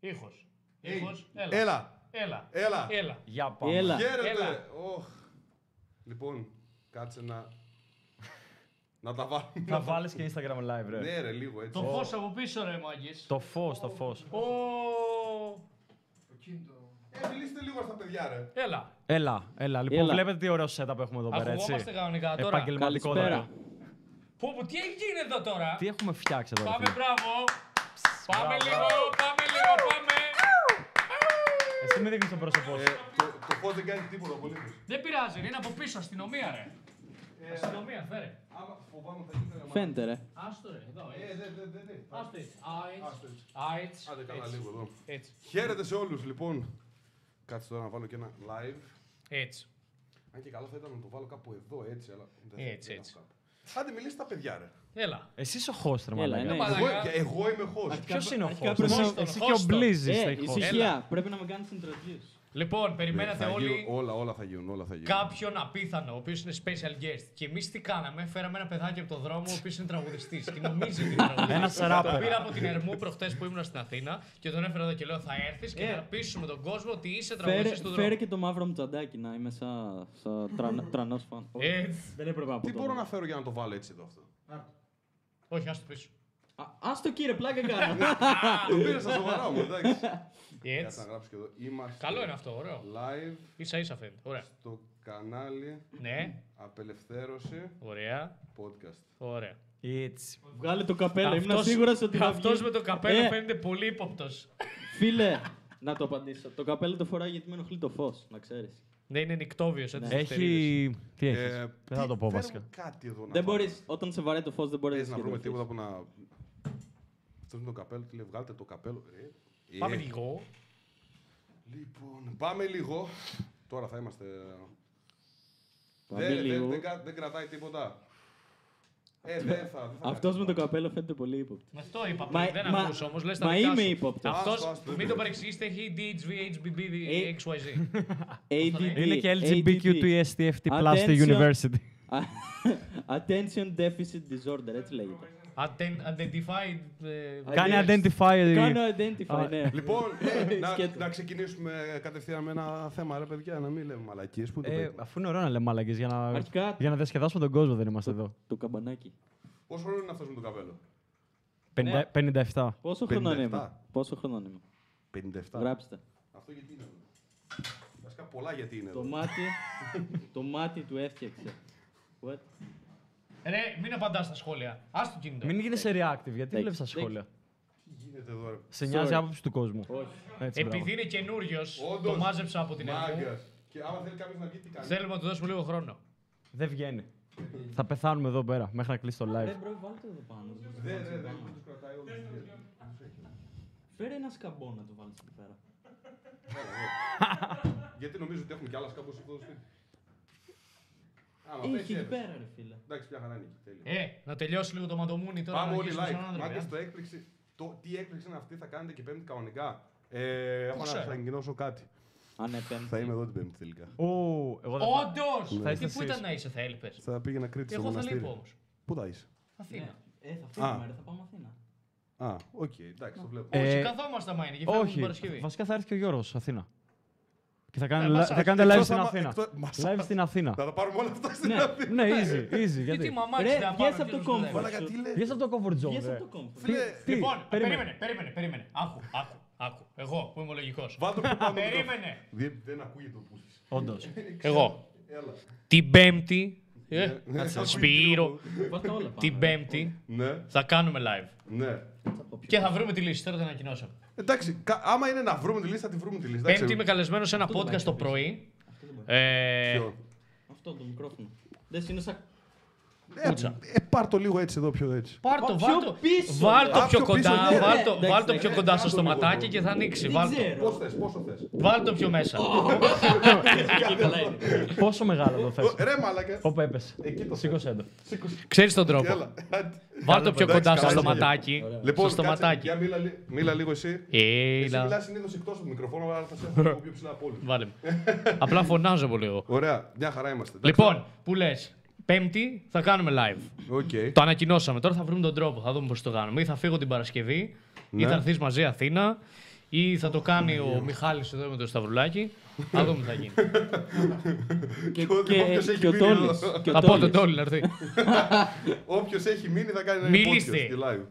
Ήχος. Ήχος. Έλα. Έλα. Έλα. Έλα. Έλα. Για πάμε. Έλα. Χαίρετε. Έλα. Οχ. Λοιπόν, κάτσε να... να τα βάλουμε. Θα βάλεις και Instagram live, ρε. Ναι ρε, λίγο έτσι. Το φως από πίσω ρε μάγκες. Το φως, το φως. Ω, Ε, μιλήστε λίγο στα παιδιά ρε. Έλα. Έλα, έλα. Λοιπόν, Έλα. βλέπετε τι ωραίο setup έχουμε εδώ πέρα, έτσι. Ακουγόμαστε κανονικά τώρα. Επαγγελματικότατο. Καλησπέρα. Πω, πω, τι έγινε εδώ τώρα; Τι έχουμε φτιάξει εδώ, ρε Πάμε, φίλε; μπράβο. Πάμε λίγο, πάμε λίγο, πάμε. Εσύ μην δείχνεις το πρόσωπό Ε, σου. το, το φως δεν κάνει τίποτα απολύτως. Δεν πειράζει, είναι από πίσω, αστυνομία ρε. Αστυνομία, φέρε. Άμα φοβάμαι θα γίνει ένα Φαίνεται, ρε. Άστο ρε, εδώ. Ε, δεν, δεν, δεν, δεν. Άστο έτσι. Άστο έτσι. Άιτς. Άντε καλά Έτσι. λίγο εδώ. Έτσι. Χαίρετε σε όλους λοιπόν. Κάτσε τώρα να βάλω και ένα live. Έτσι. Αν και καλό θα ήταν να το βάλω κάπου εδώ έτσι, αλλά δεν θα- Έτσι, δεν έτσι. Θα φτάνω. Άντε μιλήστε στα παιδιά ρε. Έλα. Εσύ είσαι ο host, ρε Έλα, μαλάκα. ναι. Μαλάκα. Εγώ, και εγώ είμαι host. Ποιος είναι ο Αρχικά host? πρέπει Εσύ- να- Εσύ και ο Host τον. Blizz είστε Ε, οι host. ησυχία. Πρέπει να με κάνεις introduce. Λοιπόν, περιμένατε Θα όλοι γίνουν- όλα, όλα θα γίνουν, όλα θα γίνουν. κάποιον απίθανο, ο οποίος είναι special guest. Και εμείς τι κάναμε, φέραμε ένα παιδάκι από το δρόμο, ο οποίος είναι τραγουδιστής. Και νομίζει ότι είναι τραγουδιστής. Ένας Το rapper. πήρα από την Ερμού προχτές που ήμουν στην Αθήνα και τον έφερα εδώ και λέω: Θα έρθεις και Ε. θα πείσουμε τον κόσμο ότι είσαι Φέρε, τραγουδιστής του φέρε δρόμου. και το μαύρο μου τσαντάκι να είμαι σαν σα τρανός φαν. Όχι, Έτσι. Δεν έπρεπε να πω Τι το μπορώ να όνομα. φέρω για να το βάλω έτσι εδώ αυτό; Όχι, άστο πίσω. Α, Ας το κύριε, πλάκα κάνω. Το πήρα στα σοβαρά μου, εντάξει. Κάτσε Έτσι. να γράψω και εδώ. Είμαστε Καλό είναι αυτό, ωραίο. live σα ίσα φαίνεται. Ωραία. στο κανάλι Ναι, Απελευθέρωση ωραία. Podcast. Ωραία. Έτσι. Βγάλε το καπέλο, ήμουν Αυτός- σίγουρος ότι θα αυτός βγει. με το καπέλο Ε, φαίνεται πολύ ύποπτος. Φίλε, να το απαντήσω. Το καπέλο το φοράει γιατί με ενοχλεί το φως, να ξέρεις. Ναι, είναι νικτόβιο έτσι. στις στερίδες. Έχει... Τι έχεις; Ε, Δεν θα τι- το πω φέρε βασικά. μου κάτι εδώ να Δεν βάλω. μπορείς, όταν σε βαράει το φως δεν μπορείς Θες να βρούμε σχεδιαστείς. τίποτα που να... Αυτός με το καπέλο, τι λέει, βγάλτε το καπέλο. Ε, ε, Πάμε λίγο. Λοιπόν, πάμε λίγο. Τώρα θα είμαστε... Πάμε Δεν, δεν, λίγο. δεν, κα- δεν κρατάει τίποτα. Ε, δεν θα. δεν θα Αυτός με το καπέλο φαίνεται πολύ ύποπτος. Με αυτό είπα Μα- πριν, δεν μα- ακούς όμως, λες τα μα δικά είμαι σου. ύποπτος. Αυτός, Άστο, άστο, δεν μην το πειράζει. παρεξηγήσετε, έχει DHV, HBB, Ε, XYZ. ADD. Είναι και ADD. LGBTQTSTFT plus στη Attention. university. Attention Deficit Disorder, έτσι λέγεται. Atten- Identified... ε, Κάνει Yes. identify. Κάνω identify, Α, ναι. Λοιπόν, ε, να, Σκέτο. να ξεκινήσουμε κατευθείαν με ένα θέμα, ρε παιδιά, να μην λέμε μαλακίες. Πού το Ε, παιδί. αφού είναι ωραίο να λέμε μαλακίες για να, Αρχικά- για να διασκεδάσουμε τον κόσμο δεν είμαστε εδώ. Το καμπανάκι. Πόσο χρόνο είναι αυτός με το καπέλο; 50 57. Πόσο χρόνο 57. είμαι. Πόσο χρόνο είμαι. 57. Γράψτε. Αυτό γιατί είναι εδώ; Βασικά πολλά γιατί είναι Το εδώ. μάτι, το μάτι του έφτιαξε. What? Ρε, μην απαντάς στα σχόλια. Ας το κινητό. Μην γίνεσαι reactive, γιατί Εντάξει, βλέπεις τα σχόλια; Τι γίνεται εδώ, ρε; Σε νοιάζει η Sorry. άποψη του κόσμου. Όχι. Έτσι, μπράβο. Επειδή είναι καινούριος, Όντως. το μάζεψα από την Ερμού. Μάγκας. Και άμα θέλει κάποιος να βγει, τι κάνει; Θέλουμε να του δώσουμε λίγο χρόνο. Δεν βγαίνει. Θα πεθάνουμε εδώ πέρα μέχρι να κλείσει το Ρε live. μπρο, βάλτε το εδώ πάνω. Δεν, δεν, δεν, τους κρατάει όλους. Φέρε ένα σκαμπό να το βάλεις εκεί πέρα. Γιατί νομίζω ότι έχουμε κι άλλα σκάμπος εδώ στο σπίτι; Άμα Έχει πέσει, εκεί έπεσε. πέρα ρε φίλε. Εντάξει, μια χαρά είναι εκεί. τέλεια. Ε, να τελειώσει λίγο το μαντομούνι τώρα. Πάμε να όλοι αρχίσουμε live. σαν άνθρωποι, Μάγκες, ε. το έκπληξη. Το, τι έκπληξη είναι αυτή, θα κάνετε και πέμπτη κανονικά. Ε, έχω να ξέρω. σας ανακοινώσω κάτι. Αν ναι, πέμπτη. Θα είμαι εδώ την πέμπτη τελικά. Ω, εγώ δεν θα- Όντως! Θα είστε Τι που εσείς. ήταν να είσαι, θα έλειπες. Θα πήγαινα Κρήτη στο Εγώ θα λείπω μοναστήρι. όμως. Πού θα είσαι; Αθήνα. Ε, θα φύγουμε Α. ρε, θα πάμε Αθήνα. Α, οκ, εντάξει, το βλέπω. Ε, Όχι, καθόμαστε άμα είναι και φεύγουμε την Όχι, Παρασκευή. βασικά θα έρθει και ο Γιώργος Αθήνα. Και θα, κάνει, Ε, li- μασάζ. θα κάνετε live Εκτός στην άμα- Αθήνα. εκτός- μασάζ. Live στην Αθήνα. Θα τα πάρουμε όλα αυτά στην Ναι. Αθήνα. ναι, easy, easy. Γιατί Γιατί. μαμάκι Ρε, δεν βγες από το comfort. Μαλάκα, τι λέει. Βγες από το comfort zone, Βγες ρε. από το comfort. Φίλε, Τι, Λοιπόν, περίμενε. περίμενε, περίμενε, περίμενε. Άκου, άκου, άκου. Εγώ που είμαι λογικός. Βάλτε πιο πάνω. το μικρόφωνο. Περίμενε. Δεν, δεν ακούγεται ο πούστης. Όντως. Εγώ. Έλα. Την Πέμπτη. ε, Ναι, κάτσε, ναι. Σπύρο. Βάλτε όλα πάνω. Την Πέμπτη Ναι, θα κάνουμε live. Ναι. Και θα βρούμε τη λύση. Τώρα την ανακοινώσαμε. Εντάξει, κα- άμα είναι να βρούμε τη λύση, θα τη βρούμε τη λύση. εντάξει. Πέμπτη είμαι καλεσμένος σε ένα Αυτό δεν podcast το πάει πρωί. Ε, Ποιο; Αυτό το μικρόφωνο. Δεν είναι σαν... Ε, Κούτσα. ε, πάρ' το λίγο έτσι εδώ, πιο έτσι. Πάρ' το, Πιο βάλ' το, πίσω, βάλ' ρε. το Α, πιο πιο πίσω, κοντά, ναι, βάλ' ναι, το, εντάξει, βάλ' το ναι, πιο ναι, κοντά ναι, στο ναι, στοματάκι ναι, και θα ανοίξει. Δεν Βάλ' το. ξέρω. Πώς θες, πόσο θες; Βάλ' το πιο μέσα. Και καλά είναι. Πόσο μεγάλο το θες. Ρε μαλάκα. Όπου έπεσε. Εκεί το Σήκωσέ το. Ξέρεις τον τρόπο. Έλα. Βάλ' το πιο εντάξει, κοντά στο καλά, στοματάκι. Λοιπόν, Στο κάτσε, στοματάκι. για μίλα, λι- μίλα λίγο εσύ. Εσύ Έλα. μιλάς συνήθως εκτός από το μικρόφωνο, αλλά θα σε έχω λίγο πιο ψηλά από όλους. Βάλε με. Απλά φωνάζω πολύ εγώ. Ωραία, μια χαρά είμαστε. εντάξει. Λοιπόν, που λες. Πέμπτη θα κάνουμε live. OK. Το ανακοινώσαμε. Τώρα θα βρούμε τον τρόπο. Θα δούμε πώς το κάνουμε. Ή θα φύγω την Παρασκευή, ή Ναι. θα έρθεις μαζί Αθήνα, ή θα το κάνει ο Μιχάλης εδώ με το Σταυρουλάκι. Θα δούμε τι θα γίνει. Και, Όποιος και, έχει και ο μείνει Τόλης. εδώ. Και ο Θα πω τον Τόλης. Τόλη να έρθει. Όποιος έχει μείνει θα κάνει ένα Μιλήστε. podcast και live.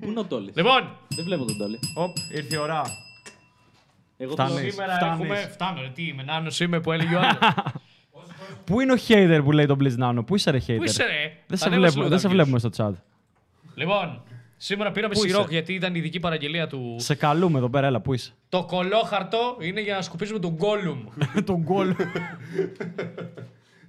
Πού είναι ο Τόλης; Λοιπόν, Δεν βλέπω τον Τόλη. Οπ, ήρθε η ώρα. Εγώ Φτάνεις. θέλω- σήμερα φτάνεις. έχουμε. Φτάνω, ρε, τι είμαι, νάνος είμαι που έλεγε ο άλλος. Πού είναι ο hater που λέει τον Blitz Nano, πού είσαι ρε hater; Πού είσαι, ρε; Δεν σε, Ανέβασε βλέπουμε, λίγο δεν σε τα views. βλέπουμε στο chat. Λοιπόν, σήμερα πήραμε Πού σιρόκ είσαι; γιατί ήταν η ειδική παραγγελία του. Σε καλούμε εδώ πέρα, έλα, πού είσαι; Το κολόχαρτο είναι για να σκουπίσουμε τον Gollum. τον γκολ.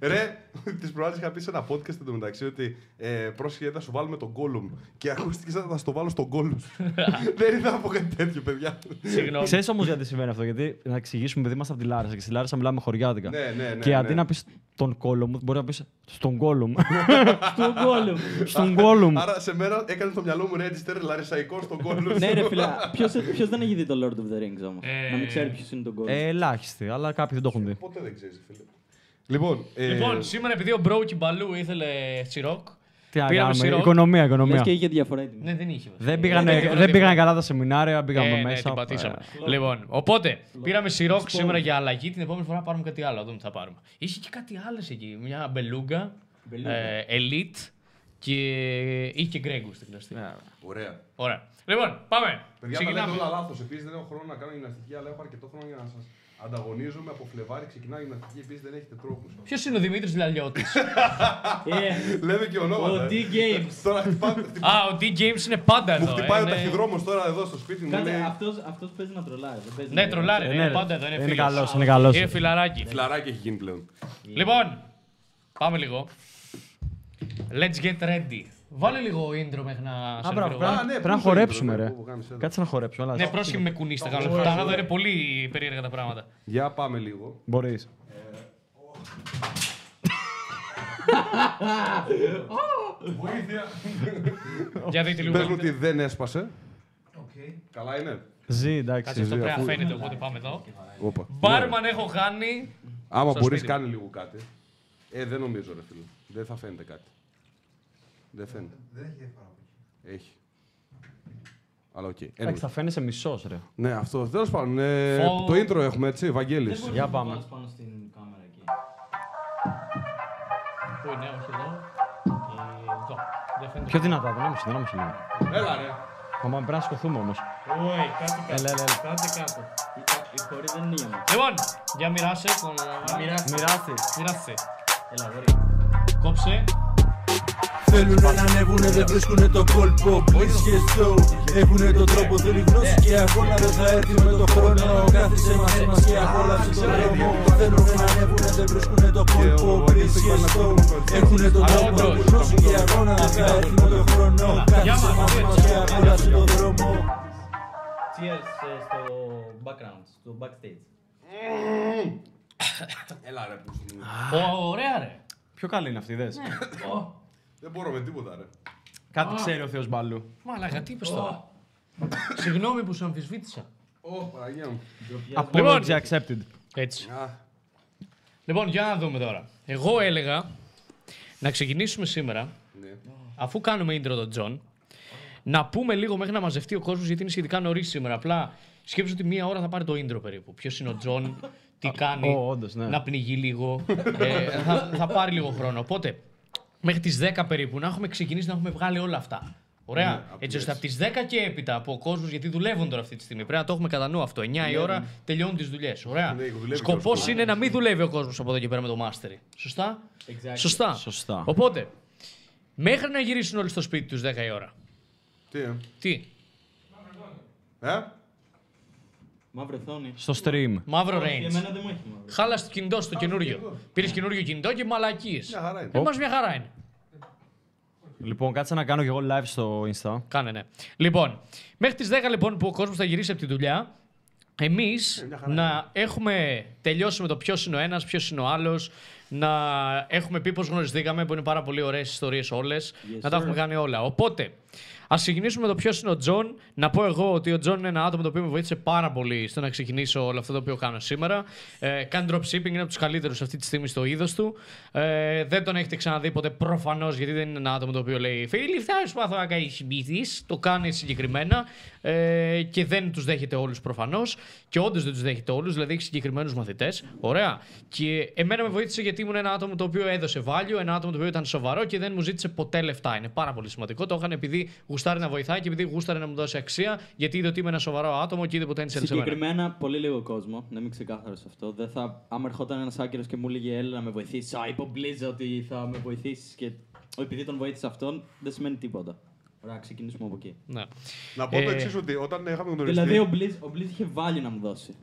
Ρε, τη προάλλη είχα πει σε ένα podcast εντωμεταξύ ότι ε, πρόσχε θα σου βάλουμε τον Gollum. Και ακούστηκε σαν να θα στο βάλω στον Gollum. Δεν ήθελα να πω κάτι τέτοιο, παιδιά. Συγγνώμη. Ξέρεις όμως γιατί συμβαίνει αυτό, γιατί να εξηγήσουμε, επειδή είμαστε από τη Λάρισα και στη Λάρισα μιλάμε χωριάτικα. Ναι, ναι, ναι. και αντί ναι. να πεις τον κόλο μου, μπορεί να πεις στον κόλο μου. Στον Gollum. στον κόλο μου. Άρα σε μένα έκανε στο μυαλό μου register λαρισαϊκό στον Gollum. ναι, ρε φίλε, ποιος, ποιος δεν έχει δει το Lord of the Rings όμως; Ε, Να μην ξέρει ποιος είναι τον Gollum. Ε, ελάχιστοι, αλλά κάποιοι δεν το έχουν δει. Ποτέ δεν ξέρεις, φίλε. Λοιπόν, ε, Λοιπόν, σήμερα επειδή ο Μπρόκι Μπαλού ήθελε σιρόκ. Τι να Πήραμε κάνουμε, σιρόπ. οικονομία, Λες οικονομία. και είχε διαφορά η τιμή. Ναι, δεν είχε. Δεν Ε, πήγανε, είχε δεν διαφορά. πήγανε καλά τα σεμινάρια, πήγαμε Ε, ναι, μέσα. την πατήσαμε. Ε, Λοιπόν, οπότε πήραμε σιρόκ σήμερα για αλλαγή. Την επόμενη φορά πάρουμε κάτι άλλο. Να δούμε τι θα πάρουμε. Είχε και κάτι άλλο εκεί. Μια μπελούγκα, Μπελούγκα. ε, elite και είχε και γκρέγκου στην κλωστή. ναι. ωραία. Ωραία. Λοιπόν, πάμε. Παιδιά, τα λέτε Ξεκινάμε. όλα λάθος. Επίσης δεν έχω χρόνο να κάνω γυμναστική, αλλά έχω αρκετό χρόνο για να σα ανταγωνίζομαι. Από Φλεβάρι ξεκινάει η γυμναστική. Επίσης δεν έχετε τρόπους. Ποιος είναι ο Δημήτρης Λαλιώτης; Ε, Λέμε και ονόματα. Ο ε. D-Games. Τώρα χτυπάτε. Α, ο D James είναι πάντα Μου εδώ. χτυπάει ε, ο είναι- ταχυδρόμος τώρα εδώ στο σπίτι μου. Κάτσε, Λέει αυτός, αυτός παίζει να τρολάρει. δεν παίζει Ναι, να- τρολάρει. Ε, Είναι ναι, πάντα εδώ. Είναι Είναι φίλος. καλός, είναι καλός. Είναι φιλαράκι. φιλαράκι έχει γίνει πλέον. Λοιπόν, πάμε λίγο. Let's get ready. Βάλε λίγο intro μέχρι να Α, σε μπράβο, εγώ. πρέπει Α, να- ναι, πρέπει να πού το χορέψουμε, intro, ρε. πού κάνεις, έλα. Κάτσε να χορέψουμε. έλα. Ναι, πρόσχημα με κουνήστε. Κάνω λεπτά. Εδώ είναι πολύ περίεργα τα πράγματα. Για πάμε λίγο. Μπορείς. Βοήθεια. Για δείτε λίγο. Πες μου ότι δεν έσπασε. Καλά είναι. Ζει, εντάξει. Κάτσε αυτό ζει, πρέπει να αφού- φαίνεται, οπότε πάμε εδώ. Όπα. Μπάρμαν έχω κάνει. Άμα στο μπορείς, σπίτι. κάνει λίγο κάτι. Ε, δεν νομίζω, ρε φίλε. Δεν θα φαίνεται κάτι. Δεν φαίνεται. Δεν έχει διαφορά. Έχει. Αλλά οκ. Anyway. Εντάξει, θα φαίνεσαι μισός, ρε. Ναι, αυτό. Τέλος πάντων. ε, Φω- Το intro έχουμε, έτσι, Βαγγέλη. Δεν μπορείς Για να το πάμε. βάλεις πάνω στην κάμερα εκεί. Πού είναι, όχι εδώ. Ε, Εδώ. Δεν φαίνεται. Πιο δυνατά, δεν άμεσε, δεν άμεσε λίγο. Έλα, ρε. Πάμε, πρέπει να σηκωθούμε όμως. Ωι, κάτω κάτω. Έλα, έλα, έλα. Κάτω κάτω. Η, η χωρί δεν είναι ίωμα. Λοιπόν, για μοιράσε. τον- Μοιράσου. Μοιράστη. Μοιράσε. Έλα, αγόρι. Κόψε. Θέλουν να ανέβουνε, δεν βρίσκουνε το κόλπο. Please και στο Έχουνε τον τρόπο, θέλει γνώση και αγώνα. Δεν θα έρθει με το χρόνο. Κάθισε μαζί μας και απόλαυσε τον δρόμο. Θέλουν να ανέβουνε, δεν βρίσκουνε το κόλπο. Please και στο Έχουνε τον τρόπο, θέλει γνώση και αγώνα. Δεν θα έρθει με το χρόνο. Κάθισε μαζί μας και απόλαυσε τον δρόμο. Cheers ε, στο background, στο backstage. Έλα, ρε. που σου- Ω, Ωραία, ρε. Πιο καλή είναι αυτή, δες. Δεν μπορώ με τίποτα, ρε. Κάτι ξέρει ο Θεός Μπαλού. Μαλάκα, τι είπες τώρα. Συγγνώμη που σου αμφισβήτησα. Ω, Παναγία μου. Apology accepted. Έτσι. Α, Λοιπόν, για να δούμε τώρα. Εγώ έλεγα να ξεκινήσουμε σήμερα, ναι. αφού κάνουμε intro τον Τζον, να πούμε λίγο μέχρι να μαζευτεί ο κόσμος γιατί είναι σχετικά νωρίς σήμερα. Απλά σκέψου ότι μία ώρα θα πάρει το intro περίπου. Ποιος είναι ο Τζον, τι κάνει, ω, όντως, ναι. να πνιγεί λίγο. ε, θα, θα πάρει λίγο χρόνο. Οπότε, μέχρι τις 10 περίπου να έχουμε ξεκινήσει να έχουμε βγάλει όλα αυτά. Ωραία. Ναι, έτσι ώστε από τις 10 και έπειτα από ο κόσμος, γιατί δουλεύουν τώρα αυτή τη στιγμή. Πρέπει να το έχουμε κατά νου αυτό. 9 η ώρα τελειώνουν τις δουλειές. Ωραία. Ναι, δουλεύει και ο Σκοπός κόσμος. είναι να μην δουλεύει ο κόσμος από εδώ και πέρα με το mastery. Σωστά; Exactly. Σωστά. Σωστά. Οπότε, μέχρι να γυρίσουν όλοι στο σπίτι τους 10 η ώρα. Τι, ε; Τι, ε; Μαύρη οθόνη. Στο stream. μαύρο Όχι, range. Εμένα δεν μου έχει μαύρο. Χάλασε το κινητό στο καινούριο. Πήρες καινούριο κινητό και μαλακίες. Μια χαρά είναι. Εμά μια χαρά είναι. Λοιπόν, κάτσε να κάνω κι εγώ live στο Insta. Κάνε, ναι. Λοιπόν, μέχρι τις 10 λοιπόν που ο κόσμος θα γυρίσει από τη δουλειά, εμείς Ε, μια χαρά να έχουμε τελειώσει με το ποιος είναι ο ένας, ποιος είναι ο άλλος, να έχουμε πει πώς γνωριστήκαμε, που είναι πάρα πολύ ωραίες ιστορίες όλες. να τα share. έχουμε κάνει όλα. Οπότε, ας ξεκινήσουμε με το ποιος είναι ο Τζον. Να πω εγώ ότι ο Τζον είναι ένα άτομο το οποίο με βοήθησε πάρα πολύ στο να ξεκινήσω όλο αυτό το οποίο κάνω σήμερα. Ε, κάνει dropshipping, είναι από τους καλύτερους αυτή τη στιγμή στο είδος του. Ε, δεν τον έχετε ξαναδεί ποτέ προφανώς, γιατί δεν είναι ένα άτομο το οποίο λέει Φίλοι, θα σου μάθω να κάνεις dropshipping. Το κάνει συγκεκριμένα ε, και δεν τους δέχεται όλους προφανώς. Και όντως δεν τους δέχεται όλους, δηλαδή έχει συγκεκριμένους μαθητές. Ωραία. Και εμένα με βοήθησε γιατί ήμουν ένα άτομο το οποίο έδωσε value, ένα άτομο το οποίο ήταν σοβαρό και δεν μου ζήτησε ποτέ λεφτά. Είναι πάρα πολύ σημαντικό. Το έκανε επειδή γουστάρει να βοηθάει και επειδή γουστάρει να μου δώσει αξία, γιατί είδε ότι είμαι ένα σοβαρό άτομο και είδε potential σε μένα. Συγκεκριμένα, πολύ λίγο κόσμο, να μην ξεκάθαρο σε αυτό. Δεν θα, άμα ερχόταν ένας άκυρος και μου έλεγε Έλα να με βοηθήσεις, Α, είπε ο Μπλίζ ότι θα με βοηθήσεις και επειδή τον βοήθησε αυτόν, δεν σημαίνει τίποτα. Ωραία, ξεκινήσουμε από εκεί. Ναι. Να πω το Ε, εξής ότι όταν είχαμε γνωριστεί. Δηλαδή, ο Μπλίζ, ο Μπλίζ είχε βάλει να μου δώσει.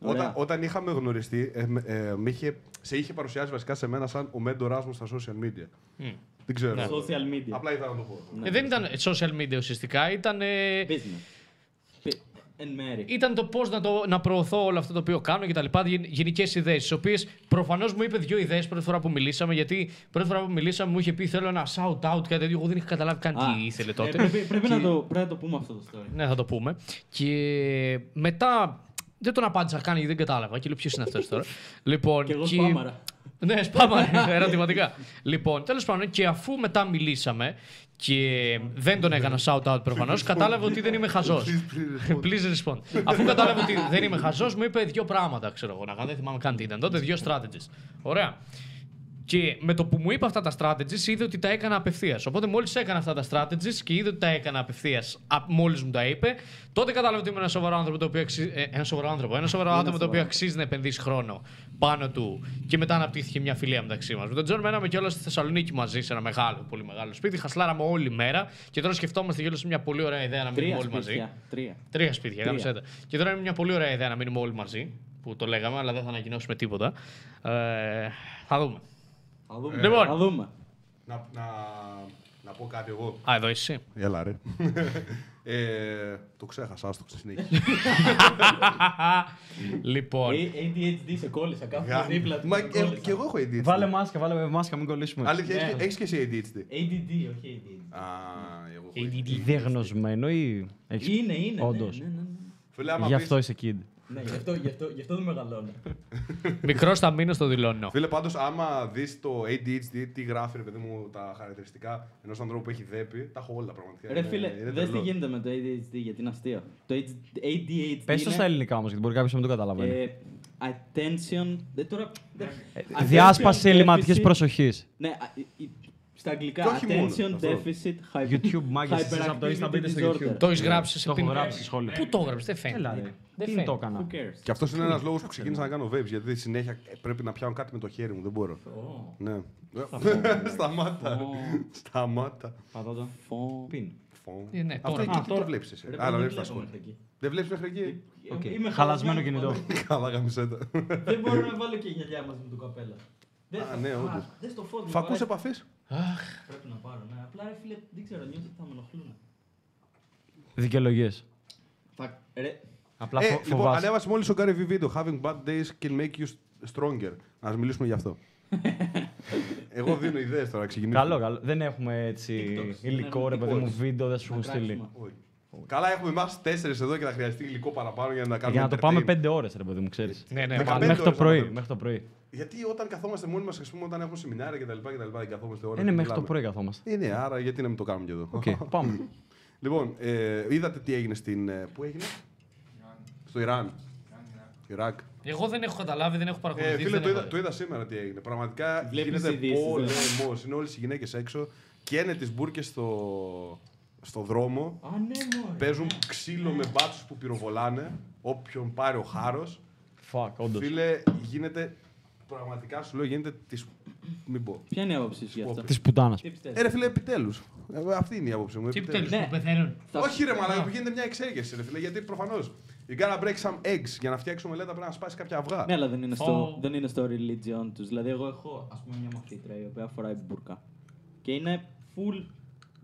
Όταν, Ωραία. όταν είχαμε γνωριστεί, ε, με- ε, με είχε, σε είχε παρουσιάσει βασικά σε μένα σαν ο μέντοράς μου στα social media. Δεν ξέρω. Ναι. Social media. Απλά ήθελα να το πω. Ναι. Ε, δεν ήταν social media ουσιαστικά, ήταν. ε, Business. Πι- Εν μέρη. ήταν το πώς να, το- να προωθώ όλο αυτό το οποίο κάνω και τα λοιπά. Γενικές ιδέες, τις οποίες προφανώς μου είπε δύο ιδέες πρώτη φορά που μιλήσαμε. Γιατί πρώτη φορά που μιλήσαμε μου είχε πει θέλω ένα shout out, κάτι τέτοιο. Εγώ δεν είχα καταλάβει καν Α, τι ήθελε ε, τότε. πρέπει πρέπει να, το, πρέπει να το πούμε αυτό το story. Ναι, θα το πούμε. Και μετά δεν τον απάντησα καν γιατί δεν κατάλαβα. Και λέω ποιος είναι αυτός τώρα; λοιπόν, Και εγώ σπάμαρα. Ναι, σπάμαρα, ερωτηματικά. λοιπόν, τέλος πάντων, και αφού μετά μιλήσαμε και δεν τον έκανα shout out προφανώς, κατάλαβε ότι δεν είμαι χαζός. Please respond. Αφού κατάλαβε ότι δεν είμαι χαζός, μου είπε δύο πράγματα, ξέρω εγώ να κάνω. Δεν θυμάμαι καν τι ήταν τότε, δύο strategies. Ωραία. Και με το που μου είπε αυτά τα strategies, είδε ότι τα έκανα απευθείας. Οπότε μόλις έκανα αυτά τα strategies και είδε ότι τα έκανα απευθείας, μόλις μου τα είπε, τότε κατάλαβε ότι είμαι ένα σοβαρό άνθρωπο το οποίο αξίζει. ε, ένα σοβαρό άνθρωπο. Ένα σοβαρό άτομο το οποίο αξίζει να επενδύσει χρόνο πάνω του. Και μετά αναπτύχθηκε μια φιλία μεταξύ μας. Με τον Τζον μέναμε κιόλας στη Θεσσαλονίκη μαζί σε ένα μεγάλο, πολύ μεγάλο σπίτι. Χασλάραμε όλη μέρα. Και τώρα σκεφτόμαστε κιόλας μια πολύ ωραία ιδέα να μείνουμε Τρία όλοι μαζί. σπίτια. Τρία. Τρία σπίτια, Τρία. γάμισε τα. Και τώρα είναι μια πολύ ωραία ιδέα να μείνουμε όλοι μαζί. Που το λέγαμε, αλλά δεν θα ανακοινώσουμε τίποτα. Ε, θα δούμε. Θα δούμε. Λοιπόν. Θα δούμε. Να, να, να πω κάτι εγώ. Α, εδώ είσαι. εσύ. Έλα ρε. ε, το ξέχασα, άστο στη συνέχεια. λοιπόν. Ε, ADHD σε κόλλησα. Κάθομαι δίπλα του. Μα σε ε, κόλλησα. και εγώ έχω ADHD. Βάλε μάσκα, βάλε μάσκα, μην κολλήσουμε. Αλήθεια, Ναι. έχεις, έχεις και εσύ ADHD. ADD, όχι ADHD. Α, εγώ έχω ADD. Διαγνωσμένο ή έχεις... Είναι, είναι. Όντως. Ναι, ναι, ναι. Φίλε, άμα Γι' πεις- αυτό είσαι kid. Ναι, γι' αυτό, γι' αυτό, γι' αυτό δεν μεγαλώνω. Μικρός θα μείνω στο δηλώνω. Φίλε, πάντως, άμα δεις το ADHD, τι γράφει, ρε παιδί μου, τα χαρακτηριστικά ενός ανθρώπου που έχει δέπει, τα έχω όλα πραγματικά. Ρε Είναι- φίλε, είναι δες τι τρελό. γίνεται με το ADHD γιατί είναι αστείο. Το ADHD Πες το είναι, στα ελληνικά όμως, γιατί μπορεί κάποιος να μην το καταλαβαίνει. ε, attention... Ε, τώρα, attention Διάσπαση ελληματικής deficit- προσοχής. Ναι, α, ε, ε, στα αγγλικά, Και όχι μόνο, attention αυτό. deficit hyper- YouTube, μάγκες, εσείς από το Insta μπείτε στο hyperactivity YouTube. disorder. Το έχεις γράψει σε Το έχω πιν- γράψει στη σχόλια. Πού το έγραψες, δεν φαίνεται. Έλα ρε. Δεν Τι φαίνεται. το έκανα. Who cares; Και αυτός είναι ένας λόγος που ξεκίνησα να κάνω vapes, γιατί συνέχεια ε, πρέπει να πιάνω κάτι με το χέρι μου, δεν μπορώ. Ναι. Σταμάτα. Σταμάτα. Πατώ το. Φω- Πιν. Φω. Ε, ναι, Αυτό τώρα. εκεί Α, τι τώρα. το βλέπεις εσύ; Ρε, Άρα δεν βλέπεις τα βλέπω σχόλια. μέχρι εκεί. Δεν βλέπεις μέχρι εκεί; Οκ. Είμαι Χαλασμένο κινητό. Καλά, γαμισέτα. Δεν μπορώ να βάλω και γυαλιά μαζί με το καπέλα. Δεν Α, θα- ναι, όντως. Δες το φως. μου Φακούς παράει- επαφή. Πρέπει να πάρω, ναι. Απλά ρε φίλε, δεν ξέρω, νιώθω ότι θα με ενοχλούν. Δικαιολογίες. Θα... Ρε, Απλά Ε, φο- λοιπόν, φοβάσαι. ανέβασε μόλις ο Gary V βίντεο. Having bad days can make you stronger. Να μιλήσουμε γι' αυτό. Εγώ δίνω ιδέες τώρα, ξεκινήσουμε. Καλό, καλό. Δεν έχουμε έτσι TikToks, δεν υλικό, έχουμε ρε παιδί μου, TikToks. βίντεο, δεν σου έχουν να στείλει. κράξουμε. Όχι. Καλά, έχουμε εμάς τέσσερις εδώ και θα χρειαστεί υλικό παραπάνω για να κάνουμε. Για να το πάμε entertain. πέντε ώρες, ρε παιδί μου, ξέρεις. Ναι, ναι, 15 μάλλον. Μέχρι το ώρες πρωί. Αναφέρω. Μέχρι το πρωί. Γιατί όταν καθόμαστε μόνοι μας, ας πούμε, όταν έχουμε σεμινάρια κτλ. κτλ δεν καθόμαστε ώρα. Είναι και μέχρι το μιλάμε. πρωί καθόμαστε. Ε, ναι, άρα γιατί να μην το κάνουμε και εδώ. Οκ, πάμε. λοιπόν, ε, είδατε τι έγινε στην. ε, Πού έγινε; Στο Ιράν. Ιράκ. Εγώ δεν έχω καταλάβει, δεν έχω Ε, παρακολουθήσει. φίλε, δεν το έχω είδα, δει. το είδα σήμερα τι έγινε. Πραγματικά Βλέπεις γίνεται ειδήσεις, πόλεμος. δηλαδή. Είναι όλες οι γυναίκες έξω. Καίνε τις μπουρκες στο, στο δρόμο. Α, ναι, μωρέ. Παίζουν ξύλο με μπάτσους που πυροβολάνε. Όποιον πάρει ο χάρος. Fuck, όντως. Φίλε, γίνεται. Πραγματικά σου λέω, γίνεται τη. Μην πω. Ποια είναι η άποψή σου γι' αυτό; Της πουτάνας. Τι πιστεύεις. Ε, ρε φίλε, επιτέλους. αυτή είναι η άποψή μου. Τι επιτέλους. επιτέλους Ναι. που πεθαίνουν. Θα- Όχι, ρε μαλάκα, που γίνεται μια εξέγερση, ρε φίλε. Γιατί προφανώς. You gotta break some eggs. Για να φτιάξει ομελέτα πρέπει να σπάσει κάποια αυγά. Ναι, αλλά δεν είναι, Φω- στο, δεν είναι στο religion τους. Δηλαδή, εγώ έχω ας πούμε μια μαθήτρια η οποία φοράει μπούρκα. Και είναι full.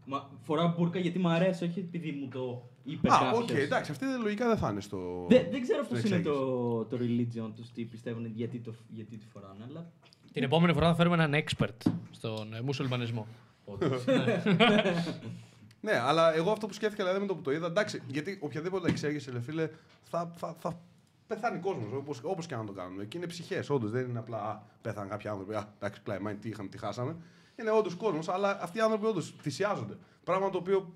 Μα, φοράω μπούρκα γιατί μου αρέσει, όχι επειδή μου το είπε Α, κάποιος. οκ, εντάξει, αυτή λογικά δεν θα είναι στο. Δεν, δεν ξέρω στην πώ είναι εξέγερση. το, το religion τους, τι πιστεύουν, γιατί το, γιατί το φοράνε, αλλά. Την επόμενη φορά θα φέρουμε έναν expert στον ε, μουσουλμανισμό. Ναι, αλλά εγώ αυτό που σκέφτηκα δηλαδή με το που το είδα, εντάξει, γιατί οποιαδήποτε εξέγερση, ρε φίλε, θα, θα, θα πεθάνει κόσμος όπως, όπως και αν το κάνουμε. Και είναι ψυχές, όντως. Δεν είναι απλά α, πέθαναν κάποιοι άνθρωποι. Α, εντάξει, πλάι, τι είχαμε, τι χάσαμε. Είναι όντως κόσμος, αλλά αυτοί οι άνθρωποι όντως θυσιάζονται. Πράγμα το οποίο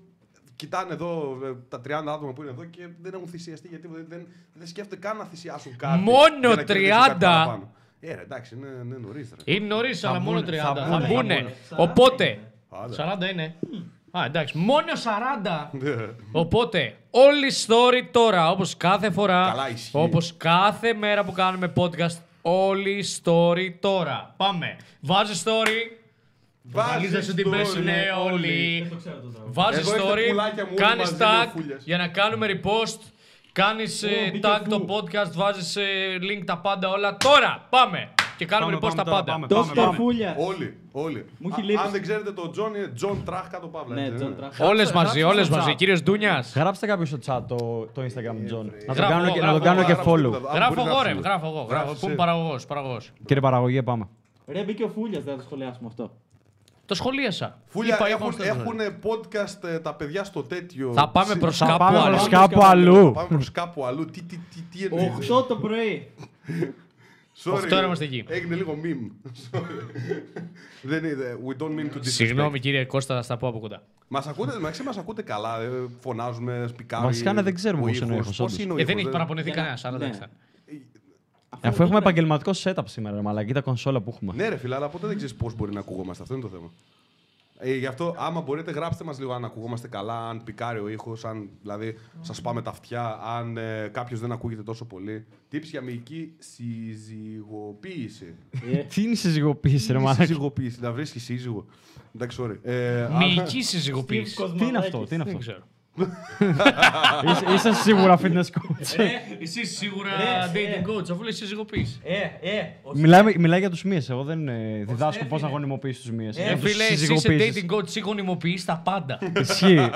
κοιτάνε εδώ ε, τα 30 άτομα που είναι εδώ και δεν έχουν θυσιαστεί γιατί δεν, δεν, δεν σκέφτονται καν να θυσιάσουν κάτι. Μόνο για να κερδίσουν 30? κάτι παραπάνω. Ε, ρε, εντάξει, είναι, είναι νωρίς. Είναι νωρίς, αλλά μόνο 30. μπουνε, Θα, θα μπουνε, μπουνε. θα Οπότε. Άντε. 40 είναι. Α, εντάξει. Μόνο 40. Ναι. Οπότε, όλη η story τώρα, όπως κάθε φορά, Καλά, ισχύει. όπως κάθε μέρα που κάνουμε podcast, όλη η story τώρα. Πάμε. Βάζεις story. Βαλίζα σου την story, πέσουνε όλοι. Δεν το ξέρω το τραγούδι. Βάζεις Εδώ έχετε story, πουλάκια μου όλοι κάνεις μαζί, λέει ο tag Φούλιας. για να κάνουμε repost. Κάνεις μπήκε tag φου. το podcast, βάζεις link τα πάντα όλα. Τώρα πάμε! Και κάνουμε Πάμε, repost τα πάμε τώρα, πάντα. πάμε. Το Σκαρφούλια. Όλοι, όλοι. Μου έχει Α- λείψει. Αν δεν ξέρετε τον Τζον, είναι Τζον Τράχ κάτω παύλα. Ναι, έτσι, Τζον δεν Τράχ. Όλες Γράψτε- μαζί, γράψτε όλες στο μαζί. chat. Κύριο Ντούνια. Γράψτε κάποιο στο chat το, το Instagram του John. Να τον Γράφω κάνω εγώ, και, να τον γράφω κάνω εγώ, και γράφω follow. εγώ. Αν Γράφω μπορεί να εγώ, ρε. γράψεις. Γράφω εγώ. Γράφω. Γράφεις Πού είμαι εσύ. παραγωγός. Παραγωγός. Κύριε παραγωγή, πάμε. Ρε, μπήκε ο Φούλιας, δεν θα το σχολιάσουμε αυτό. Το σχολίασα. Φούλια, Είπα, έχουν, είπα, έχουν podcast ε, τα παιδιά στο τέτοιο. Θα πάμε Συ- προς Θα κάπου πάμε άλλο. προς Πάμε κάπου κάπου αλλού. Πάμε προς κάπου αλλού. Τι, τι, τι, τι εννοείται. 8 το πρωί. Sorry, Οχτώ ώρα είμαστε εκεί. Έγινε λίγο meme. Sorry. Δεν είναι. We don't mean to disrespect. Συγγνώμη κύριε Κώστα, θα στα πω από κοντά. Μας ακούτε, μεταξύ μας ακούτε καλά. ε, Φωνάζουμε, σπικάρουμε. Βασικά, ναι, δεν ξέρουμε ο πώς είναι ο ήχος. ήχος, Πώς όντως. είναι ο Ε, δεν ήχος, έχει παραπονεθεί Για να- κανένας, αλλά ναι. Εντάξει. Αφού έχουμε επαγγελματικό setup σήμερα, ρε μαλακή τα κονσόλα που έχουμε. Ναι, ρε φίλε, αλλά ποτέ δεν ξέρεις πώς μπορεί να ακουγόμαστε. Αυτό είναι το θέμα. Ε, γι' αυτό, άμα μπορείτε, γράψτε μας λίγο αν ακουγόμαστε καλά, αν πικάρει ο ήχος, αν δηλαδή σας πάμε τα αυτιά, αν ε, κάποιος δεν ακούγεται τόσο πολύ. Tips για μυϊκή συζυγοποίηση. Τι είναι η συζυγοποίηση, ρε Τι μαλακή; συζυγοποίηση, να βρίσκεις σύζυγο. Εντάξει, sorry. Ε, Μυϊκή συζυγοποίηση. Τι είναι αυτό, τι είναι Δεν αυτό; Ξέρω. Είσαι- Είσαι σίγουρα fitness coach. Ε, εσύ σίγουρα Ε, dating coach, αφού λέει συζυγοποίηση. Ε, ε, ο Μιλάει, μιλάει για τους μύες. Εγώ δεν ε, διδάσκω πώς να γονιμοποιήσει τους μύες. Ε, φίλε, εσύ είσαι dating coach, εσύ γονιμοποιείς τα πάντα. Ισχύει.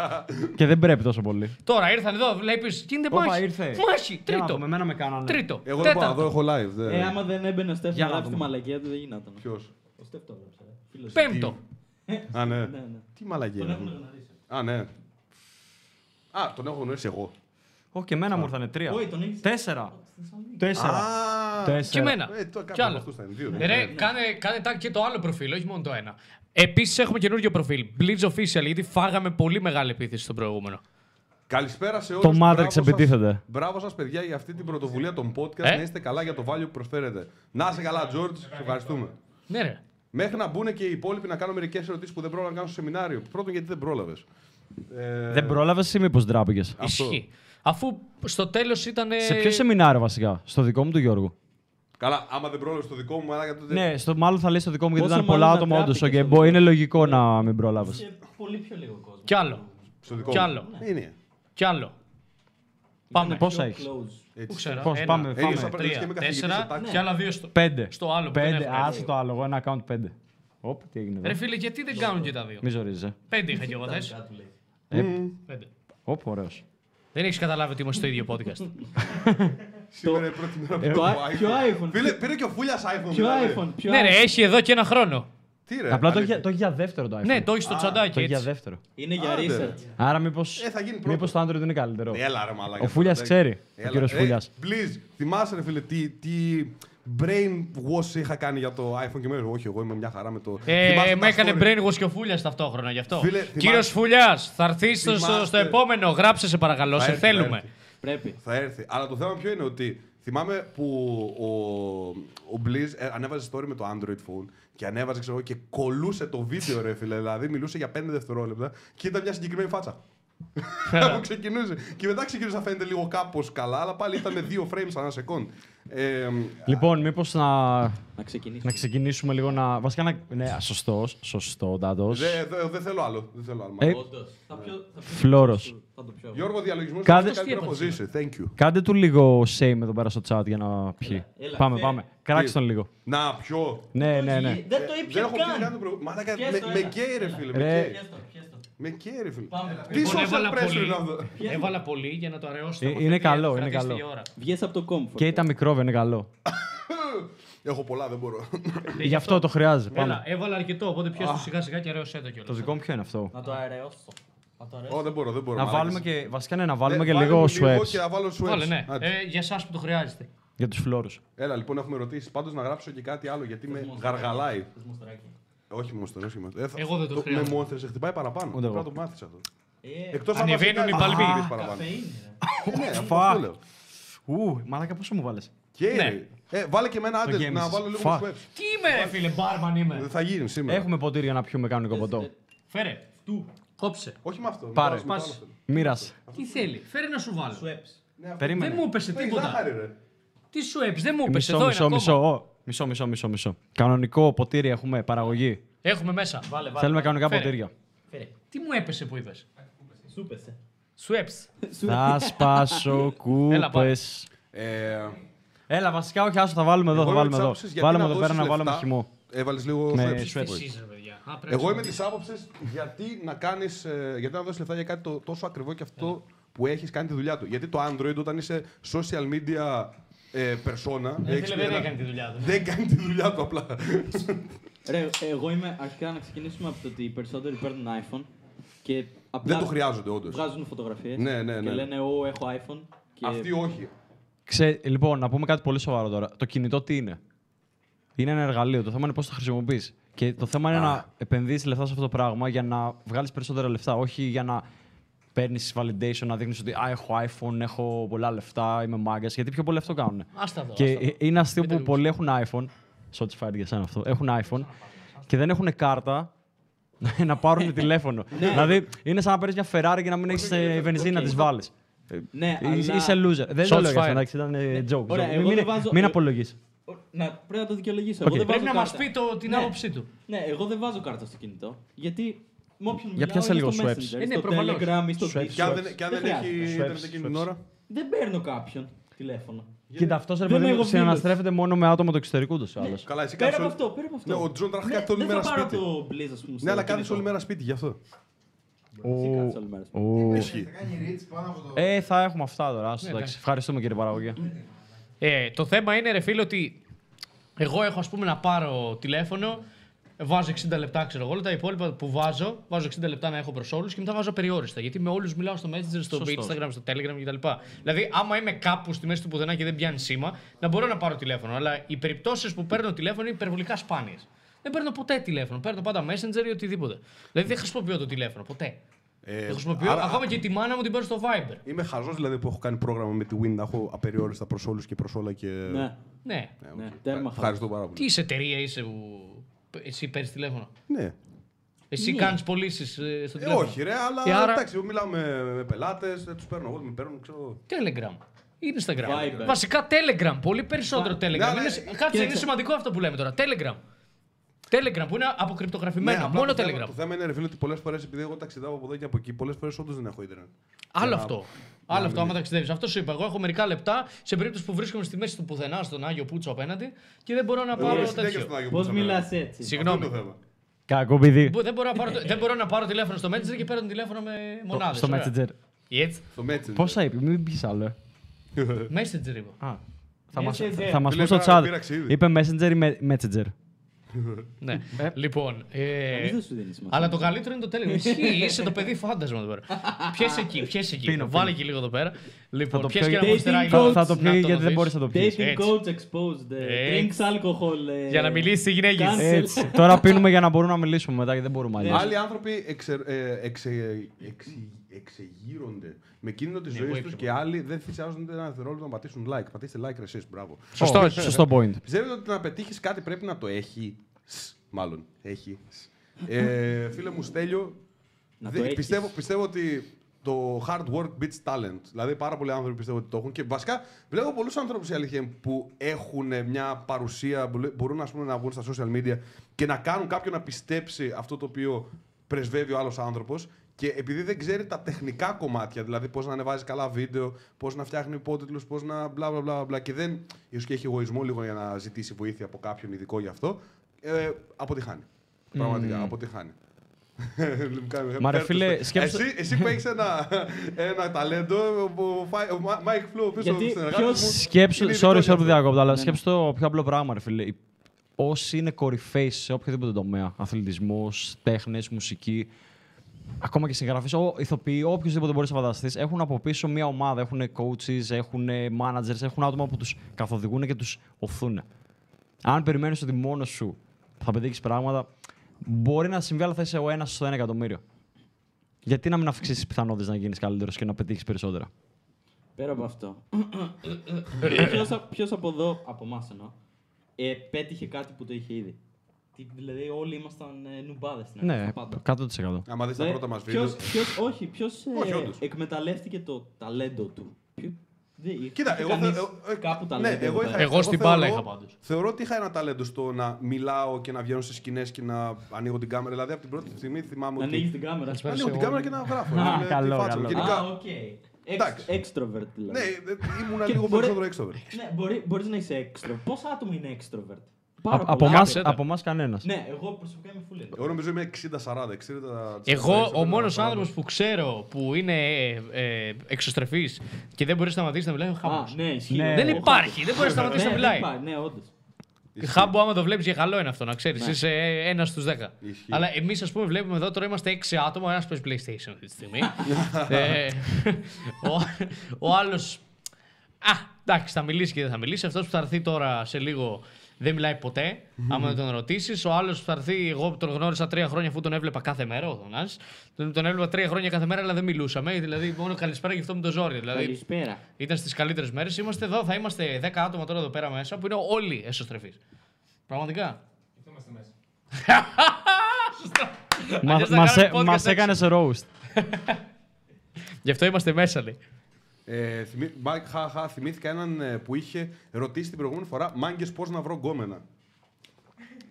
Και δεν πρέπει τόσο πολύ. Τώρα ήρθαν εδώ, βλέπεις, γίνεται Όπα, μάχη. ήρθε. Μάχη, Για να τρίτο. δούμε, εμένα με κάνανε. Τρίτο. εγώ δεν μπορώ, εδώ Τέταρτο. έχω live. δεν- Ε, άμα δεν έμπαινε ο Στέφ Για να να γράψει τη δούμε. μαλακία του, δεν γινόταν. Ποιος; Ο Στέφ το έγραψε. ρε. Φίλος. Πέμπτο. Α, ναι. Ναι, ναι. Τι μαλαγία. Τον είναι έχουμε αυτό; γνωρίσει. Α, ναι. Α, τον έχω γνωρίσει εγώ. Όχι, και εμένα μου ήρθανε τρία. Όχι, τον έχεις- Τέσσερα. Θεσσαλονίκη. Τέσσερα. Α, Και Τέσσερα. εμένα. Ε, το Κι κάποιο από άλλο. αυτούς θα είναι. Δύο, ναι. Ε, Ρε, κάνε, κάνε tag και το άλλο προφίλ, όχι μόνο το ένα. Επίσης έχουμε καινούργιο προφίλ. Blitz Official, γιατί φάγαμε πολύ μεγάλη επίθεση στο προηγούμενο. Καλησπέρα σε όλους. Το Μπράβο Matrix σας. επιτίθεται. Μπράβο σας παιδιά για αυτή την πρωτοβουλία των podcast. Ε; Να είστε καλά για το value που προσφέρετε. Να είσαι καλά, George. Σε ευχαριστούμε. Ναι, ρε. Μέχρι να μπουν και οι υπόλοιποι να κάνουν μερικές ερωτήσεις που δεν πρόλαβαν να κάνουν στο σεμινάριο. Πρώτον, γιατί δεν πρόλαβες. Ε, Δεν πρόλαβες ή μήπως ντράπηκες; Αυτό. Ισχύει. Αφού στο τέλος ήταν. Σε ποιο σεμινάριο βασικά, στο δικό μου του Γιώργου. Καλά, άμα δεν πρόλαβες το δικό μου, αλλά τότε. Ναι, στο μάλλον θα λέει στο δικό μου γιατί Πόσο ήταν πολλά μάλλον άτομα να όντω. τράπηκε Okay, στο μπο- δικό είναι λογικό να μην πρόλαβες. Σε πολύ πιο λίγο κόσμο. Κι άλλο. Στο δικό Κι μου. άλλο. Είναι. Κι άλλο. Πάμε. Πόσα Πιο έχεις; close. Πού Έτσι. ξέρω. Πώς, Ένα, πάμε, Ε, πάμε. ίσα πρέπει να Τρία, είμαι καθηγητής τέσσερα σε τάξη. και άλλα δύο στο, Πέντε. στο άλλο. που δεν Πέντε. έχουμε. Άσε το άλλο. Εγώ ένα account πέντε. Οπ, τι έγινε Ρε εδώ. φίλε, γιατί δεν κάνουν και τα δύο; Μη ζορίζεσαι. Πέντε είχα κι εγώ θες. Κάτι λέει. Πέντε. Οπ, ωραίος. Δεν έχεις καταλάβει ότι είμαστε στο ίδιο podcast. Σήμερα είναι η πρώτη μέρα που Το έχω i- Ποιο iPhone; Φίλε, πήρε και ο Φούλιας iPhone. Ποιο δηλαδή. iPhone. ποιο ναι, ρε, iPhone; έχει εδώ και ένα χρόνο. Τι ρε. Απλά το αλήθεια. έχει- το έχει για δεύτερο το iPhone. Ναι, το έχει στο Α, τσαντάκι Το έχει για έτσι. δεύτερο. Είναι για Άντε. research. Άρα μήπω Ε, θα γίνει πρώτο. μήπως το Android είναι καλύτερο. Ναι, Έλα ρε μαλάκα. Ο Φούλιας Εντάξει. ξέρει. Ο Έλα. κύριος Ε, Φούλιας. Please, θυμάσαι ρε φίλε τι, τι brain wash είχα κάνει για το iPhone και με Όχι, εγώ είμαι μια χαρά με το... Ε, Θυμάσαι με τα έκανε story; brainwash και ο Φούλιας ταυτόχρονα γι' αυτό. Φίλε, θυμάσαι- Κύριο Φούλιας, θα έρθεις στο, στο, Θυμάστε- στο επόμενο. Γράψε σε παρακαλώ, Θα σε έρθει, θα θέλουμε. έρθει. Πρέπει. Θα έρθει. Αλλά το θέμα ποιο είναι ότι θυμάμαι που ο, ο Blizz ε, ανέβαζε story με το Android phone και ανέβαζε ξέρω, εγώ, και κολούσε το βίντεο ρε φίλε. Δηλαδή μιλούσε για 5 δευτερόλεπτα και ήταν μια συγκεκριμένη φάτσα. που ξεκινούσε. Και μετά ξεκινούσε να φαίνεται λίγο κάπως καλά, αλλά πάλι ήταν δύο frames ανά second. Ε, Λοιπόν, μήπως να, Να ξεκινήσουμε. να ξεκινήσουμε λίγο να. Βασικά να. Ναι, σωστός. Σωστό, Ντάντο. Δεν δε, δεν θέλω άλλο. Δεν θέλω άλλο. Ε, Όντως. Θα πιω- θα πιω- Φλόρος. Θα το πιω. Γιώργο, διαλογισμός Κάντε- είναι καλύτερο έχω ζήσει. Thank you. Κάντε του λίγο shame εδώ πέρα στο chat για να πιει. έλα, πάμε, φέρε. πάμε. Κράξτε τον λίγο. Να, ποιο. Ναι, ναι, ναι. Δεν το Δεν ήπια έχω πει καν καν. το προηγούμενο. Μαλάκα, Πιες με, το, με έλα. καίει ρε φίλε. Με Ρε. καίει. Πιες το, πιες το. Με καίει, φίλε. Πάμε. Τι Λοιπόν, social έβαλα pressure πολύ. είναι αυτό; Έβαλα πολύ για να το αραιώσω. Ε, είναι καλό, είναι καλό. Βγες από το comfort. Και τα μικρόβια είναι καλό. Έχω πολλά, δεν μπορώ. Γι' αυτό το χρειάζεται. Έλα, Πάμε. έβαλα αρκετό, οπότε πιάσου το σιγά σιγά και αραιώσέ το κιόλας. Το δικό μου ποιο είναι αυτό; Να το αεραιώσω. Να το Ω, αεραιώσω. δεν μπορώ, δεν μπορώ. Να μαλάκες. βάλουμε και. Βασικά ναι, να βάλουμε Ε, και βάλε λίγο μου sweats και να βάλω sweats. Βάλε, ναι. Άντε. Ε, για εσάς που το χρειάζεται. για τους φλόρους. Έλα, λοιπόν, έχουμε ρωτήσει. Πάντως να γράψω και κάτι άλλο γιατί με Θες monster. γαργαλάει. Θες μοστράκι. Όχι monster, όχι monster. Ε, θα- Εγώ δεν το Με χρειάζομαι. monster σε χτυπάει παραπάνω. Ούτε Πρέπει εγώ. να το μάθεις αυτό. Ε, Εκτός Ανεβαίνουν οι παλμοί. παραπάνω. Καφεΐνη, ρε. Ε, ναι, αυτό Fuck. αυτό λέω. Ου, μαλάκα πόσο μου βάλες; Και Ναι. ε, βάλε και εμένα άντε γέμισες. να βάλω λίγο Fuck. sweats. Τι είμαι, ρε φίλε, μπάρμαν Δεν είμαι. θα γίνει σήμερα. Έχουμε ποτήρια να πιούμε κανονικό Ε, ποτό. Φέρε. Του. Κόψε. Όχι με αυτό. με Πάρε. το άλλο, με το άλλο Σπάσε. θέλω. Μοίρασε. Τι θέλει. Φέρε να σου βάλω. Σου έψε. Ναι, αυτό. Περίμενε. Δεν μου έπεσε Έχει τίποτα. ζάχαρη, ρε. Τι σου έπεσε, δεν μου έπεσε. Μισό, Εδώ είναι μισό, ακόμα. μισό. Ω, Μισό, μισό, μισό, μισό. Κανονικό ποτήρι έχουμε, παραγωγή; Έχουμε μέσα. Βάλε, βάλε. Θέλουμε κανονικά Φέρε. ποτήρια. Φέρε. Τι μου έπεσε που είπες; Σου πέσε. Σου έπεσε. Θα σπάσω Έλα, πάρε. κούπες. Ε, Έλα, βασικά όχι, άσο θα βάλουμε εδώ, εγώ θα είμαι βάλουμε της εδώ. άποψης, γιατί Βάλουμε να εδώ πέρα δώσεις να βάλουμε λεφτά, χυμό. Έβαλες λίγο Με sweats. sweats. Εσείς, ρε παιδιά. Α, πρέπει Εγώ να είμαι της άποψης γιατί να κάνεις, ε, γιατί να δώσεις λεφτά για κάτι το- τόσο ακριβό και αυτό που έχεις κάνει τη δουλειά του. Γιατί το Android όταν είσαι social media ε, persona. Ε, έχεις φίλε, δεν ένα- έκανε τη δουλειά του. Δεν κάνει τη δουλειά του απλά. Ρε, εγώ είμαι αρχικά να ξεκινήσουμε από το ότι οι περισσότεροι παίρνουν iPhone και απλά Δεν το χρειάζονται όντως. βγάζουν φωτογραφίες Ναι, ναι, και ναι. λένε Ω, έχω iPhone. Και... Αυτοί όχι. Ξέ, λοιπόν, να πούμε κάτι πολύ σοβαρό τώρα. Το κινητό τι είναι; Είναι ένα εργαλείο. Το θέμα είναι πώς το χρησιμοποιείς. Και το θέμα είναι να επενδύσεις λεφτά σε αυτό το πράγμα για να βγάλεις περισσότερα λεφτά. Όχι για να παίρνεις validation, να δείχνεις ότι Α, έχω iPhone, έχω πολλά λεφτά, είμαι μάγκας. Γιατί πιο πολλοί αυτό κάνουν. Άστα εδώ. Και άστα εδώ. ε- είναι αστείο Μην που τελείωσε. πολλοί έχουν iPhone. Satisfied για σένα αυτό. Έχουν iPhone και δεν έχουν κάρτα να πάρουν τηλέφωνο. δηλαδή είναι σαν να παίρνεις μια Ferrari και να μην έχεις βενζίνη να οκ. τη βάλεις. Ναι, Είσαι αλλά... είσαι loser. Δεν Shots το λέω για fired. σένα, εντάξει, ήταν ε, joke. Ωραία, joke. εγώ Μην, δεν βάζω- μην ε, απολογείς. Να, πρέπει να το δικαιολογήσω. Οκ. Εγώ δεν Πρέπει βάζω να μας κάρτα. πει το- την Ναι. άποψή του. Ναι, εγώ δεν βάζω κάρτα στο κινητό. Γιατί με όποιον Για μιλάω πιάσε είναι λίγο στο Swaps. Messenger, Ε, ναι, στο προφανώς. Telegram ή στο Swaps. Discord. Και αν δεν, και αν Δεν δεν έχει χρειάζεται. ίντερνετ Swaps, εκείνη την swaps. ώρα. Δεν παίρνω κάποιον τηλέφωνο. Κοίτα, αυτός ρε Δεν παιδί μου έχω συναναστρέφεται μόνο με άτομα τους εξωτερικού του άλλω. Καλά, εσύ Πέρα κάθεσαι από όλη- αυτό, πέρα από αυτό. Ναι, ο Τζον τράχει Ναι, κάθε όλη δεν μέρα θα πάρω σπίτι. το Blizz, ας πούμε. Ναι, αλλά στο κάθεσαι κινητό. όλη μέρα σπίτι γι' αυτό. Εσύ κάθεσαι όλη μέρα σπίτι. Ου. Ισχύει. Θα κάνει reach πάνω από το. Ε, θα έχουμε αυτά τώρα. άστο, Ναι, εντάξει. εντάξει. Ευχαριστούμε κύριε παραγωγή. Ε, το θέμα είναι, ρε φίλε, ότι εγώ έχω ας πούμε να πάρω τηλέφωνο, βάζω 60 λεπτά, ξέρω εγώ, όλα τα υπόλοιπα που βάζω, βάζω 60 λεπτά να έχω προς όλους και μετά βάζω περιόριστα. Γιατί με όλους μιλάω στο Messenger, στο Σωστός. Instagram, στο Telegram κτλ. Δηλαδή, άμα είμαι κάπου στη μέση του πουθενά και δεν πιάνει σήμα, να μπορώ να πάρω τηλέφωνο. Αλλά οι περιπτώσεις που παίρνω τηλέφωνο είναι υπερβολικά σπάνιες. Δεν παίρνω ποτέ τηλέφωνο. Παίρνω πάντα Messenger ή οτιδήποτε. Δηλαδή δεν χρησιμοποιώ το τηλέφωνο ποτέ. Ε, δεν χρησιμοποιώ. άρα- Ακόμα και τη μάνα μου την παίρνω στο Viber. Είμαι χαζός δηλαδή που έχω κάνει πρόγραμμα με τη Win να έχω απεριόριστα προς όλους και προς όλα και. Ναι, Ναι. Ναι, ναι, οκ. τέρμα χαλαρά. Ευχαριστώ πάρα Τι πολύ. είσαι εταιρεία είσαι που εσύ παίρνεις τηλέφωνο; Ναι. Εσύ Ναι. κάνεις πωλήσεις στο Ε, τηλέφωνο; όχι, ρε, αλλά Ε, άρα- εντάξει, εγώ μιλάω με, με πελάτες, δεν τους παίρνω εγώ, με παίρνουν, ξέρω. Telegram. Instagram. Viber. Βασικά Telegram. Πολύ περισσότερο Va- Telegram. Ναι, αλλά- είναι, κάτσε, κοίταξε. είναι σημαντικό αυτό που λέμε τώρα. Telegram. Telegram που είναι αποκρυπτογραφημένο. Ναι, απλά μόνο το Telegram. Θέμα, το θέμα είναι, ρε φίλε, ότι πολλές φορές επειδή εγώ ταξιδεύω από εδώ και από εκεί, πολλές φορές όντως δεν έχω ίντερνετ. Άλλο Για να- αυτό. για Άλλο να αυτό, μην- άμα ταξιδεύεις. Αυτό σου είπα. Εγώ έχω μερικά λεπτά σε περίπτωση που βρίσκομαι στη μέση του πουθενά, στον Άγιο Πούτσο απέναντι και δεν μπορώ να Εγώ πάρω είμαι συνέχεια τέτοιο. στον Άγιο Πώς Πούτσο, μιλάς βέβαια. έτσι. Αυτό Συγγνώμη. είναι το θέμα. Κακό παιδί. Μπο- Δεν μπορώ, να πάρω, το- δεν μπορώ να πάρω τηλέφωνο στο Messenger και παίρνω τηλέφωνο με μονάδες. Στο Messenger. Έτσι. Στο Messenger. Πόσα είπε, μην πεις άλλο. ε. Messenger είπα. Α, Θα μας, Messenger. θα μας Φίλε, πεις στο πήρα- chat. πήραξε ήδη. Είπε Messenger ή με- Messenger. Ναι. Λοιπόν. ε, Κανείς δεν σου δίνεις σημασία. Αλλά το καλύτερο είναι το Telegram. Ισχύει, είσαι το παιδί φάντασμα εδώ πέρα. Πιέσαι εκεί, πιέσαι εκεί. Πίνω, Βάλε πίνω. και λίγο εδώ πέρα. Θα Λοιπόν, το πιέσαι πιω και ένα γιατί- μοστεράκι. Θα- Θα το να πιει γιατί δεν δεις. μπορείς να το πιεις. Dating Έτσι. coach exposed. ε, Έτσι. Drinks alcohol. ε, Για να μιλήσεις σε γυναίκε. Cancel. Έτσι. Τώρα πίνουμε για να μπορούμε να μιλήσουμε μετά γιατί δεν μπορούμε αλλιώς. Άλλοι άνθρωποι εξε, ε, εξε, εξε, εξεγείρονται με κίνδυνο της Ναι, ζωής εγώ τους ήπια και άλλοι δεν θυσιάζονται ένα δευτερόλεπτο να πατήσουν like. Πατήστε like, ρε, εσείς, μπράβο. Σωστό, σωστό point. Πιστεύετε ότι να πετύχεις κάτι πρέπει να το έχει; Σ, Μάλλον έχει. Σ. Ε, φίλε μου, Στέλιο, Να δε- το έχεις. πιστεύω, πιστεύω ότι το hard work beats talent. Δηλαδή, πάρα πολλοί άνθρωποι πιστεύω ότι το έχουν. Και βασικά βλέπω πολλούς ανθρώπους η αλήθεια είναι, που έχουν μια παρουσία, που λέ- μπορούν ας πούμε, να βγουν στα social media και να κάνουν κάποιον να πιστέψει αυτό το οποίο πρεσβεύει ο άλλος άνθρωπος. Και επειδή δεν ξέρει τα τεχνικά κομμάτια, δηλαδή πώς να ανεβάζει καλά βίντεο, πώς να φτιάχνει υπότιτλους, πώς να μπλα μπλα μπλα μπλα και δεν. ίσως και έχει εγωισμό λίγο για να ζητήσει βοήθεια από κάποιον ειδικό γι' αυτό, ε, αποτυχάνει. Πραγματικά, αποτυχάνει. Μου κάνει- Μα ρε πέρτος. φίλε, σκέψου- Εσύ, εσύ που έχεις ένα, ένα ταλέντο, ο, Φάι- ο Μα- Mike Flow πίσω Γιατί στον συνεργάτη ποιος- μου, Σκέψου, είναι sorry, ειδικός sorry για που αυτό. διακόπτω, αλλά Ναι, σκέψου το πιο απλό πράγμα, ρε φίλε. Όσοι είναι κορυφαίοι σε οποιοδήποτε τομέα, αθλητισμός, τέχνες, μουσική, ακόμα και συγγραφείς, ηθοποιοί, οποιοδήποτε μπορείς να φανταστείς, έχουν από πίσω μια ομάδα. Έχουν coaches, έχουν managers, έχουν άτομα που τους καθοδηγούν και τους οθούν. Αν περιμένεις ότι μόνος σου θα πετύχεις πράγματα, μπορεί να συμβεί, αλλά θα είσαι ο ένας στο ένα εκατομμύριο. Γιατί να μην αυξήσεις τις πιθανότητες να γίνεις καλύτερος και να πετύχεις περισσότερα; Πέρα από αυτό. Ποιος από εδώ, από εμάς εννοώ, ε, πέτυχε κάτι που το είχε ήδη; Τι, δηλαδή, όλοι ήμασταν ε, νουμπάδες στην αρχή. Ναι, πάντα. 100%. Άμα δεις τα Δηλαδή, πρώτα μας ποιος- βίντεο. ποιος- όχι, ποιος Όχι, όντως. εκμεταλλεύτηκε το ταλέντο του; Ποιο, δεν, Κοίτα, είχε εγώ, κανείς θε- ε, ε, κάπου ναι, ταλέντο. εγώ, εδώ είχα, πέρα. Εγώ στην μπάλα είχα πάντως. Θεωρώ ότι είχα ένα ταλέντο στο να μιλάω και να βγαίνω σε σκηνές και να ανοίγω την κάμερα. Δηλαδή από την πρώτη στιγμή θυμάμαι Να ότι. ανοίγεις την κάμερα. Καλησπέρα. Ανοίγω την σε κάμερα και όλους. να γράφω. Α, Είναι τη καλό, φάτσα μου. καλό. Γενικά, Α, οκ. Εντάξει. Extrovert δηλαδή. ναι, ε, ήμουν Και λίγο μπορεί- περισσότερο extrovert. Ναι, μπορεί, μπορείς να είσαι extrovert. Πόσα άτομα είναι extrovert; Α- Πάρα από πολλά. εμάς- Άκουσε τα. από εμά κανένας. Ναι, εγώ προσωπικά είμαι full extrovert. Εγώ νομίζω είμαι 60-40. 60 Εγώ, ο μόνος 40. άνθρωπος που ξέρω που είναι ε, εξωστρεφής και δεν μπορεί να σταματήσει να μιλάει είναι ο Α, Χάμπος. ναι, ισχύει. Ναι. Δεν Εγώ υπάρχει, χάμπος. δεν μπορείς να σταματήσεις Ναι, να δεν μιλάει. υπάρχει, Ναι, όντως. Χάμπο, άμα το βλέπεις για καλό είναι αυτό, να ξέρεις. Ναι. Είσαι ένας στους δέκα. Ισχύει. Αλλά εμείς, ας πούμε, βλέπουμε εδώ τώρα είμαστε έξι άτομα. Ένας παίζει PlayStation αυτή τη στιγμή. ε, ο ο άλλος. Α, εντάξει, θα μιλήσει και δεν θα μιλήσει. Αυτός που θα έρθει τώρα σε λίγο δεν μιλάει ποτέ. άμα δεν τον ρωτήσεις. Ο άλλος που θα έρθει, εγώ τον γνώρισα τρία χρόνια αφού τον έβλεπα κάθε μέρα. Ο Θανάσης. Τον, τον έβλεπα τρία χρόνια κάθε μέρα, αλλά δεν μιλούσαμε. Δηλαδή, μόνο καλησπέρα και αυτό με το ζόρι. Δηλαδή, Καλησπέρα. ήταν στις καλύτερες μέρες. Είμαστε εδώ, θα είμαστε 10 άτομα τώρα εδώ πέρα μέσα που είναι όλοι εσωστρεφείς. Πραγματικά. Σωστά. Αλλιώς θα Μας, κάναμε podcast μας έξω. έκανες roast. Γι' αυτό είμαστε μέσα, λέει. Ε, θυμή, Μάικ, χα, χα, θυμήθηκα έναν ε, που είχε ρωτήσει την προηγούμενη φορά Μάγκες πώς να βρω γκόμενα;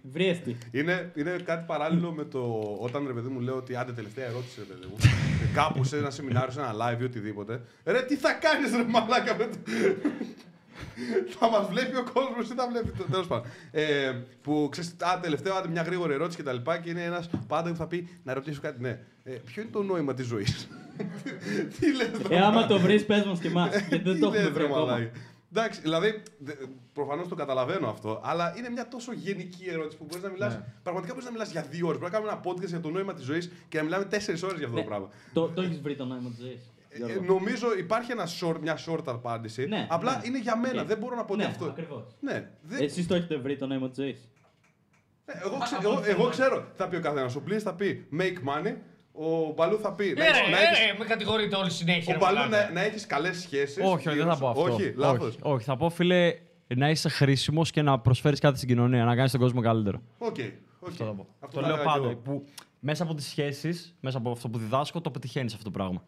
Βρέστη. Είναι, είναι κάτι παράλληλο με το όταν ρε παιδί μου λέω ότι άντε τελευταία ερώτηση ρε παιδί μου. Ε, Κάπου σε ένα σεμινάριο, σε ένα live ή οτιδήποτε. Ρε τι θα κάνεις ρε μαλάκα με το... θα μας βλέπει ο κόσμος ή θα βλέπει το τέλος πάντων. Ε, που ξέρεις, α, τελευταίο, άντε μια γρήγορη ερώτηση και τα λοιπά και είναι ένας πάντα που θα πει να ρωτήσω κάτι. Ναι, ε, ποιο είναι το νόημα της ζωής; Τι λες ρε Ε, άμα μαλάκα. το βρεις, πες μας και εμάς. Γιατί δεν Τι το έχουμε λες, βρει ρε ακόμα. μαλάκα. Εντάξει, δηλαδή προφανώς το καταλαβαίνω αυτό, αλλά είναι μια τόσο γενική ερώτηση που μπορείς να μιλά. Ναι. Πραγματικά μπορείς να μιλάς για δύο ώρες. Μπορεί να κάνουμε ένα podcast για το νόημα της ζωής και να μιλάμε τέσσερις ώρες για αυτό Ναι. το πράγμα. Το, το έχεις βρει το νόημα της ζωής. Ε, νομίζω υπάρχει ένα short, μια short απάντηση. Ναι, απλά ναι. είναι για μένα. Ε, Δεν μπορώ να πω ότι ναι, αυτό. ακριβώς. Ναι, δεν- Εσείς το έχετε βρει το νόημα της ζωής. ναι, εγώ, ξε- Α, εγώ, από εγώ αυτό. ξέρω. Θα πει ο καθένας. Ο Πλής θα πει make money. Ο Μπαλού θα πει να Ε, έχεις- ρε, να ε, έχεις- ρε, με κατηγορείτε όλη συνέχεια. ο ρε, Μπαλού μαλάκα. να, να έχεις καλές σχέσεις. Όχι, όχι, δεν θα πω αυτό. Όχι, λάθος. όχι, όχι, θα πω, φίλε, να είσαι χρήσιμος και να προσφέρεις κάτι στην κοινωνία, να κάνεις τον κόσμο καλύτερο. Οκ. οκ. Αυτό θα πω. Αυτό το θα λέω έλεγα κι πάντα. εγώ. Που μέσα από τις σχέσεις, μέσα από αυτό που διδάσκω, το πετυχαίνεις αυτό το πράγμα.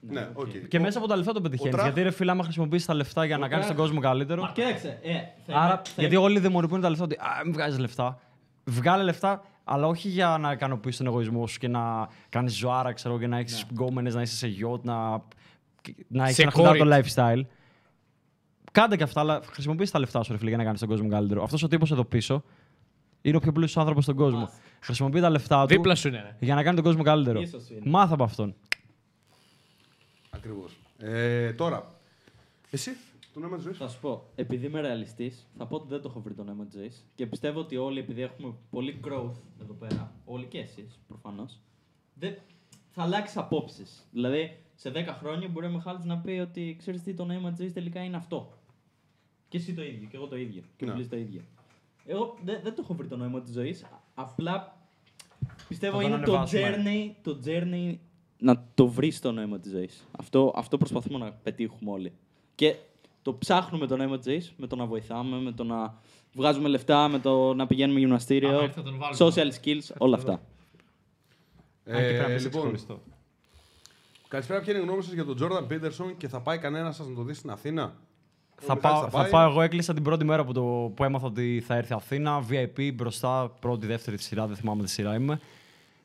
Ναι, οκ. Και μέσα από τα λεφτά το πετυχαίνεις. Τραχ- Γιατί ρε φίλε, άμα χρησιμοποιήσεις τα λεφτά για να κάνεις τον κόσμο καλύτερο. Μα κοίταξε. Ε, θα Άρα, είμαι- θα γιατί είμαι- όλοι δαιμονοποιούν τα λεφτά ότι Α, μην βγάζεις λεφτά. Βγάλε λεφτά, αλλά όχι για να ικανοποιήσει τον εγωισμό σου και να κάνεις ζωάρα, ξέρω, και να έχεις Ναι. γκόμενες, να είσαι σε γιότ, να, να έχεις Σε ένα χοντάρ το κόρη. lifestyle. Κάντε και αυτά, αλλά χρησιμοποιήσει τα λεφτά σου, ρε φίλε, για να κάνεις τον κόσμο καλύτερο. Αυτός ο τύπος εδώ πίσω είναι ο πιο πλούσιος άνθρωπος στον κόσμο. Μας. Χρησιμοποιεί τα λεφτά του Δίπλα σου είναι. ρε. για να κάνει τον κόσμο καλύτερο. Ίσως είναι. Μάθα από αυτόν. Ακριβώς. Ε, τώρα, εσύ, το νόημα της ζωής. Θα σου πω, επειδή είμαι ρεαλιστής, θα πω ότι δεν το έχω βρει το νόημα της ζωής και πιστεύω ότι όλοι, επειδή έχουμε πολύ growth εδώ πέρα, όλοι και εσείς προφανώς, θα αλλάξει απόψεις. Δηλαδή, σε 10 χρόνια μπορεί ο Μιχάλης να πει ότι ξέρεις τι, το νόημα της ζωής τελικά είναι αυτό. Και εσύ το ίδιο, και εγώ το ίδιο. Και Ναι. ο Πλής το ίδιο. Εγώ δεν, δεν το έχω βρει το νόημα της ζωής. Απλά πιστεύω Θα τον είναι το ανεβάσουμε. journey, το journey να το βρεις το νόημα της ζωής. Αυτό, αυτό προσπαθούμε να πετύχουμε όλοι. Και το ψάχνουμε το νόημα τη ζωή με το να βοηθάμε, με το να βγάζουμε λεφτά, με το να πηγαίνουμε Άμα γυμναστήριο, έρθει θα τον βάλουμε. social skills, όλα αυτά. Ε, λοιπόν, καλησπέρα, ποια είναι η γνώμη σας για τον Τζόρνταν Πίτερσον και θα πάει κανένας σας να το δει στην Αθήνα; Ο Θα Μιχάλης πάω, θα πάω εγώ, έκλεισα την πρώτη μέρα που, το, που έμαθα ότι θα έρθει Αθήνα. VIP μπροστά, πρώτη, δεύτερη τη σειρά, δεν θυμάμαι τη σειρά είμαι.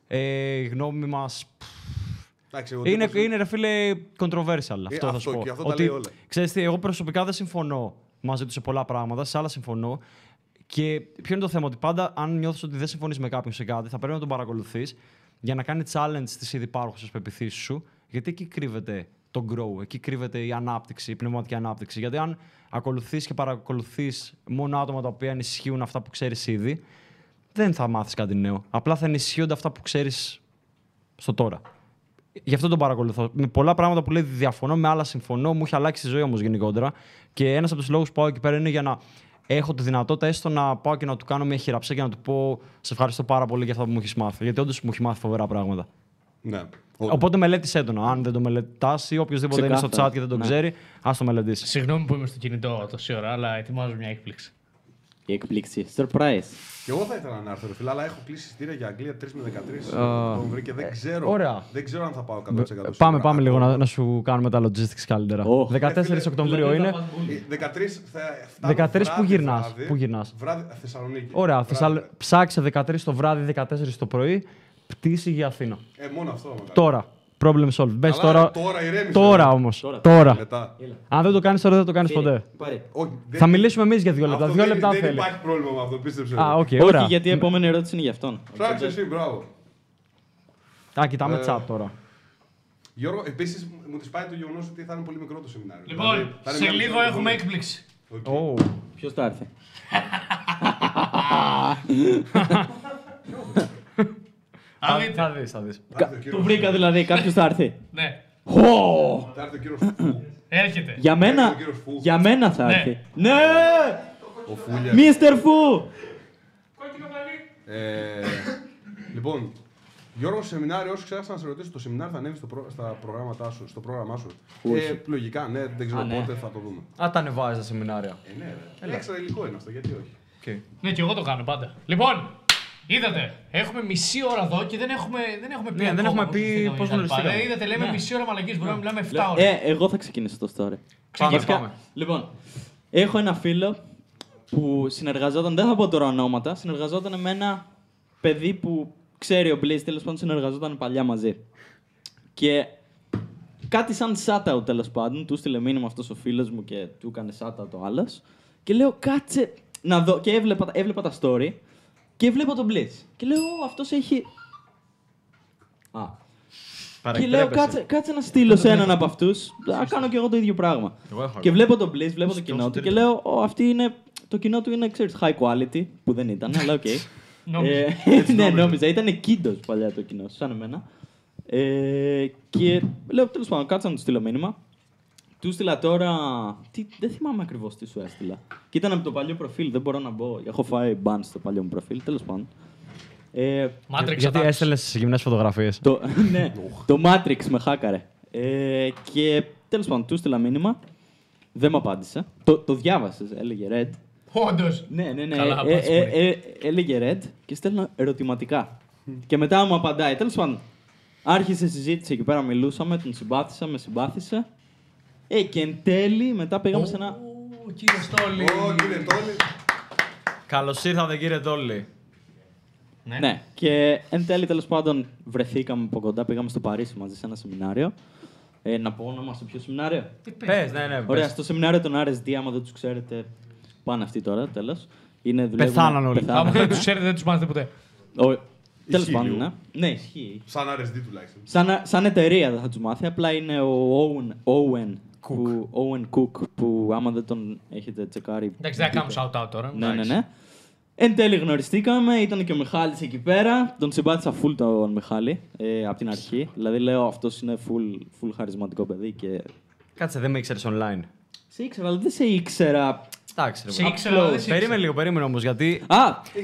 Ε, η γνώμη μας. Εντάξει, εγώ Είναι, τύπος- είναι ρε φίλε controversial. Αυτό θα αυτό σου πω. και αυτό τα λέει όλα. Ξέρεις τι, εγώ προσωπικά δεν συμφωνώ μαζί τους σε πολλά πράγματα, σε άλλα συμφωνώ. Και ποιο είναι το θέμα, ότι πάντα αν νιώθεις ότι δεν συμφωνείς με κάποιον σε κάτι, θα πρέπει να τον παρακολουθείς για να κάνει challenge στι ήδη υπάρχουσες πεπιθήσεις σου, γιατί εκεί κρύβεται το grow, εκεί κρύβεται η ανάπτυξη, η πνευματική ανάπτυξη. Γιατί αν ακολουθείς και παρακολουθείς μόνο άτομα τα οποία ενισχύουν αυτά που ξέρεις ήδη, δεν θα μάθεις κάτι νέο. Απλά θα ενισχύονται αυτά που ξέρεις στο τώρα. Γι' αυτό τον παρακολουθώ. Με πολλά πράγματα που λέει διαφωνώ, με άλλα συμφωνώ. Μου έχει αλλάξει τη ζωή όμως γενικότερα. Και ένας από τους λόγους που πάω εκεί πέρα είναι για να έχω τη δυνατότητα έστω να πάω και να του κάνω μια χειραψία και να του πω Σε ευχαριστώ πάρα πολύ για αυτά που μου έχεις μάθει. Γιατί όντως μου έχει μάθει φοβερά πράγματα. Ναι. Οπότε μελέτησε έντονα. Αν δεν το μελετάς ή οποιοδήποτε είναι στο Ξεκάθαρα. chat και δεν το Ναι. ξέρει, ας το μελετήσεις. Συγγνώμη που είμαι στο κινητό τόση ώρα, αλλά ετοιμάζω μια έκπληξη. Η εκπλήξη. Surprise. Και εγώ θα ήθελα να έρθω, ρε φίλε, αλλά έχω κλείσει εισιτήρια για Αγγλία 3 με 13 Α. Οκτώβρη και δεν ξέρω. ωραία. Δεν ξέρω αν θα πάω 100%. Πάμε, σίγουρα. πάμε λίγο να, να σου κάνουμε τα logistics καλύτερα. Ω. 14 Ε, φίλε, Οκτωβρίου είναι. Ε, 13 θα φτάνω 13 που βράδυ, γυρνάς, βράδυ. πού γυρνάς; Βράδυ, Θεσσαλονίκη. Ωραία, Βράδυ. Θεσσαλ... ψάξε 13 το βράδυ, 14 το πρωί, πτήση για Αθήνα. Ε, μόνο αυτό. μετά. Τώρα. Problem solved. Μπες Καλά, τώρα. Τώρα ηρέμησε. Τώρα ρε. όμως. Τώρα. Τώρα. Μετά. Αν δεν το κάνεις τώρα, δεν το κάνεις ποτέ. Πάρε. Όχι, δεν- Θα μιλήσουμε εμείς για δύο λεπτά. αυτό Δύο δεν- λεπτά δεν θέλεις. υπάρχει πρόβλημα με αυτό, πίστεψε. Α, οκ, Όχι, ωραία. γιατί η επόμενη ερώτηση είναι για αυτόν. Ψάξε εσύ, μπράβο. Α, κοιτάμε Ε, chat τώρα. Γιώργο, επίσης μου τη πάει το γεγονός ότι θα είναι πολύ μικρό το σεμινάριο. Λοιπόν, Δηλαδή, θα είναι σε μια λίγο μικρή έχουμε εκπομπή. έκπληξη. Οκ. Ω. Ποιος θα έρθει; Αν Θα- δείτε. Θα δεις, θα δεις. Θα έρθει ο κύριος- Το βρήκα δηλαδή, κάποιος θα έρθει. Ναι, Χω! Θα έρθει ο κύριος Φου. έρχεται. Για μένα, ο κύριος Φου. για μένα θα Ναι. έρθει. Ναι! Ο Φούλιας. Μίστερ Φου! Ε, λοιπόν, Γιώργο, σεμινάριο, όσοι ξέχασα να σε ρωτήσω, το σεμινάριο θα ανέβει στο, προ... στα προγράμματά σου, στο πρόγραμμά σου; Όχι. Ε, λογικά, ναι, δεν ξέρω Α, ναι. πότε θα το δούμε. Α, τα ανεβάζει τα σεμινάρια. Ε, ναι, ρε. Έξτρα υλικό είναι αυτό, γιατί όχι; Okay. Ναι, και εγώ το κάνω πάντα. Λοιπόν, είδατε, έχουμε μισή ώρα εδώ και δεν έχουμε, δεν έχουμε πει. Ναι, δεν ακόμα έχουμε πώς πει γνωριστήκαμε πώς και τα λοιπά. γνωριστήκαμε. Ε, Είδατε, λέμε μισή ώρα μαλακή, μπορούμε να μιλάμε 7 ώρες. Ε, εγώ θα ξεκινήσω το story. Πάμε, Βασικά, πάμε. Λοιπόν, έχω ένα φίλο που συνεργαζόταν, δεν θα πω τώρα ονόματα, συνεργαζόταν με ένα παιδί που ξέρει ο Blaze, τέλος πάντων συνεργαζόταν παλιά μαζί. Και κάτι σαν shout-out τέλος πάντων, του στείλε μήνυμα αυτός ο φίλος μου και του έκανε shout-out ο άλλος. Και λέω, κάτσε να δω. Και έβλεπα, έβλεπα τα story και βλέπω τον Blaze. Και λέω, αυτός έχει. Α, και λέω, κάτσε, κάτσε να στείλω σε έναν από αυτούς. Να κάνω κι εγώ το ίδιο πράγμα. Εγώ έχω, Και εγώ. βλέπω τον Blaze, βλέπω το Και κοινό όσο του και τρίτη. λέω, Ω, αυτή είναι, το κοινό του είναι, ξέρεις, high quality, που δεν ήταν, αλλά οκ. Νόμιζα. Ε, ναι, νόμιζα. Ήταν kiddos παλιά το κοινό, σαν εμένα. Ε, και λέω, τέλος πάντων, κάτσα να του στείλω μήνυμα. Του στείλα τώρα. Τι, δεν θυμάμαι ακριβώς τι σου έστειλα. Και ήταν από το παλιό προφίλ, δεν μπορώ να μπω. Έχω φάει ban στο παλιό μου προφίλ, τέλος πάντων. Ε, Matrix Γιατί attacks. έστελνε γυμνές φωτογραφίες. το, ναι, το Matrix με χάκαρε. Ε, και τέλος πάντων, του στείλα μήνυμα. Δεν μου απάντησε. Το, το διάβασες, έλεγε Red. Όντως. Ναι, ναι, ναι. Καλά, ε, πας ε, πολύ. ε, έλεγε Red και στέλνω ερωτηματικά. και μετά μου απαντάει. Τέλος πάντων, άρχισε συζήτηση εκεί πέρα, μιλούσαμε, τον συμπάθησα, με συμπάθησε. Ε, και εν τέλει μετά πήγαμε σε ένα. Ω, Κύριε Στόλη. Ω, κύριε Τόλι. Καλώς ήρθατε, κύριε Τόλι. Ναι. Ναι. Και εν τέλει, τέλος πάντων, βρεθήκαμε από κοντά, πήγαμε στο Παρίσι μαζί σε ένα σεμινάριο. Ε, να πω όνομα στο ποιο σεμινάριο; Τι πες. Πες, ναι, ναι. Ωραία, πες. στο σεμινάριο των RSD, άμα δεν τους ξέρετε, πάνε αυτοί τώρα, τέλος. Πεθάναν όλοι. Άμα δεν τους ξέρετε, δεν τους μάθετε ποτέ. Τέλος Ισχύει πάντων, λίγο. ναι. Ναι, ισχύει. Σαν RSD τουλάχιστον. Σαν, σαν εταιρεία δεν θα τους μάθει, απλά είναι ο Owen, Owen, Που, Owen Cook, που άμα δεν τον έχετε τσεκάρει. Εντάξει, δεν θα κάνουμε shout out τώρα. Ναι, ναι, εντάξει. ναι. Εν τέλει γνωριστήκαμε, ήταν και ο Μιχάλης εκεί πέρα. Τον συμπάθησα full τον Μιχάλη ε, από την αρχή. Δηλαδή λέω αυτός είναι full, full χαρισματικό παιδί και. Κάτσε, δεν με ήξερες online. Σε ήξερα, αλλά δεν σε ήξερα. Εντάξει, ρε. Σε bro. ήξερα, αλλά δεν σε ήξερα. Περίμενε λίγο, περίμενε όμως γιατί. Α!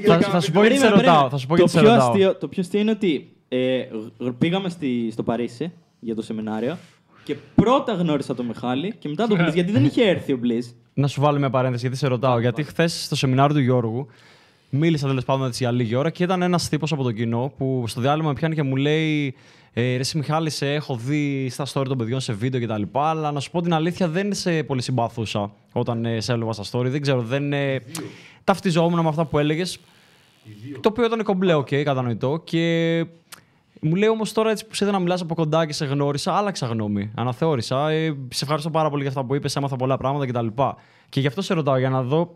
Θα, θα σου πω γιατί σε ρωτάω. Θα σου πω το, γιατί σε πιο ρωτάω. αστείο, το πιο αστείο είναι ότι ε, γ- πήγαμε στη, στο Παρίσι για το σεμινάριο και πρώτα γνώρισα τον Μιχάλη και μετά τον Blaze, γιατί δεν είχε έρθει ο Blaze. Να σου βάλω μια παρένθεση γιατί σε ρωτάω. Γιατί χθες στο σεμινάριο του Γιώργου μίλησα τέλος πάντων έτσι για λίγη ώρα και ήταν ένας τύπος από το κοινό που στο διάλειμμα με πιάνει και μου λέει. Ε, ρε εσύ Μιχάλη, σε έχω δει στα story των παιδιών σε βίντεο κτλ. Αλλά να σου πω την αλήθεια, δεν σε πολύ συμπαθούσα όταν ε, σε έβλεπα στα story. Δεν ξέρω, δεν. Ε, ταυτιζόμουν με αυτά που έλεγες. Το οποίο ήταν κομπλέ, οκ, κατανοητό. Και μου λέει όμως τώρα έτσι που σε είδα να μιλάς από κοντά και σε γνώρισα, άλλαξα γνώμη. Αναθεώρησα. Ε, σε ευχαριστώ πάρα πολύ για αυτά που είπες, έμαθα πολλά πράγματα κτλ. Και γι' αυτό σε ρωτάω για να δω.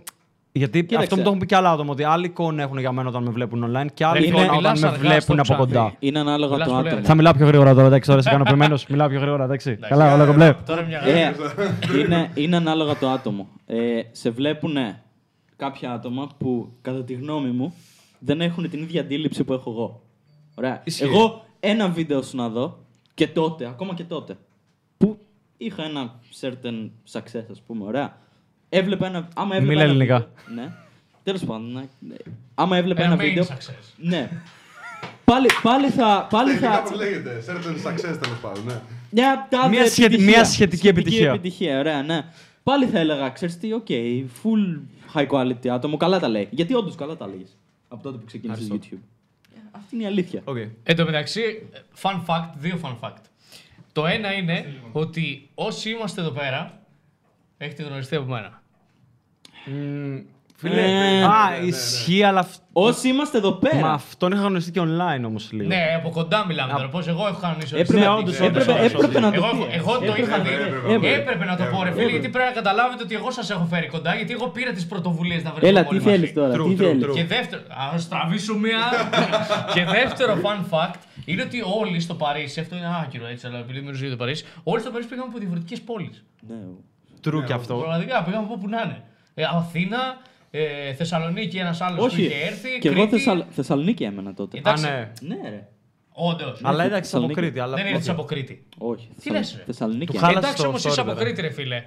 Γιατί Κοίταξε. αυτό μου το έχουν πει και άλλα άτομα. Ότι άλλη εικόνα έχουν για μένα όταν με βλέπουν online και άλλη Ρε, εικόνα μιλάς όταν με αργά βλέπουν στο από ψάχνει. κοντά. Είναι ανάλογα Μιλάς το πολύ άτομο. Θα μιλάω πιο γρήγορα τώρα, εντάξει, τώρα είσαι ικανοποιημένο. Μιλάω πιο γρήγορα, εντάξει. Καλά, όλα κομπλέ. Τώρα μια Ε, είναι, είναι ανάλογα το άτομο. Ε, σε βλέπουν κάποια άτομα που, κατά τη γνώμη μου, δεν έχουν την ίδια αντίληψη που έχω εγώ. Ωραία. Ισχύει. Εγώ ένα βίντεο σου να δω και τότε, ακόμα και τότε, που είχα ένα certain success, ας πούμε, ωραία. Έβλεπα ένα. Άμα έβλεπα Μίλα ένα ελληνικά. βίντεο- ναι. Τέλος πάντων. Ναι. ναι. Άμα έβλεπα Ένα ένα main βίντεο. success. Ναι. πάλι, πάλι θα. Πάλι Τεχνικά θα πώς λέγεται, certain success τέλος πάντων, ναι. μια, τάδε Μια σχετι- επιτυχία. μια σχετική επιτυχία. επιτυχία, ωραία, ναι. Πάλι θα έλεγα, ξέρεις τι, οκ, full high quality άτομο, καλά τα λέει. Γιατί όντως καλά τα λέγεις. Από τότε που ξεκίνησες το YouTube. Ε, Αυτή είναι η αλήθεια. Οκ. Εν τω μεταξύ, fun fact, δύο fun fact. Το ένα είναι ότι όσοι είμαστε εδώ πέρα, έχετε γνωριστεί από μένα. Μμ, Φίλε, Ε, α, ισχύει, αλλά. αυ- Όσοι είμαστε εδώ Μα πέρα. αυτόν είχα γνωριστεί και online όμως λίγο. Ναι, από κοντά μιλάμε τώρα. Πώς εγώ έχω κανονίσει όλες Έπρεπε, τις όντως, τακτικές. όντως, έπρεπε, όντως, έπρεπε να το Εγώ, πεις. εγώ το Έπρεπε, είχα δει. έπρεπε, έπρεπε. Έπρεπε να το πω, ρε φίλε, Έπρεπε. γιατί πρέπει να καταλάβετε ότι εγώ σας έχω φέρει κοντά, γιατί εγώ πήρα τις πρωτοβουλίες να βρεθούμε. Έλα, όλοι τι μαζί. θέλεις τώρα, True, τι true, θέλεις. true. Και δεύτερο, α τραβήσω μία. και δεύτερο fun fact είναι ότι όλοι στο Παρίσι, αυτό είναι άκυρο έτσι, αλλά επειδή μιλούσα για το Παρίσι, όλοι στο Παρίσι πήγαμε από διαφορετικές πόλεις. Ναι. True και αυτό. Πραγματικά πήγαμε από όπου να είναι. Ε, Αθήνα, ε, Θεσσαλονίκη, ένας άλλος που Όχι, είχε έρθει. και εγώ Κρήτη. Θεσσαλ- Θεσσαλονίκη έμενα τότε. Εντάξει. Α, ναι. Ναι, ρε. Όντως. Αλλά εντάξει, από Θεσσαλονίκη. Κρήτη. Αλλά... Δεν οκ. ήρθε από Κρήτη. Όχι. Τι λες, ρε; Θεσσαλονίκη. Του έμενα. χάλασε Εντάξει το όμως story, είσαι από βέβαια. Κρήτη, ρε φίλε.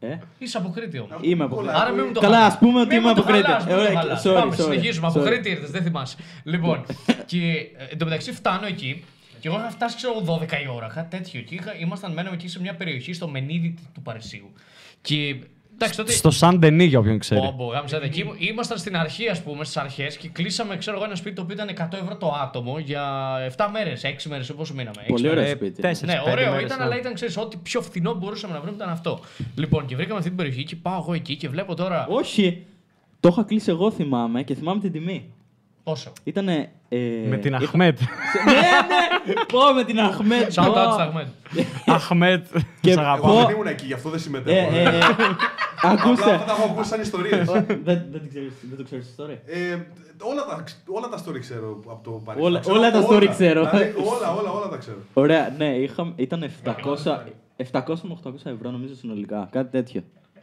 Ε, Είσαι από Κρήτη όμως. Είμαι από Όλα. Κρήτη. Άρα μην μου το Καλά, χαλάς. ας πούμε ότι Μην είμαι μου το από Κρήτη. χαλάς, μην μου το Ε, χαλάς. sorry, Πάμε, sorry, συνεχίζουμε. Από sorry. Κρήτη ήρθες, δεν θυμάσαι. Λοιπόν, και ε, εν τω μεταξύ φτάνω εκεί και εγώ είχα φτάσει ξέρω, 12 η ώρα, κάτι τέτοιο. Και είχα, ήμασταν μένουμε εκεί σε μια περιοχή στο Μενίδη του Παρισίου. Και εντάξει, τότε. Στο Σαν Ντενί, για όποιον ξέρει. Πω, πω, γάμισα, εκεί ήμου- ήμασταν στην αρχή, ας πούμε, στις αρχές και κλείσαμε, ξέρω εγώ, ένα σπίτι το οποίο ήταν 100 ευρώ το άτομο για 7 μέρες, 6 μέρες, πόσο μείναμε. έξι Πολύ ωραίο Ε, σπίτι. τέσσερις, ναι, πέντε ωραίο μέρες, ήταν, ναι. αλλά ήταν, ξέρεις, ό,τι πιο φθηνό μπορούσαμε να βρούμε ήταν αυτό. Λοιπόν, και βρήκαμε αυτή την περιοχή και πάω εγώ εκεί και βλέπω τώρα. Όχι. Το είχα κλείσει εγώ θυμάμαι και θυμάμαι την τιμή. Πόσο; Ήτανε. Ε, Με την είχα- Αχμέτ. ναι, ναι! Πω με την Αχμέτ. Shout πω. out στα Ahmed. Αχμέτ. Και- Σ' Εγώ αγαπάω. Πω. δεν ήμουν εκεί, γι' αυτό δεν Ε, συμμετέχω. ε, ε, Απλά Ακούστε. αυτά τα έχω ακούσει σαν ιστορίες. δεν, δεν, την ξέρεις, δεν το ξέρεις τη ιστορία. Ε, όλα, τα, όλα τα story ξέρω από το Παρίσι. Όλα- Ξέρω όλα τα story ξέρω. Δηλαδή, όλα, όλα, όλα τα ξέρω. Ωραία, ναι, είχα, ήταν 700, 700 με 800 ευρώ νομίζω συνολικά. Κάτι τέτοιο.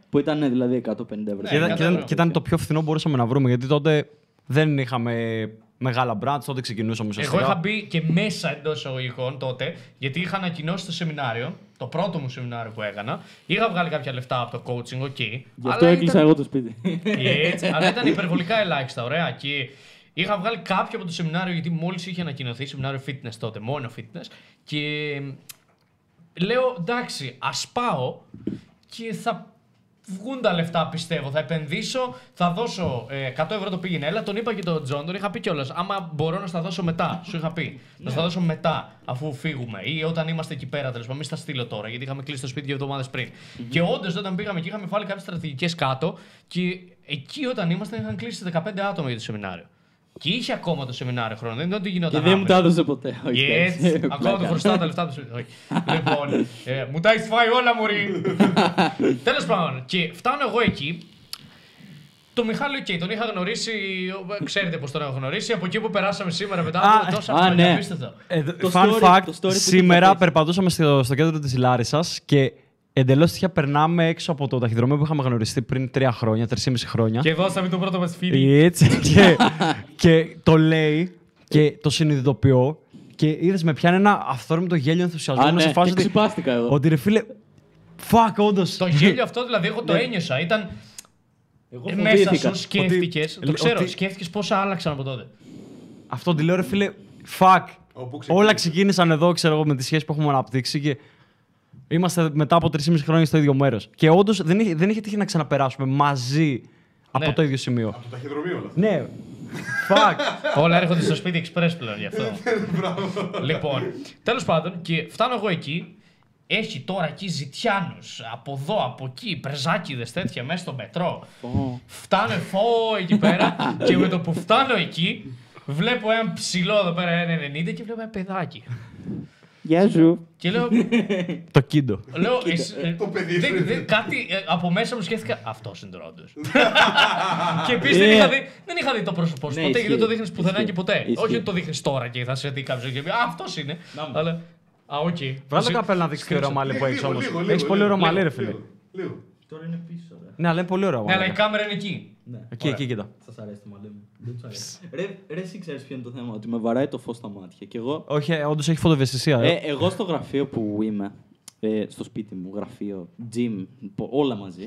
Που ήταν ναι, δηλαδή 150 ευρώ. Και ήταν- Ναι, και ήταν- ναι. και ήταν το πιο φθηνό που μπορούσαμε να βρούμε. Γιατί τότε δεν είχαμε μεγάλα brands, τότε ξεκινούσαμε Εγώ ουσιαστικά. είχα μπει και μέσα εντός εισαγωγικών τότε, γιατί είχα ανακοινώσει το σεμινάριο, το πρώτο μου σεμινάριο που έκανα. Είχα βγάλει κάποια λεφτά από το coaching, οκ. Γι' αλλά αυτό έκλεισα ήταν- εγώ το σπίτι. Έτσι, αλλά ήταν υπερβολικά ελάχιστα, ωραία. Και είχα βγάλει κάποιο από το σεμινάριο, γιατί μόλις είχε ανακοινωθεί σεμινάριο fitness τότε, μόνο fitness. Και λέω εντάξει, ας πάω και θα βγουν τα λεφτά, πιστεύω. Θα επενδύσω, θα δώσω ε, 100 ευρώ το πήγαινε. Έλα, τον είπα και τον Τζον, τον είχα πει κιόλας. Άμα μπορώ να στα δώσω μετά, σου είχα πει. Να στα δώσω μετά, αφού φύγουμε. Ή όταν είμαστε εκεί πέρα, τέλος πάντων. Μην στα στείλω τώρα, γιατί είχαμε κλείσει το σπίτι δύο εβδομάδες πριν. Και όντως, όταν πήγαμε εκεί, είχαμε βάλει κάποιες στρατηγικές κάτω. Και εκεί, όταν ήμασταν, είχαν κλείσει 15 άτομα για το σεμινάριο. Και είχε ακόμα το σεμινάριο χρόνο. Δεν είναι ότι Και γινόταν. δεν μου άμεσα. τα έδωσε ποτέ. Όχι, Έτσι, εντάξει. ακόμα του Πλάκα. χρωστάω τα λεφτά του. Όχι. Λοιπόν, ε, μου τα έχεις φάει όλα, Μωρή. Τέλος πάντων, και φτάνω εγώ εκεί. Το Μιχάλη, οκ, τον είχα γνωρίσει. ο- Ξέρετε πώς τον έχω γνωρίσει. Από εκεί που περάσαμε σήμερα μετά Α, από τόσα α, χρόνια. ναι. Απίστευτο. Ε, Το fun story- fact, το story που σήμερα είχα πει. περπατούσαμε στο, στο κέντρο της Λάρισας και εντελώς τυχαία περνάμε έξω από το ταχυδρομείο που είχαμε γνωριστεί πριν τρία χρόνια, τρεις χρόνια. Και δώσαμε το πρώτο μας φίλι. Έτσι, και, και το λέει και το συνειδητοποιώ και είδες με πιάνει ένα αυθόρμητο γέλιο ενθουσιασμό Α, είμαι ναι, σε φάση και ότι, ξυπάστηκα εγώ. ότι ρε φίλε, fuck όντως. Το γέλιο αυτό δηλαδή, εγώ το Ναι. ένιωσα. Ήταν Εγώ ε, μέσα φοβήθηκα. σου σκέφτηκες. Ότι- Το ξέρω, ότι- σκέφτηκες πόσα άλλαξαν από τότε. Αυτό τη λέω ρε φίλε, fuck. Όπου ξεκίνησε. Όλα ξεκίνησαν εδώ, ξέρω εγώ, με τη σχέση που έχουμε αναπτύξει και είμαστε μετά από 3,5 χρόνια στο ίδιο μέρος. Και όντως δεν, είχε- δεν είχε τύχει να ξαναπεράσουμε μαζί από Ναι. το ίδιο σημείο. Από το ταχυδρομείο όλα. Ναι. Fuck. Όλα έρχονται στο σπίτι express πλέον γι' αυτό. λοιπόν, τέλος πάντων, και φτάνω εγώ εκεί. Έχει τώρα εκεί ζητιάνου από εδώ, από εκεί, πρεζάκιδε τέτοια μέσα στο μετρό. Ω. Φτάνω φω εκεί πέρα και με το που φτάνω εκεί βλέπω έναν ψηλό εδώ πέρα 1,90 και βλέπω ένα παιδάκι. Γεια σου. Και λέω, Το kiddo. λέω εσύ- ε, Το παιδί δεν- σου. δεν- κάτι ε, από μέσα μου σκέφτηκα. Αυτός είναι τώρα όντως. και επίσης δεν, Ε. είχα δει, δεν είχα δει το πρόσωπό σου Ναι, ποτέ γιατί δεν ισχύει. το δείχνεις πουθενά Ισχύει. και ποτέ. Ισχύει. Όχι ότι το δείχνεις τώρα και θα σε δει κάποιος και πει Α, αυτός είναι. Να μου. Αλλά. Α, οκ. Βγάλε το Εσύ- καπέλο να δείξει το ωραίο μαλλί που Λίγο, έχει όμως. λίγο, λίγο, Έχει πολύ λίγο, ωραίο μαλλί, λίγο, ρε φίλε. λίγο, λίγο. Τώρα είναι πίσω, ρε. Ναι, αλλά είναι πολύ ωραίο Ναι, αλλά η μαλλί. κάμερα είναι εκεί. Ναι. Εκεί, εκεί, κοίτα. Σας αρέσει το μαλλί μου. Δεν του αρέσει. Ρε, ρε, εσύ ξέρεις ποιο είναι το θέμα. Ότι με βαράει το φως στα μάτια. Και εγώ, Όχι, όντως έχει φωτοβαισθησία. ε, ε. εγώ στο γραφείο που είμαι, ε, στο σπίτι μου, γραφείο, gym, πο- όλα μαζί,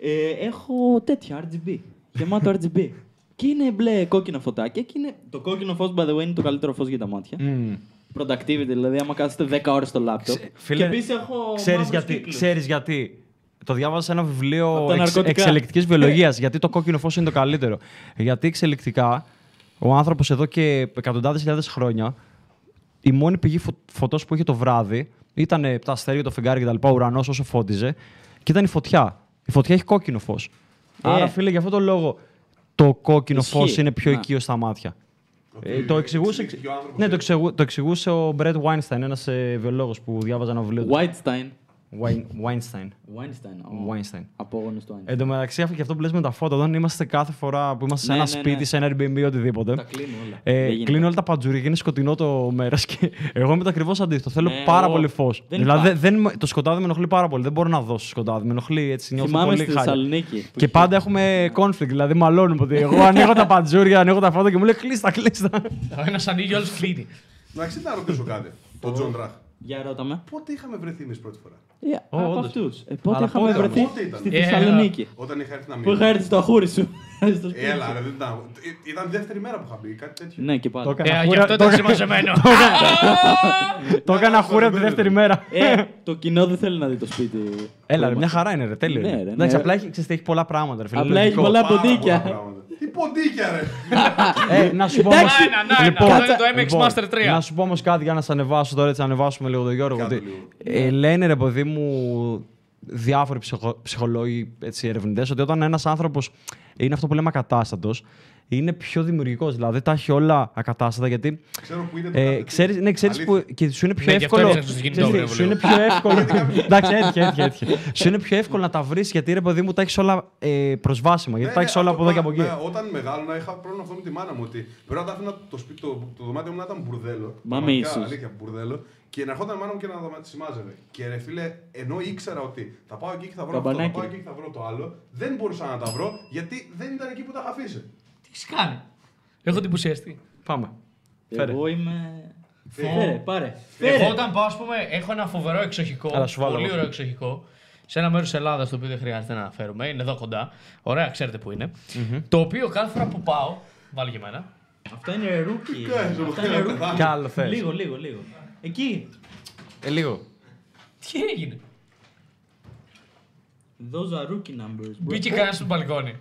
ε, έχω τέτοια RGB. Γεμάτο RGB. Και είναι μπλε κόκκινο φωτάκια και είναι. Το κόκκινο φως, by the way, είναι το καλύτερο φως για τα μάτια. Μμμ. Productivity, δηλαδή, άμα κάθεστε 10 ώρες στο laptop. Ξε- φίλε, και επίσης έχω. Ξέρεις μαύρους γιατί, κύκλους. ξέρεις γιατί; Το διάβασα σε ένα Από βιβλίο τα εξ, ναρκωτικά. εξελικτικής βιολογίας. γιατί το κόκκινο φως είναι το καλύτερο. Γιατί εξελικτικά ο άνθρωπος εδώ και εκατοντάδες χιλιάδες χρόνια η μόνη πηγή φω... φωτός που είχε το βράδυ ήταν τα αστέρια, το φεγγάρι κτλ. Ο ουρανός όσο φώτιζε και ήταν η φωτιά. Η φωτιά έχει κόκκινο φως. Άρα, φίλε, για αυτόν τον λόγο το κόκκινο Ισχύει. φως είναι πιο Να. οικείο στα μάτια. Ότι Ε, το, εξηγούσε, εξηγήθηκε ο άνθρωπος ναι, το, έτσι. εξηγού, το εξηγούσε ο Μπρέτ Βάινσταϊν, ένας ε, βιολόγος που διάβαζε ένα βιβλίο. του. Whitestein. Βάιν- Βάινσταϊν. Weinstein. ο Weinstein. Απόγονος του Einstein. Εν τω μεταξύ, αυτό και αυτό που λες με τα φώτα, όταν είμαστε κάθε φορά που είμαστε σε Ναι, ένα ναι, σπίτι, ναι. σε ένα Airbnb, οτιδήποτε. Τα κλείνω όλα. Ε, Δεν γίνεται. κλείνω όλα τα παντζούρια και είναι σκοτεινό το μέρα. Και εγώ είμαι το ακριβώς αντίθετο. Θέλω Ναι, πάρα εγώ- πολύ φως. δεν Δηλαδή, υπάρχει. δεν, με- το σκοτάδι με ενοχλεί πάρα πολύ. Δεν μπορώ να δώσω σκοτάδι. Με ενοχλεί έτσι. Νιώθω Θυμάμαι πολύ στη χάλια. Θεσσαλονίκη. που Και είχε- πάντα έχουμε conflict, δηλαδή μαλώνουμε. Ότι εγώ ανοίγω τα παντζούρια, ανοίγω τα φώτα και μου λέει κλείστα, κλείστα. Ο ένας ανοίγει, όλο κλείνει. Εντάξει, να ρωτήσω κάτι. Τον Τζον Τραχ. Για ρώτα με. Πότε είχαμε βρεθεί εμείς πρώτη φορά; Ε, Ω, από όντως. αυτούς. Ε, πότε Αλλά είχαμε πότε, βρεθεί πότε ήταν; στη Ε, Θεσσαλονίκη; Όταν είχα έρθει να Που μείνω. είχα έρθει στο αχούρι σου; Στο σπίτι. Έλα, ρε, δεν ήταν. Ε, Ήταν δεύτερη μέρα που είχα μπει, κάτι τέτοιο. Ναι, και πάλι. Το έκανα Ε, γι' χούρα- αυτό το ήταν έκανα- συμμαζεμένο. Το έκανα χούρα τη δεύτερη μέρα. Ε, το κοινό δεν θέλει να δει το σπίτι. Έλα, ρε, που μια είμαστε. χαρά είναι, ρε, τέλειο. Ναι, είναι. ρε, Εντάξει, ναι. απλά έχει, ξέρεις τι, έχει πολλά πράγματα, ρε φίλε. Απλά έχει λογικό. πολλά Πάρα ποντίκια. Πολλά πράγματα. Τι ποντίκια, ρε. Ε, να σου πω όμως... Να ένα, να ένα. Λοιπόν, Αυτό είναι το MX λοιπόν, Master 3. Να σου πω όμως κάτι για να σε ανεβάσω τώρα, έτσι να ανεβάσουμε λίγο τον Γιώργο. Κάτω Ότι, λίγο. ε, λένε ρε παιδί μου διάφοροι ψυχο, ψυχολόγοι, έτσι, ερευνητές, ότι όταν ένας άνθρωπος είναι αυτό που λέμε ακατάστατος, είναι πιο δημιουργικός. Δηλαδή τα έχει όλα ακατάστατα γιατί Ξέρω που είναι το ε, κάθε τι. ξέρεις, ναι, ξέρεις Αλήθεια. που, και σου είναι πιο Ναι, γι' αυτό εύκολο. έψαξα στο κινητό ξέρεις τι, μου, σου είναι λέω. πιο εύκολο. Εντάξει, έτυχε, έτυχε, έτυχε. Σου είναι πιο εύκολο να τα βρεις γιατί ρε παιδί μου τα έχεις όλα ε, προσβάσιμα. Γιατί Ναι, τα ναι, έχεις όλα αυτό από εδώ και από πράγμα, εκεί. ναι, Όταν μεγάλωνα είχα πρόβλημα αυτό με τη μάνα μου ότι πρέπει να τα άφηνα το, σπίτι, το, το δωμάτιο μου να ήταν μπουρδέλο. Μα Πραγματικά, μίσους. Αλήθεια, μπουρδέλο. Και να ερχόταν η μάνα μου και να τα σημάζευε. Και ρε φίλε, ενώ ήξερα ότι θα πάω εκεί και θα βρω αυτό, θα Καμπανάκι. πάω εκεί και θα βρω το άλλο, δεν μπορούσα να τα βρω γιατί δεν ήταν εκεί που τα είχα αφήσει. Τι έχεις κάνει. Έχω εντυπωσιαστεί. Πάμε. Φέρε. Εγώ είμαι. Φέρε. Φέρε, πάρε. Εγώ Φέρε. όταν πάω, ας πούμε, έχω ένα φοβερό εξοχικό. Έλα, σου βάλω πολύ εγώ. ωραίο εξοχικό. Σε ένα μέρος της Ελλάδας το οποίο δεν χρειάζεται να αναφέρουμε. Είναι εδώ κοντά. Ωραία, ξέρετε που είναι. Το οποίο κάθε φορά που πάω. Βάλει και εμένα. Αυτά είναι rookie. κάνεις, Αυτά ρε, είναι ρε, rookie. Κι άλλο θες. Λίγο, λίγο, λίγο. Εκεί. Ε, λίγο. Τι έγινε; Those are rookie numbers. bro. Μπήκε κανένας στο μπαλκόνι.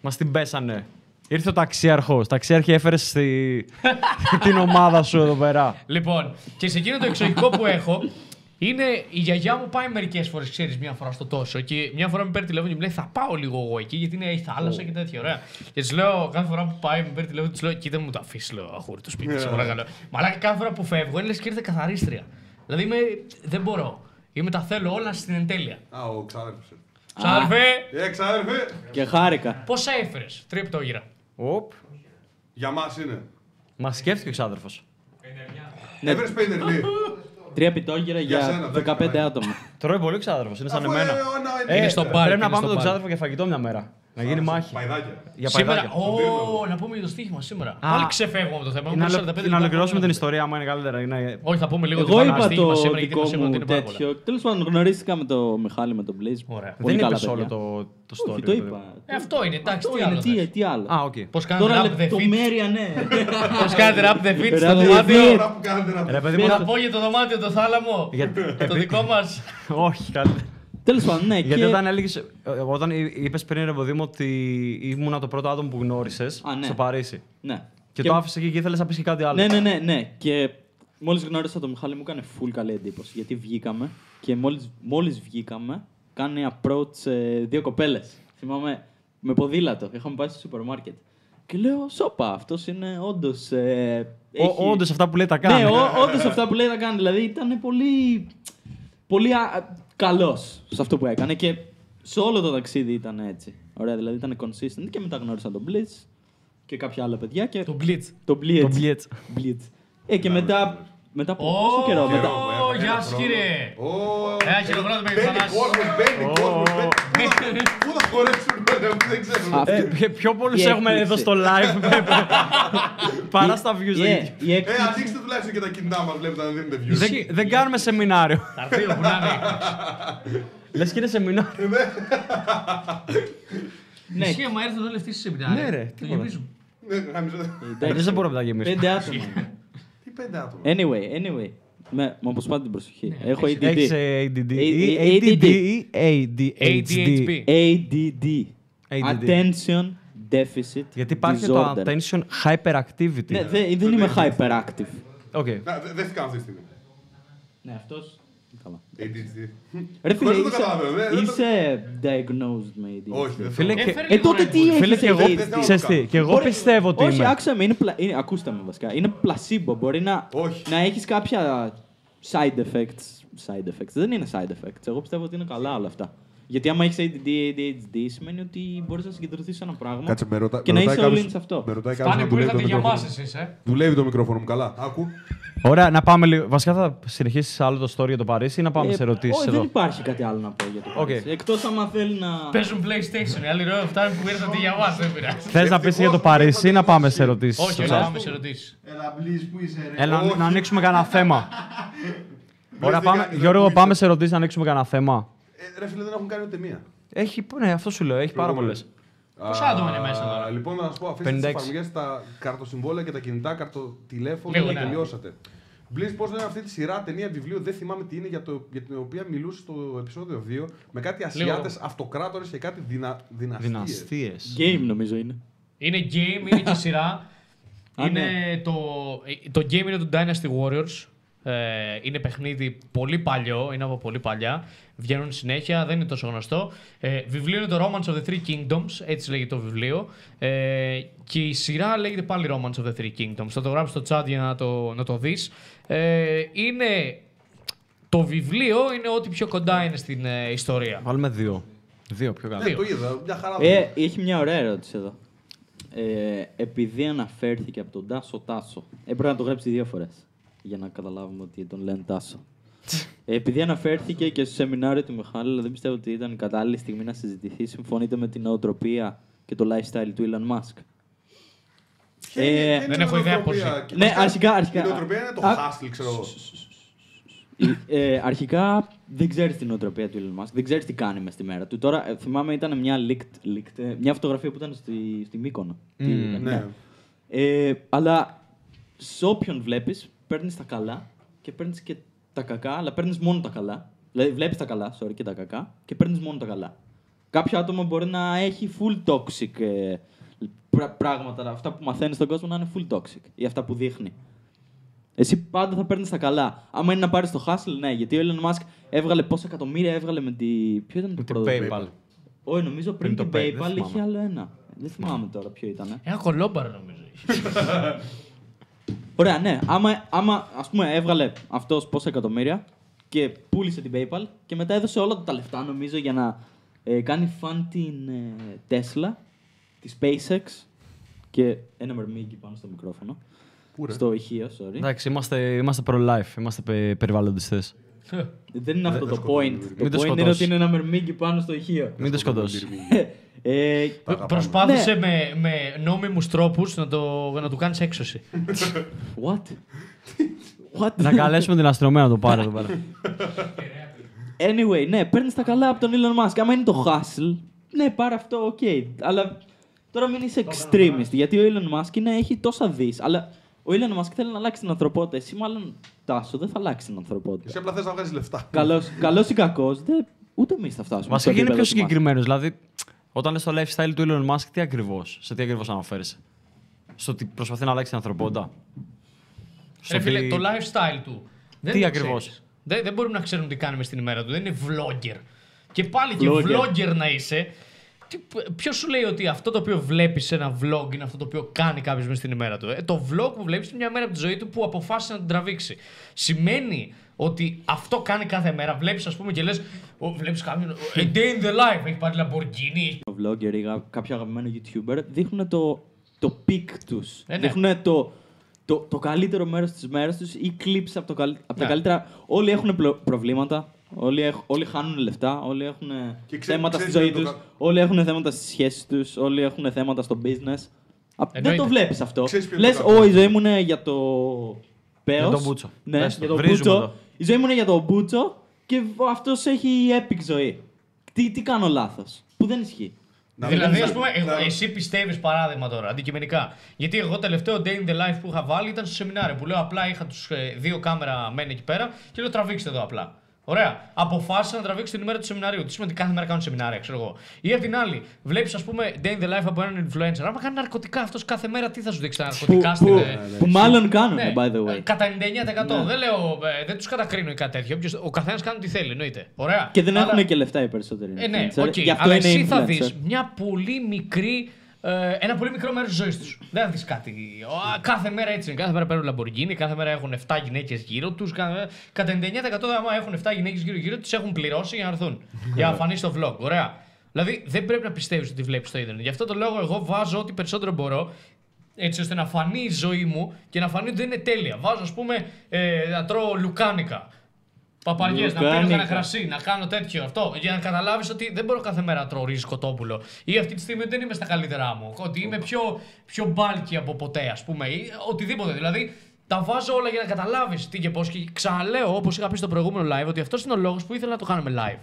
Μας την πέσανε. Ήρθε ο ταξίαρχος. Ταξίαρχη έφερες στη... την ομάδα σου εδώ πέρα. Λοιπόν, και σε εκείνο το εξοχικό που έχω, είναι η γιαγιά μου πάει μερικές φορές, ξέρεις, μια φορά στο τόσο. Και μια φορά με παίρνει τηλέφωνο και μου λέει: Θα πάω λίγο εγώ εκεί, γιατί είναι η θάλασσα και τέτοια. Ωραία. Και της λέω, κάθε φορά που πάει, με παίρνει τηλέφωνο, της λέω: Κοίτα μου το αφήσει, λέω, αχούρι το σπίτι, σε παρακαλώ. Μαλάκα κάθε φορά που φεύγω, είναι λες και ήρθε καθαρίστρια. Δηλαδή είμαι, δεν μπορώ. Είμαι τα θέλω όλα στην εντέλεια. Α, ο ξάδερφος. Ξάδερφε, Ε, ξάδερφε, Και χάρηκα. πόσα έφερες, τρία πτώγυρα. Οπ. για μας είναι. Μα σκέφτηκε ο ξάδερφο. Ναι. Έβρες πέιντερλι. Τρία πιτόγυρα Για για σένα, δέκα 15 παράγει. άτομα. Τρώει πολύ ο ξάδερφο. Είναι σαν Αφού, εμένα. ε, ο, να, Είναι ε, στο ε, πάρκι, Πρέπει να είναι πάμε στο με τον πάρκι. ξάδερφο για φαγητό μια μέρα. Να γίνει μάχη. Παϊδάκια. Για Σήμερα, παϊδάκια. Ω, να πούμε για το στοίχημα σήμερα. Α. Πάλι ξεφεύγουμε από το θέμα. Να, Μου ολο- 45 να λεπτά ολοκληρώσουμε έχουμε την να ιστορία, άμα είναι καλύτερα. Είναι... Όχι, θα πούμε λίγο Εγώ το είπα στοίχημα το σήμερα γιατί δικό μας είπαν ότι μου είναι πάρα πολλά. τέτοιο. Τέλος πάντων, γνωρίστηκα με το Μιχάλη με τον Blaze. Ωραία. Πολύ Δεν καλά είπες όλο παιδιά. το, το story. Όχι, το ρε είπα. παιδί. Ε, αυτό είναι, εντάξει, Αυτό τι είναι, άλλο τι, θες. τι άλλο. Α, οκ. Πώς κάνετε Τώρα rap the fit. λεπτομέρεια, ναι. Πώς κάνετε rap the fit στο Rap the δωμάτιο; fit. Τώρα που κάνετε να Ρε παιδί μου, Θα πω για το δωμάτιο το θάλαμο. Γιατί- Το επί- δικό μας. Όχι, καλύτερα. Τέλος πάντων, ναι. Γιατί και- όταν έλεγες. Όταν είπες πριν, ρε παιδί μου, ότι ήμουν το πρώτο άτομο που γνώρισες Α, ναι. στο Παρίσι. Ναι. Και, το άφησες εκεί και ήθελες να πεις και κάτι άλλο. Ναι, ναι, ναι, ναι. Και μόλις γνώρισα τον Μιχάλη μου έκανε full καλή εντύπωση. Γιατί βγήκαμε και μόλις μόλις βγήκαμε, κάνει approach ε, δύο κοπέλες. Θυμάμαι με ποδήλατο. Είχαμε πάει στο σούπερ μάρκετ. Και λέω, σόπα, αυτός είναι όντως. Ε, έχει- Όντως αυτά που λέει τα κάνει. Ναι, όντως αυτά που λέει τα κάνει. Δηλαδή ήταν πολύ. Πολύ καλός σε αυτό που έκανε και σε όλο το ταξίδι ήταν έτσι. Ωραία, δηλαδή ήταν consistent και μετά γνώρισα τον Blitz και κάποια άλλα παιδιά. Και... Το Blitz. Το Blitz. Το Blitz. Blitz. Ε, και μετά. Μετά από πόσο καιρό. Ω, Μετά... Ω, γεια σας, κύριε. Ένα χειροκρότημα για τον Μπαίνει Θανάση. κόσμος, μπαίνει κόσμος. μπαίνει- Πού θα- Πού θα χωρέσουν όλοι αυτοί, δεν ξέρω. Αυτό- Ε, πιο- πιο πολλούς Η έχουμε έκπληξη. εδώ στο live παρά στα views. στο Yeah, YouTube. η Ε, έκπληξη- ανοίξτε τουλάχιστον και τα κινητά μας, βλέπετε να δίνετε views. Δεν, δεν κάνουμε σεμινάριο. Θα έρθει όπου να είναι. Λες και είναι σεμινάριο. Ναι, Εσύ άμα έρθουν όλοι αυτοί στη σεμινάρια. Ναι, ρε, θα τίποτα. γεμίζουν. Ναι, γάμισε. Εμείς δεν μπορούμε να τα γεμίσουμε. πέντε άτομα. Είναι. Τι πέντε άτομα. Anyway, anyway. Με, μου αποσπάτε την προσοχή. Έχω ADD. Έχεις ADD. ή ADD. ADD ή ADHD. ADHD. ADD. ADD. Attention Deficit Γιατί υπάρχει Disorder. το attention hyperactivity. Ναι, δεν, δεν είμαι hyperactive. Οκ. Να, δε- Δεν τι κάνω αυτή τη στιγμή. Ναι, αυτός... Καλά. ADHD. Ρε φίλε, Δεν το είσαι, καταλαβαίνω, δεν- δεν το- είσαι diagnosed με ADHD. Όχι, δεν Φίλε, θέλω. και- Έφερε Ε, λίγο τότε Red τι Bull. έχεις Φίλε, και εγώ, ADHD? δεν ξέρεις τι, και εγώ Μπορεί- πιστεύω ότι Όχι, είμαι. άκουσα με, είναι, πλα... είναι, ακούστε με βασικά. Είναι πλασίμπο. Μπορεί να, Όχι. να έχεις κάποια side effects. Side effects. Δεν είναι side effects. Εγώ πιστεύω ότι είναι καλά όλα αυτά. Γιατί άμα έχεις ADD, ADHD σημαίνει ότι μπορείς να συγκεντρωθείς σε ένα πράγμα Κάτσε, με ρωτά- και με να ρωτάει είσαι all in κάποιος- σε αυτό. Με ρωτάει κάποιος Φτάνει αν που δουλεύει το ήρθατε για μικρόφωνο. μας εσείς, ε. Δουλεύει το μικρόφωνο μου καλά. Άκου. Ωραία, να πάμε λίγο. Βασικά θα συνεχίσει άλλο το story για το Παρίσι ή να πάμε Ε, σε ερωτήσεις όχι, δεν εδώ. υπάρχει κάτι άλλο να πω για το Οκ. Παρίσι. Εκτός άμα θέλει να... Παίζουν PlayStation. Οι άλλοι ρε, φτάνει που ήρθατε για μας, δεν πειράζει. Θες να πεις για το Παρίσι ή να πάμε σε ερωτήσεις; Όχι, όχι, πάμε σε ερωτήσεις. Έλα, please, που είσαι, ρε; Έλα, Όχι. να ανοίξουμε κανένα θέμα. Ωραία, δεν πάμε. κάνει- Γιώργο, δεν πάμε σε ερωτήσεις να ανοίξουμε κανένα θέμα. Ε, Ρε φίλε, δεν έχουν κάνει ούτε μία. Έχει, ναι, αυτό σου λέω, έχει πάρα πολλές. Πόσα άτομα είναι μέσα τώρα; Λοιπόν, να σας πω, αφήστε τις 56. εφαρμογές, τα καρτοσυμβόλαια και τα κινητά, καρτοτηλέφωνα Λίγο, και ναι. τελειώσατε. Μπλίζ, πώς λένε αυτή τη σειρά, ταινία, βιβλίο, δεν θυμάμαι τι είναι για, το, για την οποία μιλούσε στο επεισόδιο 2 με κάτι Ασιάτες, αυτοκράτορες και κάτι δυνα, δυναστείες. Δυναστείες. Game νομίζω είναι. Είναι game, είναι και σειρά. Α, είναι ναι. το, ε, το game είναι του Dynasty Warriors. Ε, είναι παιχνίδι πολύ παλιό, είναι από πολύ παλιά. Βγαίνουν συνέχεια, δεν είναι τόσο γνωστό. Ε, βιβλίο είναι το Romance of the Three Kingdoms, έτσι λέγεται το βιβλίο. Ε, και η σειρά λέγεται πάλι Romance of the Three Kingdoms. Θα το γράψω στο chat για να το, να το δεις. Ε, είναι... Το βιβλίο είναι ό,τι πιο κοντά είναι στην ε, ιστορία. Βάλουμε δύο. Δύο, πιο καλά. Ναι, το είδα, μια χαρά. Ε, έχει μια ωραία ερώτηση εδώ. Ε, επειδή αναφέρθηκε από τον Τάσο Τάσο. Έπρεπε να το γράψεις δύο φορές. Για να καταλάβουμε ότι τον λένε Τάσο. Ε, επειδή αναφέρθηκε και στο σεμινάριο του Μιχάλη, αλλά δεν πιστεύω ότι ήταν η κατάλληλη στιγμή να συζητηθεί. Συμφωνείτε με την νοοτροπία και το lifestyle του Elon Musk. Ποια είναι- ε, ποια είναι δεν η έχω ιδέα νοοτροπία; πώς Και Ναι, βασικά, αρχικά- αρχικά- Η νοοτροπία είναι το Α- hustle, ξέρω εγώ. Ε, αρχικά δεν ξέρεις την νοοτροπία του Elon Musk, δεν ξέρεις τι κάνει μες στη μέρα του. Τώρα ε, θυμάμαι ήταν μια leaked, leaked, ε, μια φωτογραφία που ήταν στη, στη Μύκονο. Τι ήταν, Ναι. Ε, αλλά σε όποιον βλέπεις, παίρνεις τα καλά και παίρνεις και τα κακά, αλλά παίρνεις μόνο τα καλά. Δηλαδή βλέπεις τα καλά, sorry, και τα κακά και παίρνεις μόνο τα καλά. Κάποιο άτομο μπορεί να έχει full toxic ε, πρά- πράγματα, αυτά που μαθαίνεις στον κόσμο να είναι full toxic ή αυτά που δείχνει. Εσύ πάντα θα παίρνεις τα καλά. Άμα είναι να πάρεις το hustle, ναι, γιατί ο Elon Musk έβγαλε πόσα εκατομμύρια έβγαλε με τη. Ποιο ήταν το Με την πρώτο. PayPal. Όχι, νομίζω πριν, Πριν την το Pay, δεν PayPal είχε θυμάμαι. άλλο ένα. Δεν θυμάμαι τώρα ποιο ήταν. Ένα κολόμπαρο νομίζω. είχε. Ωραία, ναι. Άμα, άμα ας πούμε έβγαλε αυτός πόσα εκατομμύρια και πούλησε την PayPal και μετά έδωσε όλα του τα λεφτά νομίζω για να ε, κάνει φαν την ε, Tesla, τη SpaceX και ένα μερμήγκι πάνω στο μικρόφωνο. Πού ρε; Στο ηχείο, sorry. Εντάξει, είμαστε, είμαστε pro-life, είμαστε πε, περιβαλλοντιστές. Δεν είναι αυτό δεν το σκοτώνει. point. Μην το το point είναι σκοτώσεις. ότι είναι ένα μερμήγκι πάνω στο ηχείο. Μην το σκοτώσεις. Ε, αγαπάμε. Προσπάθησε Ναι. με, με νόμιμους τρόπους να, το, να του κάνεις έξωση. what? what? να καλέσουμε την αστυνομία να το πάρει εδώ πέρα. Anyway, ναι, παίρνεις τα καλά από τον Elon Musk. Άμα είναι το hustle, ναι, πάρε αυτό, οκ. Αλλά τώρα μην είσαι extremist, γιατί ο Elon Musk είναι, έχει τόσα δις. Αλλά ο Elon Musk θέλει να αλλάξει την ανθρωπότητα. Εσύ, μάλλον, Τάσο, δεν θα αλλάξει την ανθρωπότητα. Εσύ απλά θες να βγάζει λεφτά. Καλός ή κακός, ούτε εμείς θα φτάσουμε. Βασικά στο είναι πιο επίπεδο του Musk. συγκεκριμένος. Δηλαδή, όταν λες το lifestyle του Elon Musk, τι ακριβώς, σε τι ακριβώς αναφέρεσαι; Στο ότι προσπαθεί να αλλάξει την ανθρωπότητα; Στο Ρε φίλε, ότι- το lifestyle του. Δεν Τι το ακριβώς; ξέρεις. Δεν, δεν μπορούμε να ξέρουμε τι κάνει μες στην ημέρα του. Δεν είναι vlogger. Και πάλι Vlogger. και vlogger να είσαι, Ποιος σου λέει ότι αυτό το οποίο βλέπεις σε ένα vlog είναι αυτό το οποίο κάνει κάποιος μέσα στην ημέρα του; Ε, το vlog που βλέπεις είναι μια μέρα από τη ζωή του που αποφάσισε να την τραβήξει. Σημαίνει ότι αυτό κάνει κάθε μέρα. Βλέπεις, ας πούμε, και λες. Βλέπεις κάποιον. A day in the life. Έχει πάρει Lamborghini. vlogger ή γα- κάποιο αγαπημένο YouTuber δείχνουν το, το peak τους. Ε, ναι. Δείχνουν το, το, το καλύτερο μέρος της μέρας τους ή clips από, το, καλ- από τα Ναι. καλύτερα. Όλοι έχουν πλο- προβλήματα. Όλοι, έχ- όλοι χάνουν λεφτά. Όλοι έχουν Και ξέρει- θέματα στη ξέρεις ζωή να το τους. κα- Όλοι έχουν θέματα στις σχέσεις τους. Όλοι έχουν θέματα στο business. Α, δεν Εννοείται. το βλέπεις αυτό. Ξέρεις ποιο Λες, είναι το κακό. Ω, η ζωή μου είναι για το. Πέος. Για τον Μπούτσο. Ναι, Πες το, για τον βρίζουμε Μπούτσο. το. Η ζωή μου είναι για τον Μπούτσο και αυτός έχει epic ζωή. Τι, τι κάνω λάθος. Που δεν ισχύει. Να δηλαδή, μην- ας πούμε, εγώ- να- εσύ πιστεύεις παράδειγμα τώρα, αντικειμενικά. Γιατί εγώ τελευταίο day in the life που είχα βάλει ήταν στο σεμινάριο που λέω απλά είχα τους δύο κάμερα μεν εκεί πέρα και λέω τραβήξτε εδώ απλά. Ωραία. Αποφάσισα να τραβήξω την ημέρα του σεμιναρίου. Τι σημαίνει ότι κάθε μέρα κάνω σεμινάρια, ξέρω εγώ. Ή απ' την άλλη, βλέπεις, ας πούμε, day in the life από έναν influencer. Άμα κάνει ναρκωτικά αυτός κάθε μέρα, τι θα σου δείξει τα Που, ναρκωτικά στην. που, ε, που μάλλον κάνουν, ναι, by the way. ε, Κατά 99%. Ναι. Δεν λέω, ε, δεν τους κατακρίνω ή κάτι τέτοιο. Όποιος- ο καθένας κάνει τι θέλει, εννοείται. Ωραία. Και δεν Αλλά- έχουν και λεφτά οι περισσότεροι. ε, ναι, influencer. οκ. Γι' αυτό Αλλά είναι εσύ θα influencer. δεις μια πολύ μικρή. Ε, ένα πολύ μικρό μέρος της ζωής τους. Δεν θα δεις κάτι. «Α, κάθε μέρα έτσι είναι. Κάθε μέρα παίρνουν Lamborghini, κάθε μέρα έχουν 7 γυναίκες γύρω τους. Κατά 99% άμα έχουν 7 γυναίκες γύρω-γύρω τους, έχουν πληρώσει για να έρθουν. για να φανείς στο vlog. Ωραία. Δηλαδή δεν πρέπει να πιστεύεις ότι βλέπεις το Ιντερνετ. Γι' αυτό το λόγο εγώ βάζω ό,τι περισσότερο μπορώ έτσι ώστε να φανεί η ζωή μου και να φανεί ότι δεν είναι τέλεια. Βάζω, ας πούμε, ε, να τρώω λουκάνικα. Παπαριέ, να πίνω Λουκάνικα. κανένα κρασί, να κάνω τέτοιο αυτό. Για να καταλάβεις ότι δεν μπορώ κάθε μέρα να τρώω ρύζι κοτόπουλο. Ή αυτή τη στιγμή δεν είμαι στα καλύτερά μου. Ότι είμαι πιο, πιο μπάλκι από ποτέ, ας πούμε. Ή οτιδήποτε. Δηλαδή τα βάζω όλα για να καταλάβεις τι και πώς. Και ξαναλέω, όπως είχα πει στο προηγούμενο live, ότι αυτός είναι ο λόγος που ήθελα να το κάνουμε live.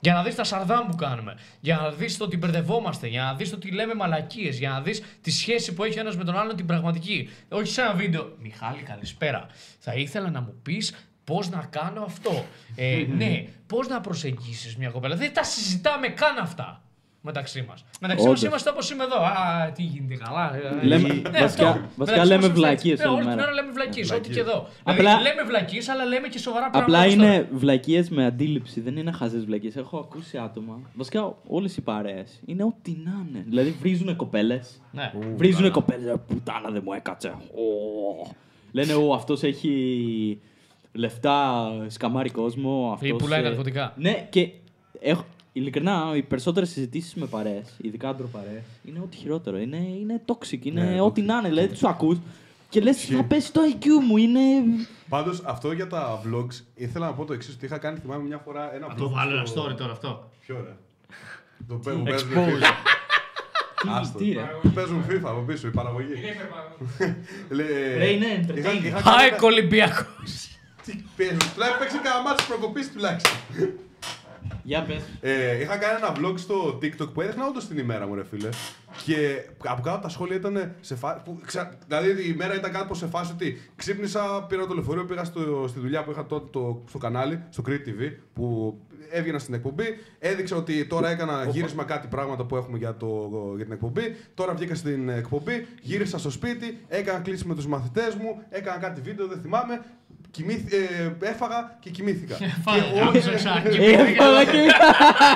Για να δεις τα σαρδάμ που κάνουμε. Για να δεις το ότι μπερδευόμαστε. Για να δεις το ότι λέμε μαλακίες. Για να δεις τη σχέση που έχει ο ένας με τον άλλον την πραγματική. Όχι σε ένα βίντεο. Μιχάλη, καλησπέρα. Θα ήθελα να μου πεις πώς να κάνω αυτό; Ε, ναι, πώς να προσεγγίσεις μια κοπέλα; Δεν τα συζητάμε καν αυτά μεταξύ μας. Μεταξύ μας Όντως. είμαστε όπως είμαι εδώ. Α, τι γίνεται καλά. ε, Λέμε- ναι, βασικά- αυτό. βασικά Μεταξύ μας λέμε είμαστε βλακίες έτσι. Ναι, όλη όλη την μέρα. ώρα λέμε βλακίες. Ό,τι βλακίες. και εδώ. Απλά- Δηλαδή, λέμε βλακίες, αλλά λέμε και σοβαρά πράγματα. Απλά όπως τώρα. είναι βλακίες με αντίληψη, δεν είναι χαζές βλακίες. Έχω ακούσει άτομα. Βασικά όλες οι παρέες είναι ό,τι να είναι. Δηλαδή βρίζουν κοπέλες. Ναι. Βρίζουν κοπέλες. Πουτάνα δεν μου έκατσε. Ω. Λένε, Ω, αυτός έχει λεφτά, σκαμάρει κόσμο. Αυτός, Ή πουλάει ε, ναρκωτικά. Ναι, και έχω, ειλικρινά, οι περισσότερες συζητήσεις με παρέες, ειδικά άντροπαρέε, είναι ό,τι χειρότερο. Είναι, είναι toxic, είναι Ναι, ό,τι να είναι. Δηλαδή, τους ακούς και λες, θα πέσει το IQ μου. Είναι. Πάντως αυτό για τα vlogs ήθελα να πω το εξής: Ότι είχα κάνει, θυμάμαι μια φορά ένα vlog. Το βάλω ένα στο- story τώρα αυτό. Ποιο ρε; Το παίζουν παίζουν Expose. FIFA. Άστο. τι, ρε; Παίζουν FIFA από πίσω, η παραγωγή. Λέ- Ρε, είναι είχα- entertainment. είχα κάνει Χάι ένα- Ολυμπιακό. Τι παίζουν, τουλάχιστον παίξει κανένα μάτι προκοπής τουλάχιστον. Για πες. Ε, είχα κάνει ένα vlog στο TikTok που έδειχνα όντως την ημέρα μου, ρε φίλε. Και από κάτω τα σχόλια ήταν σε φάση. Δηλαδή η ημέρα ήταν κάπω σε φάση ότι ξύπνησα, πήρα το λεωφορείο, πήγα στο, στη δουλειά που είχα τότε το, στο κανάλι, στο Crete TV, που έβγαινα στην εκπομπή. Έδειξα ότι τώρα έκανα γύρισμα κάτι πράγματα που έχουμε για, το, για την εκπομπή. Τώρα βγήκα στην εκπομπή, γύρισα στο σπίτι, έκανα κλίση με τους μαθητές μου, έκανα κάτι βίντεο, δεν θυμάμαι. Κοιμήθη, ε, έφαγα και κοιμήθηκα. Φάγα, και όλοι- άκουσα, Ε, κοιμήθηκα. Έφαγα και-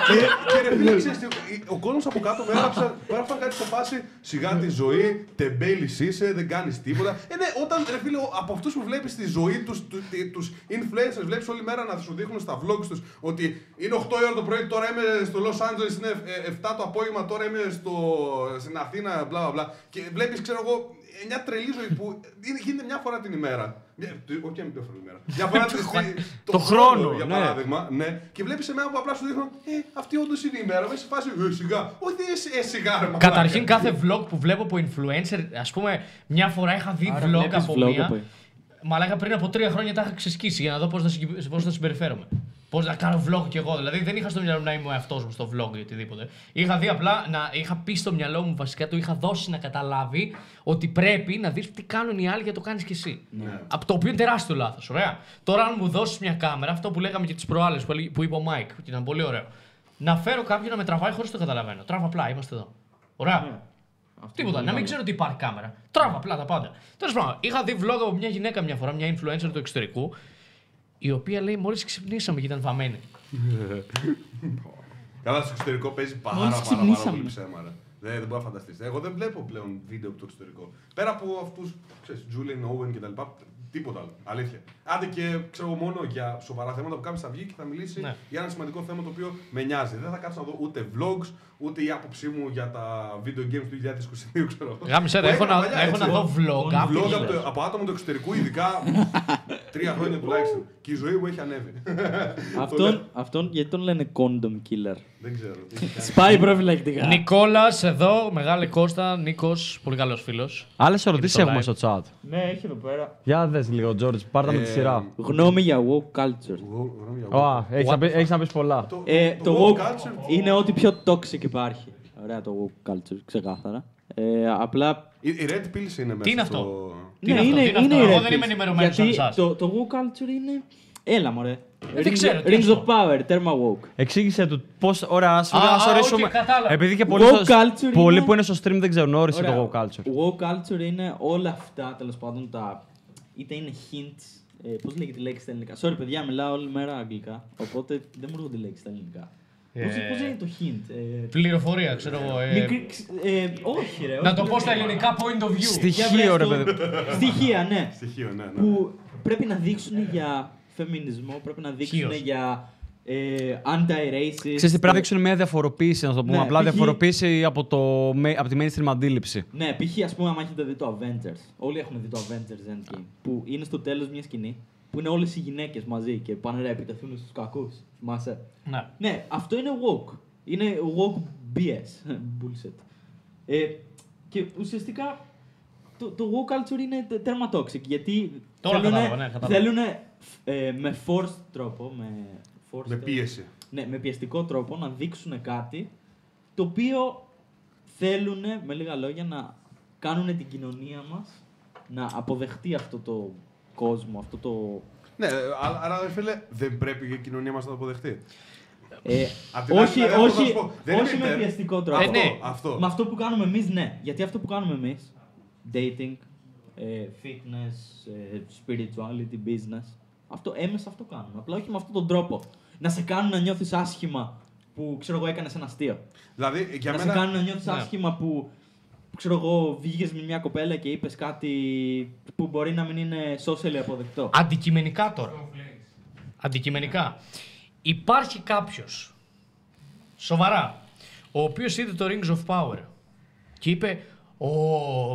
και, και ρε φίλε, ξέρεις τι, ο κόσμος από κάτω μου έγραψαν, μου έγραψαν κάτι σε φάση σιγά τη ζωή, τεμπέλης είσαι, δεν κάνεις τίποτα. Ε, ναι, όταν ρε φίλε, ο- από αυτούς που βλέπεις τη ζωή τους, του- τι- τους influencers, βλέπεις όλη μέρα να σου δείχνουν στα vlogs τους ότι είναι 8 η ώρα το πρωί, τώρα είμαι στο Los Angeles, είναι ε, 7 το απόγευμα, τώρα είμαι στο, στην Αθήνα, μπλα μπλα μπλα. Και βλέπεις, ξέρω εγώ, μια τρελή ζωή που είναι- γίνεται μια φορά την ημέρα. Μια- Όχι μια φορά την ημέρα. Μια φορά την- Το χρόνο, για ναι. παράδειγμα. Ναι. Και βλέπεις εμένα που απλά σου δείχνω, Ε, αυτή όντως είναι η μέρα. Μέσα σε φάση, Ε, σιγά. Όχι, ε, ε, σιγά, ρε μαλάκα». Καταρχήν κάθε vlog που βλέπω από influencer, ας πούμε, μια φορά είχα δει Άρα vlog βλέπεις από vlog μία. από- Μαλάκα πριν από τρία χρόνια τα είχα ξεσκίσει για να δω πώς θα, συγκυ- πώς θα συμπεριφέρομαι. Πώς να κάνω vlog κι εγώ. Δηλαδή δεν είχα στο μυαλό μου να είμαι ο εαυτός μου στο vlog ή οτιδήποτε. Είχα δει απλά να είχα πει στο μυαλό μου βασικά, του είχα δώσει να καταλάβει ότι πρέπει να δεις τι κάνουν οι άλλοι για το κάνεις κι εσύ. Ναι. Από το οποίο είναι τεράστιο λάθος. Ωραία. Τώρα, αν μου δώσεις μια κάμερα, αυτό που λέγαμε και τις προάλλες που, έλεγε- που είπε ο Μάικ, και ήταν πολύ ωραίο. Να φέρω κάποιον να με τραβάει χωρίς το καταλαβαίνω. Τράβα απλά, είμαστε εδώ. Ωραία. Ναι. Αυτό Τίποτα, είναι να μην καλό. ξέρω ότι υπάρχει κάμερα. Τράβα απλά τα πάντα. Τέλος πάντων, είχα δει vlog από μια γυναίκα μια φορά, μια influencer του εξωτερικού, η οποία λέει μόλις ξυπνήσαμε και ήταν βαμμένη. Καλά, στο εξωτερικό παίζει πάρα, Μόλις πάρα, πάρα, ξυπνήσαμε. πολύ ψέμα. Ρε. Δεν, δεν μπορεί να φανταστείς. Εγώ δεν βλέπω πλέον βίντεο από το εξωτερικό. Πέρα από αυτούς, ξέρεις, Julian Owen κτλ. Τίποτα άλλο. Αλήθεια. Άντε και ξέρω εγώ, μόνο για σοβαρά θέματα που κάποιος θα βγει και θα μιλήσει Ναι. για ένα σημαντικό θέμα το οποίο με νοιάζει. Δεν θα κάτσω να δω ούτε vlogs, ούτε η άποψή μου για τα video games του 2022, ξέρω εγώ. Γάμισε, Που έχω έκανα να, παλιά, έχω έτσι. να δω vlog. Vlog άπειρους. από, το- από άτομο του εξωτερικού, ειδικά τρία χρόνια τουλάχιστον. Και η ζωή μου έχει ανέβει. Αυτόν, αυτόν γιατί τον λένε condom killer; Δεν ξέρω. τι έχει κάνει. Σπάει προφυλακτικά. Νικόλας, εδώ, μεγάλη Κώστα, Νίκος, πολύ καλός φίλος. Άλλες ερωτήσεις στο έχουμε live. στο chat; Ναι, έχει εδώ πέρα. Για δες λίγο, George, πάρτα με τη Ε, σειρά. Γνώμη για woke culture. Εγώ- γνώμη για Ω, έχεις να πει- έχεις να πεις πολλά. Το- Ε, το το woke woke culture; είναι ό,τι πιο toxic υπάρχει. Ωραία το woke culture, ξεκάθαρα. Ε, απλά Η, η Red Pills είναι μέσα. είναι στο... αυτό; Ναι, Τι είναι αυτό, τι είναι αυτό; η Εγώ Red δεν είμαι Pills. ενημερωμένος σαν Γιατί εσάς. το, το woke culture είναι. Έλα, μωρέ. δεν Rings, ξέρω, τι Rings είναι of Power, τέρμα woke. Εξήγησε του πώς. Ωραία, ας Α, ας α, ορίσουμε. οκ, κατάλαβα. Επειδή και πολλοί, Woke στο- culture πολλοί είναι- που είναι στο stream δεν ξέρουν, όρισε Ωραία. το woke culture. Woke culture είναι όλα αυτά τέλος πάντων τα. είτε είναι hints. Ε, Πώς λέγεται η λέξη στα ελληνικά. Sorry, παιδιά, μιλάω όλη μέρα αγγλικά. Οπότε δεν μου έρχονται λέξεις στα ελληνικά. Ε, Πώς είναι το hint. Ε, Πληροφορία, ξέρω εγώ. ε, μικρή ξ- ε, όχι, ρε. Να όχι, το πω στα ρε. ελληνικά point of view. Στοιχείο, ρε Για βρες παιδί. το. Στοιχεία, ναι. Στοιχείο, ναι. ναι. Που πρέπει να δείξουν για φεμινισμό, πρέπει να δείξουν Χίος. για ε, anti-racist. Ξέρεις τι, πρέπει να δείξουν μια διαφοροποίηση, να το πούμε. Ναι, Απλά π.χ. διαφοροποίηση διαφοροποίηση από, το, με- από τη mainstream αντίληψη. Ναι, π.χ. ας πούμε, άμα έχετε δει το Avengers. Όλοι έχουν δει το Avengers Endgame. Που είναι στο τέλος μια σκηνή που είναι όλες οι γυναίκες μαζί και πάνε να επιτεθούν στους κακούς. Θυμάσαι; Ναι. Ναι, αυτό είναι woke. Είναι woke BS. Bullshit. Ε, και ουσιαστικά το, το woke culture είναι τε- τέρμα toxic γιατί Τώρα θέλουνε- κατάλαβα, ναι, κατάλαβα. θέλουνε, ε, με forced τρόπο, με, forced, Με πίεση. ναι, με πιεστικό τρόπο να δείξουν κάτι το οποίο θέλουν, με λίγα λόγια, να κάνουν την κοινωνία μας να αποδεχτεί αυτό το κόσμο, αυτό το... Ναι, αλλά, άρα φίλε, δεν πρέπει η κοινωνία μας να το αποδεχτεί. Ε, Απ' την άλλη, όχι, δηλαδή, αυτό θα όχι, σου πω, δεν όχι είμαι με υπέρ. πιεστικό τρόπο. Ε, ναι. Αυτό. Με αυτό που κάνουμε εμείς, ναι. Γιατί αυτό που κάνουμε εμείς, dating, ε, fitness, ε, spirituality, business, αυτό, έμεσα αυτό κάνουμε. Απλά όχι με αυτόν τον τρόπο. Να σε κάνουν να νιώθεις άσχημα που, ξέρω εγώ, έκανες ένα αστείο. Δηλαδή, για να μένα. σε κάνουν να νιώθεις Ναι. άσχημα που, που, ξέρω εγώ, βγήκες με μια κοπέλα και είπες κάτι που μπορεί να μην είναι socially αποδεκτό. Αντικειμενικά τώρα. Αντικειμενικά. Υπάρχει κάποιος. Σοβαρά. Ο οποίος είδε το Rings of Power. Και είπε. Ω,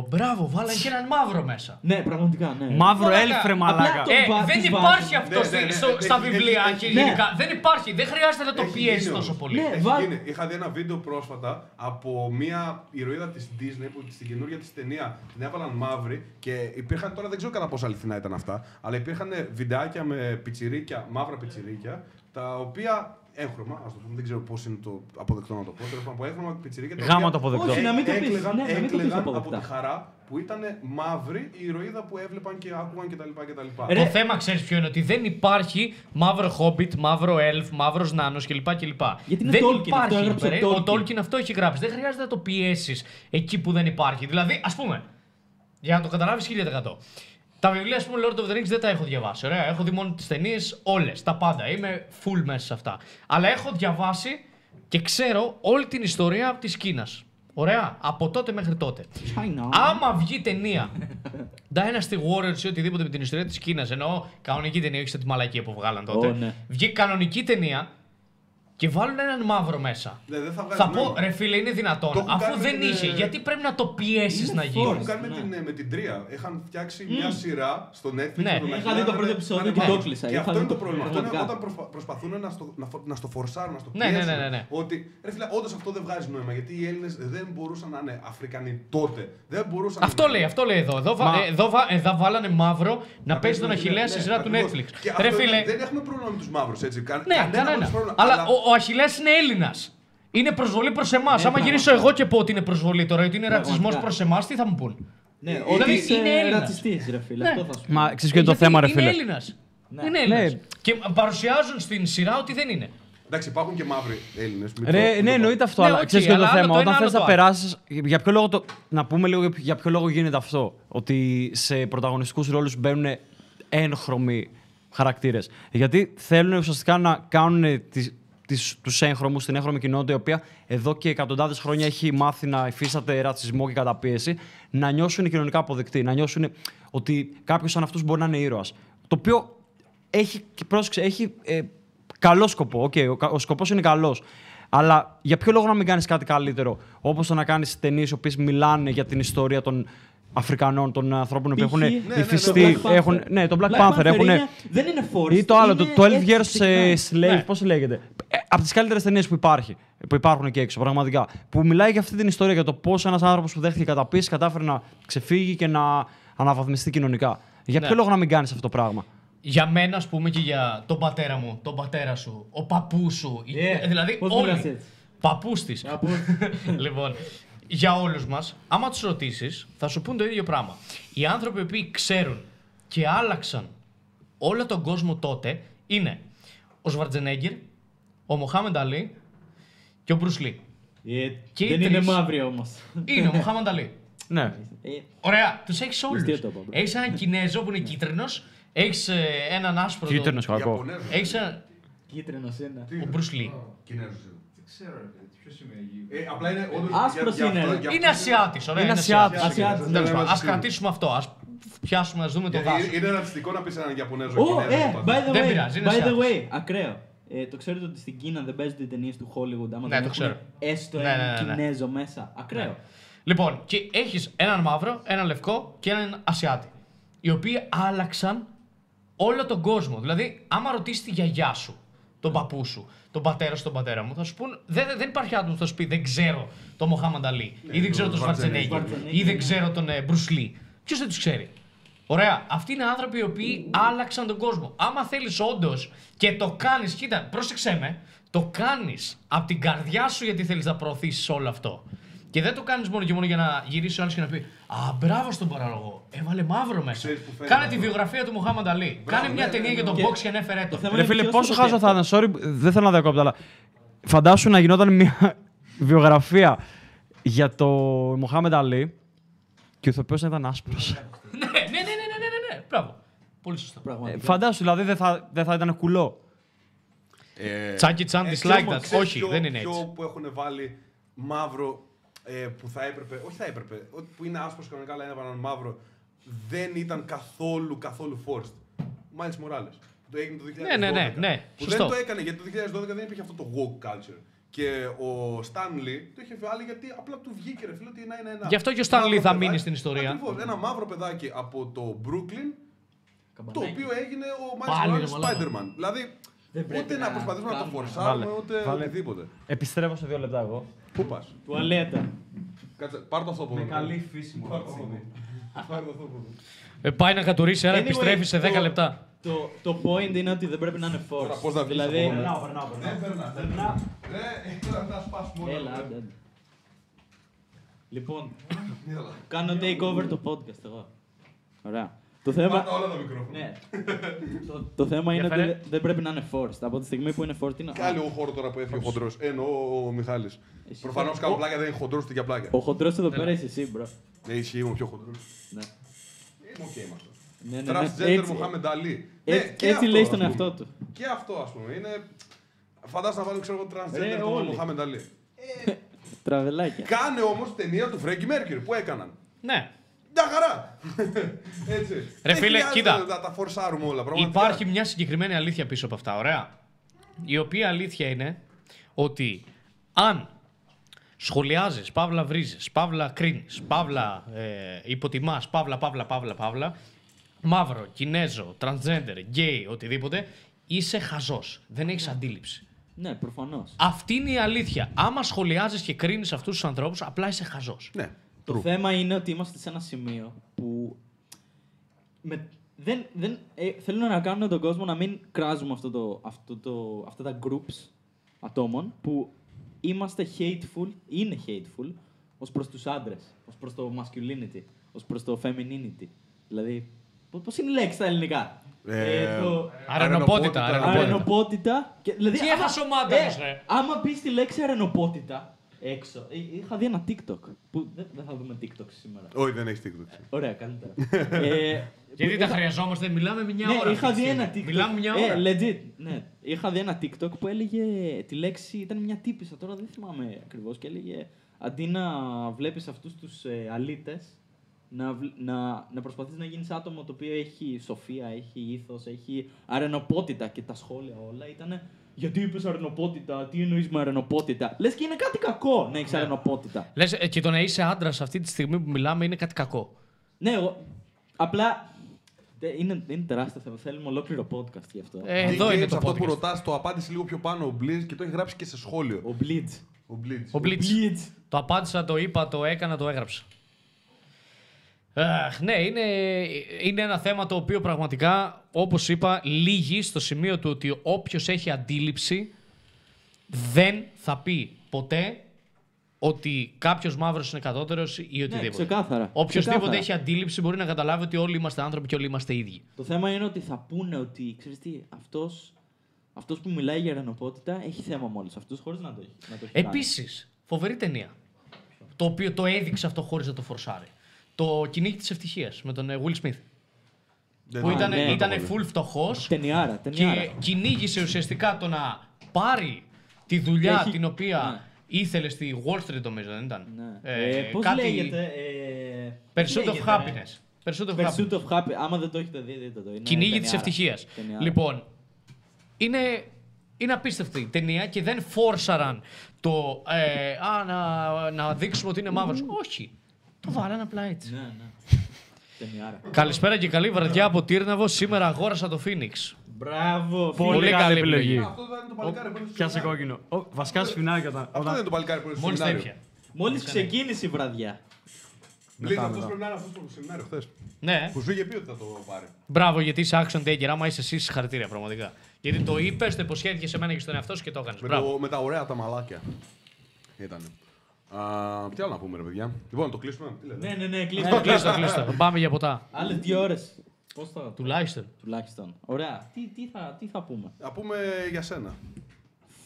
μπράβο, βάλανε και έναν μαύρο μέσα. Ναι, πραγματικά, ναι. Μαύρο Μαλάκα. έλφρε, Απλά μαλάκα. το- Ε, βά- δεν τους υπάρχει βάζουν. αυτό Ναι, στη- ναι, ναι, στο- έχει- στα έχει- βιβλία έχει- και έχει- γενικά. Δεν υπάρχει. Δεν χρειάζεται να το Έχει πιέσεις γίνει τόσο όμως. πολύ. Ναι. Έχει βάλ- γίνει. Είχα δει ένα βίντεο πρόσφατα από μια ηρωίδα της Disney που στην καινούργια της ταινία την έβαλαν μαύρη και υπήρχαν τώρα δεν ξέρω κατά πόσο αληθινά ήταν αυτά, αλλά υπήρχαν βιντεάκια με πιτσιρίκια, μαύρα πιτσιρίκια, τα οποία έγχρωμα, ας το πούμε, δεν ξέρω πώς είναι το αποδεκτό να το πω. Τέλος πάντων, από έγχρωμα πιτσιρίκια. τα Γάμα οποία το αποδεκτό. Όχι, να μην το πεις. έκλαιγαν- Ναι, να μην το πεις έκλαιγαν από αποδεκτά. τη χαρά που ήταν μαύρη η ηρωίδα που έβλεπαν και άκουγαν κτλ. κτλ. Ρε, Το θέμα ξέρεις ποιο είναι, ότι δεν υπάρχει μαύρο χόμπιτ, μαύρο elf, μαύρος νάνος κλπ. κλπ. Γιατί είναι δεν Tolkien, αυτό υπάρχει. έγραψε ρε. ο Ο Tolkien. Tolkien αυτό έχει γράψει. Δεν χρειάζεται να το πιέσεις εκεί που δεν υπάρχει. Δηλαδή, ας πούμε, για να το καταλάβεις 1000%. Τα βιβλία, ας πούμε, Lord of the Rings δεν τα έχω διαβάσει. Ωραία. Έχω δει μόνο τις ταινίες, όλες, τα πάντα. Είμαι full μέσα σε αυτά. Αλλά έχω διαβάσει και ξέρω όλη την ιστορία της Κίνας. Ωραία. Από τότε μέχρι τότε. China. Άμα βγει ταινία Dynasty Warriors ή οτιδήποτε με την ιστορία της Κίνας, εννοώ κανονική ταινία, όχι σε τη μαλακία που βγάλαν τότε. Ω, ναι. Βγει κανονική ταινία και βάλουν έναν μαύρο μέσα. Ναι, δεν θα βγάζει θα πω, νόημα. ρε φίλε, είναι δυνατόν. Το έχουν Αφού κάνει δεν με την, είχε, ε, γιατί πρέπει να το πιέσεις Είναι να Το γίνει. έχουν force. κάνει με, Ναι. την, με την τρία. Είχαν φτιάξει μια σειρά στο Netflix. Ναι. με τον Είχα Αχιλλέα δει το να πρώτο είναι- επεισόδιο να είναι και το μαύρο. έκλεισα. Και Είχα αυτό δει είναι το το πρόβλημα. Αυτό είναι πραγματικά. όταν προσπα- προσπαθούν να στο, να, φο- να στο φορσάρουν, να στο Ναι, ναι, πιέσουν. ναι, ναι, ναι. Ότι ρε φίλε, όντως αυτό δεν βγάζει νόημα. Γιατί οι Έλληνες δεν μπορούσαν να είναι Αφρικανοί τότε. Δεν μπορούσαν Αυτό να είναι. λέει, αυτό λέει εδώ. Εδώ, βα- Μα- ε, εδώ, βα- εδώ βάλανε μαύρο να παίζει τον Ναι, Αχηλέα στη ναι, σειρά του ακριβώς. Netflix. Και Ρε αυτό φίλε, δεν- Δεν έχουμε πρόβλημα με τους μαύρους έτσι. Κα- ναι, κανένα κανένα. απολύτως πρόβλημα. Αλλά ο, ο Αχηλέα είναι Έλληνας. Είναι προσβολή προς εμάς. Άμα πραγματικά. γυρίσω εγώ και πω ότι είναι προσβολή τώρα, ότι είναι ρατσισμός Πραγματικά. προς εμάς, τι θα μου πούν; Ναι, Ε, ότι δηλαδή είσαι είναι Έλληνας. ρατσιστής, ρε φίλε. Ναι. Αυτό θα σου πω. Μα ξέρεις ποιο είναι το Γιατί θέμα, ρε Είναι φίλε; Έλληνας. Ναι. Είναι Έλληνας. Ναι. Και παρουσιάζουν στην σειρά ότι δεν είναι. Εντάξει, υπάρχουν και μαύροι Έλληνες. Ρε, ναι, εννοείται αυτό, Ναι, αλλά οκ, ξέρεις ποιο είναι το αλλά άλλο θέμα. το ένα, Όταν θες άλλο να το άλλο. περάσεις. Για ποιο λόγο το. Να πούμε λίγο για ποιο λόγο γίνεται αυτό. Ότι σε πρωταγωνιστικούς ρόλους μπαίνουν έγχρωμοι χαρακτήρες. Γιατί θέλουν ουσιαστικά να κάνουν τη, τις, τους έγχρωμους, την έγχρωμη κοινότητα, η οποία εδώ και εκατοντάδες χρόνια έχει μάθει να υφίσταται ρατσισμό και καταπίεση, να νιώσουν κοινωνικά αποδεκτοί, να νιώσουν ότι κάποιος σαν αυτούς μπορεί να είναι ήρωας. Το οποίο έχει, και πρόσεξε, έχει ε, καλό σκοπό. Οκ, ο, κα- ο σκοπός είναι καλός. Αλλά για ποιο λόγο να μην κάνεις κάτι καλύτερο, όπως το να κάνεις ταινίες οι οποίες μιλάνε για την ιστορία των Αφρικανών, των ανθρώπων που Π.χ. έχουν ναι, ναι, το υφιστεί. Black Panther. έχουν, ναι, το Black, Panther. έχουν, είναι- δεν είναι forced. ή το άλλο, το είναι 12 έτσι Years συγκεκριμένα. ε, Slave, Ναι. πώς λέγεται. Ε, από τις καλύτερες ταινίες που, υπάρχει, που υπάρχουν εκεί έξω, πραγματικά. Που μιλάει για αυτή την ιστορία, για το πώς ένας άνθρωπος που δέχτηκε καταπίεση κατάφερε να ξεφύγει και να αναβαθμιστεί κοινωνικά. Για Ναι. ποιο λόγο να μην κάνεις αυτό το πράγμα; Για μένα, ας πούμε, και για τον πατέρα μου, τον πατέρα σου, ο παππούς σου. η- Yeah. Δηλαδή, Πώς όλοι. μιλάς έτσι; Παππούς της. Από- λοιπόν, για όλους μας, άμα τους ρωτήσεις, θα σου πούν το ίδιο πράγμα. Οι άνθρωποι που ξέρουν και άλλαξαν όλο τον κόσμο τότε είναι ο Σβαρτζενέγκερ, ο Μοχάμεντ Αλή και ο Μπρους Λί. Ε, Και οι Δεν είναι τρεις. μαύροι όμως. Είναι ο Μοχάμεντ Αλή. Ναι. Ε, Ωραία, τους έχεις όλους. Τι το είπα, bro. Έχεις έναν Κινέζο που είναι κίτρινος, έχεις έναν άσπρο. Κίτρινος κακό. Ιαπωνέζος. Έχεις έναν. Κίτρινος είναι. Ο Μπρους Λί. Κινέζος είναι. Δεν ξέρω, ρε παιδί, ποιος σημαίνει. Ε, απλά είναι όντως... Άσπρος για- για είναι. αυτό- για Είναι αυτό- Ασιάτης, ωραία. Είναι είναι Ασιάτης. Ασιάτης. Δεν Τέλος είμαι πάντων, ας σίγουρος. κρατήσουμε αυτό. Α πιάσουμε, ας δούμε το Γιατί δάσος. Είναι ρατσιστικό να πεις έναν Ιαπωνέζο Ω, Κινέζο. ε, by the Δεν way, πειράζει, είναι by the Ασιάτης. way, ακραίο. Ε, το ξέρετε ότι στην Κίνα δεν παίζονται οι ταινίες του Hollywood άμα Ναι, δεν το έχουν ξέρω. έστω Ναι, έναν ναι, ναι, ναι. Κινέζο μέσα. Ακραίο. Λοιπόν, και έχεις έναν μαύρο, έναν λευκό και έναν Ασιάτη. Οι οποίοι άλλαξαν όλο τον κόσμο. Δηλαδή, άμα ρωτήσεις τη γιαγιά σου, τον παππού σου, τον πατέρα σου, τον πατέρα μου, θα σου πούν δεν, δεν υπάρχει άτομος που θα σου πει δεν ξέρω τον Μοχάμαντ Αλή, ή δεν ξέρω τον Σβαρτσενέγκη, Schwarzenegger, ή δεν ναι. ξέρω τον ε, Μπρουσ Λί. Ποιος δεν τους ξέρει; Ωραία. Αυτοί είναι άνθρωποι οι οποίοι άλλαξαν τον κόσμο. Άμα θέλεις όντως και το κάνεις, κοίτα, πρόσεξε με, το κάνεις από την καρδιά σου γιατί θέλεις να προωθήσεις όλο αυτό. Και δεν το κάνεις μόνο και μόνο για να γυρίσει ο άλλος και να πει Α, μπράβο στον παραγωγό. Έβαλε μαύρο μέσα. Ξέρεις που φαίνεται Κάνε αυτό. τη βιογραφία του Μοχάμαντ Αλή. Μπράβο, Κάνε μια ναι, ταινία ναι, για ναι. τον Και box και ανέφερε το. το θέμα Ρε είναι φίλε, ποιος πόσο το χάζο θα σκέφτεται. ήταν, sorry, δεν θέλω να διακόπτω, αλλά φαντάσου να γινόταν μια βιογραφία για το Μοχάμεντ Αλή και ο ηθοποιός να ήταν άσπρος. ναι, ναι, ναι, ναι, ναι, ναι, ναι, ναι. Μπράβο. Πολύ σωστό. Πραγματικά. Φαντάσου, δηλαδή δεν θα, δεν θα ήταν κουλό. Ε, Τσάκι τσάν ε, dislike ξέρεις, that. ξέρεις Όχι, ποιο- δεν είναι ποιο έτσι. που έχουν βάλει μαύρο ε, που θα έπρεπε, όχι θα έπρεπε, ότι που είναι άσπρος κανονικά αλλά είναι έναν μαύρο, δεν ήταν καθόλου, καθόλου forced. Μάλις Μοράλες. Που το έγινε το 2012. Ναι, ναι, ναι, ναι, Που σωστό. δεν το έκανε γιατί το 2012 δεν υπήρχε αυτό το woke culture. Και ο Stanley το είχε βάλει γιατί απλά του βγήκε ρε φίλε ότι να είναι ένα. Γι' αυτό και ο Stan Lee μαύρο θα παιδάκι. μείνει στην ιστορία. Ακριβώς, ένα μαύρο παιδάκι από το Brooklyn το Καμπανάκι. οποίο έγινε ο Πάλι, Miles ρε Morales μαλάκα. Spider-Man. Δηλαδή, Δεν πρέπει ούτε να να προσπαθήσουμε να το κάνουμε. φορσάρουμε, Βάλε, ούτε βάλε. οτιδήποτε. Επιστρέφω σε δύο λεπτά εγώ. Πού πας; Τουαλέτα. Κάτσε, πάρ' το αυτό από εδώ. φύση μου. Πάρ' το αυτό από εδώ. Πάρ' το αυτό από εδώ. Ε, πάει να κατουρίσει, άρα Anyway, επιστρέφεις σε 10 το- λεπτά. Το, το point είναι ότι δεν πρέπει να είναι forced. Τώρα, πώς να βγεις δηλαδή, από εδώ, περνάω, Δεν περνάς, δεν περνάς. Ρε, τώρα να σπάσουμε όλα. Έλα, άντε, άντε. Λοιπόν, Έλα. κάνω take over το podcast εγώ. Ωραία. Το θέμα, Πάρ' τα όλα τα μικρόφωνα. ναι. το, το θέμα είναι φέρε. ότι δεν πρέπει να είναι forced. Από τη στιγμή που είναι forced είναι... Και άλλο χώρο τώρα που έφυγε ο χοντρός. Εννοώ ο Μιχάλης. Εσύ Προφανώς θα- κάνω ο- πλάκα, δεν είναι χοντρός ούτε για πλάκα. Ο χοντρός εδώ πέρα είσαι εσύ, bro. Ναι, ισχύει, είμαι ο πιο χοντρός. Ναι. Είμαι οκ με αυτό. Ναι, ναι, ναι. Transgender Έτσι- Mohammed Ali. έτσι- Ναι, και έτσι αυτό, λέει ας στον πούμε. εαυτό του. Και αυτό ας πούμε. Είναι... Φαντάζομαι να βάλουν ξέρω εγώ Ρε, transgender τον όλοι. Mohammed Ali. Τραβελάκια. Κάνε όμως ταινία του Freddie Mercury που έκαναν. Ναι. Μια χαρά! Έτσι. Ρε Δεν φίλε, χρειάζεται κοίτα. Να τα φορσάρουμε όλα. Πραγματικά. Υπάρχει μια συγκεκριμένη αλήθεια πίσω από αυτά, ωραία. Η οποία αλήθεια είναι ότι αν σχολιάζεις, παύλα βρίζεις, παύλα κρίνεις, παύλα ε, υποτιμάς, παύλα, παύλα, παύλα, παύλα, μαύρο, κινέζο, transgender, γκέι, οτιδήποτε, είσαι χαζός. Δεν έχεις αντίληψη. Ναι, προφανώς. Αυτή είναι η αλήθεια. Άμα σχολιάζεις και κρίνεις αυτούς τους ανθρώπους, απλά είσαι χαζός. Ναι. Το True. θέμα είναι ότι είμαστε σε ένα σημείο που. Με... Δεν, δεν, ε, θέλουν να κάνουν τον κόσμο να μην κράζουμε αυτό το, αυτό το, αυτά τα groups ατόμων που είμαστε hateful, είναι hateful, ως προς τους άντρες, ως προς το masculinity, ως προς το femininity. Δηλαδή, πώς, πώς είναι η λέξη στα ελληνικά; Ε, το, Αρενοπότητα, αρενοπότητα. αρενοπότητα. Και, δηλαδή, Τι άμα- έχασε ο μάνταλος, ε, ρε; Άμα πεις τη λέξη αρενοπότητα έξω. ε, Είχα δει ένα TikTok. Που δεν, δεν θα δούμε TikTok σήμερα. Όχι, δεν έχεις TikTok. Ωραία, καλύτερα. ε, Γιατί που τα είχα- χρειαζόμαστε, μιλάμε μια Ναι, ώρα. είχα αυτή τη δει στιγμή. ένα TikTok. Μιλάμε μια Ε, ώρα. legit. Ναι. Είχα δει ένα TikTok που έλεγε τη λέξη, ήταν μια τύπησα, τώρα δεν θυμάμαι ακριβώς, και έλεγε αντί να βλέπεις αυτούς τους ε, αλήτες, να, βλ- να, να προσπαθείς να γίνεις άτομο το οποίο έχει σοφία, έχει ήθος, έχει αρενοπότητα και τα σχόλια όλα ήταν γιατί είπες αρενοπότητα, τι εννοείς με αρενοπότητα; Λες και είναι κάτι κακό να έχεις αρενοπότητα. Λες, ε, και το να είσαι άντρας αυτή τη στιγμή που μιλάμε είναι κάτι κακό. Ναι, εγώ, απλά τε- είναι, είναι τεράστιο θέμα. Θέλουμε ολόκληρο podcast γι' αυτό. Ε, Geek εδώ είναι Games, το αυτό που podcast. ρωτάς, το απάντησε λίγο πιο πάνω ο Blizz και το έχει γράψει και σε σχόλιο. Ο Blitz. Ο Blitz. Ο Blitz. Blitz. Το απάντησα, το είπα, το έκανα, το έγραψα. Αχ, ναι, είναι, είναι ένα θέμα το οποίο πραγματικά, όπως είπα, λύγει στο σημείο του ότι όποιος έχει αντίληψη δεν θα πει ποτέ ότι κάποιος μαύρος είναι κατώτερος ή Ναι, οτιδήποτε. ξεκάθαρα. Οποιοςδήποτε Ξεκάθαρα. έχει αντίληψη μπορεί να καταλάβει ότι όλοι είμαστε άνθρωποι και όλοι είμαστε ίδιοι. Το θέμα είναι ότι θα πούνε ότι, ξέρεις τι, αυτός, αυτός που μιλάει για ρενοπότητα έχει θέμα με όλους αυτούς χωρίς να το έχει, να το έχει κάνει. Επίσης, φοβερή ταινία. Το οποίο το έδειξε αυτό χωρίς να το φορσάρει. Το κυνήγι της ευτυχίας με τον ε, Will Smith. Δεν που το- ήταν, ναι, δεν το ήταν έχω δει. full φτωχός Ταινιάρα, ταινιάρα. και κυνήγησε ουσιαστικά το να πάρει τη δουλειά Έχει- την οποία ναι. ήθελε στη Wall Street, νομίζω, δεν ήταν; Ναι. Ε, Ε, πώς κάτι- λέγεται, ε, πώς Pursuit of λέγεται, Happiness. Pursuit of Happiness. Pursuit of Happiness. Άμα δεν το έχετε δει, δείτε το. Είναι Κυνήγι της ταινιάρα. ευτυχίας. Ταινιάρα. Λοιπόν, είναι, είναι απίστευτη η ταινία και δεν φόρσαραν το ε, α, να, να δείξουμε ότι είναι μαύρος. Όχι. Το βάλανε απλά έτσι. Ναι, ναι. Ταινιάρα. Καλησπέρα και καλή βραδιά από Τύρναβο. Σήμερα αγόρασα το Phoenix. Μπράβο, Πολύ, Πολύ καλή καλή επιλογή. επιλογή. Αυτό δεν είναι το παλικάρι που είναι στο Πιάσε σεμινάριο. κόκκινο. Ω, βασικά σφινάκι όταν. Αυτό δεν είναι το παλικάρι που είναι στο Μόλις τα σεμινάριο. έπια. Μόλις ξεκίνησε η βραδιά. Λίζα, αυτός πρέπει να είναι αυτός στο σεμινάριο χθες. Ναι. Που σου είχε πει ότι θα το πάρει. Μπράβο, γιατί είσαι action taker. Άμα είσαι εσύ, συγχαρητήρια πραγματικά. Γιατί το είπες, το υποσχέθηκες σε μένα και στον εαυτό σου και το έκανες. Με, Μπράβο. το, με τα ωραία τα μαλάκια. Ήταν. τι άλλο να πούμε, ρε παιδιά. Λοιπόν, το κλείσουμε. Τι λέτε; Ναι, ναι, ναι, Το κλείστο. κλείστο, κλείστο. Πάμε για ποτά. Άλλες δύο ώρες. Πώς θα... Τουλάχιστον. Τουλάχιστον. Ωραία. Τι, τι, θα, τι θα πούμε; Να πούμε για σένα.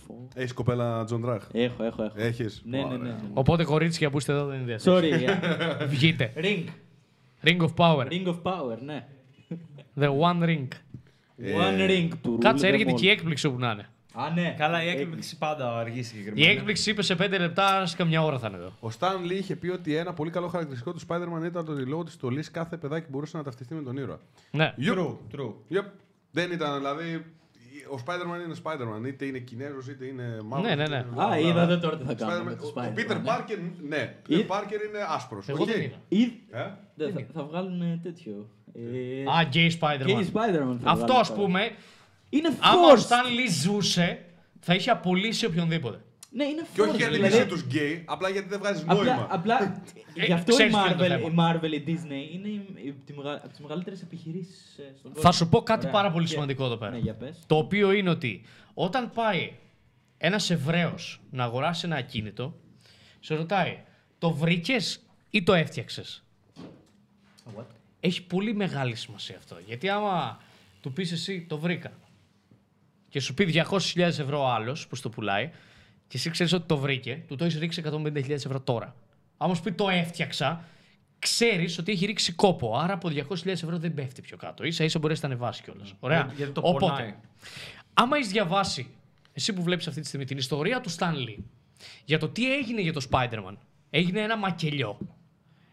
Φω. Έχεις κοπέλα John Trah; Έχω, έχω, έχω. Έχεις; Ναι, ναι, ναι. ναι. Οπότε κορίτσια που είστε εδώ δεν είναι διαθέσιμοι. Sorry. yeah. Βγείτε. Ring. Ring of Power. Ring of power, ναι. The One Ring. One ring του Κάτσε, rule them έρχεται all. και η έκπληξη όπου να είναι. Α, ναι. Καλά, η έκπληξη πάντα αργεί Η συγκεκριμένα. έκπληξη είπε σε 5 λεπτά, σε καμιά ώρα θα είναι εδώ. Ο Stan Lee είχε πει ότι ένα πολύ καλό χαρακτηριστικό του Spider-Man ήταν το ότι λόγω της στολής κάθε παιδάκι μπορούσε να ταυτιστεί με τον ήρωα. Ναι. Yep. True, true. Yep. Δεν ήταν δηλαδή. Ο Spider-Man είναι Spider-Man. Είτε είναι Κινέζος είτε είναι μαύρο. Ναι, ναι, ναι. Α, είδατε τώρα τι θα κάνουμε με το Ο Spider-Man. Peter ναι. Parker, ναι. Peter Ή- Parker είναι άσπρος. Εγώ δεν είδα. Ή- Ε; δεν, θα, θα βγάλουν τέτοιο. Ε, Α, gay και Spider-Man. η Spider-Man. θα Αυτό βγάλουν ας τώρα. πούμε, Είναι άμα ο forced. Stan Lee ζούσε, θα είχε απολύσει οποιονδήποτε. Ναι, είναι Και όχι forced, γιατί δηλαδή- είσαι τους γκέι, απλά γιατί δεν βγάζει Απλά, νόημα. απλά Ε, γι' αυτό η ξέρεις ποιο είναι το Marvel, θέμα. η Marvel, η Disney είναι η- η- τη μεγα- από τις μεγαλύτερες επιχειρήσεις στον κόσμο. Θα σου πω κάτι Ωραία. πάρα πολύ Και- σημαντικό εδώ πέρα. Ναι, για πες. Το οποίο είναι ότι όταν πάει ένας Εβραίος να αγοράσει ένα ακίνητο, σε ρωτάει, το βρήκες ή το έφτιαξες; Έχει πολύ μεγάλη σημασία αυτό. Γιατί άμα του πεις εσύ το βρήκα και σου πει 200.000 ευρώ ο άλλος που στο πουλάει και εσύ ξέρεις ότι το βρήκε, του το έχεις ρίξει 150.000 ευρώ τώρα. Άμα σου πει το έφτιαξα, ξέρεις ότι έχει ρίξει κόπο. Άρα από 200.000 ευρώ δεν πέφτει πιο κάτω. σα ίσα μπορεί να τα ανεβάσει κιόλας. Ωραία. Γιατί- γιατί το Οπότε, πονάει. άμα έχεις διαβάσει, εσύ που βλέπεις αυτή τη στιγμή την ιστορία του Stan Lee, για το τι έγινε για το Spider-Man, έγινε ένα μακελιό.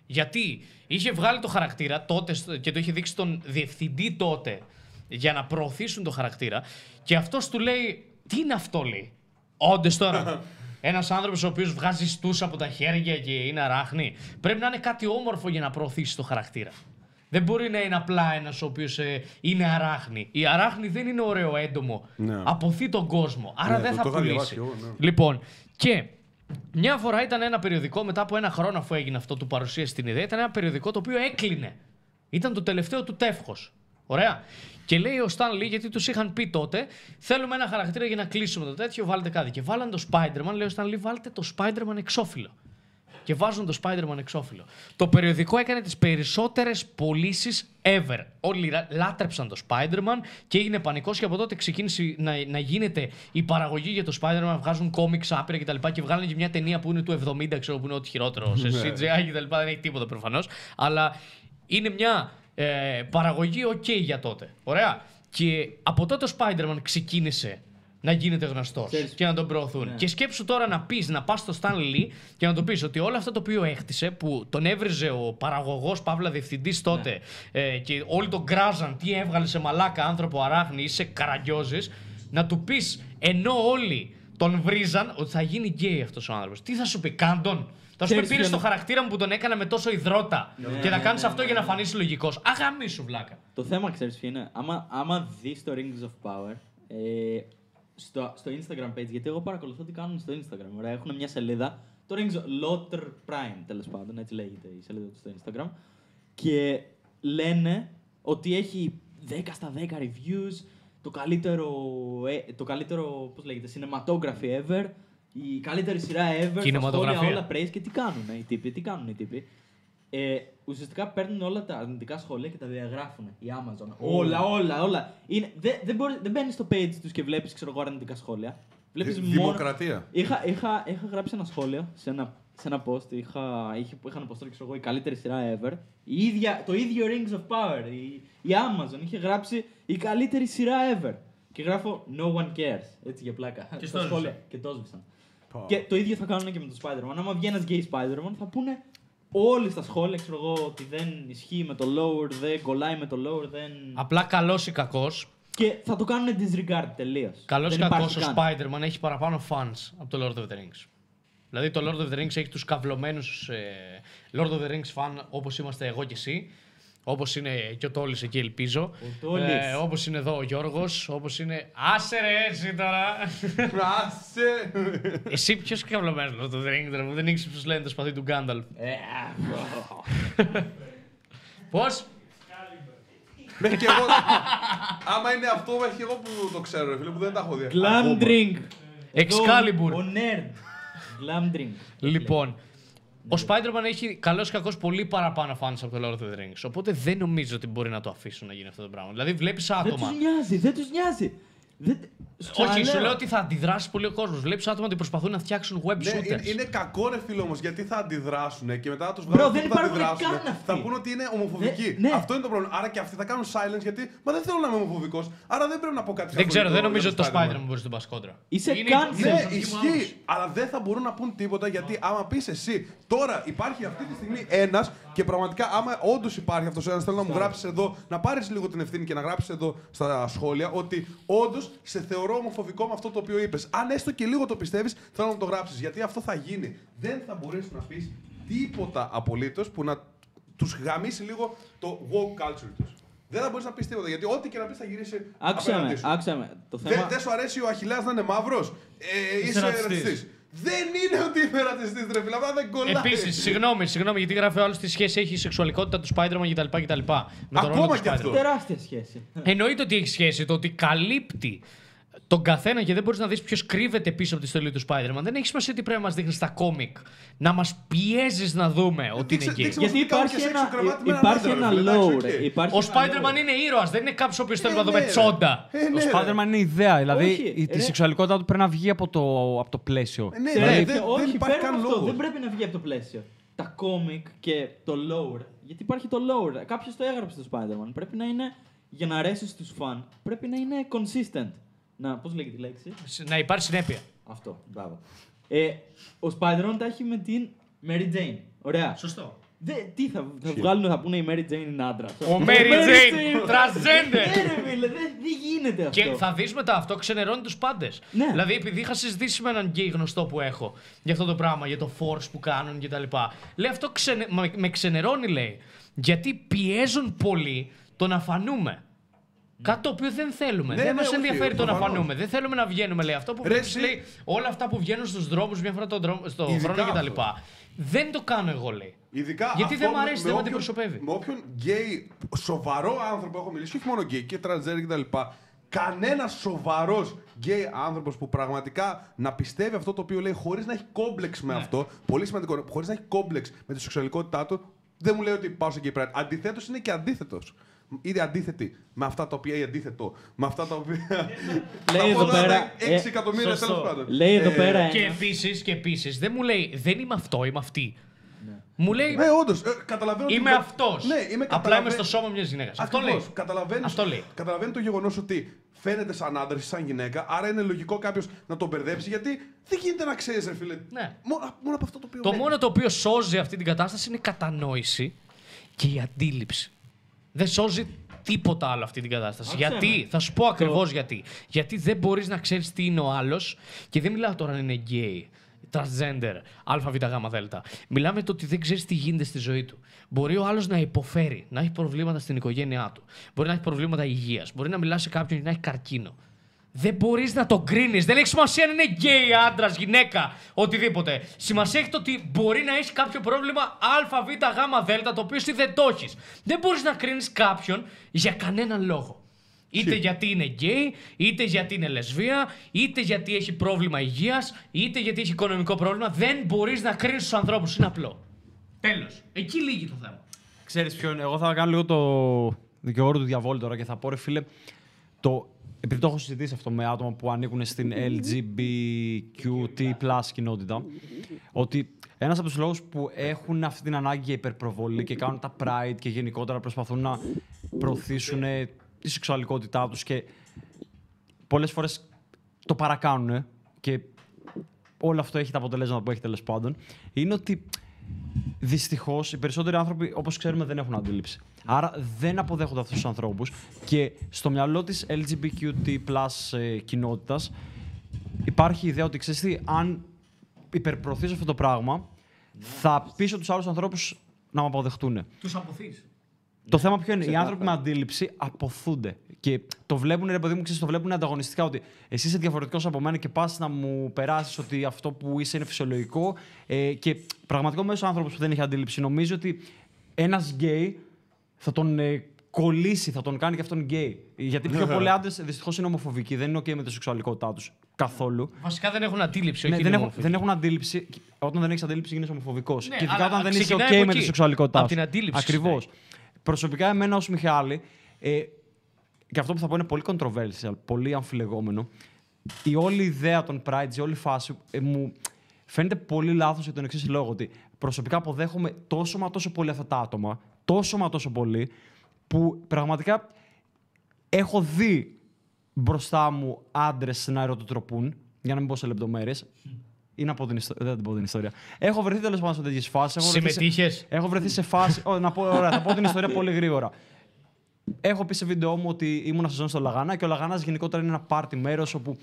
Γιατί είχε βγάλει το χαρακτήρα τότε στο- και το είχε δείξει τον διευθυντή τότε για να προωθήσουν το χαρακτήρα και αυτός του λέει, τι είναι αυτό λέει; Όντε τώρα. Ένας άνθρωπος ο οποίος βγάζει στούς από τα χέρια και είναι αράχνη. Πρέπει να είναι κάτι όμορφο για να προωθήσει το χαρακτήρα. Δεν μπορεί να είναι απλά ένας ο οποίος είναι αράχνη. Η αράχνη δεν είναι ωραίο έντομο. Ναι. Αποθεί τον κόσμο. Άρα Ναι, δεν το- θα το είχα διαβάσει πουλήσει. εγώ, ναι. Λοιπόν, και μια φορά ήταν ένα περιοδικό μετά από ένα χρόνο αφού έγινε αυτό του παρουσίασε την ιδέα. Ήταν ένα περιοδικό το οποίο έκλεινε. Ήταν το τελευταίο του τεύχος. Ωραία. Και λέει ο Stan Lee, γιατί τους είχαν πει τότε, θέλουμε ένα χαρακτήρα για να κλείσουμε το τέτοιο, βάλτε κάτι. Και βάλαν το Spider-Man, λέει ο Stan Lee, βάλτε το Spider-Man εξώφυλλο. Και βάζουν το Spider-Man εξώφυλλο. Το περιοδικό έκανε τις περισσότερες πωλήσεις ever. Όλοι ρα- λάτρεψαν το Spider-Man και έγινε πανικός και από τότε ξεκίνησε να, να γίνεται η παραγωγή για το Spider-Man. Βγάζουν κόμιξ άπειρα κτλ. Και, και βγάλανε και μια ταινία που είναι του 70, ξέρω που είναι ό,τι χειρότερο σε CGI κτλ. Δεν έχει τίποτα προφανώς. Αλλά είναι μια ε, παραγωγή ok για τότε. Ωραία. Και από τότε ο Spider-Man ξεκίνησε να γίνεται γνωστός Ξέρεις- και να τον προωθούν. Ναι. Και σκέψου τώρα να πεις, να πας στο Stan Lee και να του πεις ότι όλο αυτό το οποίο έχτισε, που τον έβριζε ο παραγωγός Παύλα Διευθυντής τότε ε, και όλοι τον γκράζαν, τι έβγαλε σε μαλάκα άνθρωπο αράχνη, είσαι καραγκιόζης, να του πεις ενώ όλοι τον βρίζαν ότι θα γίνει γκέι αυτός ο άνθρωπος. Τι θα σου πει, κάντον; Θα σου πει Ξέρεις πήρες ποιο το είναι- χαρακτήρα μου που τον έκανα με τόσο υδρότα και να κάνεις αυτό για να φανείς λογικός. Αγαμί σου βλάκα. Το θέμα ξέρεις ποιο είναι; Άμα, άμα δεις το Rings of Power ε, στο, στο Instagram page, γιατί εγώ παρακολουθώ τι κάνουν στο Instagram. Ωραία, έχουν μια σελίδα. Το Rings of Lotter Prime, τέλος πάντων, έτσι λέγεται η σελίδα του στο Instagram. Και λένε ότι έχει 10 στα 10 reviews, το καλύτερο, ε, το καλύτερο πώς λέγεται, cinematography ever, η καλύτερη σειρά ever, στα Κινηματογραφία. σχόλια όλα praise και τι κάνουν οι τύποι, τι κάνουν οι τύποι. Ε, ουσιαστικά παίρνουν όλα τα αρνητικά σχόλια και τα διαγράφουν. Η Amazon. Όλα, όλα, όλα. Είναι, δεν, δεν, μπορεί, δεν μπαίνεις στο page τους και βλέπεις αρνητικά σχόλια. Βλέπεις Δη- μόνο... Δημοκρατία. Είχα, είχα, είχα γράψει ένα σχόλιο σε ένα, σε ένα post. Είχα, είχε, είχαν αποστολή ξέρω εγώ, η καλύτερη σειρά ever. Η ίδια, το ίδιο Rings of Power. Η, η Amazon είχε γράψει η καλύτερη σειρά ever. Και γράφω No one cares. Έτσι για πλάκα. Και Στα το σχόλια. έσβησαν. Και το έσβησαν. Πω. Και το ίδιο θα κάνουν και με το Spider-Man. Άμα βγει ένας gay Spider-Man, θα πούνε όλοι στα σχόλια ξέρω εγώ, ότι δεν ισχύει με το lower, δεν κολλάει με το lower, δεν. Απλά καλός ή κακός, Και θα το κάνουν disregard τελείως. Καλός ή κακός, ο Spider-Man έχει παραπάνω fans από το Lord of the Rings. Δηλαδή το Lord of the Rings έχει τους καυλωμένους ε, Lord of the Rings fan όπως είμαστε εγώ και εσύ. Όπως είναι και ο Τόλης εκεί, ελπίζω. Τόλης. Ε, όπως είναι εδώ ο Γιώργος. Όπως είναι. Άσε ρε, εσύ τώρα. Άσε. εσύ ποιος καυλωμένο Lord of the Rings, ρε, που δεν ήξερες πώς λένε το σπαθί του Γκάνταλφ. Ε, Πώς; Μέχρι και εγώ. Άμα είναι αυτό, μέχρι και εγώ που το ξέρω, ρε φίλε, που δεν τα έχω δει. Glam Ακόμα. drink. Excalibur. Εδώ, Ο nerd. Glam drink. Λοιπόν, ο Spider-Man έχει καλός ή κακός πολύ παραπάνω fans από το Lord of the Rings. Οπότε δεν νομίζω ότι μπορεί να το αφήσουν να γίνει αυτό το πράγμα. Δηλαδή, βλέπεις Δεν άτομα. τους νοιάζει, δεν τους νοιάζει. Δεν... Όχι, σου Ξαναλέω. λέω ότι θα αντιδράσει πολύ ο κόσμος. Βλέπεις άτομα ότι προσπαθούν να φτιάξουν web Ναι, shooters. είναι, είναι κακό ρε φίλο όμως γιατί θα αντιδράσουν και μετά θα τους Bro, βγάλουν δεν που θα υπάρχουν αντιδράσουν. καν αυτοί. Θα πούνε ότι είναι ομοφοβικοί. Ναι, ναι. Αυτό είναι το πρόβλημα. Άρα και αυτοί θα κάνουν silence γιατί. Μα δεν θέλω να είμαι ομοφοβικός. Άρα δεν πρέπει να πω κάτι δεν ξέρω, δεν διαφορετικό νομίζω για ότι το Spider-Man μπορεί να τον πας κόντρα. Είσαι Είναι cancel. η Ναι, προσωπική μου άποψη. ισχύει. Αλλά δεν θα μπορούν να πούν τίποτα γιατί άμα πεις εσύ τώρα υπάρχει αυτή τη στιγμή ένας και πραγματικά άμα όντως υπάρχει αυτός ο ένας, θέλω να μου γράψεις εδώ, να πάρεις λίγο την ευθύνη και να γράψεις εδώ στα σχόλια ότι όντως σε θεωρώ ομοφοβικό με αυτό το οποίο είπες. Αν έστω και λίγο το πιστεύεις, θέλω να μου το γράψεις. Γιατί αυτό θα γίνει. Δεν θα μπορέσεις να πεις τίποτα απολύτως που να τους γαμίσει λίγο το woke culture τους. Δεν θα μπορείς να πεις τίποτα γιατί ό,τι και να πεις θα γυρίσει. Άκουσα απέναντί με, σου. άκουσα με. Το Δεν θέμα... δεν σου αρέσει ο Αχιλέα να είναι μαύρος; Ε, είσαι ρατσιστής. ρατσιστής. Δεν είναι ότι είμαι ρατσιστής, ρε φίλε. Απλά δεν κολλάει. Επίσης, συγγνώμη, συγγνώμη, γιατί γράφει ο άλλος τι σχέση έχει η σεξουαλικότητα του Spider-Man κτλ. κτλ. Με τον ρόλο Ακόμα του και αυτό. Spider-Man. Τεράστια σχέση. Εννοείται ότι έχει σχέση. Το ότι καλύπτει τον καθένα και δεν μπορείς να δεις ποιος κρύβεται πίσω από τη στολή του Spider-Man. Δεν έχει σημασία τι πρέπει να μας δείχνει στα κόμικ. Να μας πιέζεις να δούμε ότι είναι δείξε- εκεί. δείξε- Γιατί μας τι κάνουν υπάρχει και σεξ ένα, στο κρεβάτι με έναν υπάρχει άντρα, ένα ρε φίλε, εντάξει, lore. οκ. Υπάρχει Ο ένα Spider-Man lore. είναι ήρωας, δεν είναι κάποιος ο οποίος θέλει Ε, να δούμε ναι, ρε. τσόντα. Ε, ναι, Ο ρε. Spider-Man είναι ιδέα. Δηλαδή Όχι, η, τη ρε. σεξουαλικότητα του πρέπει να βγει από το, από το πλαίσιο. Ε, ναι, Ξέρετε, ρε, δεν- δεν όχι, υπάρχει πέρα καν από αυτό, λόγος. δεν πρέπει να βγει από το πλαίσιο. Τα κόμικ και το lore, γιατί υπάρχει το lore. Κάποιος το έγραψε το Spider-Man. Πρέπει να είναι, για να αρέσεις στους φαν, πρέπει να είναι consistent. Να, πώς λέγεται η λέξη; Να υπάρχει συνέπεια. Αυτό, μπράβο. Ε, ο Spider-Man τα έχει με την Mary Jane. Ωραία. Σωστό. Δε, τι θα, θα βγάλουν, θα πούνε η Mary Jane είναι άντρα. Ο Mary Jane, transgender. Ναι, ρε φίλε, δεν δεν γίνεται αυτό. Και θα δεις μετά αυτό ξενερώνει τους πάντες. Ναι. Δηλαδή, επειδή είχα συζητήσει με έναν γκέι γνωστό που έχω για αυτό το πράγμα, για το force που κάνουν κτλ. Λέει αυτό ξενε... μα- με ξενερώνει, λέει. Γιατί πιέζουν πολύ το να φανούμε. Κάτι το οποίο δεν θέλουμε. Ναι, δεν ναι, μας όχι, ενδιαφέρει το να προφανώς. φανούμε. Δεν θέλουμε να βγαίνουμε, λέει. Αυτό που Ρε, βλέπεις, εσύ- λέει, όλα αυτά που βγαίνουν στους δρόμους μια φορά τον δρόμο, στο Ειδικά χρόνο κτλ. αυτό. Δεν το κάνω εγώ, λέει. Ειδικά Γιατί αυτό δεν μου με- αρέσει, με δεν με όποιον- αντιπροσωπεύει. Με όποιον γκέι, σοβαρό άνθρωπο έχω μιλήσει, όχι μόνο γκέι και transgender κτλ. Κανένας σοβαρός γκέι άνθρωπος που πραγματικά να πιστεύει αυτό το οποίο λέει χωρίς να έχει κόμπλεξ Ναι. με αυτό, πολύ σημαντικό, χωρίς να έχει κόμπλεξ με τη σεξουαλικότητά του, δεν μου λέει ότι πάω σε γκέι pride. Αντιθέτως είναι και αντίθετος. Είναι αντίθετη με αυτά τα οποία ή αντίθετο με αυτά τα οποία. Λέει εδώ πέρα, 6 ε, εκατομμύρια σωστό. τέλος πάντων. Λέει εδώ Ε, πέρα Και ένα. επίσης, και επίσης, δεν μου λέει δεν είμαι αυτό, είμαι αυτή. Μου λέει Ναι, όντως. καταλαβαίνω. ότι Είμαι δεν- αυτός. Ναι, είμαι Απλά καταλαβα- είμαι στο σώμα μιας γυναίκας. Αυτό λέει. Ακριβώς. Καταλαβαίνεις- Αυτό λέει. Καταλαβαίνει το γεγονός ότι φαίνεται σαν άντρας ή σαν γυναίκα, άρα είναι λογικό κάποιος να τον μπερδέψει γιατί δεν γίνεται να ξέρεις, ρε φίλε. Ναι. Μόνο, μόνο από αυτό το οποίο. Το λέει. μόνο το οποίο σώζει αυτή την κατάσταση είναι η κατανόηση και η αντίληψη. Δεν σώζει τίποτα άλλο αυτή την κατάσταση. Άκουσε γιατί, με. θα σου πω ακριβώς γιατί. Γιατί δεν μπορείς να ξέρεις τι είναι ο άλλος και δεν μιλάω τώρα αν είναι gay, transgender, ΑΒΓΔ. Μιλάμε το ότι δεν ξέρεις τι γίνεται στη ζωή του. Μπορεί ο άλλος να υποφέρει, να έχει προβλήματα στην οικογένειά του. Μπορεί να έχει προβλήματα υγείας. Μπορεί να μιλάς σε κάποιον και να έχει καρκίνο. Δεν μπορείς να τον κρίνει. Δεν έχει σημασία αν είναι γκέι, άντρας, γυναίκα, οτιδήποτε. Σημασία έχει το ότι μπορεί να έχεις κάποιο πρόβλημα Α, Β, Γ, Δ, το οποίο εσύ δεν το έχεις. Δεν μπορείς να κρίνεις κάποιον για κανέναν λόγο. Είτε γιατί είναι γκέι, είτε γιατί είναι λεσβία, είτε γιατί έχει πρόβλημα υγείας, είτε γιατί έχει οικονομικό πρόβλημα. Δεν μπορείς να κρίνεις τους ανθρώπους. Είναι απλό. Τέλος. Εκεί λύγει το θέμα. Ξέρεις ποιο είναι. Εγώ θα κάνω λίγο το δικηγόρο του διαβόλου τώρα και θα πω ρε φίλε, το, επειδή το έχω συζητήσει αυτό με άτομα που ανήκουν στην LGBTQ+, κοινότητα, ότι ένας από τους λόγους που έχουν αυτή την ανάγκη για υπερπροβολή και κάνουν τα pride και γενικότερα προσπαθούν να προωθήσουν τη σεξουαλικότητά τους και πολλές φορές το παρακάνουν και όλο αυτό έχει τα αποτελέσματα που έχει τέλος πάντων, είναι ότι δυστυχώς οι περισσότεροι άνθρωποι, όπως ξέρουμε, δεν έχουν αντίληψη. Άρα δεν αποδέχονται αυτούς τους ανθρώπους και στο μυαλό της LGBTQ ε, κοινότητας υπάρχει η ιδέα ότι ξέρεις τι, αν υπερπροωθήσω αυτό το πράγμα, θα πείσω τους άλλους ανθρώπους να με αποδεχτούν. Τους απωθείς. Το θέμα ποιο είναι, οι άνθρωποι με αντίληψη απωθούνται. Και το βλέπουν, ρε παιδί μου, ξέρεις, το βλέπουν ανταγωνιστικά ότι εσύ είσαι διαφορετικός από μένα και πας να μου περάσεις ότι αυτό που είσαι είναι φυσιολογικό. Ε, και πραγματικό μέσο άνθρωπος που δεν έχει αντίληψη νομίζει ότι ένας γκέι θα τον ε, κολλήσει, θα τον κάνει και αυτόν γκέι. Γιατί πιο πολλοί άντρες δυστυχώς είναι ομοφοβικοί, δεν είναι OK με τη σεξουαλικότητά τους καθόλου. Βασικά δεν έχουν αντίληψη. Ναι, όχι δεν, είναι έχουν, ομοφιλοί. δεν έχουν αντίληψη. Όταν δεν έχεις αντίληψη, γίνεσαι ομοφοβικός. Ναι, και ειδικά αλλά όταν δεν είσαι ξεκινάει OK από με τη εκεί. σεξουαλικότητά Από σου. την αντίληψη Ακριβώς. Ξεκινάει. Προσωπικά, εμένα ω Μιχάλη, ε, και αυτό που θα πω είναι πολύ controversial, πολύ αμφιλεγόμενο. Η όλη ιδέα των Pride, η όλη φάση ε, μου φαίνεται πολύ λάθος για τον εξής λόγο. Ότι προσωπικά αποδέχομαι τόσο μα τόσο πολύ αυτά τα άτομα, τόσο μα τόσο πολύ, που πραγματικά έχω δει μπροστά μου άντρες να ερωτοτροπούν, για να μην πω σε λεπτομέρειες. Ή να πω την ιστορία. Δεν θα την πω την ιστορία. Έχω βρεθεί τέλος πάντων σε τέτοιες φάσεις. Συμμετείχες; Έχω βρεθεί σε φάση. Ω, να πω, ωραία, θα πω την ιστορία πολύ γρήγορα. Έχω πει σε βίντεο μου ότι ήμουν σεζόν στο Λαγάνα και ο Λαγάνας γενικότερα είναι ένα πάρτι μέρος όπου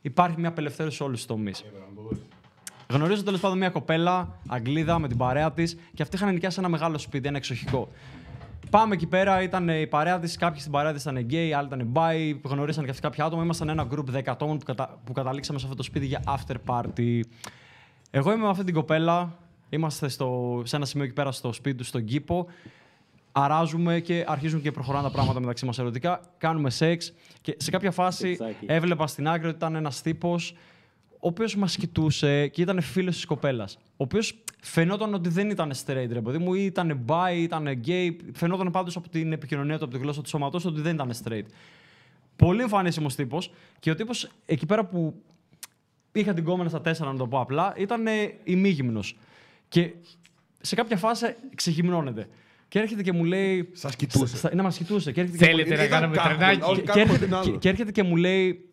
υπάρχει μια απελευθέρωση σε όλους τους τομείς. Γνωρίζω τέλος πάντων μια κοπέλα, Αγγλίδα, με την παρέα της και αυτοί είχαν νοικιάσει ένα μεγάλο σπίτι, ένα εξοχικό. Πάμε εκεί πέρα, ήταν η παρέα της, κάποιοι στην παρέα της ήταν γκέι, άλλοι ήταν bi, γνωρίσαν και αυτοί κάποια άτομα. Ήμασταν ένα group 10 ατόμων που, κατα... που καταλήξαμε σε αυτό το σπίτι για after party. Εγώ είμαι με αυτή την κοπέλα, είμαστε στο... σε ένα σημείο εκεί πέρα στο σπίτι του, στον κήπο. Αράζουμε και αρχίζουν και προχωράνε τα πράγματα μεταξύ μας ερωτικά. Κάνουμε σεξ και σε κάποια φάση Σεξάκι. έβλεπα στην άκρη ότι ήταν ένας τύπος ο οποίος μας κοιτούσε και ήταν φίλος της κοπέλας. Ο οποίος φαινόταν ότι δεν ήταν straight, ρε παιδί μου, ή ήταν bi, ή ήταν gay. Φαινόταν πάντως από την επικοινωνία του, από τη γλώσσα του σώματό ότι δεν ήταν straight. Πολύ εμφανίσιμος τύπος και ο τύπος εκεί πέρα που είχα την κόμενα στα τέσσερα, να το πω απλά, ήταν ε, ημίγυμνος. Και σε κάποια φάση ξεχυμνώνεται. Και έρχεται και μου λέει. Σας κοιτούσε. Στα- Ναι, μας κοιτούσε. Και έρχεται και μου Θέλετε λέει- να κάνουμε κάπου, τρενάκι. όλοι και, κάπου έρχεται, την άλλο. και- και έρχεται και μου λέει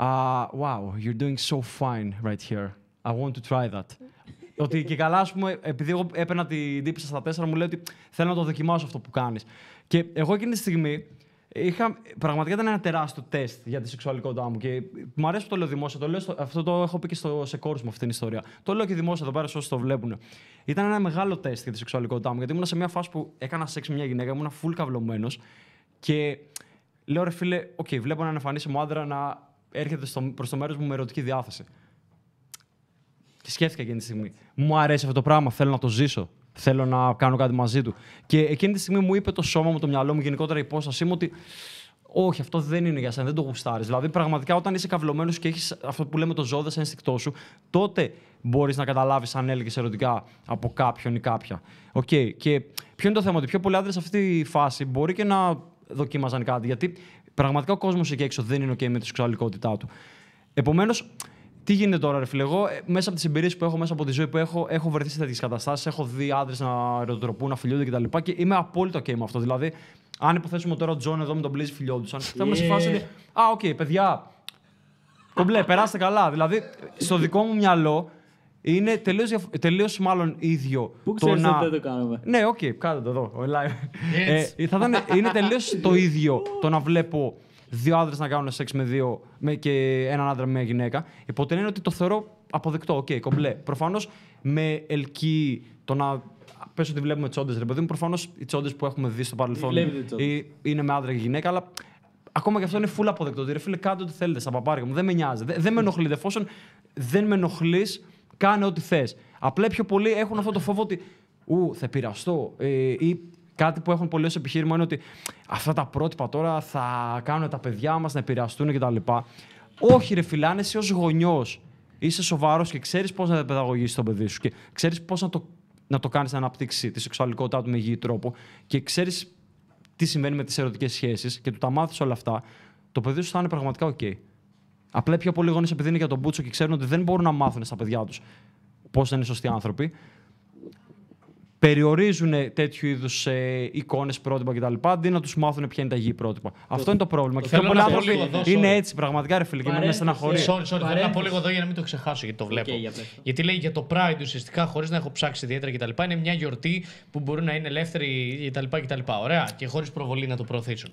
«Ah, Wow, you're doing so fine right here. I want to try that. ότι και καλά, ας πούμε, επειδή εγώ έπαιρνα την τύπησα στα τέσσερα, μου λέει ότι θέλω να το δοκιμάσω αυτό που κάνεις. Και εγώ εκείνη τη στιγμή είχα, πραγματικά ήταν ένα τεράστιο τεστ για τη σεξουαλικότητά μου. Και μου αρέσει που το λέω δημόσια. Το λέω στο, αυτό το έχω πει και στο, σε courses μου αυτή την ιστορία. Το λέω και δημόσια εδώ πέρα σε όσοι το βλέπουν. Ήταν ένα μεγάλο τεστ για τη σεξουαλικότητά μου. Γιατί ήμουν σε μια φάση που έκανα σεξ με μια γυναίκα, ήμουν full καυλωμένος και λέω ρε φίλε, οκ, βλέπω έναν εμφανίσιμο άντρα να έρχεται στο, προς το μέρος μου με ερωτική διάθεση. Και σκέφτηκα εκείνη τη στιγμή. Μου αρέσει αυτό το πράγμα, θέλω να το ζήσω. Θέλω να κάνω κάτι μαζί του. Και εκείνη τη στιγμή μου είπε το σώμα μου, το μυαλό μου, γενικότερα η υπόστασή μου ότι όχι, αυτό δεν είναι για σένα, δεν το γουστάρεις. Δηλαδή, πραγματικά όταν είσαι καυλωμένος και έχεις αυτό που λέμε το ζώδες ένστικτό σου, τότε μπορείς να καταλάβεις αν έλκεσαι ερωτικά από κάποιον ή κάποια. Οκ. Και ποιο είναι το θέμα, ότι πιο πολλοί άντρες σε αυτή τη φάση μπορεί και να δοκίμαζαν κάτι, γιατί πραγματικά ο κόσμος εκεί έξω δεν είναι OK με τη σεξουαλικότητά του. Επομένως, τι γίνεται τώρα, ρε φίλε; Εγώ ε, μέσα από τις εμπειρίες που έχω, μέσα από τη ζωή που έχω, έχω βρεθεί σε τέτοιες καταστάσεις. Έχω δει άντρες να ερωτροπούν, να φιλιούνται κτλ. Και, και είμαι απόλυτα ok με αυτό. Δηλαδή, αν υποθέσουμε τώρα ο Τζον εδώ με τον Blaze φιλιόντουσαν, θα ήμουν σε φάση ότι. Α, οκ, παιδιά. Κομπλέ, περάστε καλά. Δηλαδή, στο δικό μου μυαλό είναι τελείως τελείως μάλλον ίδιο. Πού ξέρεις ότι δεν το κάνουμε. Ναι, οκ, κάντε το εδώ. ο live. ε, θα ήταν, είναι τελείως το ίδιο το να βλέπω δύο άντρες να κάνουν σεξ με δύο με και έναν άντρα με μια γυναίκα. Υπό την έννοια ότι το θεωρώ αποδεκτό. OK, okay, κομπλέ. Προφανώς με ελκύει το να. Πες ότι βλέπουμε τσόντες, ρε παιδί μου. Προφανώς οι τσόντες που έχουμε δει στο παρελθόν Βλέπετε είναι με άντρα και γυναίκα, αλλά ακόμα και αυτό είναι φούλα αποδεκτό. Ότι ρε φίλε, κάντε ό,τι θέλετε στα παπάρια μου. Δεν με νοιάζει. Δεν, δεν με ενοχλείτε. Εφόσον δεν με ενοχλείς, κάνε ό,τι θες. Απλά πιο πολλοί έχουν αυτό το φόβο ότι. Ου, θα πειραστώ. Ε, ή κάτι που έχουν πολλοί ως επιχείρημα είναι ότι αυτά τα πρότυπα τώρα θα κάνουν τα παιδιά μας να επηρεαστούν κτλ. Όχι, ρε φίλε, αν εσύ ως γονιός είσαι σοβαρός και ξέρεις πώς να παιδαγωγήσεις το παιδί σου και ξέρεις πώς να το, να το κάνεις να αναπτύξεις τη σεξουαλικότητά του με υγιή τρόπο και ξέρεις τι συμβαίνει με τις ερωτικές σχέσεις και του τα μάθεις όλα αυτά, το παιδί σου θα είναι πραγματικά OK. Απλά πιο πολλοί γονείς επειδή είναι για τον Μπούτσο και ξέρουν ότι δεν μπορούν να μάθουν στα παιδιά τους πώς να είναι σωστοί άνθρωποι, περιορίζουν τέτοιου είδους ε, εικόνες, πρότυπα κτλ. αντί να τους μάθουν ποια είναι τα υγιή πρότυπα. Αυτό είναι το πρόβλημα. Και πιο πολλοί άνθρωποι είναι έτσι, πραγματικά ρε φίλε, και με στεναχωρεί. Sorry, sorry, θέλω να πω λίγο εδώ για να μην το ξεχάσω γιατί το βλέπω. γιατί λέει για το Pride ουσιαστικά, χωρίς να έχω ψάξει ιδιαίτερα κτλ. Είναι μια γιορτή που μπορεί να είναι ελεύθερη κτλ. Ωραία, και χωρίς προβολή να το προωθήσουν.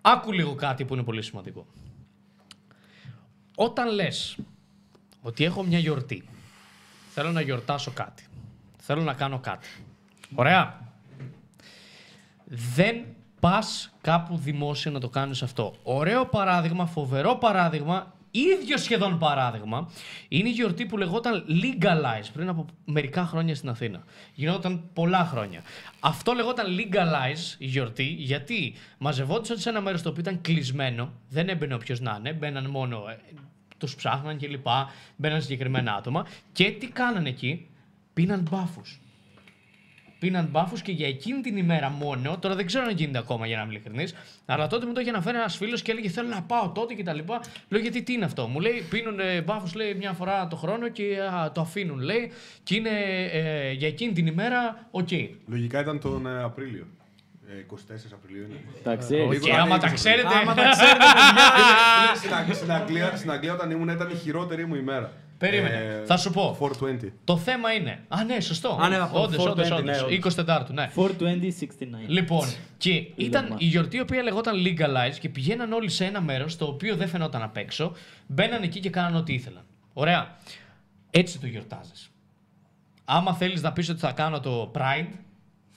Άκου λίγο κάτι που είναι πολύ σημαντικό. Όταν λες ότι έχω μια γιορτή, θέλω να γιορτάσω κάτι Θέλω να κάνω κάτι. Ωραία. Δεν πας κάπου δημόσια να το κάνεις αυτό. Ωραίο παράδειγμα, φοβερό παράδειγμα, ίδιο σχεδόν παράδειγμα, είναι η γιορτή που λεγόταν Legalize πριν από μερικά χρόνια στην Αθήνα. Γινόταν πολλά χρόνια. Αυτό λεγόταν Legalize η γιορτή γιατί μαζευόντουσαν σε ένα μέρος το οποίο ήταν κλεισμένο, δεν έμπαινε όποιος να είναι, μπαίναν μόνο. Ε, τους ψάχναν κλπ. Μπαίναν συγκεκριμένα άτομα. Και τι κάνανε εκεί, πίναν μπάφους. Πίναν μπάφους και για εκείνη την ημέρα μόνο, τώρα δεν ξέρω αν γίνεται ακόμα για να είμαι ειλικρινής, αλλά τότε μου το είχε αναφέρει ένας φίλος και έλεγε Θέλω να πάω τότε και τα λοιπά. Λέω γιατί τι είναι αυτό. Μου λέει Πίνουν μπάφους μια φορά το χρόνο και α, το αφήνουν λέει και είναι ε, για εκείνη την ημέρα OK. Okay. Λογικά ήταν τον ε, Απρίλιο. 24 ε, Απριλίου είναι. Τα ξέρεις. Και άμα τα ξέρετε. Άμα τα ξέρετε. Στην Αγγλία, στην Αγγλία όταν ήμουν ήταν η χειρότερη μου ημέρα. Περίμενε. Ε, θα σου πω. 420. Το θέμα είναι. Α, ναι, σωστό. Α, ναι, όντως, όντως, όντως. 24 ναι. 420-69. Λοιπόν, και ήταν η γιορτή η οποία λεγόταν Legalize και πηγαίναν όλοι σε ένα μέρος το οποίο δεν φαινόταν απ' έξω. Μπαίναν εκεί και κάναν ό,τι ήθελαν. Ωραία. Έτσι το γιορτάζεις. Άμα θέλεις να πεις ότι θα κάνω το Pride,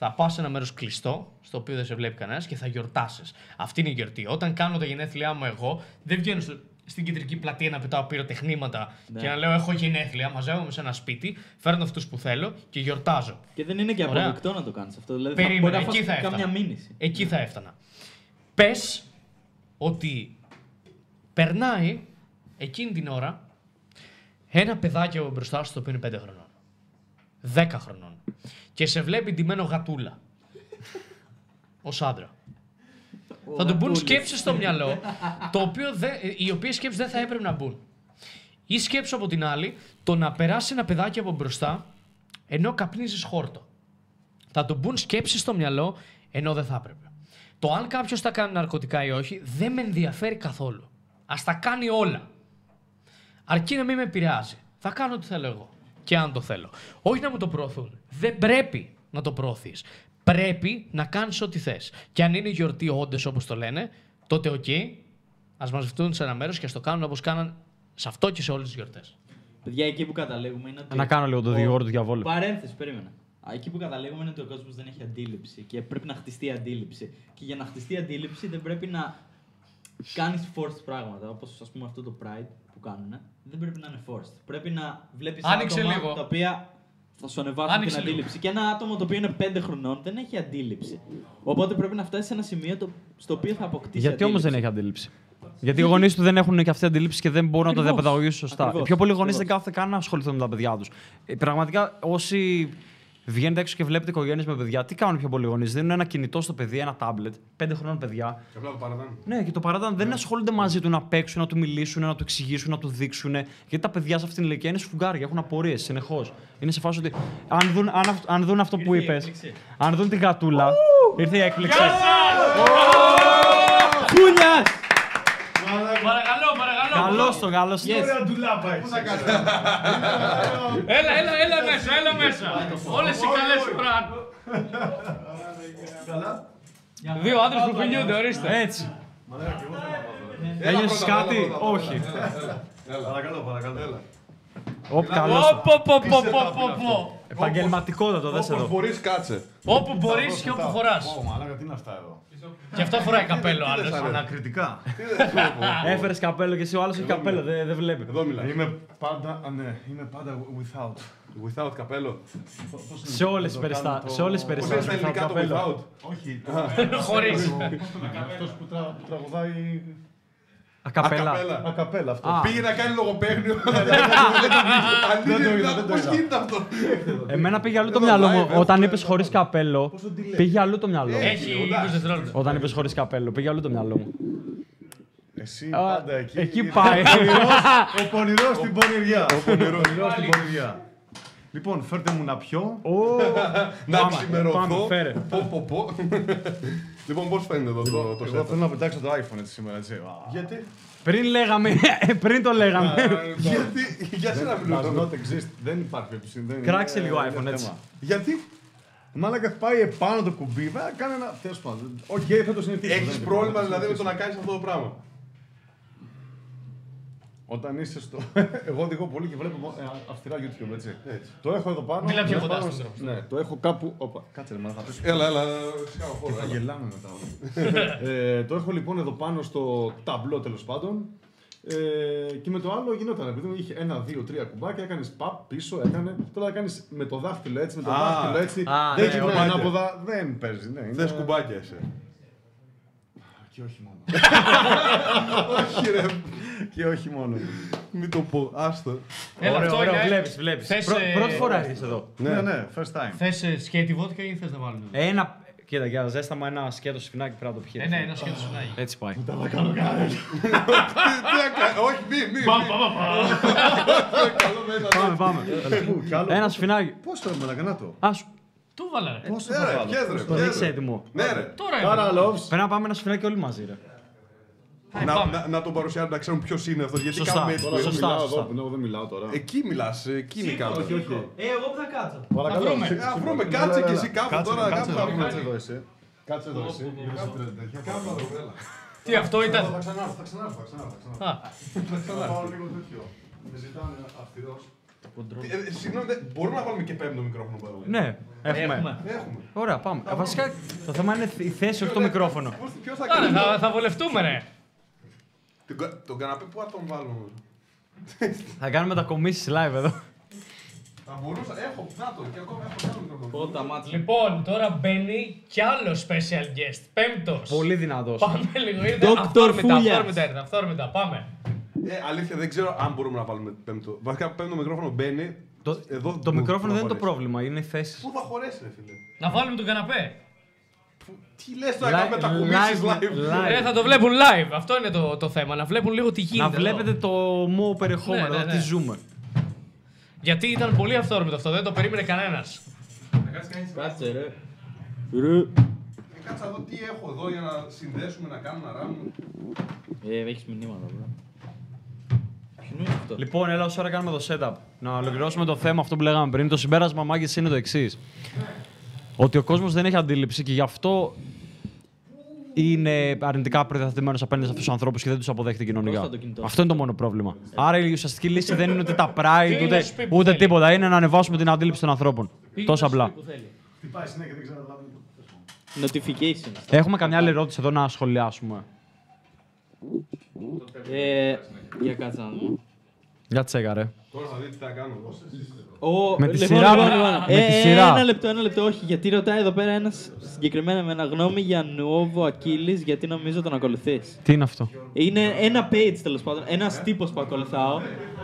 θα πα σε ένα μέρος κλειστό, στο οποίο δεν σε βλέπει κανένας και θα γιορτάσεις. Αυτή είναι η γιορτή. Όταν κάνω τα γενέθλιά μου εγώ, δεν βγαίνω στο, στην κεντρική πλατεία να πετάω πυροτεχνήματα ναι. και να λέω έχω γενέθλια, μαζεύομαι σε ένα σπίτι, φέρνω αυτούς που θέλω και γιορτάζω. Και δεν είναι και αποδεκτό να το κάνεις αυτό. Δηλαδή Περίμενε, θα εκεί θα έφτανα. Κάμια μήνυση. Εκεί θα έφτανα. Πες ότι περνάει εκείνη την ώρα ένα παιδάκι από μπροστά σου το οποίο είναι 5 χρονών. 10 χρονών. Και σε βλέπει ντυμένο γατούλα. Ω άντρα θα του μπουν σκέψεις στο μυαλό, το οποίο δε, οι οποίες σκέψεις δεν θα έπρεπε να μπουν. Ή σκέψη από την άλλη, το να περάσει ένα παιδάκι από μπροστά, ενώ καπνίζεις χόρτο. Θα του μπουν σκέψεις στο μυαλό, ενώ δεν θα έπρεπε. Το αν κάποιος θα κάνει ναρκωτικά ή όχι, δεν με ενδιαφέρει καθόλου. Ας τα κάνει όλα. Αρκεί να μην με επηρεάζει. Θα κάνω ό,τι θέλω εγώ. Και αν το θέλω. Όχι να μου το προωθούν. Δεν πρέπει να το προωθείς πρέπει να κάνεις ό,τι θες. Και αν είναι γιορτή όντως όπως το λένε, τότε OK, okay, ας μαζευτούν σε ένα μέρος και ας το κάνουν όπως κάναν σε αυτό και σε όλες τις γιορτές. Παιδιά, εκεί που καταλήγουμε είναι ότι. Να κάνω λίγο το δικηγόρο του διαβόλου. Παρένθεση, περίμενα. Εκεί που καταλήγουμε είναι ότι ο κόσμος δεν έχει αντίληψη και πρέπει να χτιστεί αντίληψη. Και για να χτιστεί αντίληψη δεν πρέπει να κάνεις forced πράγματα. Όπως ας πούμε αυτό το Pride που κάνουν. Δεν πρέπει να είναι forced. Πρέπει να βλέπεις άτομα τα οποία θα σου ανεβάσουν την αντίληψη. Και ένα άτομο το οποίο είναι 5 χρονών δεν έχει αντίληψη. Οπότε πρέπει να φτάσει σε ένα σημείο το, στο οποίο θα αποκτήσει. Γιατί όμως δεν έχει αντίληψη; Γιατί οι γονείς του δεν έχουν και αυτή αντίληψη και δεν μπορούν Ακριβώς. να το διαπαιδαγωγήσουν σωστά. Ακριβώς. Οι πιο πολλοί γονείς δεν κάθονται καν να ασχοληθούν με τα παιδιά τους. Ε, πραγματικά όσοι Βγαίνετε έξω και βλέπετε οικογένειες με παιδιά. Τι κάνουν πιο πολλοί γονείς. Δίνουν ένα κινητό στο παιδί, ένα τάμπλετ, πέντε χρόνων παιδιά. Και απλά το παραδάνε. Ναι, και το παράδειγμα δεν ασχολούνται μαζί του να παίξουν, να του μιλήσουν, να του εξηγήσουν, να του δείξουν. Γιατί τα παιδιά σε αυτήν την ηλικία είναι σφουγγάρια, έχουν απορίες συνεχώς. Είναι σε φάση ότι αν δουν, αν, αυ- αν δουν αυτό που είπες, αν δουν την γατούλα. Ήρθε η έκπληξη. Κούνια! Παρακαλώ, παρακαλώ. Καλώ το, καλώ το. Ωραία ντουλάπα έχεις. Έλα, έλα, έλα μέσα, έλα μέσα. Όλες οι καλές φοράν. Δύο άντρες που φιλιούνται, ορίστε. Έτσι. Ένιωσε κάτι, όχι. Παρακαλώ, παρακαλώ. Όπ, καλώ. Πω, πω, πω, πω, πω, πω. Επαγγελματικότατο, δες Όπως εδώ. μπορείς κάτσε. Όπου μπορείς και όπου χωράς. Ω, μαλάκα, τι είναι αυτά εδώ; Και αυτό φοράει καπέλο άλλος. Ανακριτικά. Έφερες καπέλο και εσύ ο άλλος έχει καπέλο, δεν δεν βλέπει. Εδώ μιλάς. Είμαι πάντα, α, ναι, είμαι πάντα without. Without καπέλο. Σε όλες τις περιστάσει. Σε όλες τις Πώς είναι περιστάσεις στα θα ελληνικά το καπέλο. without. Όχι, Χωρίς. αυτός που, τρα- που τραγουδάει Ακαπέλα. Ακαπέλα. ακαπέλα αυτό. Α. Πήγε να κάνει λογοπαίγνιο. Δεν το είδα, δεν το Πώς είδα. γίνεται αυτό. Εμένα πήγε αλλού το Εδώ μυαλό live, μου. ε, Όταν έχουμε- είπε χωρί καπέλο, πήγε αλλού το μυαλό μου. Έχει 20 δευτερόλεπτα. Όταν είπε χωρί καπέλο, πήγε αλλού το μυαλό μου. Εσύ Α, πάντα εκεί. Εκεί είσαι πάει. Ο πονηρός στην πονηριά. Ο πονηρός στην πονηριά. Λοιπόν, φέρτε μου να πιω. Ω, Να Πάμε, ξημερωθώ. πάμε, φέρε. Πω, πω, πω. Λοιπόν, πώς φαίνεται εδώ το το Εγώ setup; θέλω να πετάξω το iPhone έτσι σήμερα, έτσι. Γιατί, Πριν λέγαμε, πριν το λέγαμε. γιατί, για σένα Does μιλούσα. not exist. Δεν υπάρχει επιστήμη. δεν είναι- Κράξε λίγο είναι iPhone, θέμα. έτσι. Γιατί; Μάλακα πάει επάνω το κουμπί, βέβαια κάνε ένα. Τέλος πάντων. Οκ, θα το συνηθίσω. έχεις δεν πρόβλημα είναι δηλαδή με το θέμα. να κάνεις αυτό το πράγμα. Όταν είσαι στο. Εγώ οδηγώ πολύ και βλέπω μο- ε, αυστηρά YouTube, έτσι. Έτσι. Το έχω εδώ πάνω. Μίλα πιο εδώ κοντά πάνω στον στο- μικρόφωνο. Ναι, το έχω κάπου. Όπα, κάτσε ρε, μα θα πεις. Έλα, έλα, σκάω χώρο. Θα έλα. γελάμε μετά. όλα. ε, το έχω λοιπόν εδώ πάνω στο ταμπλό τέλος πάντων. Ε, και με το άλλο γινόταν. Επειδή είχε ένα, δύο, τρία κουμπάκια, έκανες παπ πίσω, έκανε. Τώρα κάνεις με το δάχτυλο έτσι, με το Α, δάχτυλο έτσι. α, δεν ναι, γυρνάει κουμπάκια. ανάποδα, δεν παίζει. Ναι, είναι- Θες κουμπάκια εσύ. Και όχι μόνο. Όχι ρε, και όχι μόνο. μην το πω, άστο. Έλα, Ωραίο, αυτό ωραίο, είναι. βλέπεις, βλέπεις. Θες, Πρω- ε, Πρώτη φορά έρχεσαι εδώ. Ναι, ναι, first time. Θες ε, σκέτη βότκα ή θες να βάλουμε; Ένα, κοίτα, για ζέσταμα ένα σκέτο σφινάκι πρέπει να το πιει. Ε, ναι, ένα σκέτο σουνάκι. Έτσι πάει. Τι να κάνω, όχι, μη, μη, μη. Καλό με ένα. Πάμε, πάμε. Πού, κι άλλο. Ένα σφινάκι. Πώς το έμενα, κανά το. Άσου, Του βάλα ρε. Πώς το Ναι θα ρε, βάλω. πιες ρε, το πιες δείξε ρε. έτοιμο. Ναι ρε. Τώρα Κάρα έβαλα. loves. Πρέπει να πάμε ένα σφινάκι όλοι μαζί, ρε. Πάει, Να- πάμε. να- Να τον παρουσιάσουμε, να ξέρουν ποιος είναι αυτός. Γιατί Σωστά. κάνουμε έτσι. Τώρα εγώ Σωστά, μιλάω σωστά. εδώ, που εγώ δεν μιλάω τώρα. Εκεί μιλάς, εκεί είναι η κάμερα. Όχι, όχι. Ε, εγώ που θα κάτσω. Παρακαλώ. βρούμε. σε- Α, σε- βρούμε, ναι, κάτσε ναι, κι ναι. εσύ κάπου Κάτσε, τώρα, Κάτσε κάπου εδώ, θα βρούμε. κάτσε εδώ εσύ. Κάτσε εδώ εσύ. Τι αυτό ήταν; Θα ξανάρθω, θα ξανάρθω, θα ξανάρθω, θα ξανάρθω. Α, Θα πάω λίγο τέτοιο. Με ζητάνε αυστηρός. Ε, ε, Συγγνώμη, δεν- μπορούμε να βάλουμε και πέμπτο μικρόφωνο by the way. Ναι, έχουμε. έχουμε. Έχουμε. Ωραία, πάμε. Ε, Βασικά το θέμα είναι η θέση, όχι το μικρόφωνο. Πώς- Ποιος θα Άρα κάνει. θα, θα βολευτούμε ρε. Τον κα- Τον καναπέ πού θα τον βάλουμε. όμως; Θα κάνουμε τα κομίσεις live εδώ. Θα μπορούσα, έχω, να το, και ακόμα έχω άλλο μικρόφωνο. Πότα μάτια. Λοιπόν, τώρα μπαίνει κι άλλο special guest. Πέμπτος. Πολύ δυνατός. Πάμε λίγο. ήρθε. Dr. Αυθόρμητα, Φούλιας. αυθόρμητα ήρθε, αυθόρμητα. Πάμε. Ε, αλήθεια, δεν ξέρω αν μπορούμε να βάλουμε πέμπτο. Βασικά, πέμπτο μικρόφωνο μπαίνει. Το, Εδώ το που- μικρόφωνο που δεν είναι το θα χωρέσει. πρόβλημα, είναι οι θέσει. Πού θα χωρέσει, ρε φίλε; Να βάλουμε τον καναπέ. Τι λες τώρα, κάνουμε τα κουμίσεις live. Ρε, θα το βλέπουν live. Αυτό είναι το, το θέμα. Να βλέπουν λίγο τι γίνεται. Να εδώ. βλέπετε το μου περιεχόμενο, Ναι, ναι, να ναι. τι ζούμε. Γιατί ήταν πολύ αυθόρμητο αυτό. Δεν το περίμενε κανένας. Κάτσε ρε. Ε, Κάτσα εδώ τι έχω εδώ για να συνδέσουμε, να κάνουμε, να ράμουμε. Ε, έχεις μηνύματα, μπρο. Ποιο είναι αυτό. Λοιπόν, έλα όσο ώρα κάνουμε το setup. Να ολοκληρώσουμε το θέμα αυτό που λέγαμε πριν. Το συμπέρασμα, μάγκε, είναι το εξής. Ότι ο κόσμος δεν έχει αντίληψη και γι' αυτό είναι αρνητικά προδιαθετημένο απέναντι σε αυτούς τους ανθρώπους και δεν τους αποδέχεται κοινωνικά. Πρόστα το κινητό. Αυτό είναι το μόνο πρόβλημα. Άρα η ουσιαστική λύση δεν είναι ούτε τα pride, Τι ούτε, να σου πει που ούτε θέλει; τίποτα. Είναι να ανεβάσουμε την αντίληψη των ανθρώπων. Τόσο απλά. Χτυπάει συνέχεια, δεν ξέρω να λάβει. Notification. Έχουμε καμιά άλλη ερώτηση εδώ να σχολιάσουμε. Ε, για κάτσε να δούμε. Για τσέκα, ρε. Τώρα θα δείτε τι θα κάνω. Ο... Με τη λοιπόν, σειρά, λοιπόν, με- λοιπόν. με τη Ε, σειρά. Ένα λεπτό, ένα λεπτό, όχι. Γιατί ρωτάει εδώ πέρα ένας συγκεκριμένα με ένα γνώμη για Νουόβο Ακύλης, γιατί νομίζω τον ακολουθείς. Τι είναι αυτό; Είναι ένα page τέλος πάντων, ένας τύπος που ακολουθάω.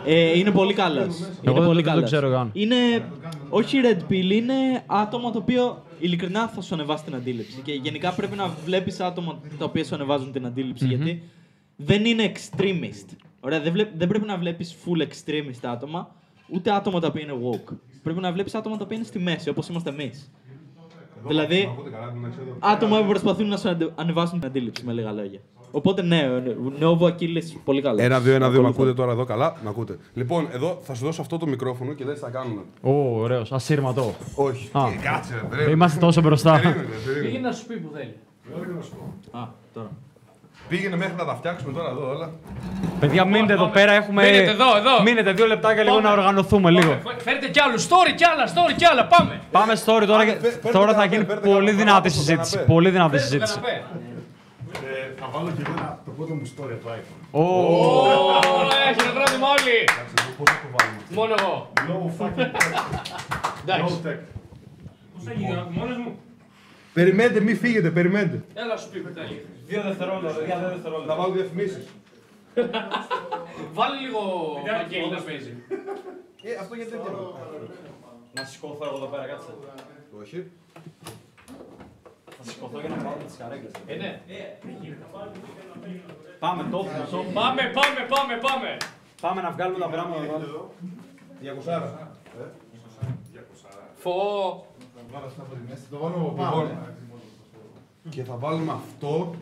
Ε, είναι πολύ καλός. Εγώ Είναι δεν- πολύ δεν το καλός. ξέρω καν. Είναι. Όχι red pill, είναι άτομο το οποίο ειλικρινά θα σου ανεβάσει την αντίληψη. Και γενικά πρέπει να βλέπεις άτομα τα οποία σου ανεβάζουν την αντιληψη γιατί δεν είναι extremist. Ωραία, δεν, βλέ- δεν πρέπει να βλέπεις full extremist άτομα, ούτε άτομα τα οποία είναι woke. Πρέπει να βλέπεις άτομα τα οποία είναι στη μέση, όπως είμαστε εμείς. Δηλαδή, Ακούτε καλά, δεν ξέρω. άτομα που προσπαθούν να σου ανε- ανεβάσουν την αντίληψη, με λίγα λόγια. Οπότε ναι, Νόβο Ακύλης, πολύ καλό. Ένα, δύο, ένα, δύο. Με Ακολουθώ. ακούτε τώρα εδώ καλά. Με ακούτε. Λοιπόν, εδώ θα σου δώσω αυτό το μικρόφωνο και δεν θα κάνουμε. Ω, ωραίος. Ασύρματο. Όχι. Α. Τι, Κάτσε, ρε, περίμενε. Είμαστε τόσο μπροστά. Περίμενε, περίμενε. Πήγαινε να σου πει που θέλει. Α, τώρα. Πήγαινε μέχρι να τα φτιάξουμε τώρα εδώ όλα. Παιδιά, μείνετε εδώ πάμε. πέρα. Έχουμε... Μείνετε εδώ, εδώ. Μείνετε δύο λεπτάκια λίγο Πάμε. να οργανωθούμε λίγο. Φε- Φέρτε κι άλλους, story κι άλλα, story κι άλλα, πάμε. Πάμε story τώρα. και- φε- φέρτε Τώρα θα καναπέ, γίνει φέρτε πολύ καναπέ, δυνατή στο συζήτηση. καναπέ. Πολύ δυνατή Φέρτε το συζήτηση. καναπέ. Θα βάλω και εγώ ένα- το πρώτο μου story από το iPhone. Ω, Ωραία, χειροκρότημα όλοι. Πώς θα το βάλουμε. Μόνο εγώ. Low fucking tech. Εντάξει. Low tech. Πώς θα γίνει, μόνος μου; Περιμένετε, μη φύγετε, περιμένετε. Έλα σου πει Βιταλή. Δύο δευτερόλεπτα. δύο δευτερόλεπτα. Θα βάλω διαφημίσεις. Βάλε λίγο Βαγγέλη να παίζει. Ε, αυτό γιατί δεν ξέρω. Να σηκωθώ εγώ εδώ πέρα, κάτσε. Όχι. Θα σηκωθώ για να βάλω τις καρέκλες. Ε, ναι. Πάμε, το έχουμε, το έχουμε. Πάμε, πάμε, πάμε, πάμε. Πάμε να βγάλουμε τα πράγματα εδώ. 200. Φω. Το βάλω από πάνω. Λοιπόν, και θα βάλουμε αυτό.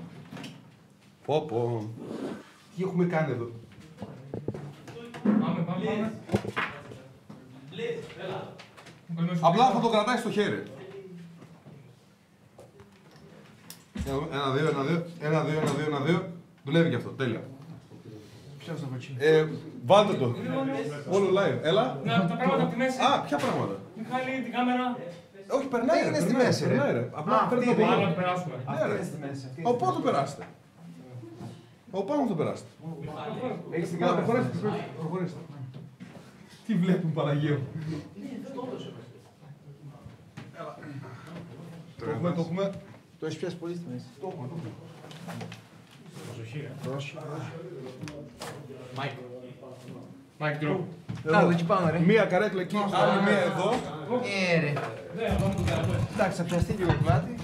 Πω πω. Τι έχουμε κάνει εδώ; Πάμε, πάμε, πάμε. Απλά θα το κρατάει στο χέρι. Ένα, δύο, ένα, δύο, ένα, δύο, ένα, δύο, ένα, δύο. Δουλεύει και αυτό, τέλεια. Πιάσε από εκεί. Ε, βάλτε το. Όλο live. Έλα. Να, τα πράγματα από τη μέση. Α, ποια πράγματα; Μιχάλη, την κάμερα. Όχι, περνάει. ρε, είναι στη περνάει, μέση, ρε. περνάει, ρε. Απλά φέρτε το Πάμε πάνω. να το περάσουμε. Ναι, ρε. στη μέση. αυτή. Από πού το περάσετε. Από πάνω θα το περάσετε. Έχεις την Καλά, κάμερα. προχωρήστε. προχωρήστε. Τι βλέπουν Παναγία μου. Το έχουμε, το έχουμε. Το έχεις πιάσει πολύ στη μέση. Το έχουμε, το έχουμε. Mike drop. Κάτω εκεί πάνω ρε. Μία καρέκλα εκεί, άλλη μία εδώ. Ε ρε. Εντάξει θα πιαστεί λίγο η πλάτη.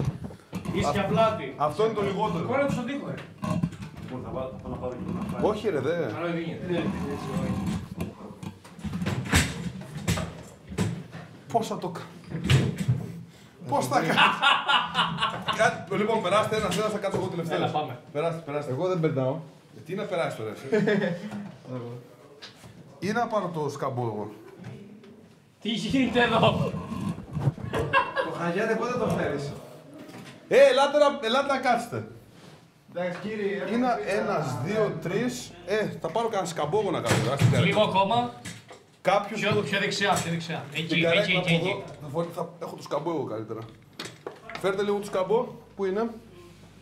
Ίσια πλάτη. Αυτό είναι το λιγότερο. Κόλλα του στον τοίχο, ρε. Όχι ρε, δε. Αλλά δεν γίνεται. Πώς θα το κάνω. Πώς θα κάνω. Κάτι- Λοιπόν, περάστε ένας, ένας θα κάτσω εγώ τελευταίος. Έλα, πάμε. Περάστε, περάστε. Εγώ δεν περνάω. Τι να περάσεις τώρα εσύ; Ή να πάρω το σκαμπό εγώ. Τι γίνεται εδώ; Το χαγιάτε πότε το φέρεις; Ε, ελάτε να, ελάτε να κάτσετε. Εντάξει κύριε. Είναι ένας, δύο, τρεις. Ε, θα πάρω κανένα σκαμπό εγώ να κάτσω. Άστε, καρέκλα. Λίγο ακόμα. Κάποιος Πιο, πιο δεξιά, πιο δεξιά. Εκεί, την εκεί, καρέκλα εκεί. από εκεί. εδώ. Θα, φορ- θα έχω το σκαμπό εγώ καλύτερα. Φέρτε λίγο το σκαμπό. Πού είναι;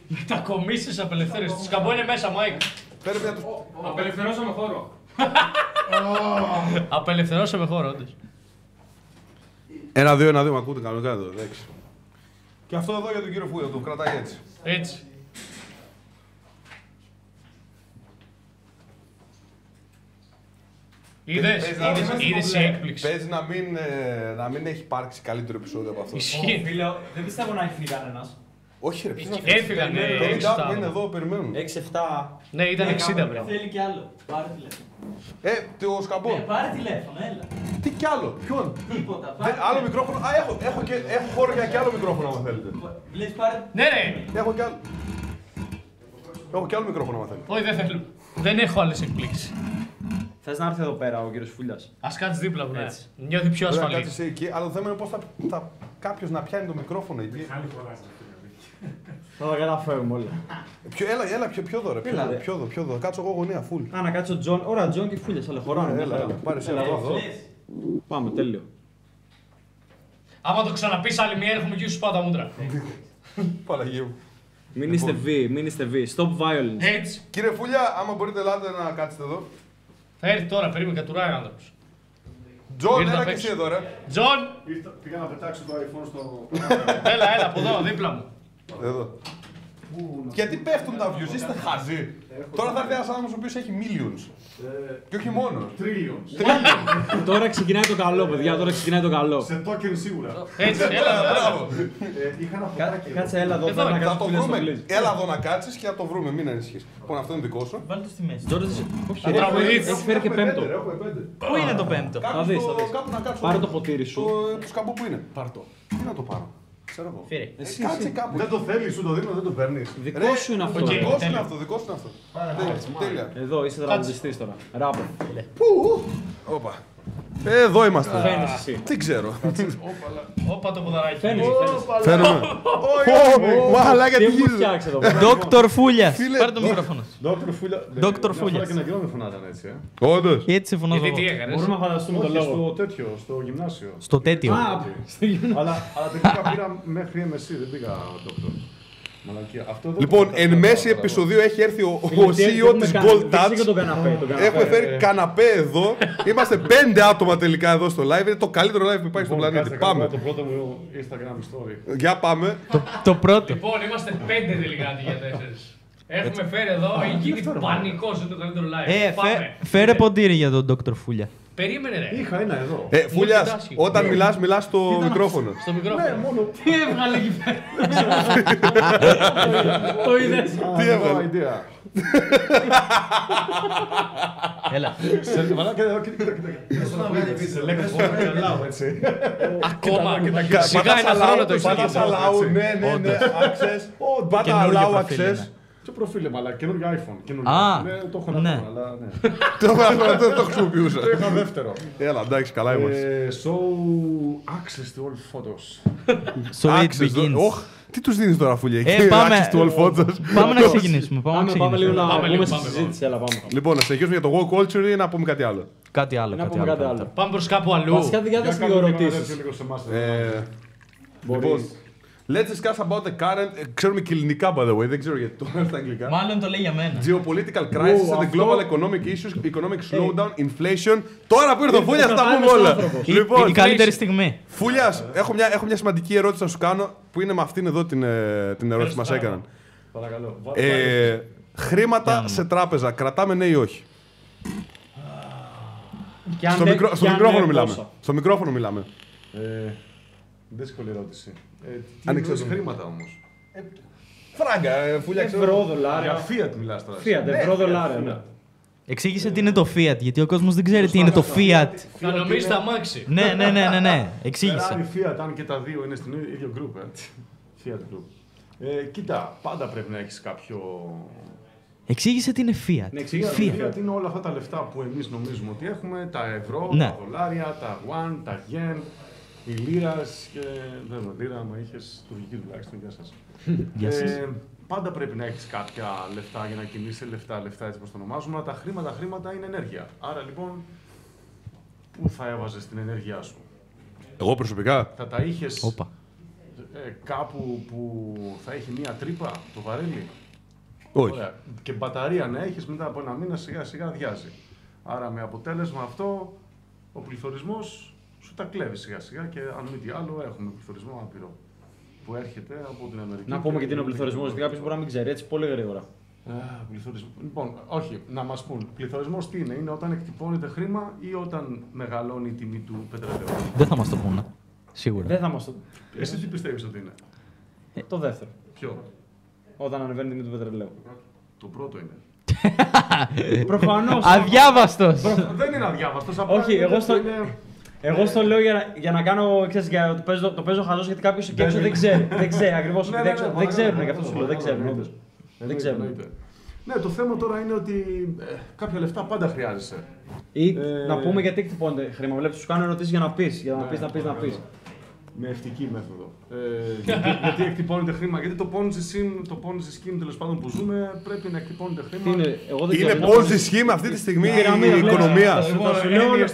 Μετακομίσεις απελευθέρωσης. Το σκαμπό είναι μέσα, Μάικ. Φέρτε μια το... Απελευθερώσαμε χώρο. Απελευθερώσαμε χώρο, όντως. Ένα, δύο, ένα, δύο. Μ' ακούτε κανονικά εδώ. Εντάξει. Και αυτό εδώ για τον κύριο Φούδα, το κρατάει έτσι. Έτσι. Είδες, Παίζει να- είδες, είδες η έκπληξη. Παίζει να μην, ε, να μην έχει υπάρξει καλύτερο επεισόδιο από αυτό. Ισχύει. Φίλε, δεν πιστεύω να έχει κανένας. Όχι ρε, ποιος να Έφυγαν, ναι, φύγει. έξι 50 άτομα άτομα. είναι εδώ, περιμένουν. 6-7. Ναι, ήταν 60 πριν. Θέλει κι άλλο. Πάρε τηλέφωνο. Ε, το σκαμπό. Ε, πάρε τηλέφωνο, έλα. Τι κι άλλο, ποιον; Τίποτα. Δε- Πάρε άλλο μικρόφωνο. Α, έχω, έχω, και, έχω χώρο για κι άλλο μικρόφωνο, αν θέλετε. Λες πάρε. Ναι, ναι. Έχω κι άλλο. Έχω κι άλλο μικρόφωνο, αν θέλετε. Όχι, δεν θέλω. Δεν έχω άλλες εκπλήξεις. Θες να έρθει εδώ πέρα ο κύριος Φούλιας; Ας κάτσεις δίπλα μου, ναι. Έτσι. Νιώθει πιο Ωραία, ασφαλής. κάτσε εσύ εκεί, αλλά το θέμα είναι πώς θα, θα κάποιος να πιάνει το μικρόφωνο εκεί. Θα τα καταφέρουμε όλα. Πιο, έλα, έλα, πιο, πιο δω, ρε. Πιο, Έλα, δω, ρε. πιο, δω, πιο δω. Κάτσω εγώ γωνία, full. Α, να κάτσει ο Τζον. Ωραία, Τζον και Φούλια, αλλά χωράνε. μια Έλα, χαρά. έλα. Πάρε εσύ ένα εδώ. Πάμε, τέλειο. Άμα το ξαναπείς άλλη μία, έρχομαι εκεί σου πάω τα μούτρα. Παναγία μου. Μην είστε βίοι, μην είστε βίοι. Stop violence. Έτσι. Κύριε Φούλια, άμα μπορείτε, ελάτε να κάτσετε εδώ. Θα έρθει τώρα, περίμενε, κατουράει ο άνθρωπος. Τζον, Ήρθα έλα απ' και έξω. εσύ εδώ, ρε. Τζον, Ήρθα- Πήγα να πετάξω το iPhone στο. έλα, έλα, από εδώ, δίπλα μου. Εδώ. Γιατί πέφτουν τα views, είστε χαζοί. Τώρα θα έρθει ένας άνθρωπος ο οποίος έχει millions. Και όχι μόνος. Trillions. Τώρα ξεκινάει το καλό, παιδιά. Τώρα ξεκινάει το καλό. Σε token σίγουρα. Έτσι, έλα. Μπράβο. Ε, Είχα ένα φωτάκι. Κάτσε, έλα εδώ. Εδώ θέλω να είναι, Θα κάνω το φίλες στο βρούμε. Blizz. Έλα εδώ να κάτσεις και θα το βρούμε, μην ανησυχείς. Λοιπόν, αυτό είναι δικό σου. Βάλτε το στη μέση. Τζόρτζ, όχι, Θα τραγουδήσει. έχει φέρει και πέμπτο. Έχουμε πέντε. Πού είναι το πέμπτο; Κάπου δεις, στο- θα δεις. Κάπου να κάτσω. Πάρε το ποτήρι σου. Το- Το σκαμπό που είναι. Πάρ το. Τι να το πάρω; Ξέρω εγώ. Φέρε. Ε, Κάτσε κάπου. Δεν το θέλεις, σου το δίνω, δεν το παίρνεις. Δικό Ρε, σου είναι αυτό. οκ. ρε. Δικό σου είναι αυτό, δικό σου είναι αυτό. Τέλεια, Τέλεια. Εδώ είσαι τραγουδιστής τώρα. Ράπερ. Όπα. Ε, Εδώ είμαστε. Φαίνεσαι εσύ. Δεν ξέρω. Όπα το ποδαράκι. Φαίνεσαι, φαίνεσαι. Φαίνομαι. Ω, Μαλάκα Τι τι έχουμε γίνεται. φτιάξει εδώ πέρα. Δόκτωρ Φούλιας. Φίλε, Πάρε το μικρόφωνο. Δόκτωρ Φούλια. Δόκτωρ Μια Φούλιας. φορά και ένα καιρό με φωνάζανε έτσι. Ε. Όντως. Και έτσι σε φωνάζω Γιατί τι εγώ. έκανες; Μπορούμε να φανταστούμε τον Όχι, λόγο. στο τέτοιο, στο γυμνάσιο. Στο τέτοιο. αλλά, αλλά τελικά πήρα μέχρι MSc, δεν πήγα Δόκτωρ. Μαλακία. Αυτό δεν Λοιπόν, το εν κατάλαβα μέση τώρα. επεισοδίου έχει έρθει ο, ο Φίλε, τι CEO έχουμε της κάνει, Gold δείξε και τον Touch. καναπέ, τον καναπέ. Έχουμε φέρει καναπέ εδώ. Είμαστε πέντε άτομα τελικά εδώ στο live. Είναι το καλύτερο live που υπάρχει στον Λοιπόν, πλανήτη. κάτσε να κάνω Πάμε. Το πρώτο μου Instagram story. Για πάμε. Το πρώτο. Λοιπόν, είμαστε πέντε τελικά αντί για τέσσερις. Έχουμε φέρει εδώ, έχει γίνει πανικός, είναι το καλύτερο live. Ε, Πάμε. φε- φέρε ποντήρι για τον Δόκτωρ Φούλια. Περίμενε ρε. Είχα ένα εδώ. Ε, Φούλιας, Multitasking. όταν μιλάς, μιλάς στο μικρόφωνο. Στο μικρόφωνο. Τι έβγαλε εκεί πέρα; Το είδες. Τι Ah, έβαλε. no idea. Έλα. Σε- Μαλάκα, εδώ, κοίτα, κοίτα, κοίτα. Σε λέξεις που δεν μιλάω, έτσι. Ακόμα. Κα- Σιγά πατάς ένα χρόνο allow, το πατάς εξήγησα. allow, ναι, ναι, ναι, access. Πάτα Καινούργιο allow προφίλ access. Είναι. Ποιο προφίλ, μαλάκα, καινούργιο iPhone. καινούργιο. Α, Ναι, το έχω να ναι. πω, αλλά ναι. Το αυτό δεν το χρησιμοποιούσα. Το είχα δεύτερο. Έλα, εντάξει, καλά είμαστε. Ε, So, access to all photos. So it Access, begins. Ωχ, τι τους δίνεις τώρα, Φούλια, Ε, εκεί, πάμε. access to all photos. Πάμε να ξεκινήσουμε. Πάμε να Πάμε, πάμε λίγο ξεκινήσουμε. να Πάμε λίγο, πούμε στη πάμε, συζήτηση. Έλα, πάμε. Λοιπόν, να συνεχίσουμε για το woke culture ή να πούμε κάτι άλλο; Κάτι άλλο. Να κάτι πούμε κάτι άλλο. άλλο. Πάμε προς κάπου αλλού. Βασικά δεν Για διάταση κάντε λίγο λίγο ένα ερωτήσεις. τέτοιο λίγο σε εμάς. Ε, Λοιπόν, let's discuss about the current. ε, Ξέρουμε και ελληνικά, by the way, δεν ξέρω γιατί το λέω στα αγγλικά. Μάλλον το λέει για μένα. Geopolitical crisis and the αυτό- global economic issues, economic slowdown, inflation. Τώρα που ήρθε ο Φούλιας θα τα πούμε όλα. Η- Λοιπόν, Η καλύτερη στιγμή. Φούλιας, έχω μια, έχω μια σημαντική ερώτηση να σου κάνω που είναι με αυτήν εδώ την, ε, την ερώτηση που μας έκαναν. Παρακαλώ. βάλτε Ε, χρήματα σε τράπεζα, κρατάμε ναι ή όχι; Και αν Στο, δεν- μικρό, και στο αν μικρόφωνο δεν, μιλάμε. πόσα. Στο μικρόφωνο μιλάμε. Ε, Δύσκολη ερώτηση. Ε, τι Ανοίξτε εννοείς το. χρήματα όμως; Φράγκα, ε, Φούλια, ξέρω. Ευρώ, Για δολάρια. Fiat μιλάς τώρα. Fiat, ευρώ, δολάρια. ναι. Εξήγησε τι είναι το Fiat, γιατί ο κόσμος δεν ξέρει τι είναι το Fiat. Θα νομίζεις τα μάξι. Ναι, ναι, ναι, ναι, ναι. Εξήγησε. Ferrari, Fiat, αν και τα δύο είναι στην ίδιο group. Ε. Fiat group. Ε, κοίτα, πάντα πρέπει να έχεις κάποιο... Εξήγησε τι είναι Fiat. Ναι, εξήγησε. Fiat. Fiat είναι όλα αυτά τα λεφτά που εμείς νομίζουμε ότι έχουμε, τα ευρώ, Ναι. τα δολάρια, τα yuan, τα yen, η λίρας και... Δεν με λίρα, άμα είχες τουρκική τουλάχιστον, γεια σας. Γεια σας. Ε, πάντα πρέπει να έχεις κάποια λεφτά για να κινείσαι, λεφτά, λεφτά έτσι όπως το ονομάζουμε, αλλά τα χρήματα, χρήματα είναι ενέργεια. Άρα λοιπόν, πού θα έβαζες την ενέργειά σου; Εγώ προσωπικά; Θα τα είχες Όπα. ε, κάπου που θα έχει μία τρύπα, το βαρέλι; Όχι. Ωραία. Και μπαταρία να έχεις μετά από ένα μήνα σιγά σιγά αδειάζει. Άρα με αποτέλεσμα αυτό ο πληθωρισμός σου τα κλέβεις σιγά σιγά και αν μη τι άλλο έχουμε πληθωρισμό άπειρο που έρχεται από την Αμερική. Να πούμε και τι είναι ο την πληθωρισμός, γιατί κάποιος μπορεί να μην ξέρει έτσι πολύ γρήγορα. Α, πληθωρισμό. Λοιπόν, όχι, να μας πούν. Πληθωρισμός τι είναι, είναι όταν εκτυπώνεται χρήμα ή όταν μεγαλώνει η τιμή του πετρελαίου. Δεν θα μας το πούνε. Σίγουρα. Δεν θα μας το. Εσύ τι πιστεύεις ότι είναι, Το δεύτερο. Ποιο, Όταν ανεβαίνει η τιμή του πετρελαίου. Το πρώτο είναι. Προφανώς. Αδιάβαστος. Δεν είναι αδιάβαστος. Όχι, εγώ στο- Είναι... Εγώ στο λέω για, να- για να κάνω. Ξέρεις, για, το παίζω, το παίζω χαζό γιατί κάποιος εκεί έξω δεν ξέρει. δεν ξέρει ακριβώς. Ναι, ναι, δεν, ναι, δεν παρακαλώ, ξέρουν, γι' παρακαλώ, αυτό σου λέω. Δεν παρακαλώ, ξέρουν. εννοείται. όντως. Δεν Εννοείται, ξέρουν. εννοείται. Ναι, το θέμα τώρα είναι ότι ε, κάποια λεφτά πάντα χρειάζεσαι. Ή Ε, να πούμε γιατί εκτυπώνεται χρήμα. Βλέπεις, σου κάνω ερωτήσεις για να πεις. Για να Ναι, πεις, να πεις, να πεις. Με ευτική μέθοδο. Ε, γιατί, γιατί εκτυπώνεται χρήμα, γιατί το Ponzi scheme, το Ponzi scheme τέλος πάντων που ζούμε πρέπει να εκτυπώνεται χρήμα. Τι είναι, εγώ δεν Είναι ξέρω. Ponzi scheme αυτή τη στιγμή η Πυραμίδα, βλέπεις. οικονομία. Θα σου- θα σου λέω όλα-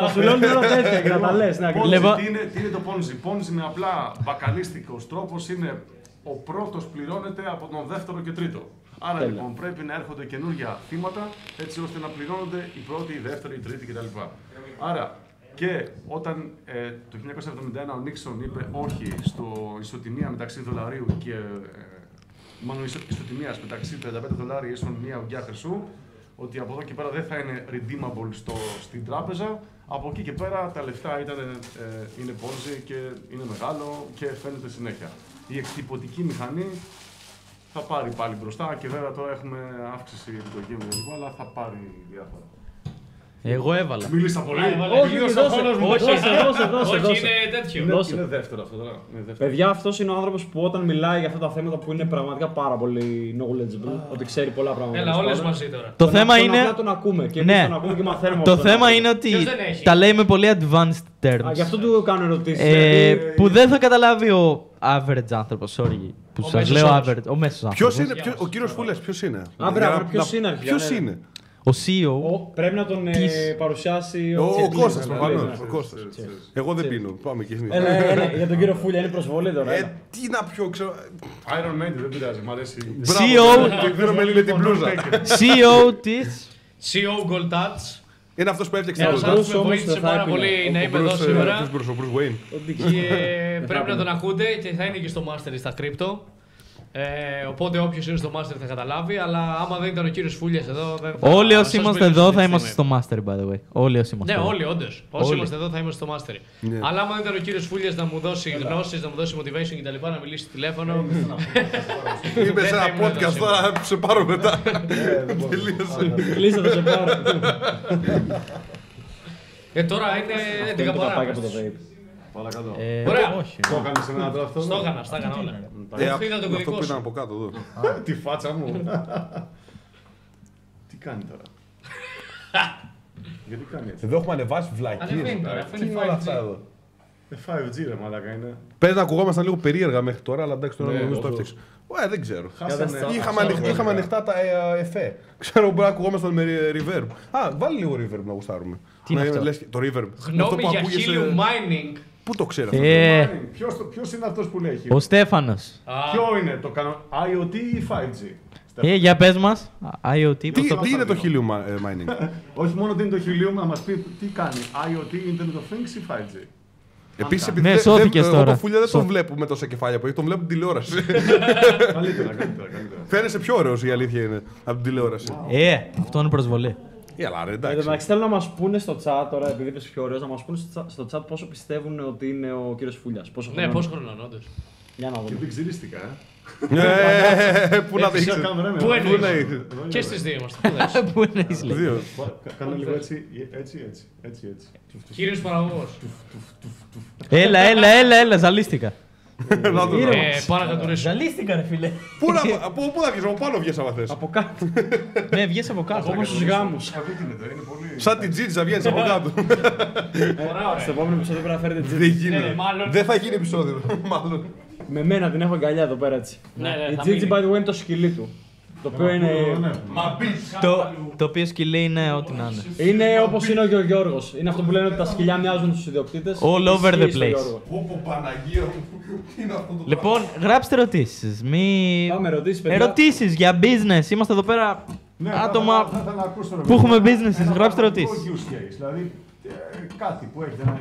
Θα σου λέω όλα τέτοια και να τα λες. Ponzi, Λοιπόν- τι, είναι, τι είναι το Ponzi; Ponzi με απλά μπακαλίστικος τρόπος είναι ο πρώτος πληρώνεται από τον δεύτερο και τρίτο. Άρα Τέλεια. λοιπόν πρέπει να έρχονται καινούργια θύματα έτσι ώστε να πληρώνονται οι πρώτοι, οι δεύτεροι, οι τρίτοι κτλ. Άρα και όταν ε, το 1971 ο Νίξον είπε όχι στο ισοτιμία μεταξύ δολαρίου και ε, μάλλον ισο- ισοτιμίας μεταξύ 35 δολάρια ίσον μία ουγγιά χρυσού, ότι από εδώ και πέρα δεν θα είναι redeemable στο, στην τράπεζα. Από εκεί και πέρα τα λεφτά ήταν, ε, είναι πόνζι και είναι μεγάλο και φαίνεται συνέχεια. Η εκτυπωτική μηχανή θα πάρει πάλι μπροστά και βέβαια τώρα έχουμε αύξηση επιτοκίου και λοιπά, αλλά θα πάρει διάφορα. Εγώ έβαλα. Μίλησα πολύ. Όχι, δώσε, όχι, δώσε, δώσε, Όχι, δώσε. είναι τέτοιο. Είναι, δώσε. είναι δεύτερο αυτό τώρα. Είναι δεύτερο. Παιδιά, αυτός είναι ο άνθρωπος που όταν μιλάει για αυτά τα θέματα που είναι πραγματικά πάρα πολύ knowledgeable, ότι ξέρει πολλά πράγματα. Έλα, τέλος όλες πάντων, μαζί τώρα. Το τον- θέμα τον είναι. απλά τον ακούμε και Ναι. εμείς τον ακούμε και μαθαίνουμε Το από τον θέμα άνθρωπο. είναι ότι Ποιος δεν έχει; τα λέει με πολύ advanced terms. Α, γι' αυτό του κάνω ερωτήσεις. Ε, που δεν θα καταλάβει ο average άνθρωπος, sorry. Που Ο σας μέσος λέω άνθρωπος. average. Ο μέσος Ποιος άνθρωπος. είναι, ποιος- ο κύριος Φούλε, ποιος είναι; Α, μπράβο, ποιος είναι, αρχικά, Ποιος ναι. είναι; Ο CEO. Ο- Πρέπει να τον ε, Της- παρουσιάσει Ο, ο Τσιρλίδης, Κώστας ναι, προφανώς. ναι. Ο Κώστας. Εγώ δεν πίνω. Πάμε και Έλα, έλα, για τον κύριο Φούλια είναι προσβολή τώρα. έλα. Ε, τι να πιω, ξέρω. Iron Maiden, δεν πειράζει, μ' αρέσει. CEO. Μπράβο, Δίνουμε λίγο την πλούζα. CEO τη. CEO Gold Touch. Είναι αυτός που έφτιαξε Ένα το Bruce άνθρωπο που με όμως βοήθησε δεν θα πάρα έπινε. πολύ να Ο είμαι εδώ Bruce, ε, σήμερα. ποιος Bruce, ο Bruce Wayne. Και πρέπει να τον ακούτε και θα είναι και στο Master στα Crypto. Ε, οπότε όποιος είναι στο Master θα καταλάβει, αλλά άμα δεν ήταν ο κύριος Φούλιας εδώ. Δεν θα Όλοι σας όσοι είμαστε μιλήσω εδώ αυτή θα τη είμαστε στιγμή. στο Master, by the way. Όλοι όσοι είμαστε. Ναι, εδώ. όλοι, όντως. Όσοι Όλοι. είμαστε εδώ θα είμαστε στο Master. Ναι. Αλλά άμα δεν ήταν ο κύριος Φούλιας να μου δώσει γνώσεις, να μου δώσει motivation κτλ., να μιλήσει στο τηλέφωνο. Είμαι σε Δεν θα ένα ήμουν εδώ podcast σήμερα. τώρα, θα σε πάρω μετά. Τελείωσε. Κλείστε το σε πάρω. Ε, τώρα είναι Αυτό 11 είναι το καπάκι από το παρά. Vape. Παρακαλώ. Ε, Ωραία. όχι. Το έκανες σε ένα τώρα αυτό. Στο έκανα, στα έκανα όλα. Ε, Αυτό είδα τον Αυτό κωδικό που ήταν σου. από κάτω εδώ. Α, Τη φάτσα μου. Τι κάνει τώρα; Γιατί κάνει έτσι; Εδώ έχουμε ανεβάσει Ανεβαίνει βλακίε. τώρα, αφού Τι είναι είναι όλα 5G. αυτά εδώ; Ε, 5G ρε μαλάκα είναι. Πες να ακουγόμασταν λίγο περίεργα μέχρι τώρα, αλλά εντάξει τώρα Ναι, νομίζω το όσο- έφτιαξε. Ε, δεν ξέρω. Χάσανε. Είχαμε, ανοιχ- είχαμε ανοιχτά τα ε, εφέ. Ξέρω μπορεί να ακουγόμασταν με reverb. Α, βάλει λίγο reverb να γουστάρουμε. Τι είναι Να αυτό; λες και- το reverb. Είναι αυτό Γνώμη που για ακούγεσαι- helium mining. Πού το ξέρει αυτό. Ε, Ποιος, το- ποιος είναι αυτός που λέει ο Στέφανος. Α, Ποιο είναι το κανο... IoT ή 5G. Ε, για πες μας. IoT, Τι, πώς το τι είναι το helium ε, mining; Όχι μόνο τι είναι το helium, να μας πει τι κάνει. IoT, Internet of Things ή 5G. Επίση, Ναι, επειδή δεν- σώθηκες δεν- εγώ τώρα. το φούλια δεν τον Σώ- βλέπω με τόσα κεφάλια που έχει, τον βλέπω την τηλεόραση. καλύτερα, καλύτερα, καλύτερα. Φαίνεσαι πιο ωραίος η αλήθεια είναι από την τηλεόραση. Ε, αυτό είναι προσβολή. Έλα, ρε, Εν τω εντάξει. μεταξύ θέλω να μας πούνε στο chat τώρα, επειδή είπες πιο ωραίος, να μας πούνε στο chat- στο chat πόσο πιστεύουν ότι είναι ο κύριος Φούλιας. Πόσο Ναι, χρονών; πόσο χρονών, όντως. Για να Και δούμε. δεν ξυρίστηκα, ε. Ε, Πού να Ε, δείξει. Κάμερα, ναι. Πού Πού εννοείς; να είσαι. Και στις δύο είμαστε. Πού δες. Πού είναι η Δύο. Κα- Κάνε λίγο έτσι, έτσι, έτσι, έτσι, έτσι. Τουφ, τουφ. Κύριο παραγωγό. Έλα, έλα, έλα, έλα, ζαλίστηκα. Να το δω. Ε, Πάω να κατουρίσω. Ζαλίστηκα, ρε φίλε. Πού να πού- πού να βγεις, από πάνω βγες άμα θες. Από κάτω. Ναι, βγες από κάτω. Όπως στου γάμου. Αυτή την εδώ, είναι πολύ... Σαν την τζίτζα βγαίνεις από κάτω. Στο επόμενο επεισόδιο πρέπει να φέρετε Δεν τζίτζι. γίνεται. ναι, μάλλον. Δεν θα γίνει επεισόδιο. Μάλλον. Με μένα την έχω αγκαλιά εδώ πέρα έτσι. Ναι, ναι, Η θα Τζίτζι, μείνει. by the way, είναι το σκυλί του. Το οποίο είναι. Το, το οποίο σκυλί είναι ό,τι να είναι. Είναι όπως είναι ο Γιώργο Γιώργος. Είναι αυτό που λένε ότι τα σκυλιά μοιάζουν στους ιδιοκτήτες. All over the place. Πω Παναγία μου. Τι είναι αυτό το Λοιπόν, γράψτε ερωτήσεις. Μη. Πάμε ερωτήσεις, παιδιά. Ερωτήσεις για business. Είμαστε εδώ πέρα Ναι, θα άτομα. ήθελα- θα ήθελα να ακούσω, ρε που έχουμε παιδί, businesses. ένα Γράψτε πραγματικό ερωτήσεις. use case, Δηλαδή, ε, κάτι που έχετε να...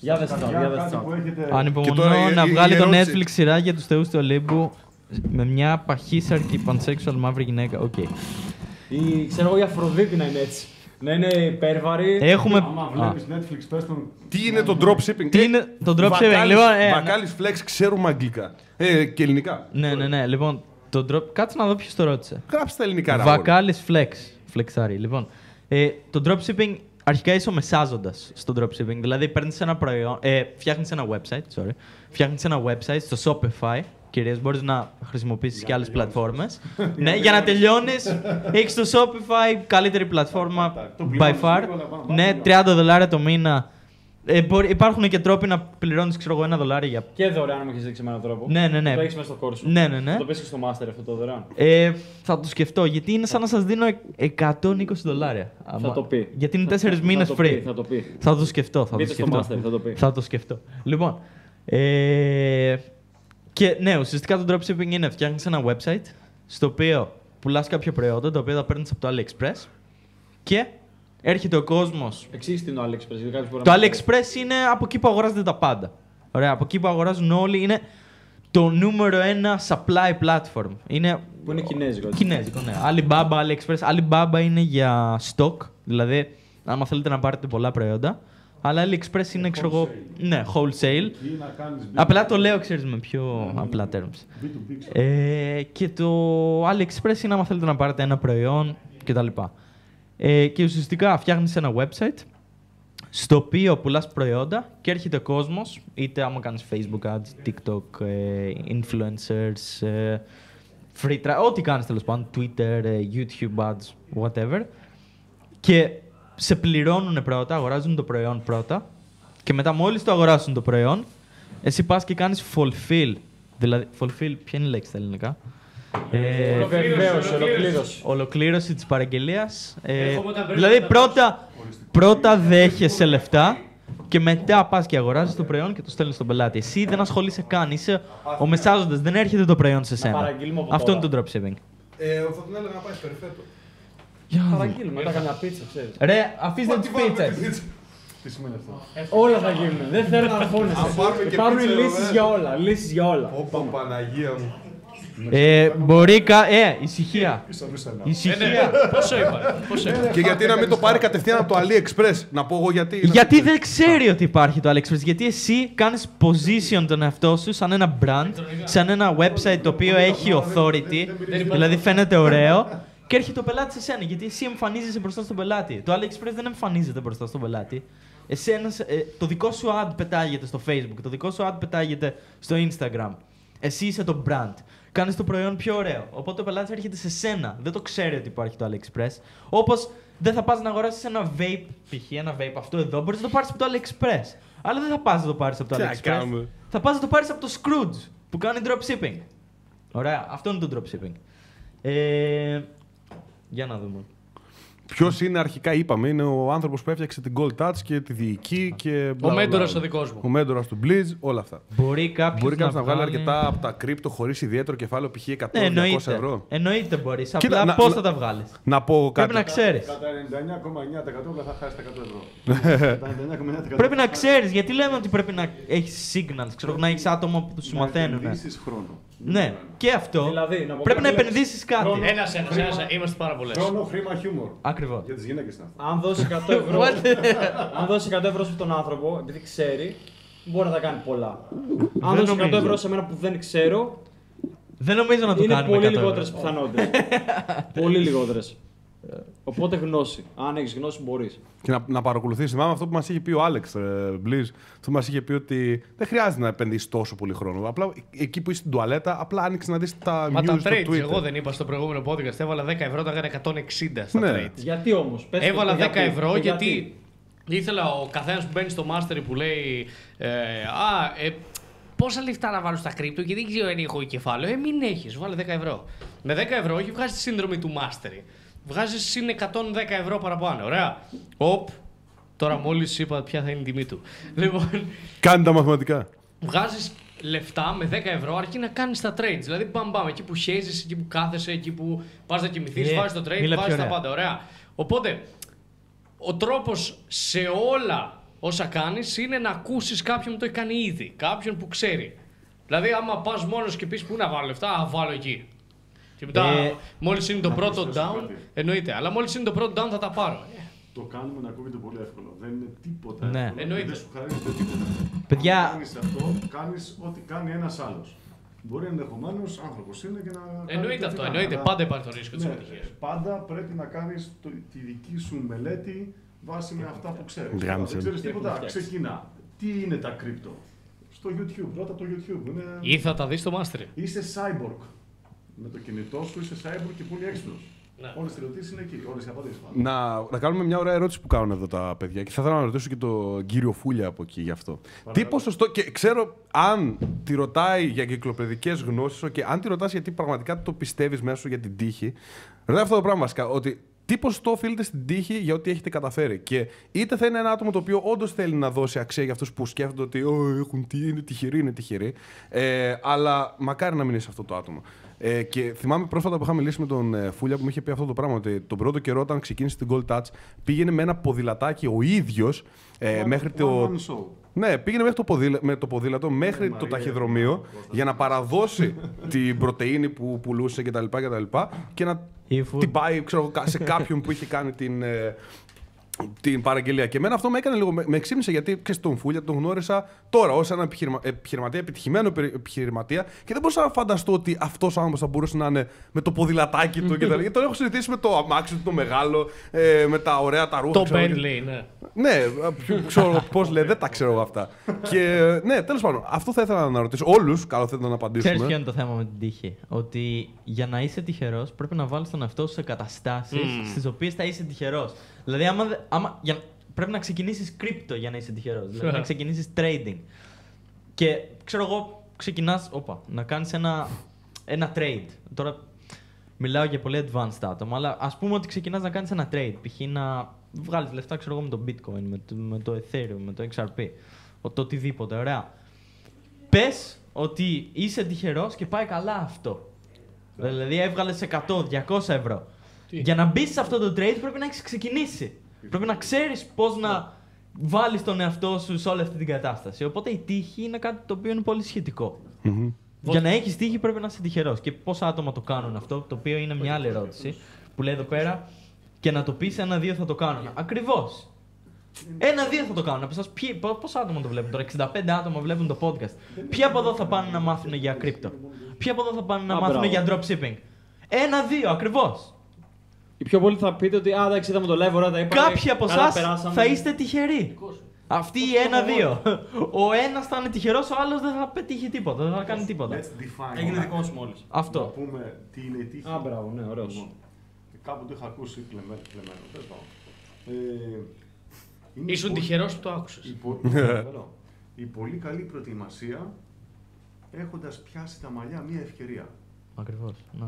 Για δες στα τώρα, καρδιά, για δες κάτι τώρα. που έχετε... Και τώρα Ανυπομονώ η- να η- η βγάλει το ερώτηση. Netflix σειρά για τους θεούς του Ολύμπου με μια παχύσαρκη pansexual μαύρη γυναίκα. Οκ. Ή ξέρω εγώ η Αφροδίτη να είναι έτσι. Να είναι υπέρβαρη. Έχουμε. Άμα Α, βλέπεις Netflix, πες τον... Τι είναι το dropshipping; Τι είναι το dropshipping, λοιπόν, ε, Βακάλης Flex ξέρουμε αγγλικά. Ε, και ελληνικά. Ναι, ναι, ναι. Λοιπόν, το drop. Κάτσε να δω ποιος το ρώτησε. Γράψτε τα ελληνικά. ρε αγόρι. Βακάλι Flex. Flexari. Λοιπόν, ε, το dropshipping αρχικά είσαι ο μεσάζοντα στο dropshipping. Δηλαδή, παίρνεις ένα προϊόν. Ε, φτιάχνεις ένα website. Sorry. Φτιάχνεις ένα website στο Shopify. Κυρίω μπορείς να χρησιμοποιήσεις και άλλες πλατφόρμες. ναι, για να τελειώνεις, έχεις το Shopify, καλύτερη πλατφόρμα Το by πληρώνεις far. λίγο, αλλά πάνω, Ναι, πάνω. 30 δολάρια το μήνα. Ε, μπορεί- υπάρχουν και τρόποι να πληρώνεις, ξέρω εγώ, ένα δολάριο για. Και δωρεάν μου έχεις δείξει με έναν τρόπο. Ναι, ναι, ναι. Το έχεις μέσα στο κόρσο. Ναι, ναι, ναι. Το πες και στο master αυτό το δωρεάν. Ε, θα το σκεφτώ γιατί είναι σαν να σας δίνω 120 δολάρια. Θα το πει. Γιατί είναι Θα- 4 μήνες θα το πει, free. Θα το πει. Θα το σκεφτώ. Θα το Μπείτε στο σκεφτώ. master, θα το πει. Θα το σκεφτώ. Λοιπόν. Ε, και ναι, ουσιαστικά το dropshipping είναι φτιάχνεις ένα website στο οποίο πουλάς κάποιο προϊόντο το οποίο θα παίρνεις από το AliExpress και έρχεται ο κόσμος. Εξήγησε τι είναι το AliExpress. γιατί κάποιος μπορεί Το να μην AliExpress είναι από εκεί που αγοράζονται τα πάντα. Ωραία, από εκεί που αγοράζουν όλοι είναι το νούμερο ένα supply platform. Είναι Που είναι κινέζικο. έτσι. Κινέζικο, ναι. Alibaba, AliExpress. Alibaba είναι για stock, δηλαδή άμα θέλετε να πάρετε πολλά προϊόντα. Αλλά AliExpress είναι, ξέρω εγώ, ναι, wholesale. Ή να κάνεις B2B. Απλά το λέω, ξέρεις, με πιο απλά terms. B2B, ξέρω. Ε, και το AliExpress είναι άμα θέλετε να πάρετε ένα προϊόν κτλ. Ε, και ουσιαστικά φτιάχνεις ένα website στο οποίο πουλάς προϊόντα και έρχεται κόσμος, είτε άμα κάνεις Facebook ads, TikTok, ε, influencers, ε, free tra- ό,τι κάνεις τέλος πάντων, Twitter, ε, YouTube ads, whatever. Και σε πληρώνουν πρώτα, αγοράζουν το προϊόν πρώτα και μετά μόλις το αγοράσουν το προϊόν, εσύ πας και κάνεις fulfill. Δηλαδή, fulfill, ποια είναι η λέξη στα ελληνικά; Ε, Βεβαίως, ολοκλήρωση. ολοκλήρωση της παραγγελίας. Ε, Έχουμε τα δηλαδή περισσότερα πρώτα, πρώτα δέχεσαι λεφτά και μετά πας και αγοράζεις το προϊόν και το στέλνεις στον πελάτη. Εσύ δεν ασχολείσαι καν, είσαι ο μεσάζοντας, δεν έρχεται το προϊόν σε σένα. παραγγείλουμε από Αυτό τώρα. είναι το dropshipping. Ε, θα τον έλεγα να πάει περιφέτο. Παραγγείλουμε, μετά καμιά πίτσα, ξέρεις. Ρε, αφήστε τις πίτσες. Τι σημαίνει αυτό; Όλα θα γίνουν. Δεν θέλω να Αν φώνεσαι. πάρουμε και Υπάρχουν πίτσα εδώ λύσεις μέσα. για όλα. Λύσεις για όλα. Ωπα, Παναγία μου. Ε, μπορεί κα... Ε, ησυχία. Ίσα μίσα να. Ε, ναι. Ησυχία. Πόσο είπα. Πόσο είπα. Και γιατί να μην το πάρει κατευθείαν από το AliExpress; Να πω εγώ γιατί. Γιατί δεν ξέρει ότι υπάρχει το AliExpress. Γιατί εσύ κάνεις position τον εαυτό σου σαν ένα brand, σαν ένα website το οποίο έχει authority, δηλαδή φαίνεται ωραίο, και έρχεται ο πελάτης σε σένα. Γιατί εσύ εμφανίζεσαι μπροστά στον πελάτη. Το AliExpress δεν εμφανίζεται μπροστά στον πελάτη. Εσένας, ε, το δικό σου ad πετάγεται στο Facebook, το δικό σου ad πετάγεται στο Instagram. Εσύ είσαι το brand. Κάνεις το προϊόν πιο ωραίο. Οπότε ο πελάτης έρχεται σε σένα. Δεν το ξέρει ότι υπάρχει το AliExpress. Όπως δεν θα πας να αγοράσεις ένα vape, π.χ. ένα vape αυτό εδώ, μπορείς να το πάρεις από το AliExpress. Αλλά δεν θα πας να το πάρεις από το Τι να AliExpress. κάνουμε; Θα πας να το πάρεις από το Scrooge που κάνει dropshipping. Ωραία, αυτό είναι το dropshipping. Ε, για να δούμε. Ποιος είναι αρχικά, είπαμε, είναι ο άνθρωπος που έφτιαξε την Gold Touch και τη διοική και. μπλα, μπλα, μέντορας μπλα. ο δικός μου. Ο μέντορας του Blizz, όλα αυτά. Μπορεί κάποιος Μπορεί κάποιος να βγάλει αρκετά από τα κρύπτο χωρίς ιδιαίτερο κεφάλαιο, π.χ. 100-200 Ναι, εννοείται. ευρώ. Εννοείται μπορείς. Κοίτα, Απλά να- πώς να- θα τα βγάλεις. Να πω κάτι. Πρέπει να ξέρεις. Κατά 99,9% δεν θα χάσει τα 100 ευρώ. Κατά 99,9% Πρέπει να ξέρεις, γιατί λέμε ότι πρέπει να έχεις signals, ξέρω, να έχεις άτομα που σου μαθαίνουν. επενδύσεις χρόνο. Ναι, και αυτό. Δηλαδή, να πω πρέπει να κάτι. επενδύσεις κάτι. Ένα, ένας, ένας. Είμαστε πάρα πολλές. Χρόνο, χρήμα, χιούμορ. Ακριβώς. Για τις γυναίκες είναι αυτό. Αν δώσει 100 ευρώ, αν δώσει 100 ευρώ σε αυτόν τον άνθρωπο, επειδή ξέρει, μπορεί να τα κάνει πολλά. Αν δώσει 100 νομίζω. ευρώ σε μένα που δεν ξέρω, Δεν νομίζω να το είναι κάνουμε. πολύ 100 ευρώ. λιγότερες πιθανότητες. πολύ λιγότερες. Οπότε γνώση. Αν έχεις γνώση, μπορείς. Και να, να παρακολουθήσει. Θυμάμαι αυτό που μας είχε πει ο Άλεξ ε, Blizz. Αυτό που μας είχε πει ότι δεν χρειάζεται να επενδύσεις τόσο πολύ χρόνο. Απλά εκεί που είσαι στην τουαλέτα, απλά άνοιξε να δεις τα Μα news τα στο trades, Twitter. εγώ δεν είπα στο προηγούμενο podcast. Έβαλα 10 ευρώ, τα έκανα 160 στα Ναι. trades. Γιατί όμως, Έβαλα 10 ευρώ γιατί ήθελα ο καθένας που μπαίνει στο Mastery που λέει ε, Α, ε, πόσα λεφτά να βάλω στα κρύπτο και δεν ξέρω αν έχω κεφάλαιο. Ε, μην έχεις, βάλε 10 ευρώ. Με 10 ευρώ έχει βγάζει τη σύνδρομη του Mastery. Βγάζεις συν 110 ευρώ παραπάνω. Ωραία. Οπ. Τώρα μόλις είπα ποια θα είναι η τιμή του. Λοιπόν, Κάνει τα μαθηματικά. βγάζεις λεφτά με 10 ευρώ αρκεί να κάνεις τα trades. Δηλαδή, μπαμ, μπαμ, εκεί που χέζεις, εκεί που κάθεσαι, εκεί που πας να κοιμηθείς, Ε, βάζεις το trade, μίλα βάζεις πιο τα ωραία. πάντα. Ωραία. Οπότε, ο τρόπος σε όλα όσα κάνεις είναι να ακούσεις κάποιον που το έχει κάνει ήδη. Κάποιον που ξέρει. Δηλαδή, άμα πας μόνος και πεις πού να βάλω λεφτά, α, βάλω εκεί. Και μετά, Ε, μόλις είναι το πρώτο προσθέσω down, κάτι. εννοείται. Αλλά μόλις είναι το πρώτο down θα τα πάρω. Ε, Το κάνουμε να ακούγεται πολύ εύκολο. Δεν είναι τίποτα Ναι. εύκολο. Εννοείται. Δεν σου χαρίζεται τίποτα. Παιδιά- Αν κάνεις αυτό, κάνεις ό,τι κάνει ένας άλλος. Μπορεί ενδεχομένως άνθρωπος είναι και να. κάνει Εννοείται ό,τι αυτό. κάνει, Εννοείται. αλλά- Πάντα υπάρχει το ρίσκο της Ναι, αποτυχίας. Πάντα πρέπει να κάνεις τη δική σου μελέτη βάσει με αυτά που ξέρεις. Γάμισε. Δεν ξέρεις Τι τίποτα. έχουμε φτιάξει. Ξεκινά. Τι είναι τα κρύπτο. Στο YouTube. Ρώτα το YouTube. Είναι... Ή θα τα δεις στο Mastery. Είσαι cyborg. Με το κινητό σου είσαι cyborg και πολύ έξυπνος. Ναι. Όλες τι ερωτήσεις είναι εκεί. Όλες οι απαντήσεις. Να, να κάνουμε μια ωραία ερώτηση που κάνουν εδώ τα παιδιά και θα ήθελα να ρωτήσω και τον κύριο Φούλια από εκεί γι' αυτό. Τι ποσοστό, και ξέρω αν τη ρωτάει για κυκλοπαιδικές γνώσεις, και αν τη ρωτάς γιατί πραγματικά το πιστεύεις μέσα σου για την τύχη, ρωτάει αυτό το πράγμα βασικά, ότι τι ποσοστό οφείλεται στην τύχη για ό,τι έχετε καταφέρει. Και είτε θα είναι ένα άτομο το οποίο όντως θέλει να δώσει αξία για αυτούς που σκέφτονται ότι «Ω, έχουν τι, είναι τυχεροί, είναι τυχεροί. Ε, αλλά μακάρι να μην είσαι αυτό το άτομο. Ε, και θυμάμαι πρόσφατα που είχα μιλήσει με τον ε, Φούλια που μου είχε πει αυτό το πράγμα. Ότι τον πρώτο καιρό, όταν ξεκίνησε την Gold Touch, πήγαινε με ένα ποδηλατάκι ο ίδιος ε, μέχρι το. One man show. Ναι, πήγαινε μέχρι το ποδήλα... με το ποδήλατο μέχρι το Μαρία, ταχυδρομείο για να παραδώσει την πρωτεΐνη που πουλούσε κτλ. Και, τα λοιπά, και να E-food. την πάει ξέρω, εγώ, σε κάποιον που είχε κάνει την, ε, την παραγγελία. Και εμένα αυτό με έκανε λίγο. Με, με ξύμισε γιατί ξέρεις, τον Φούλια τον γνώρισα τώρα ως έναν επιχειρημα, επιχειρηματία, επιτυχημένο περι- επιχειρηματία και δεν μπορούσα να φανταστώ ότι αυτός ο άνθρωπος θα μπορούσε να είναι με το ποδηλατάκι του και τα Γιατί τον έχω συζητήσει με το αμάξι του το μεγάλο, ε, με τα ωραία τα ρούχα. Το ξέρω, και- Bentley, ναι. ναι, ξέρω πώς λέει, δεν τα ξέρω εγώ αυτά. και ναι, τέλος πάντων, αυτό θα ήθελα να ρωτήσω. Όλους, καλό θα ήταν να απαντήσουμε. Ξέρεις ποιο είναι το θέμα με την τύχη; Ότι για να είσαι τυχερός πρέπει να βάλεις τον εαυτό σου σε καταστάσεις Μμμ. στις οποίες θα είσαι τυχερός. Δηλαδή, άμα, δε- άμα, για, πρέπει να ξεκινήσεις κρύπτο για να είσαι τυχερός. Δηλαδή, να ξεκινήσεις trading. Και ξέρω εγώ, ξεκινάς να κάνεις ένα, ένα trade. Τώρα μιλάω για πολύ advanced άτομα, αλλά ας πούμε ότι ξεκινάς να κάνεις ένα trade. Π.χ. να βγάλεις λεφτά, ξέρω εγώ, με το bitcoin, με το, με το ethereum, με το xrp. ο- Το οτιδήποτε, ωραία. Πες ότι είσαι τυχερός και πάει καλά αυτό. Δηλαδή έβγαλες 100, 200 ευρώ. Τι; Για να μπεις σε αυτό το trade πρέπει να έχεις ξεκινήσει. Πρέπει να ξέρεις πώς να βάλεις τον εαυτό σου σε όλη αυτή την κατάσταση. Οπότε η τύχη είναι κάτι το οποίο είναι πολύ σχετικό. Μμμ. Για να έχεις τύχη πρέπει να είσαι τυχερός. Και πόσα άτομα το κάνουν αυτό, το οποίο είναι μια άλλη ερώτηση που λέει εδώ πέρα. Και να το πεις ένα-δύο θα το κάνουν. Ακριβώς. Ένα-δύο θα το κάνουν. Από εσάς, ποιοι- πο- πόσα άτομα το βλέπουν τώρα, 65 άτομα βλέπουν το podcast. Ποιοι από εδώ θα πάνε να μάθουν για κρύπτο. Ποιοι από εδώ θα πάνε να Α, μάθουν μπράβο. για dropshipping. Ένα-δύο, ακριβώς. Οι πιο πολλοί θα πείτε ότι Α, εντάξει, είδαμε το live, ωραία τα είπαμε. Κάποιοι από καλά εσάς περάσαμε». θα είστε τυχεροί. Αυτοί οι ένα-δύο. Ο ένας θα είναι τυχερός, ο άλλος δεν θα πετύχει τίποτα. Δεν θα κάνει τίποτα. Let's define. Έγινε that. δικό σου μόλις. Να Αυτό. πούμε τι είναι η τύχη. Α, μπράβο, ναι, ωραίος. Λοιπόν, και κάπου το είχα ακούσει κλεμμένο. κλεμμένο. Τέλος πάντων. Ε, είναι Ήσουν πολύ- τυχερός που το άκουσες. η, πο- Ευχαριστώ. η πολύ καλή προετοιμασία έχοντας πιάσει τα μαλλιά μια ευκαιρία. Ακριβώς. Ναι.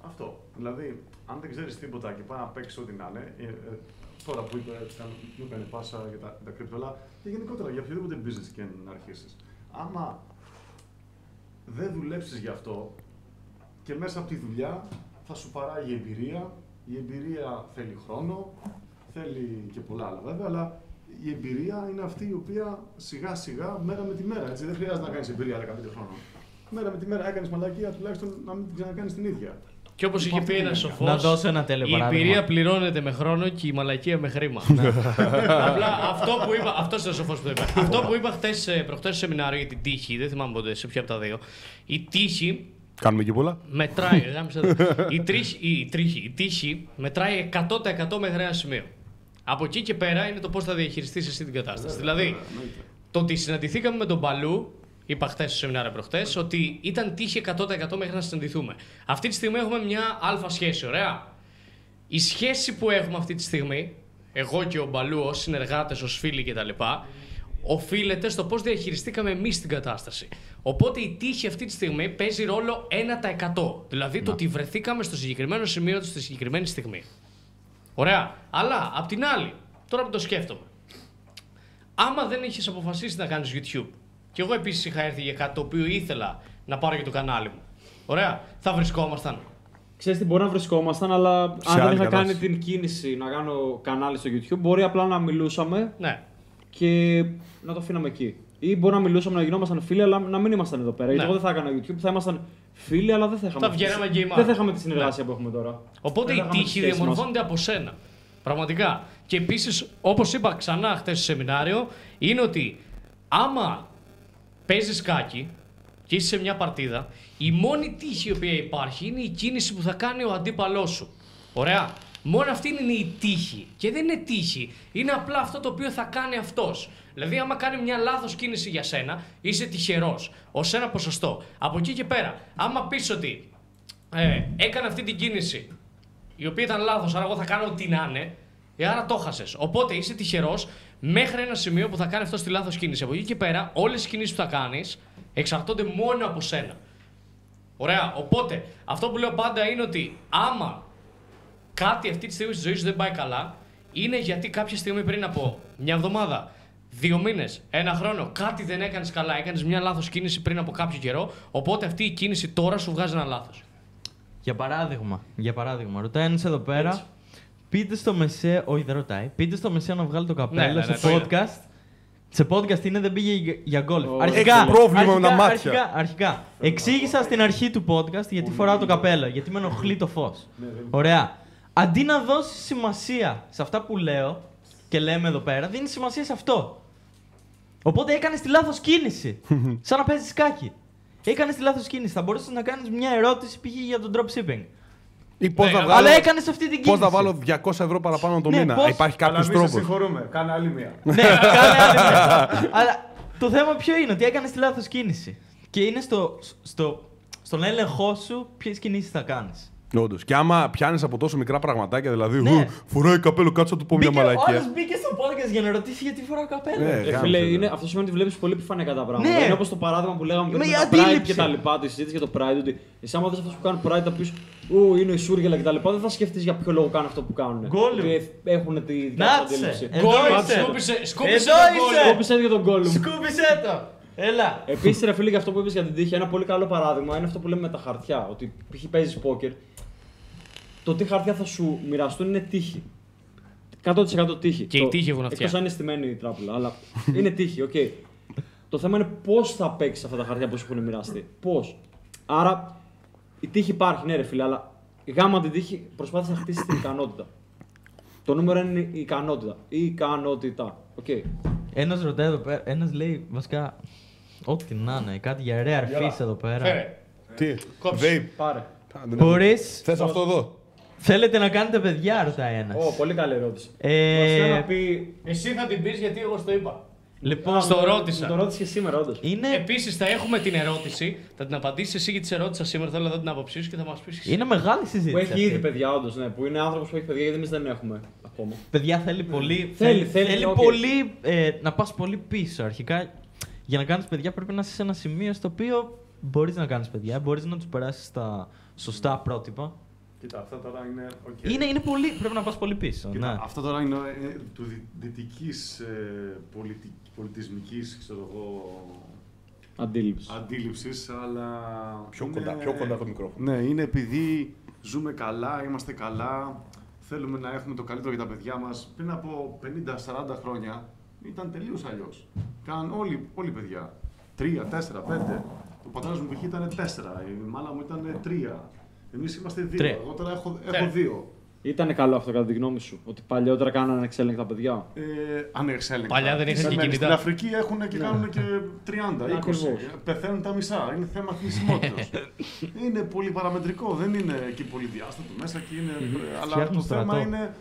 Αυτό. Δηλαδή, αν δεν ξέρεις τίποτα και πάει να παίξει ό,τι να είναι, ε, ε, τώρα που είπε, ήταν- μου έκανε πάσα για τα, τα κρυπτο, αλλά και γενικότερα για οποιοδήποτε business και να αρχίσεις. Άμα δεν δουλέψεις γι' αυτό και μέσα από τη δουλειά θα σου παράγει εμπειρία. Η εμπειρία θέλει χρόνο, θέλει και πολλά άλλα βέβαια, αλλά η εμπειρία είναι αυτή η οποία σιγά σιγά, μέρα με τη μέρα. Έτσι. Δεν χρειάζεται να κάνεις εμπειρία 15 χρόνων. Μέρα με τη μέρα έκανες μαλακία, τουλάχιστον να μην την ξανακάνεις την ίδια. Και όπως είχε πει ένας σοφός. Να δώσω ένα τέλειο Η παράδειγμα. εμπειρία πληρώνεται με χρόνο και η μαλακία με χρήμα. Απλά αυτό που είπα. Αυτός είναι ο σοφός που το είπε. αυτό που είπα χθες προχτές στο σεμινάριο για την τύχη, δεν θυμάμαι ποτέ σε ποια από τα δύο. Η τύχη Κάνουμε και πολλά. μετράει. γάμισε εδώ. η, τρίχη, η, τρίχη, η τύχη μετράει 100% μέχρι ένα σημείο. Από εκεί και πέρα είναι το πώς θα διαχειριστείς εσύ την κατάσταση. δηλαδή, το ότι συναντηθήκαμε με τον Μπαλού, είπα χθες στο σεμινάριο προχτές, ότι ήταν τύχη 100% μέχρι να συναντηθούμε. Αυτή τη στιγμή έχουμε μια αλφα σχέση, ωραία. Η σχέση που έχουμε αυτή τη στιγμή, εγώ και ο Μπαλού ως συνεργάτες, ως φίλοι κτλ., οφείλεται στο πώς διαχειριστήκαμε εμείς την κατάσταση. Οπότε η τύχη αυτή τη στιγμή παίζει ρόλο 1%. Δηλαδή το ότι βρεθήκαμε στο συγκεκριμένο σημείο στη συγκεκριμένη στιγμή. Ωραία. Αλλά απ' την άλλη, τώρα που το σκέφτομαι, άμα δεν είχε αποφασίσει να κάνεις YouTube, και εγώ επίσης είχα έρθει για κάτι το οποίο ήθελα να πάρω για το κανάλι μου. Ωραία. Θα βρισκόμασταν. Ξέρεις τι, μπορεί να βρισκόμασταν, αλλά αν άλλη δεν είχα κάνει κατάσταση. την κίνηση να κάνω κανάλι στο YouTube, μπορεί απλά να μιλούσαμε Ναι. και να το αφήναμε εκεί. Ή μπορεί να μιλούσαμε να γινόμασταν φίλοι, αλλά να μην ήμασταν εδώ πέρα. Γιατί Ναι. εγώ δεν θα έκανα YouTube, θα ήμασταν φίλοι, αλλά δεν θα είχαμε. Θα βγαίναμε τη- γκέιμαρ. Δεν θα είχαμε τη συνεργασία που έχουμε τώρα. Οπότε Δεν η θα είχαμε τη τύχη σχέση μας. διαμορφώνεται από σένα. Πραγματικά. Και επίσης, όπως είπα ξανά χθες στο σεμινάριο, είναι ότι άμα παίζεις σκάκι και είσαι σε μια παρτίδα, η μόνη τύχη η οποία υπάρχει είναι η κίνηση που θα κάνει ο αντίπαλός σου. Ωραία. Μόνο αυτή είναι η τύχη. Και δεν είναι τύχη. Είναι απλά αυτό το οποίο θα κάνει αυτός. Δηλαδή, άμα κάνει μια λάθος κίνηση για σένα, είσαι τυχερός. Ω ένα ποσοστό. Από εκεί και πέρα, άμα πεις ότι ε, έκανε αυτή την κίνηση η οποία ήταν λάθος, άρα εγώ θα κάνω ό,τι να είναι, ε, άρα το χάσες. Οπότε είσαι τυχερός μέχρι ένα σημείο που θα κάνει αυτό τη λάθος κίνηση. Από εκεί και πέρα, όλες οι κινήσεις που θα κάνεις εξαρτώνται μόνο από σένα. Ωραία. Οπότε, αυτό που λέω πάντα είναι ότι άμα κάτι αυτή τη στιγμή στη ζωή σου δεν πάει καλά, είναι γιατί κάποια στιγμή πριν από μια εβδομάδα, δύο μήνες, ένα χρόνο, κάτι δεν έκανες καλά. Έκανες μια λάθος κίνηση πριν από κάποιο καιρό. Οπότε αυτή η κίνηση τώρα σου βγάζει ένα λάθος. Για παράδειγμα, για παράδειγμα, ρωτάει ένας εδώ πέρα. Πείτε στο μεσαίο, όχι δεν ρωτάει, πείτε στο μεσαίο να βγάλει το καπέλο Ναι, ναι, ναι, σε το είδα. podcast. Σε podcast είναι δεν πήγε για- για γκολφ. Ω, Αρχικά, έχεις πρόβλημα με αρχικά, τα μάτια. Αρχικά, αρχικά. Εξήγησα στην αρχή του podcast γιατί φοράω το καπέλο, γιατί με ενοχλεί το φως. Ωραία. Αντί να δώσει σημασία σε αυτά που λέω και λέμε εδώ πέρα, δίνει σημασία σε αυτό. Οπότε έκανες τη λάθος κίνηση. Σαν να παίζεις σκάκι. Έκανες τη λάθος κίνηση. Θα μπορούσες να κάνεις μια ερώτηση π.χ. για τον dropshipping. Ή πώ Ναι, θα αλλά βγάλω. Αλλά έκανες αυτή την κίνηση. Πώς θα βάλω 200 ευρώ παραπάνω το Ναι, μήνα; πώς- Υπάρχει Αλλά κάποιος μην σε τρόπος; συγχωρούμε. Κάνε άλλη μία. ναι, κάνε άλλη μια. Αλλά το θέμα ποιο είναι, ότι έκανες τη λάθος κίνηση. Και είναι στο, στο, στον έλεγχό σου ποιες κινήσεις θα κάνεις. Όντως. Και άμα πιάνεις από τόσο μικρά πραγματάκια, δηλαδή. Ναι. «Ου, Φοράει καπέλο, κάτσε να του πω μια Ο μαλακία. άλλος μπήκε στο podcast για να ρωτήσει γιατί φοράω καπέλο. Ναι. Ε, γάμισε, φίλε, ρε. είναι, αυτό σημαίνει ότι βλέπεις πολύ επιφανειακά τα πράγματα. Ναι. Είναι όπως το παράδειγμα που λέγαμε πριν Με με η τα Pride αντίληψη. και τα λοιπά, τη συζήτηση για το Pride. Ότι εσύ, άμα δει αυτούς που κάνουν Pride, θα πεις Ού, είναι η Σούργελα και τα λοιπά, δεν θα σκεφτείς για ποιο λόγο κάνουν αυτό που κάνουν. Gollum. Ότι έχουν τη δικιά τους Νάτσε. αντίληψη. Εδώ Γκόλ, είσαι. σκούπισε, σκούπισε Εδώ τον είσαι. γκόλ. Σκόπισε για τον Gollum. Σκούπισε το! Έλα. Επίσης, ρε φίλε, για αυτό που είπες για την τύχη, ένα πολύ καλό παράδειγμα είναι αυτό που λέμε με τα χαρτιά. Ότι π.χ. παίζεις πόκερ. Το τι χαρτιά θα σου μοιραστούν είναι τύχη. 100% τύχη. Και η τύχη βοηθάει αυτιά. Εκτός αν είναι στημένη η τράπουλα. Αλλά είναι τύχη, οκ. Το θέμα είναι πώς θα παίξεις αυτά τα χαρτιά που σου έχουν μοιραστεί. Πώς. Άρα η τύχη υπάρχει, ναι, ρε φίλε, αλλά γάμα την τύχη προσπάθησε να χτίσει την ικανότητα. Το νούμερο είναι η ικανότητα. Η ικανότητα. Οκ. Ένας ρωτάει εδώ πέρα, ένας λέει βασικά. Ό,τι να είναι, κάτι για rare fish εδώ πέρα. Φέρε. Τι. Κόψε. Vape. Πάρε. Μπορεί. Θες αυτό εδώ. Θέλετε να κάνετε παιδιά, ρωτάει ένας. Ω, πολύ καλή ερώτηση. Ε, Βασικά να πει. Εσύ θα την πεις γιατί εγώ στο είπα. Λοιπόν, Στο Μου ρώτησα. Το ρώτησε και σήμερα, όντως. είναι, Επίσης θα έχουμε την ερώτηση, θα την απαντήσεις εσύ γιατί σε ρώτησα σήμερα. Θέλω να δω την άποψή σου και θα μας πεις. είναι μεγάλη συζήτηση. Που έχει αυτή. ήδη παιδιά, όντως. Ναι, που είναι άνθρωπος που έχει παιδιά, γιατί εμείς δεν έχουμε ακόμα. Παιδιά θέλει πολύ. Θέλει, θέλει, οκ. πολύ ε, να πας πολύ πίσω. Αρχικά, για να κάνεις παιδιά πρέπει να είσαι σε ένα σημείο στο οποίο μπορείς να κάνεις παιδιά, μπορείς να τους περάσεις τα σωστά πρότυπα. Κοίτα, αυτά τώρα είναι. οκ. Είναι, είναι πολύ, πρέπει να πας πολύ πίσω. Κοίτα, ναι. Αυτό τώρα είναι ε, του δυτικής ε, πολιτι, πολιτισμικής Αντίληψης. αντίληψης, αλλά. Πιο είναι- κοντά, πιο κοντά το μικρόφωνο. Ναι, είναι επειδή ζούμε καλά, είμαστε καλά, θέλουμε να έχουμε το καλύτερο για τα παιδιά μας. Πριν από 50-40 χρόνια ήταν τελείως αλλιώς. Κάναν όλοι, όλοι παιδιά. Τρία, τέσσερα, πέντε. Ο πατέρα μου π.χ. ήταν τέσσερα, η μάνα μου ήταν τρία. Εμείς είμαστε δύο. Τρία. Εγώ τώρα έχω, Ναι. έχω δύο. Ήταν καλό αυτό κατά τη γνώμη σου. Ότι παλιότερα κάνανε εξέλεγκτα παιδιά; Ε, ανεξέλεγκτα. Παλιά δεν είχαν και Στην- κινητά. Στην Αφρική έχουν και κάνουν και 30, 20. Ακριβώς. Πεθαίνουν τα μισά. Είναι θέμα θνησιμότητας. είναι πολύ παραμετρικό. Δεν είναι εκεί πολύ διάστατο μέσα. Και είναι, Αλλά Φτιάχνουν το θέμα στρατό. είναι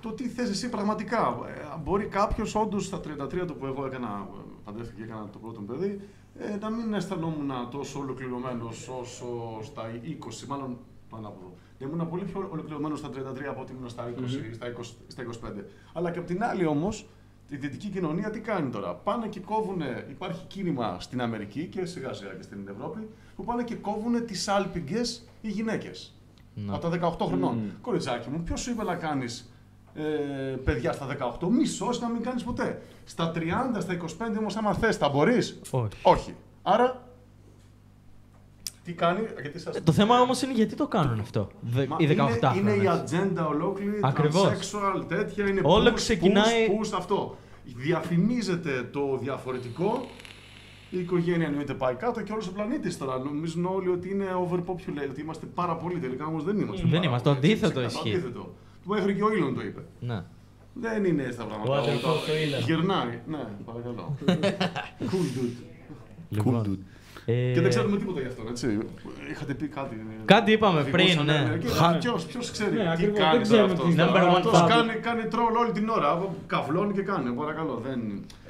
το τι θες εσύ πραγματικά. Ε, μπορεί κάποιος όντως στα 33 του που εγώ έκανα, ε, παντρεύτηκα και έκανα το πρώτο μου παιδί, ε, να μην αισθανόμουν τόσο ολοκληρωμένος όσο στα 20, μάλλον πάνω από εδώ. Ήμουν πολύ πιο ολοκληρωμένος στα 33 από ότι ήμουν στα 20, στα 20, στα 25. Αλλά και απ' την άλλη όμως, η δυτική κοινωνία τι κάνει τώρα; Πάνε και κόβουν, υπάρχει κίνημα στην Αμερική και σιγά σιγά και στην Ευρώπη, που πάνε και κόβουν τις άλπιγγε οι γυναίκες. Από τα 18 χρονών. Κοριτσάκι μου, ποιος σου είπε να κάνεις ε, παιδιά στα 18, μισό να μην κάνεις ποτέ. Στα 30, στα 25 όμως, άμα θες, θα μπορείς. Όχι. Όχι. Άρα. Τι κάνει, γιατί σας... Ε, Το θέμα όμως είναι γιατί το κάνουν αυτό. Δε, Μα οι 18 είναι, είναι η χρόνες. ατζέντα ολόκληρη, Ακριβώς. transsexual, τέτοια, είναι Όλο push, ξεκινάει- push, push, αυτό. Διαφημίζεται το διαφορετικό, η οικογένεια εννοείται πάει κάτω και όλος ο πλανήτης τώρα. Νομίζουν όλοι ότι είναι overpopulated, ότι είμαστε πάρα πολλοί. Τελικά όμως δεν είμαστε. Δεν πάρα είμαστε, το πολλοί, έτσι, αντίθετο ξεκάθαρα, ισχύει. Το αντίθετο. Του μέχρι και ο Ήλον το είπε. Ναι. Δεν είναι έτσι τα πράγματα. Ο αδελφός του Elon. Γυρνάει. Ναι, παρακαλώ. cool dude. Λοιπόν. Ε, Και δεν ξέρουμε τίποτα γι' αυτό, έτσι. Είχατε πει κάτι. Κάτι είπαμε πριν, Οδηγούσανε, ναι. και Ποιος, ποιος ξέρει Ναι, τι ακριβώς, κάνει δεν τώρα ξέρουμε αυτός. τι τώρα. number one Αυτός father. κάνει, κάνει τρόλ όλη την ώρα. Καυλώνει και κάνει. Παρακαλώ. Δεν...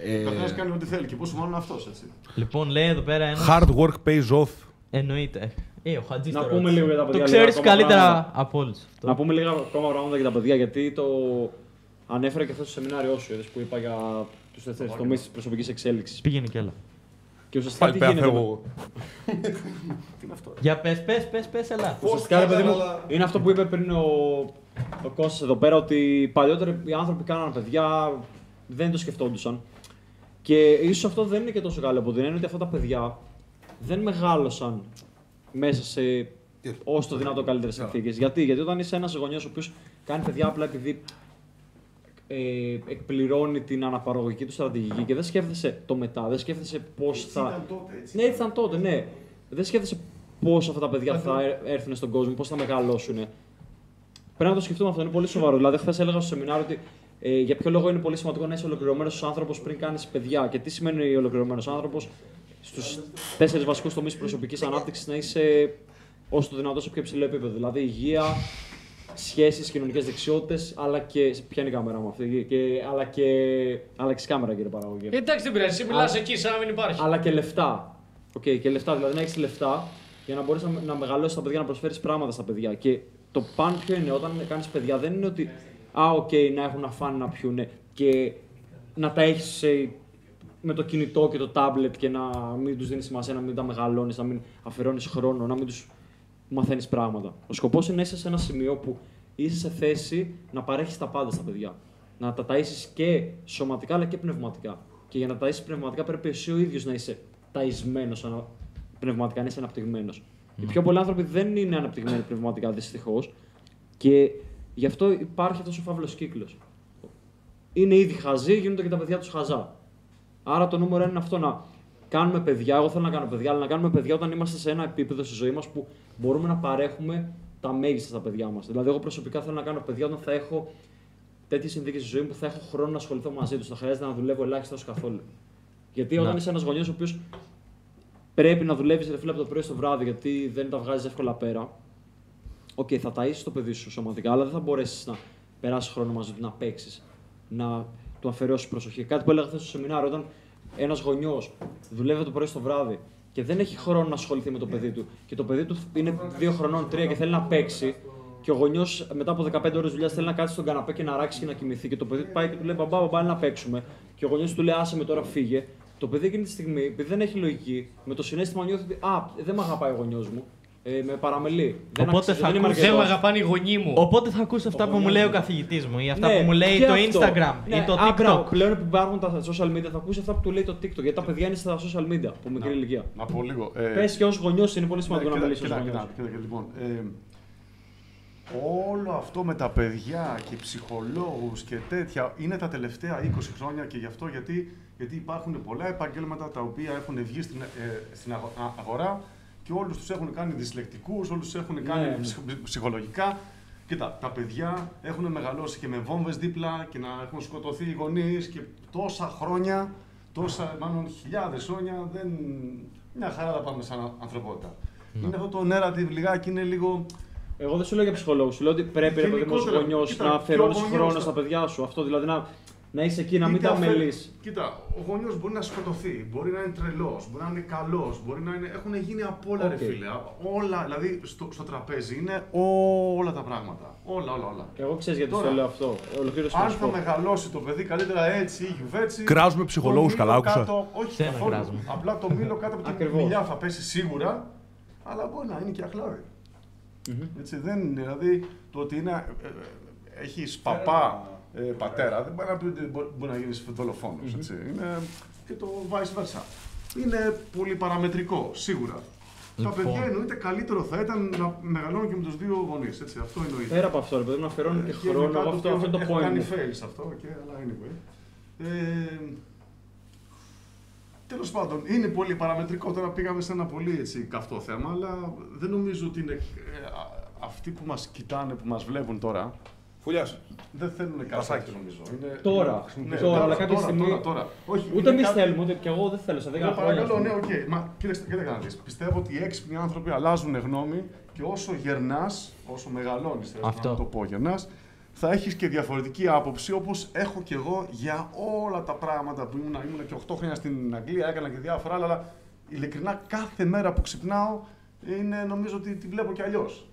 Ε, Ο καθένας κάνει ό,τι θέλει. Και πόσο μάλλον αυτός, έτσι. Λοιπόν, λέει εδώ πέρα ένα. Hard work pays off. Εννοείται. Ε, ο Χατζής Να το πούμε ρώτησε. λίγο για τα Το παιδιά, ξέρεις λίγα ακόμα καλύτερα πράγματα. από όλους. Να πούμε λίγα ακόμα πράγματα για τα παιδιά, γιατί το ανέφερε και αυτό στο σεμινάριό σου, είδες, που είπα για τους τέσσερις τομείς της προσωπικής εξέλιξης. Πήγαινε κι άλλα. Και ουσιαστικά Πάλι τι πέρα γίνεται. φεύγω εγώ. Για πες, πες, πες, πες, ελά. Ουσιαστικά, ρε παιδί μου, είναι αυτό που είπε πριν ο, ο Κώστας εδώ πέρα ότι παλιότερα οι άνθρωποι κάνανε παιδιά, δεν το σκεφτόντουσαν. Και ίσως αυτό δεν είναι και τόσο καλό από την έννοια ότι αυτά τα παιδιά δεν μεγάλωσαν μέσα σε όσο το δυνατό καλύτερες συνθήκες. Γιατί; Γιατί όταν είσαι ένας γονιός ο οποίος κάνει παιδιά απλά επειδή ε, εκπληρώνει την αναπαραγωγική του στρατηγική και δεν σκέφτεσαι το μετά, δεν σκέφτεσαι πώς θα. ήταν τότε, έτσι. Ναι, έτσι ήταν τότε, ναι. Δεν σκέφτεσαι πώς αυτά τα παιδιά θα ε- έρθουν στον κόσμο, πώς θα μεγαλώσουν. Πρέπει να το σκεφτούμε αυτό, είναι πολύ σοβαρό. Δηλαδή, χθες έλεγα στο σεμινάριο ότι ε, για ποιο λόγο είναι πολύ σημαντικό να είσαι ολοκληρωμένος άνθρωπος πριν κάνεις παιδιά. Και τι σημαίνει ολοκληρωμένος άνθρωπος, στους τέσσερις βασικούς τομείς προσωπικής ανάπτυξης να είσαι όσο το δυνατόν σε πιο υψηλό επίπεδο. Δηλαδή, υγεία, σχέσεις, κοινωνικές δεξιότητες, αλλά και. Ποια είναι η κάμερα μου αυτή, και, αλλά και. Άλλαξε κάμερα, κύριε παραγωγή. Ε, Εντάξει, δεν πειράζει. Εσύ μιλάς Α- εκεί, σαν να μην υπάρχει. Αλλά και λεφτά. Οκ, και λεφτά. Δηλαδή να έχεις λεφτά για να μπορείς να, να μεγαλώσεις τα παιδιά, να προσφέρεις πράγματα στα παιδιά. Και το παν ποιο είναι, όταν κάνεις παιδιά, δεν είναι ότι. Α, οκ, να έχουν να φάνε, να πιούνε και να τα έχεις με το κινητό και το τάμπλετ και να μην τους δίνεις σημασία, να μην τα μεγαλώνεις, να μην αφαιρώνει χρόνο, να μην τους μαθαίνεις πράγματα. Ο σκοπός είναι να είσαι σε ένα σημείο που είσαι σε θέση να παρέχεις τα πάντα στα παιδιά. Να τα ταΐσεις και σωματικά αλλά και πνευματικά. Και για να ταΐσεις πνευματικά πρέπει εσύ ο ίδιος να είσαι ταϊσμένος πνευματικά, να είσαι αναπτυγμένος. Οι πιο πολλοί άνθρωποι δεν είναι αναπτυγμένοι πνευματικά δυστυχώς και γι' αυτό υπάρχει αυτός ο φαύλος κύκλος. Είναι ήδη χαζοί, γίνονται και τα παιδιά τους χαζά. Άρα το νούμερο ένα είναι αυτό να κάνουμε παιδιά. Εγώ θέλω να κάνω παιδιά, αλλά να κάνουμε παιδιά όταν είμαστε σε ένα επίπεδο στη ζωή μας που μπορούμε να παρέχουμε τα μέγιστα στα παιδιά μας. Δηλαδή, εγώ προσωπικά θέλω να κάνω παιδιά όταν θα έχω τέτοιες συνθήκες στη ζωή μου που θα έχω χρόνο να ασχοληθώ μαζί τους. Θα χρειάζεται να δουλεύω ελάχιστα ως καθόλου. Γιατί όταν Ναι. είσαι ένας γονιός ο οποίος πρέπει να δουλεύεις ρε φίλε από το πρωί στο βράδυ γιατί δεν τα βγάζεις εύκολα πέρα. Οκ, θα ταΐσεις το παιδί σου σωματικά, αλλά δεν θα μπορέσεις να περάσεις χρόνο μαζί του, να παίξεις, να του αφιερώσεις προσοχή. Κάτι που έλεγα χθες στο σεμινάριο, όταν ένας γονιός δουλεύει το πρωί στο βράδυ και δεν έχει χρόνο να ασχοληθεί με το παιδί του και το παιδί του είναι 2 χρονών, 3 και θέλει να παίξει και ο γονιός μετά από 15 ώρες δουλειάς θέλει να κάτσει στον καναπέ και να αράξει και να κοιμηθεί και το παιδί του πάει και του λέει Μπαμπά, μπαμπά, έλα να παίξουμε. Και ο γονιός του λέει Άσε με τώρα φύγε. Το παιδί εκείνη τη στιγμή, επειδή δεν έχει λογική, με το συναίσθημα νιώθει ότι Α, δεν με αγαπάει ο γονιός μου. Ε, με παραμελεί. Δεν, Οπότε αξι- θα δεν είμαι ακούσει- Δεν με αρκετός. αγαπάνε οι γονεί μου. Οπότε θα ακούσει αυτά που μου λέει ο καθηγητής μου ή αυτά Ναι, που μου λέει και το αυτό. Instagram Ναι, ή το α, μπράβο, TikTok. πλέον που υπάρχουν τα social media θα ακούσει αυτά που του λέει το TikTok. Γιατί τα παιδιά είναι στα social media από μικρή ηλικία. Να πω λίγο. Ε, Πες και ως γονιός είναι πολύ σημαντικό ναι, να κοίτα, μιλήσεις ως κοίτα, γονιός. κοίτα, κοίτα, κοίτα, λοιπόν, ε, όλο αυτό με τα παιδιά και ψυχολόγους και τέτοια είναι τα τελευταία 20 χρόνια και γι' αυτό γιατί, γιατί υπάρχουν πολλά επαγγέλματα τα οποία έχουν βγει στην, ε, στην αγο- α- αγορά και όλους τους έχουν κάνει δυσλεκτικούς, όλους τους έχουν κάνει Ναι, ναι. ψυχ- ψυχολογικά. Κοίτα, τα παιδιά έχουν μεγαλώσει και με βόμβες δίπλα και να έχουν σκοτωθεί οι γονείς και τόσα χρόνια, τόσα, μάλλον χιλιάδες χρόνια, δεν... μια χαρά τα πάμε σαν ανθρωπότητα. Είναι αυτό το narrative λιγάκι, είναι λίγο... Εγώ δεν σου λέω για ψυχολόγους. Σου λέω ότι πρέπει ρε παιδί μου ως Γενικότερα, γονιός κοίτα, να και ο αφιερώνει γονιός χρόνο θα- στα παιδιά σου. Αυτό δηλαδή να, να είσαι εκεί, να μην Είτε τα αφέ- μελεί. Κοίτα, ο γονιός μπορεί να σκοτωθεί, μπορεί να είναι τρελός, μπορεί να είναι καλός, μπορεί να είναι. Έχουν γίνει απ' όλα, Οκ. ρε φίλε. Όλα, δηλαδή στο, στο τραπέζι είναι όλα τα πράγματα. Όλα, όλα, όλα. Και εγώ ξέρεις γιατί Τώρα, σου λέω αυτό. Ολοκλήρωση Αν να σου θα πω. μεγαλώσει το παιδί καλύτερα έτσι ή γιουβέτσι. Κράζουμε το ψυχολόγους, μήλο καλά άκουσα. κάτω- Όχι Δεν καθόλου. κράζουμε. Απλά το μήλο κάτω από την Ακριβώς. μιλιά θα πέσει σίγουρα, αλλά μπορεί να είναι και αχλάδι. Έτσι, δεν είναι, δηλαδή το ότι είναι, ε, ε, έχεις παπά, ε, πατέρα, δεν μπορεί να πει ότι μπο- μπορεί να γίνεις δολοφόνος, έτσι. Είναι και το vice versa. Είναι πολύ παραμετρικό, σίγουρα. Τα Λοιπόν. παιδιά εννοείται καλύτερο θα ήταν να μεγαλώνουν και με τους δύο γονείς, έτσι, αυτό εννοείται. Πέρα από αυτό, ρε παιδί μου, να αφιερώνει και Ε, χρόνο. μετά Εγώ το αυτό, οποίο αυτό είναι το έχω point. κάνει μου. fail σε αυτό, okay, αλλά anyway. Ε, Τέλος πάντων, είναι πολύ παραμετρικό. Τώρα πήγαμε σε ένα πολύ έτσι, καυτό θέμα, αλλά δεν νομίζω ότι είναι. ε, α- αυτοί που μας κοιτάνε, που μας βλέπουν τώρα, Φουλιά. δεν θέλουν κάτι Πασάκι. τέτοιο νομίζω. Είναι, Τώρα, ναι, τώρα, αλλά κάποια τώρα, στιγμή. Τώρα, τώρα. Όχι, Ούτε είναι εμείς κάτι- θέλουμε, ούτε και εγώ δεν θέλω σε 10 Ναι, χρόνια. παρακαλώ, ας ναι, πούμε. οκ. Μα κοίταξε, κοίταξε να δεις. Πιστεύω ότι οι έξυπνοι άνθρωποι αλλάζουν γνώμη και όσο γερνάς, όσο μεγαλώνεις, Αυτό. να το πω γερνάς, θα έχεις και διαφορετική άποψη όπως έχω κι εγώ για όλα τα πράγματα που ήμουν. Ήμουν και 8 χρόνια στην Αγγλία, έκανα και διάφορα άλλα, αλλά ειλικρινά κάθε μέρα που ξυπνάω είναι, νομίζω ότι τη βλέπω κι αλλιώς.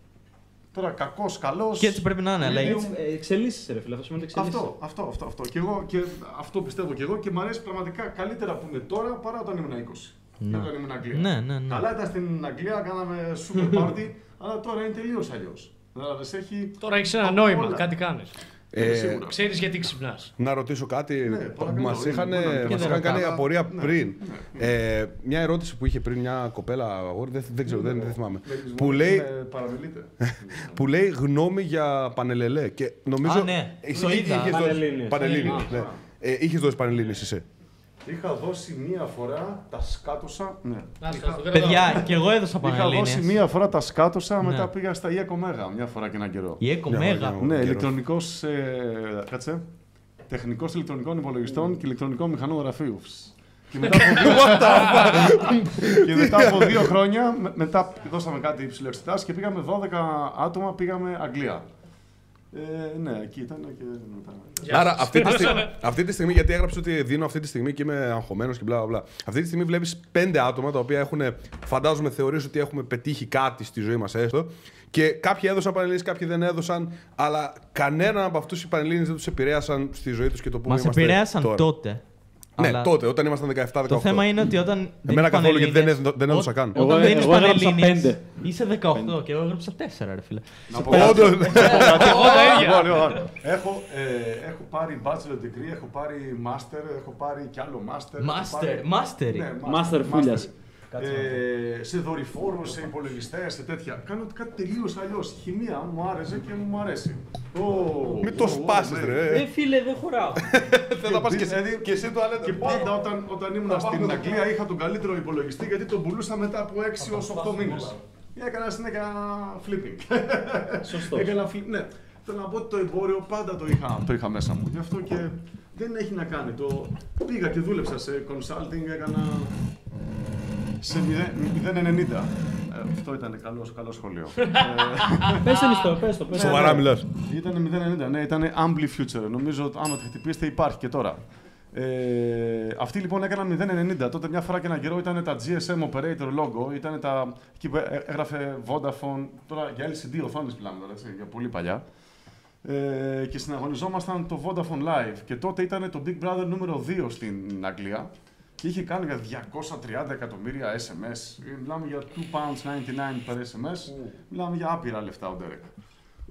Τώρα κακός, καλός. Και έτσι πρέπει να είναι, αλλά Έτσι, ε, Εξελίσσεσαι, ρε φίλε. Αυτό σημαίνει εξελίσσεσαι. Αυτό, αυτό, αυτό, αυτό. Και, εγώ, και αυτό πιστεύω κι εγώ και μου αρέσει πραγματικά καλύτερα που είναι τώρα παρά όταν ήμουν 20. Ναι. Όταν ήμουν Αγγλία. Ναι, ναι, ναι. Καλά ήταν στην Αγγλία, κάναμε super party, αλλά τώρα είναι τελείως αλλιώς. Κατάλαβες, έχει. Τώρα έχεις ένα από νόημα, όλα. κάτι κάνεις. Ε, σίγουρα. Ξέρεις γιατί ξυπνάς. Να ρωτήσω κάτι Ναι, που παρακαλώ, μας είναι, είχαν, μπορεί να μας είναι. είχαν κάνει Αλλά- απορία ναι, πριν. ναι. Ε, μια ερώτηση που είχε πριν μια κοπέλα, αγόρι, δεν, δεν ξέρω, δεν, δεν θυμάμαι. Μελισμό, Που λέει, είναι Παραμιλείτε. που λέει γνώμη για πανελελέ. Και νομίζω. Α, ναι. Εσύ Το είδα. είχες δώσει- Πανελλήνιες. Πανελλήνιες, Α, ναι. α. Ε, είχες δώσει πανελλήνιες εσύ. Είχα δώσει μία φορά τα σκάτωσα. Ναι. Παιδιά, και εγώ έδωσα Είχα δώσει πανελλήνιες. μία φορά τα σκάτωσα, Ναι. μετά πήγα στα ΙΕΚΟ Μέγα μια φορά και έναν καιρό. Η Έκο Ναι, Μέγα. ναι, Ναι, καιρός. ηλεκτρονικός. Ε, κάτσε. Τεχνικός ηλεκτρονικών υπολογιστών και ηλεκτρονικών μηχανών γραφείου. Και μετά από δύο, και μετά από δύο χρόνια, με- μετά δώσαμε κάτι υψηλό εξετάσεις και πήγαμε 12 άτομα, πήγαμε Αγγλία. Ε, ναι, εκεί ήταν και μετά. Άρα αυτή τη, στιγμή, αυτή τη στιγμή, γιατί έγραψε ότι δίνω αυτή τη στιγμή και είμαι αγχωμένος και μπλα μπλα, μπλα. Αυτή τη στιγμή βλέπεις πέντε άτομα τα οποία έχουν, φαντάζομαι, θεωρήσει ότι έχουμε πετύχει κάτι στη ζωή μας έστω. Και κάποιοι έδωσαν πανελλήνιες, κάποιοι δεν έδωσαν, αλλά κανέναν από αυτούς οι πανελλήνιες δεν τους επηρέασαν στη ζωή τους και το που Μας είμαστε επηρέασαν τώρα. τότε. Ναι, Αλλά τότε, όταν ήμασταν 17-18. Το θέμα είναι ότι όταν. Εμένα καθόλου, γιατί δεν Πανελλήνιες- έδω- δεν έδωσα Ό- καν. Όταν Εγώ- δίνεις εγώ έγραψα πανελλήνιες, πέντε. Είσαι 18 και εγώ έγραψα 4, ρε φίλε. Να πω Όντως. Λοιπόν, λοιπόν, έχω, ε, έχω πάρει bachelor degree, έχω πάρει master, έχω πάρει κι άλλο master. έχω Master, πάρει- mastery. Ναι, Master φούλιας. Ε, σε δορυφόρου, σε υπολογιστές, σε τέτοια. Κάνω κάτι τελείως αλλιώς. Χημεία μου άρεσε και μου αρέσει. Ω, Μην το ω, σπάσεις, ναι. ρε. Ε, φίλε, δεν χωράω. Θέλω να πας και, Δηλαδή, εσύ- και εσύ το Και πάντα όταν, όταν ήμουν στην Αγγλία είχα τον καλύτερο υπολογιστή γιατί τον πουλούσα μετά από 6 έω 8 μήνες. Έκανα συνέχεια flipping. Σωστός. Έκανα flip, ναι. Θέλω να πω ότι το εμπόριο πάντα το είχα, το είχα μέσα μου. Γι' αυτό και δεν έχει να κάνει. Το... Πήγα και δούλεψα σε consulting, έκανα σε 0,90. Ε, αυτό ήταν καλός, καλό σχολείο. ε, Πες το μισθό, πες το, πες το. Σοβαρά μιλάς. ήταν 0,90, ναι, ήταν Ampli Future. Νομίζω ότι άμα τη χτυπήσετε υπάρχει και τώρα. Ε, αυτοί λοιπόν έκαναν 0,90. Τότε μια φορά και ένα καιρό ήταν τα GSM Operator logo, ήταν τα, εκεί που έ- έγραφε Vodafone, τώρα για LCD οθόνες μιλάμε τώρα, έτσι, για πολύ παλιά. Ε, και συναγωνιζόμασταν το Vodafone Live. Και τότε ήταν το Big Brother νούμερο 2 στην Αγγλία και είχε κάνει για 230 εκατομμύρια SMS. Ε, Μιλάμε για 2 pounds 99 per SMS. Μιλάμε για άπειρα λεφτά ο Derek.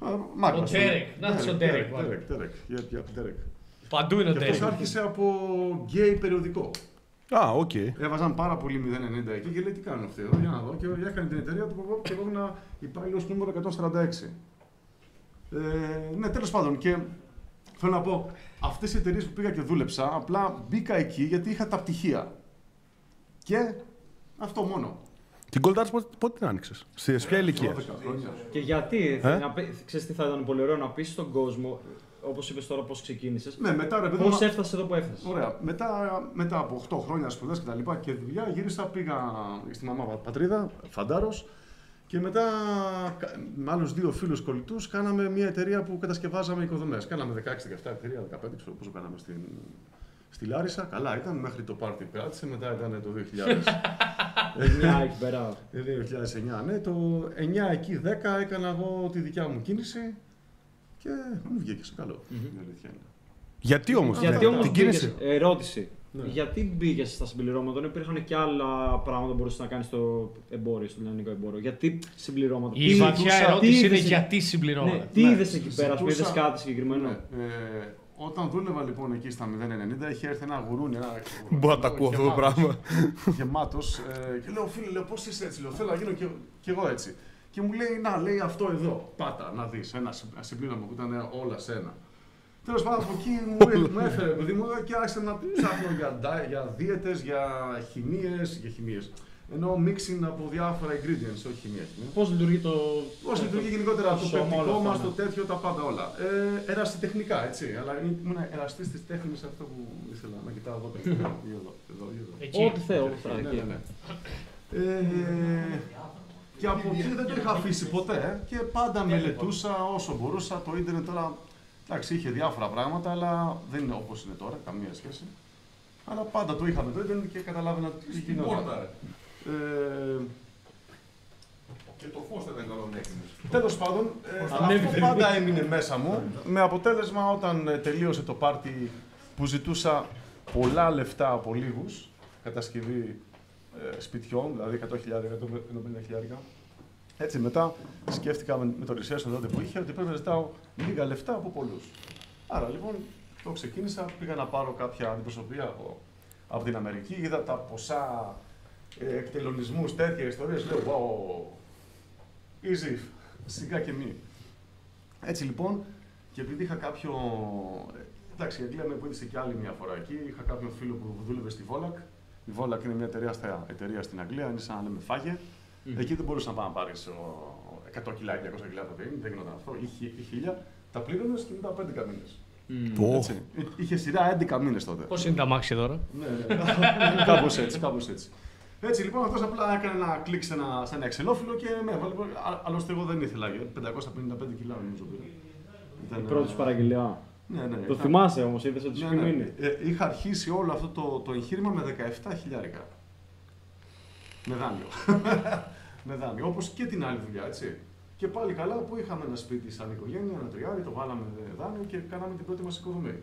Α, μάγκας, Ο Derek. Να δεις τον Derek, Derek, βάλε. Derek, Derek. Yep, yep, Derek. Παντού είναι ο Και αυτός Derek. άρχισε από γκέι περιοδικό. Α, οκ. Έβαζαν πάρα πολύ 0,90 εκεί και λέει τι κάνουν αυτοί εδώ, για να δω. Και έκανε την εταιρεία του και εγώ ήμουν υπάλληλος νούμερο 146. Ε, ναι, τέλος πάντων. Και θέλω να πω, αυτές οι εταιρείες που πήγα και δούλεψα, απλά μπήκα εκεί γιατί είχα τα πτυχία. Και αυτό μόνο. Την Gold Arts πότε, πότε την άνοιξες, σε ποια ηλικία; 12 χρόνια. Και γιατί, Ε; να πει- ξέρεις τι θα ήταν πολύ ωραίο να πεις στον κόσμο, όπως είπες τώρα πώς ξεκίνησες, Ναι, μετά ρε παιδί πώς μου, έφτασες εδώ που έφτασες; Ωραία. Μετά, μετά από 8 χρόνια σπουδέ και τα λοιπά και δουλειά, γύρισα, πήγα στη μαμά πα- πατρίδα, φαντάρος. Και μετά κα- με άλλου δύο φίλους κολλητούς κάναμε μια εταιρεία που κατασκευάζαμε οικοδομές. Κάναμε 16-17 εταιρεία, 15, ξέρω πόσο κάναμε στην, στη Λάρισα. Καλά ήταν, μέχρι το πάρτι κράτησε, μετά ήταν το 2000. Μια εκεί πέρα. Ε, 2009, ναι. Το 9 εκεί 10 έκανα εγώ τη δικιά μου κίνηση και μου βγήκε σε καλό. Η αλήθεια είναι. Γιατί όμως, Γιατί όμως την μπήκες, κίνηση. ερώτηση, Ναι. γιατί μπήκες στα συμπληρώματα, δεν υπήρχαν και άλλα πράγματα που μπορούσες να κάνεις στο εμπόριο, στο ελληνικό εμπόριο. Γιατί συμπληρώματα; Η Τι- βαθιά τι ερώτηση είναι είδες εκεί- γιατί Ναι, συμπληρώνεται. τι Ναι, είδες εκεί πέρα, που είδες ζητούσα- κάτι συγκεκριμένο; Ναι. Ε, όταν δούλευα λοιπόν εκεί στα 090, είχε έρθει ένα γουρούνι. Ένα, Μπορώ να τα ακούω αυτό το πράγμα. Γεμάτος. Ε, και λέω, φίλε, λέω, πώς είσαι έτσι. Λέω, θέλω να γίνω και, και εγώ έτσι. Και μου λέει, Να, λέει αυτό εδώ. Πάτα, να δεις. Ένα συ- ένα συμπλήρωμα που ήταν όλα σε ένα. Τέλος πάντων, από εκεί μου, μου έφερε παιδί μου και άρχισε να ψάχνω για, ντά- για δίαιτες, για χημίες. Για χημίες. Ενώ mixing από διάφορα ingredients, όχι χημία. χημία. Πώς λειτουργεί το. Πώς λειτουργεί γενικότερα το σώμα, όλα πεπτικό αυτά, μας, ναι. το τέτοιο, τα πάντα όλα. Ε, ερασιτεχνικά, έτσι. Αλλά ήμουν εραστής της τέχνης αυτό που ήθελα να κοιτάω εδώ πέρα. Ή εδώ, εδώ, ή εδώ. Εκεί. Ό,τι θέλω, ό,τι θέλω. Ναι, εκεί. ναι, ναι. Ε, και από εκεί δεν το είχα αφήσει ποτέ ε, και πάντα μελετούσα όσο μπορούσα. Το ίντερνετ τώρα, εντάξει, είχε διάφορα πράγματα, αλλά δεν είναι όπως είναι τώρα, καμία σχέση. Αλλά πάντα το είχα με το ίντερνετ και καταλάβαινα τι γινόταν. Ε, Και το φως δεν ήταν καλό να Τέλος πάντων, ε, αυτό πάντα έμεινε μέσα μου. Με αποτέλεσμα, όταν ε, τελείωσε το πάρτι που ζητούσα πολλά λεφτά από λίγους, κατασκευή ε, σπιτιών, δηλαδή 100.000, 150.000, Έτσι μετά σκέφτηκα με, με το research τότε που είχε ότι πρέπει να ζητάω λίγα λεφτά από πολλούς. Άρα λοιπόν το ξεκίνησα, πήγα να πάρω κάποια αντιπροσωπεία από, από την Αμερική, είδα τα ποσά ε, εκτελονισμούς, τέτοια ιστορίες. Λέω, wow, easy, σιγά και μη. Έτσι λοιπόν, και επειδή είχα κάποιο. ε, Εντάξει, η Αγγλία με βοήθησε και άλλη μια φορά εκεί. Είχα κάποιον φίλο που δούλευε στη Βόλακ. Η Βόλακ είναι μια τεράστια εταιρεία στην Αγγλία, είναι σαν να λέμε φάγε. Εκεί δεν μπορούσε να πάει να πάρεις 100 κιλά, 200 κιλά πρωτεΐνη, δεν γινόταν αυτό. Είχε, είχε 1000, τα πλήρωνες και μετά από 11 μήνε. Πω. Έτσι. Είχε σειρά 11 μήνες τότε. Πώς είναι τα μάξι τώρα; Ναι, ναι. κάπως έτσι, κάπως έτσι. Έτσι λοιπόν, αυτός απλά έκανε ένα κλικ σε ένα, σε ένα εξελόφυλλο και με έβαλε. Α- Άλλωστε, εγώ δεν ήθελα. 555 κιλά νομίζω πήρα. Ήταν, Η πρώτη σου παραγγελία. Ναι, ναι. Το είχα- θυμάσαι όμως, είδες ότι σου ναι, έχει ναι. μείνει. Ε, είχα αρχίσει όλο αυτό το, το εγχείρημα με 17 χιλιάρικα. Με δάνειο. με δάνειο. Όπως και την άλλη δουλειά, έτσι. Και πάλι καλά που είχαμε ένα σπίτι σαν οικογένεια, ένα τριάρι, το βάλαμε δάνειο και κάναμε την πρώτη μας οικοδομή.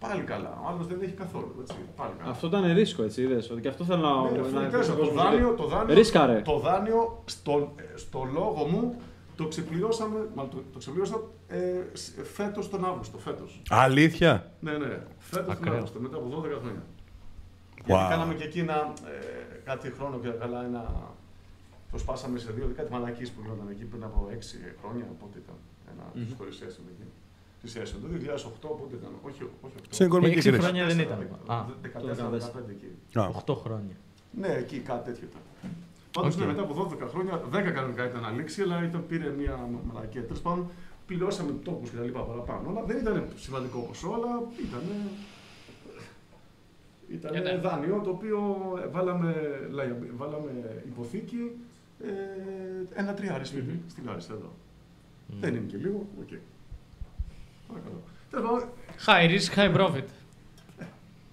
Πάλι καλά. Ο άλλος δεν έχει καθόλου. Έτσι. Πάλι καλά. Αυτό ήταν ρίσκο, έτσι είδες. Ότι και αυτό θέλω να. Ναι, να αφού να- ξέρεις, ο το κόσμος δάνειο, λέει. το δάνειο, Ρίσκαρε. το δάνειο στο, στο λόγο μου το ξεπληρώσαμε, μάλλον το, το ξεπλήρωσα ε, σ- φέτος τον Αύγουστο, φέτος. Αλήθεια; Ναι, ναι, φέτος τον Ακραίο. Αύγουστο, μετά από 12 χρόνια. Γιατί κάναμε και εκεί ένα, ε, κάτι χρόνο και καλά ένα, το σπάσαμε σε δύο, κάτι μαλακίες που γινόταν εκεί πριν από 6 χρόνια, πότε ήταν, ένα Μμμ. στο recession εκεί. Στη session, το 2008 πότε ήταν, όχι, όχι 8. Σε οικονομική Έξι κρίση. χρόνια δεν ήταν. Α, 14-15 εκεί. Α. 8 χρόνια. Ναι, εκεί κάτι τέτοιο ήταν. Πάντως Οκ. ναι, μετά από 12 χρόνια, 10 κανονικά ήταν να λήξει, αλλά ήταν, πήρε μια μαλακία. Τέλος πάντων, πληρώσαμε τόπους και τα λοιπά παραπάνω. Αλλά δεν ήταν σημαντικό ποσό, αλλά ήταν. Ήταν Ε, ναι. δάνειο το οποίο ε, βάλαμε, liab- βάλαμε υποθήκη ε, ένα τριάρι σπίτι στη Λάρισα εδώ. Δεν είναι και λίγο, οκ. Παρακαλώ. Τέλος πάντων, High risk, high profit.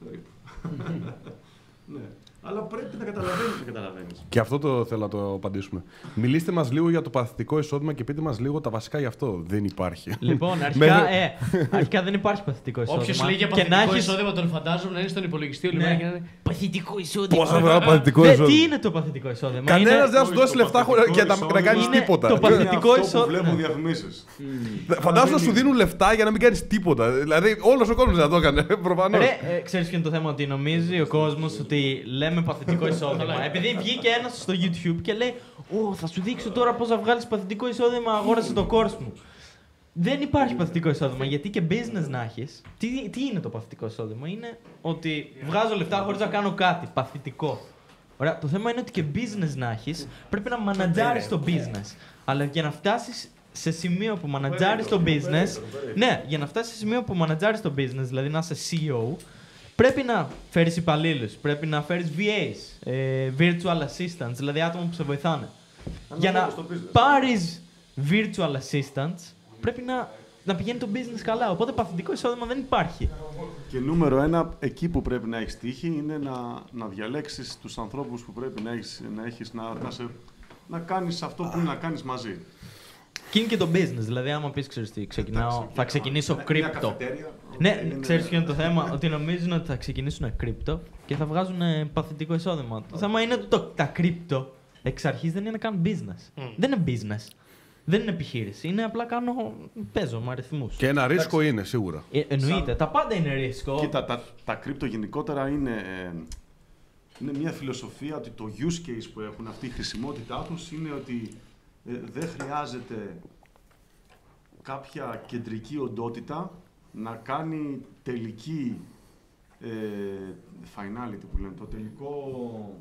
περίπου. ναι. Αλλά πρέπει να καταλαβαίνεις να καταλαβαίνεις. Και αυτό το θέλω να το απαντήσουμε. Μιλήστε μας λίγο για το παθητικό εισόδημα και πείτε μας λίγο τα βασικά γι' αυτό. Δεν υπάρχει. Λοιπόν, αρχικά, Με- ε, αρχικά δεν υπάρχει παθητικό εισόδημα. Όποιος λέει για Και να παθητικό έχεις- εισόδημα, τον φαντάζομαι να είναι στον υπολογιστή όλη Ναι. μέρα και να είναι. Παθητικό εισόδημα. Πόσα φορά παθητικό Δε, εισόδημα; τι είναι το παθητικό εισόδημα; Κανένας Είναι- δεν θα σου δώσει λεφτά χωρίς- για να, να κάνεις Είναι τίποτα. το παθητικό Είναι αυτό που εισόδημα. βλέπουν Ναι. διαφημίσει. Φαντάζομαι να σου δίνουν λεφτά για να μην κάνεις τίποτα. Δηλαδή, όλος ο κόσμος δεν θα το έκανε. Προφανώς. Ρε, ε, ξέρεις ποιο είναι το θέμα, ότι νομίζει ο κόσμος ότι λέμε παθητικό εισόδημα. Επειδή βγήκε ένας στο YouTube και λέει «Ω, θα σου δείξω τώρα πώς θα βγάλεις παθητικό εισόδημα, αγόρασε το course μου». Δεν υπάρχει παθητικό εισόδημα, γιατί και business να έχεις. Τι, τι είναι το παθητικό εισόδημα, Είναι ότι βγάζω λεφτά χωρίς να κάνω κάτι. Παθητικό. Ωραία, το θέμα είναι ότι και business να έχεις, πρέπει να μανατζάρεις το business. Αλλά για να φτάσεις σε σημείο που μανατζάρεις το business. Ναι, για να φτάσεις σε σημείο που μανατζάρεις το business, δηλαδή να είσαι CEO, πρέπει να φέρεις υπαλλήλους, πρέπει να φέρεις VAs, ε, virtual assistants, δηλαδή άτομα που σε βοηθάνε. Για να στο business. πάρεις virtual assistants, πρέπει να, να πηγαίνει το business καλά. Οπότε παθητικό εισόδημα δεν υπάρχει. Και νούμερο ένα, εκεί που πρέπει να έχεις τύχη είναι να, να διαλέξεις τους ανθρώπους που πρέπει να έχεις να, έχεις, να, να, σε, να κάνεις αυτό που είναι να κάνεις μαζί. Και είναι και το business. Δηλαδή, άμα πεις, ξέρεις τι, ξεκινάω, Εντάξει, θα ξεκινήσω μια- Μια crypto. καφετέρια, Ναι, είναι- ξέρεις ποιο είναι το θέμα; ότι νομίζουν ότι θα ξεκινήσουν crypto και θα βγάζουν ε, παθητικό εισόδημα. Το θέμα είναι ότι το, τα crypto εξ αρχής δεν είναι καν business. Δεν είναι business. Δεν είναι επιχείρηση. Είναι απλά κάνω. παίζω με αριθμούς. Και ένα ρίσκο είναι σίγουρα. Ε, εννοείται. Τα πάντα είναι ρίσκο. Κοίτα, τα, τα κρύπτο γενικότερα είναι, ε, είναι μια φιλοσοφία ότι το use case που έχουν, αυτή η χρησιμότητά τους είναι ότι ε, δεν χρειάζεται κάποια κεντρική οντότητα να κάνει τελική ε, finality που λένε, το τελικό...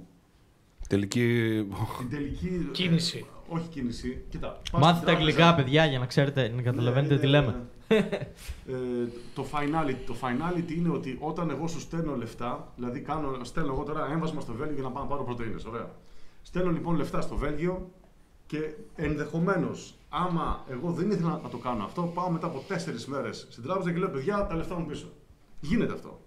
Τελική. Την τελική... Κίνηση. ε, όχι κίνηση. Κοίτα, πας στην Μάθετε τράπεζα, αγγλικά, παιδιά, για να ξέρετε, να καταλαβαίνετε ναι, τι ναι, λέμε. ναι. ε, το, finality, το finality είναι ότι όταν εγώ σου στέλνω λεφτά, δηλαδή κάνω, στέλνω εγώ τώρα έμβασμα στο Βέλγιο για να πάω να πάρω πρωτεΐνες, ωραία. Στέλνω λοιπόν λεφτά στο Βέλγιο και ενδεχομένως, άμα εγώ δεν ήθελα να το κάνω αυτό, πάω μετά από τέσσερις μέρες στην τράπεζα και λέω: Παιδιά, τα λεφτά μου πίσω. Γίνεται αυτό.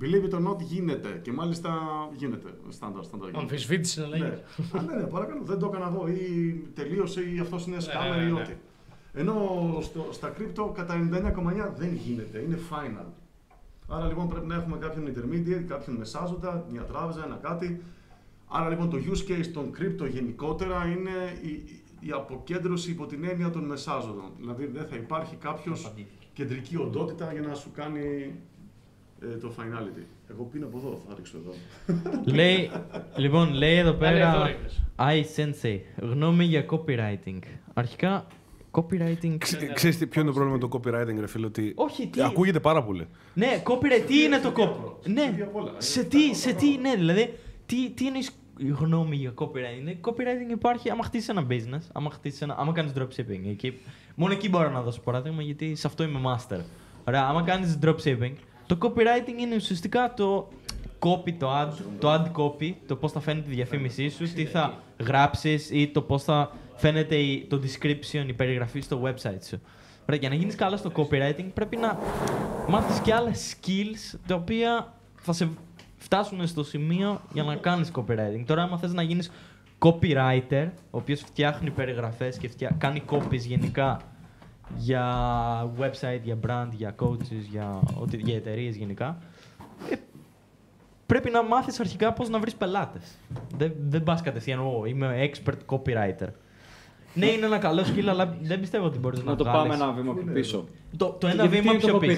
Believe it or not, γίνεται. Και μάλιστα γίνεται. Στάνταρ, στάνταρ. γίνεται. Αμφισβήτηση να Ναι. λέγεται. Α, ναι, ναι, παρακαλώ. Δεν το έκανα εγώ ή τελείωσε ή αυτός είναι σκάμερ ναι, ή ναι. ό,τι. Ενώ στο, στα κρύπτο κατά 99,9 δεν γίνεται. Είναι final. Άρα λοιπόν πρέπει να έχουμε κάποιον intermediate, κάποιον μεσάζοντα, μια τράπεζα, ένα κάτι. Άρα λοιπόν το use case των crypto γενικότερα είναι η, η αποκέντρωση υπό την έννοια των μεσάζοντων. Δηλαδή δεν θα υπάρχει κάποιος κεντρική οντότητα για να σου κάνει ε, το finality. Εγώ πίνω από εδώ, θα ρίξω εδώ. λέει, λοιπόν, λέει εδώ Πέρα... εδώ πέρα. ρίχνεις. Ai Sensei, γνώμη για copywriting. Αρχικά, copywriting. Ξε- Ξέρεις τι- ποιο είναι το πρόβλημα με το copywriting, ρε φίλε, ότι Όχι, τι; ακούγεται πάρα πολύ. Ναι, copyright, τι είναι το copyright. Ναι, σε τι, σε τι, ναι, δηλαδή, τι, τι είναι η γνώμη για copywriting. Ναι, Copywriting υπάρχει άμα χτίσεις ένα business, άμα, χτίσεις ένα, άμα κάνεις dropshipping. Εκεί, μόνο εκεί μπορώ να δώσω παράδειγμα γιατί σε αυτό είμαι master. Ωραία, άμα κάνεις dropshipping, το copywriting είναι ουσιαστικά το copy, το ad, το ad copy, το πώς θα φαίνεται η διαφήμισή σου, τι θα γράψεις ή το πώς θα φαίνεται η- το description, η περιγραφή στο website σου. Ωραία, για να γίνεις καλά στο copywriting πρέπει να μάθεις και άλλα skills τα οποία θα σε φτάσουν στο σημείο για να κάνεις copywriting. Τώρα άμα θες να γίνεις copywriter, ο οποίος φτιάχνει περιγραφές και φτιά... κάνει copies γενικά για website, για brand, για coaches, για, ό,τι- για εταιρείες γενικά, ε, πρέπει να μάθεις αρχικά πώς να βρεις πελάτες. Δεν, δεν πας κατευθείαν, «Ω, είμαι expert copywriter. Ναι, είναι ένα καλό skill, αλλά δεν πιστεύω ότι μπορείς να, Να το βγάλεις. πάμε ένα βήμα πιο πίσω. Το, το ένα Γιατί βήμα τι είναι πιο το πίσω.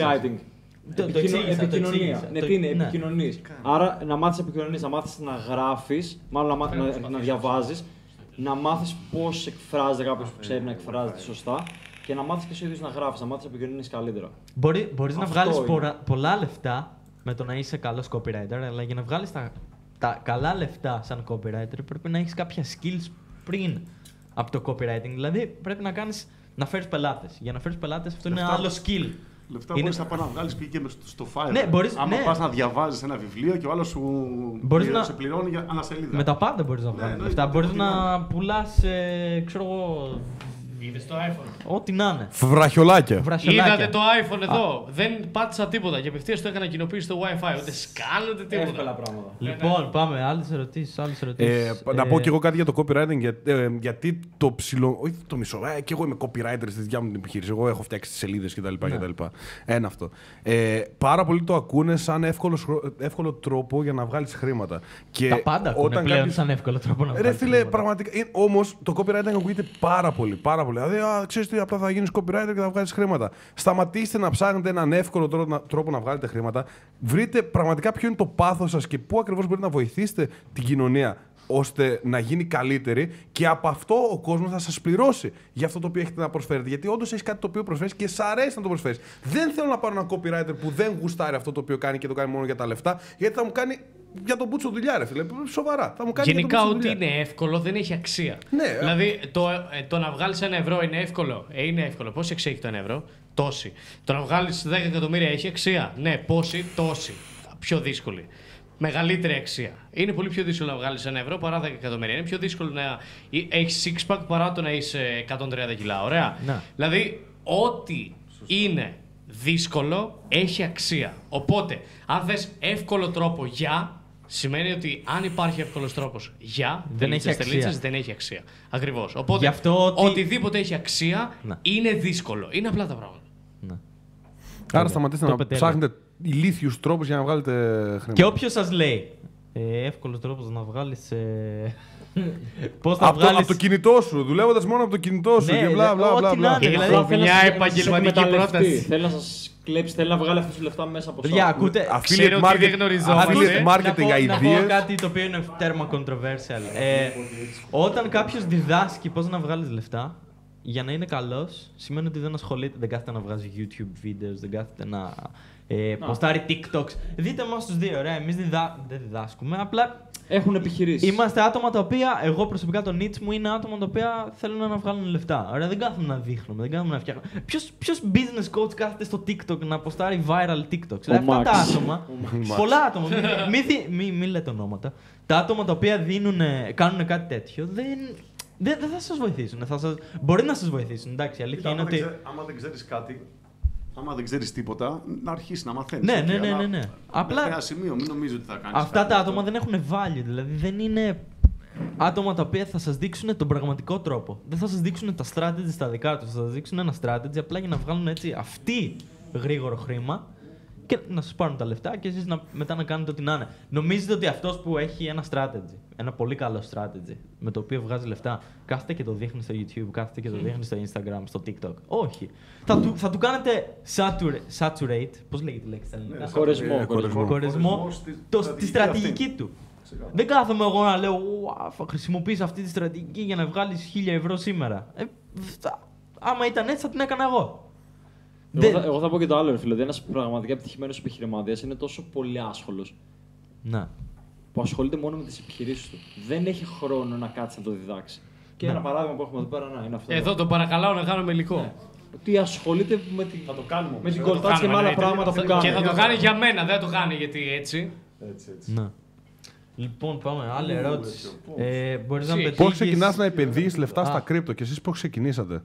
Copywriting. Το- το Επικοινω- εξήγησα, το επικοινωνία. εξήγησα. Ναι, Το- τι είναι, ναι. επικοινωνεί. Άρα να μάθεις επικοινωνία, να μάθεις να γράφεις, μάλλον να, μάθεις να, να διαβάζεις, να μάθεις πώς εκφράζεται κάποιος που ξέρει να εκφράζεται σωστά και να μάθεις και εσύ ο ίδιος να γράφεις, να μάθεις να επικοινωνεί καλύτερα. Μπορεί, μπορείς να Αυτό βγάλεις είναι. πορα- πολλά λεφτά με το να είσαι καλός copywriter, αλλά για να βγάλεις τα, τα καλά λεφτά σαν copywriter πρέπει να έχεις κάποια skills πριν από το copywriting. Δηλαδή πρέπει να κάνεις να φέρεις πελάτες. Για να φέρεις πελάτες αυτό είναι Λεφτά- άλλο skill. Λεφτά Είναι- μπορείς να πάει να βγάλεις πήγε και μες στο- στο Fiverr. Ναι, μπορείς- Άμα ναι. πας να διαβάζεις ένα βιβλίο και ο άλλος σου Μπορείς πληρώ- να- σε πληρώνει για ανασελίδα. Με τα πάντα μπορείς να Ναι, βγάλεις εννοείται, λεφτά. Μπορείς ό,τι να πουλάς, ε, ξέρω εγώ, Είδες το iPhone; ό,τι να είναι. Βραχιολάκια. Βραχιολάκια. Είδατε το iPhone εδώ. Δεν πάτησα τίποτα και απευθείας το έκανα κοινοποίηση στο WiFi. Ούτε σκάλετε τίποτα. Εύκολα πράγματα. Λοιπόν, πάμε. Άλλες ερωτήσεις, άλλες ερωτήσεις. Ε, να πω και εγώ κάτι για το copywriting, για, ε, γιατί το ψηλό. Όχι το μισό. Ε, και εγώ είμαι copywriter στη δικιά μου την επιχείρηση. Εγώ έχω φτιάξει τις σελίδες κτλ. κτλ. Ένα αυτό. Ε, πάρα πολλοί το ακούνε σαν εύκολο, σχρο- εύκολο τρόπο για να βγάλεις χρήματα. Και Τα πάντα ακούνε πλέον κάποιος- σαν εύκολο τρόπο να Ρε βγάλεις φίλε, χρήματα. πραγματικά. Όμως το copywriting ακούγεται πάρα πολύ. Πάρα πολύ. Δηλαδή, α, ξέρεις τι, απλά θα γίνεις copywriter και θα βγάλει χρήματα. Σταματήστε να ψάχνετε έναν εύκολο τρόπο να, τρόπο να βγάλετε χρήματα. Βρείτε πραγματικά ποιο είναι το πάθος σας και πού ακριβώς μπορείτε να βοηθήσετε την κοινωνία ώστε να γίνει καλύτερη και από αυτό ο κόσμος θα σας πληρώσει για αυτό το οποίο έχετε να προσφέρετε. Γιατί όντως έχεις κάτι το οποίο προσφέρεις και σ' αρέσει να το προσφέρεις. Δεν θέλω να πάρω έναν copywriter που δεν γουστάρει αυτό το οποίο κάνει και το κάνει μόνο για τα λεφτά, γιατί θα μου κάνει για τον μπούτσο δουλειά, ρε φίλε. Σοβαρά. Θα μου κάνει για τον Γενικά, μπούτσο ό,τι δουλειά. είναι εύκολο δεν έχει αξία. Ναι, δηλαδή, το, ε, το να βγάλεις ένα ευρώ είναι εύκολο. Ε, είναι εύκολο. Πόση αξία έχει το ένα ευρώ, τόση. Το να βγάλεις 10 εκατομμύρια έχει αξία; Ναι, πόση, τόση. Πιο δύσκολη. Μεγαλύτερη αξία. Είναι πολύ πιο δύσκολο να βγάλεις ένα ευρώ παρά 10 εκατομμύρια. Είναι πιο δύσκολο να έχεις six pack παρά το να είσαι 130 κιλά. Ωραία. Ναι. Δηλαδή, ό,τι είναι δύσκολο έχει αξία. Οπότε, αν θες εύκολο τρόπο για, σημαίνει ότι αν υπάρχει εύκολος τρόπος για, Δεν έχει τελίτσες, αξία. τελίτσες, δεν έχει αξία. Ακριβώς. Οπότε, Γι' αυτό ότι- οτιδήποτε έχει αξία Ναι. είναι δύσκολο. Είναι απλά τα πράγματα. Ναι. Άρα σταματήστε Το να πετέλειο. ψάχνετε ηλίθιους τρόπους για να βγάλετε χρήματα. Και όποιος σας λέει. Ε, Εύκολος τρόπος να βγάλεις. Ε... Πώς θα Από το, βγάλεις. από το κινητό σου, δουλεύοντας μόνο από το κινητό σου Ναι, και μπλα δε- μπλα μπλα. ό,τι μπλα. να είναι, Έχω δηλαδή- μια Θέλει να σας- επαγγελματική να σας εκμεταλλευτεί. πρόταση. Θέλει να σας κλέψεις, θέλει να βγάλει αυτού του λεφτά μέσα από Παιδιά, εσά. ακούτε. Affiliate Ξέρω ότι market- δεν γνωριζόμαστε. affiliate να marketing πω, να πω ideas. κάτι το οποίο είναι τέρμα controversial. Ε, όταν κάποιος διδάσκει πώς να βγάλεις λεφτά, για να είναι καλός, σημαίνει ότι δεν ασχολείται, δεν κάθεται να βγάζει YouTube videos, δεν κάθεται να ε, ποστάρει TikToks. Δείτε μας τους δύο, ωραία. Εμείς διδά, δεν διδάσκουμε, απλά Έχουν επιχειρήσει. Είμαστε άτομα τα οποία, εγώ προσωπικά το niche μου είναι άτομα τα οποία θέλουν να βγάλουν λεφτά. Ωραία, δεν κάθομαι να δείχνουμε, δεν κάθομαι να φτιάχνουμε. Ποιος business coach κάθεται στο TikTok να ποστάρει viral TikToks; Δηλαδή, αυτά Max. τα άτομα, πολλά άτομα, μην μη, δι- μη, μη λέτε ονόματα. Τα άτομα τα οποία δίνουνε, κάνουν κάτι τέτοιο δεν, δεν, δεν θα σας βοηθήσουν. Θα σας, μπορεί να σας βοηθήσουν. Εντάξει, η αλήθεια Κοίτα, είναι άμα, ότι. δεν ξέρει, άμα δεν ξέρεις κάτι, άμα δεν ξέρεις τίποτα, να αρχίσεις να μαθαίνεις. Ναι, οκ, ναι, ναι, αλλά ναι, ναι. Απλά... Απλά- ένα σημείο, μην νομίζει ότι θα κάνεις Αυτά κάτι τα αυτό. άτομα δεν έχουν value, δηλαδή δεν είναι άτομα τα οποία θα σας δείξουν τον πραγματικό τρόπο. Δεν θα σας δείξουν τα strategies στα δικά τους. Θα σας δείξουν ένα strategy απλά για να βγάλουν έτσι αυτοί γρήγορο χρήμα και να σας πάρουν τα λεφτά και εσείς να, μετά να κάνετε ό,τι να είναι. Νομίζετε ότι αυτός που έχει ένα strategy, ένα πολύ καλό strategy, με το οποίο βγάζει λεφτά, κάθεται και το δείχνει στο YouTube, κάθεται και το δείχνει στο Instagram, στο TikTok. Όχι. Θα του, θα του κάνετε saturate, saturate πώς λέγεται η λέξη στα ελληνικά; Ναι, Κορεσμό, Ε, κορεσμό. Κορεσμό, στη το, τη στρατηγική στρατηγική αυτή. του. Ξεκάθαρα. Δεν κάθομαι εγώ να λέω «Ουα, θα χρησιμοποιείς αυτή τη στρατηγική για να βγάλεις 1000 ευρώ σήμερα. Ε, θα- άμα ήταν έτσι θα την έκανα εγώ. Εγώ, Δεν- θα, εγώ θα πω και το άλλο, ρε φίλε. Ότι ένας πραγματικά επιτυχημένος επιχειρηματίας είναι τόσο πολύ άσχολος Να. που ασχολείται μόνο με τις επιχειρήσεις του. Δεν έχει χρόνο να κάτσει να το διδάξει. Και Ναι. ένα παράδειγμα που έχουμε εδώ πέρα να είναι αυτό. Εδώ τον παρακαλάω να κάνουμε υλικό. Ότι ασχολείται με, τη... Θα το κάνουμε με την όμως, ε. κολτάτση και με άλλα Κάνουμε, πράγματα που ναι. κάνει. Και θα το κάνει για μένα, δεν θα το κάνει γιατί έτσι. Έτσι, έτσι. Να. Λοιπόν, πάμε. Άλλη Ου, ερώτηση. έτσι, Ε, μπορείς να Εσύ, πετύχεις... Πώ ξεκινάς να επενδύεις λεφτά Α, στα κρύπτο και εσείς πώ ξεκινήσατε.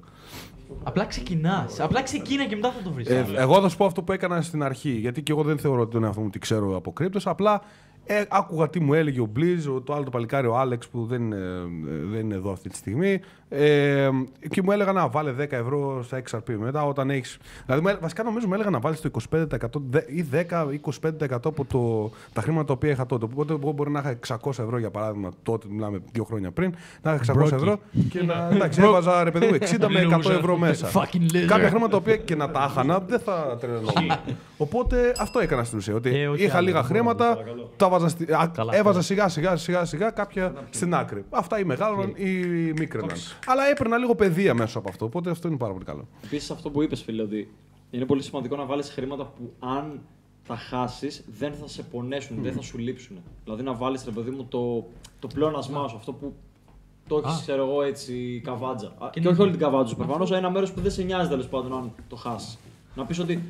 Απλά ξεκινάς. Απλά ξεκίνα και μετά θα το βρεις. Ε, εγώ θα σου πω αυτό που έκανα στην αρχή. Γιατί και εγώ δεν θεωρώ τον εαυτό μου ότι ξέρω από κρύπτο. Απλά ε, άκουγα τι μου έλεγε ο Μπλίζ, ο- το άλλο το παλικάρι, ο Άλεξ που δεν, είναι, ε, δεν είναι εδώ αυτή τη στιγμή. Ε, και μου έλεγαν να βάλε 10 ευρώ στα XRP. Μετά όταν έχει. Δηλαδή, μου έ- βασικά νομίζω μου έλεγαν να βάλεις το 25% δε- ή 10-25% από το, τα χρήματα τα οποία είχα τότε. Οπότε εγώ μπορεί να είχα 600 ευρώ για παράδειγμα τότε, μιλάμε δύο χρόνια πριν, να είχα 600 Broky. ευρώ και να. Εντάξει, έβαζα ρε παιδί μου 60 με 100 ευρώ μέσα. Fucking loser. Κάποια χρήματα τα οποία και να τα έχανα δεν θα τρελαινόμουν. Οπότε αυτό έκανα στην ουσία. Ότι Ε, όχι είχα άλλο. λίγα χρήματα, τα βάζα στη- α, Καλά, έβαζα καλά. σιγά σιγά σιγά σιγά κάποια στην άκρη. Αυτά ή μεγάλωναν ή μίκραιναν. Αλλά έπαιρνα λίγο παιδεία μέσω από αυτό. Οπότε αυτό είναι πάρα πολύ καλό. Επίσης αυτό που είπες, φίλε, ότι είναι πολύ σημαντικό να βάλεις χρήματα που αν τα χάσεις δεν θα σε πονέσουν, δεν θα σου λείψουν. Δηλαδή να βάλεις, ρε παιδί μου, το, το πλεόνασμά σου, αυτό που το έχεις, ξέρω εγώ, έτσι καβάτζα. Α, Και, όχι όλη την καβάτζα σου προφανώς, ένα μέρος που δεν σε νοιάζει τέλος πάντων αν το χάσεις. Να πεις ότι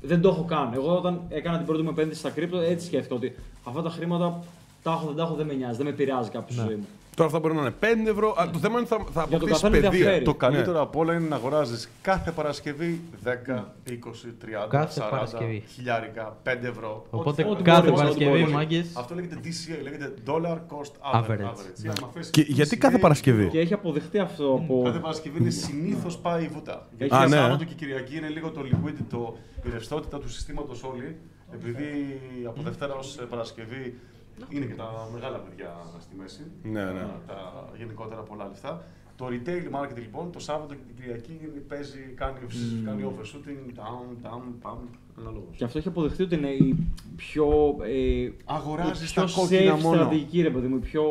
δεν το έχω καν. Εγώ όταν έκανα την πρώτη μου επένδυση στα κρύπτο, έτσι σκέφτηκα ότι αυτά τα χρήματα τα έχω, δεν τα έχω, δεν με νοιάζει, δεν με επηρεάζει κάποιος στη ζωή μου. Τώρα αυτά μπορεί να είναι 5 ευρώ. Α, Το θέμα είναι θα, θα Για το αποκτήσεις καθένα παιδεία. διαφέρει. Το καλύτερο απ' όλα είναι να αγοράζεις κάθε Παρασκευή 10, 20, 30, Κάθε 40 Παρασκευή. χιλιάρικα, 5 ευρώ. Οπότε Ό,τι- ό,τι κάθε μπορείς, ό,τι Παρασκευή, μπορείς. μάγκες. Αυτό λέγεται DCA, λέγεται Dollar Cost Average. Average. Ή άμα θες Και γιατί DCA, κάθε Παρασκευή; Και έχει αποδεχτεί αυτό από. Κάθε Παρασκευή είναι συνήθως πάει η βούτα. Γιατί Α, ναι. Σάββατο και Κυριακή είναι λίγο το liquidity, το, η ρευστότητα του συστήματος όλη. Επειδή από Δευτέρα ως Παρασκευή είναι και τα μεγάλα παιδιά στη μέση. Ναι, ναι. Τα γενικότερα πολλά λεφτά. Το retail market λοιπόν το Σάββατο και την Κυριακή παίζει, κάνει, κάνει overshooting, down, down, down, αναλόγως. Και αυτό έχει αποδεχτεί ότι είναι η πιο. Ε, Αγοράζεις η πιο τα κόκκινα safe μόνο. στρατηγική, ρε παιδί μου. Η πιο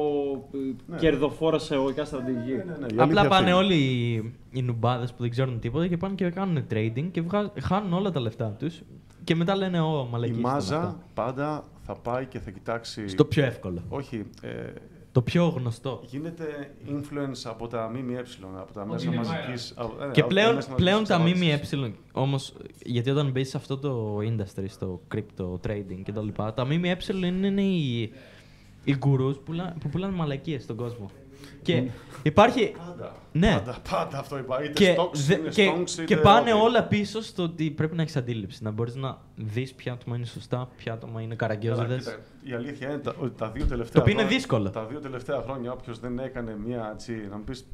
ε, Ναι. κερδοφόρα σε εγωικά στρατηγική. Ναι, ναι, ναι, η Απλά αλήθεια πάνε αυτή είναι. όλοι οι, οι νουμπάδες που δεν ξέρουν τίποτα και πάνε και κάνουν trading και βγα... χάνουν όλα τα λεφτά τους. Και μετά λένε: Ω, Η μαλακή. ήταν μάζα αυτό». πάντα θα πάει και θα κοιτάξει. Στο πιο εύκολο. Όχι, ε, Το πιο γνωστό. γίνεται influence από τα ΜΜΕ, από τα μέσα είναι μαζικής. Και πλέον, πλέον τα ΜΜΕ, όμως, γιατί όταν μπεις σε αυτό το industry, στο crypto trading κτλ., τα ΜΜΕ είναι, είναι οι, οι gurus που, πουλά- που πουλάνε μαλακίες στον κόσμο. Και υπάρχει. Πάντα. Ναι. Πάντα, πάντα αυτό είπα. Είτε Και, stocks, δε- είναι και, stocks, είτε και πάνε ό,τι. όλα πίσω στο ότι πρέπει να έχεις αντίληψη. Να μπορείς να δεις ποια άτομα είναι σωστά, ποια άτομα είναι Καλά, καραγκιόζηδε. κοίτα, Η αλήθεια είναι τα- ότι τα δύο τελευταία Το οποίο είναι χρόνια- δύσκολο. Τα δύο τελευταία χρόνια, όποιος δεν έκανε μια έτσι, να μου πεις.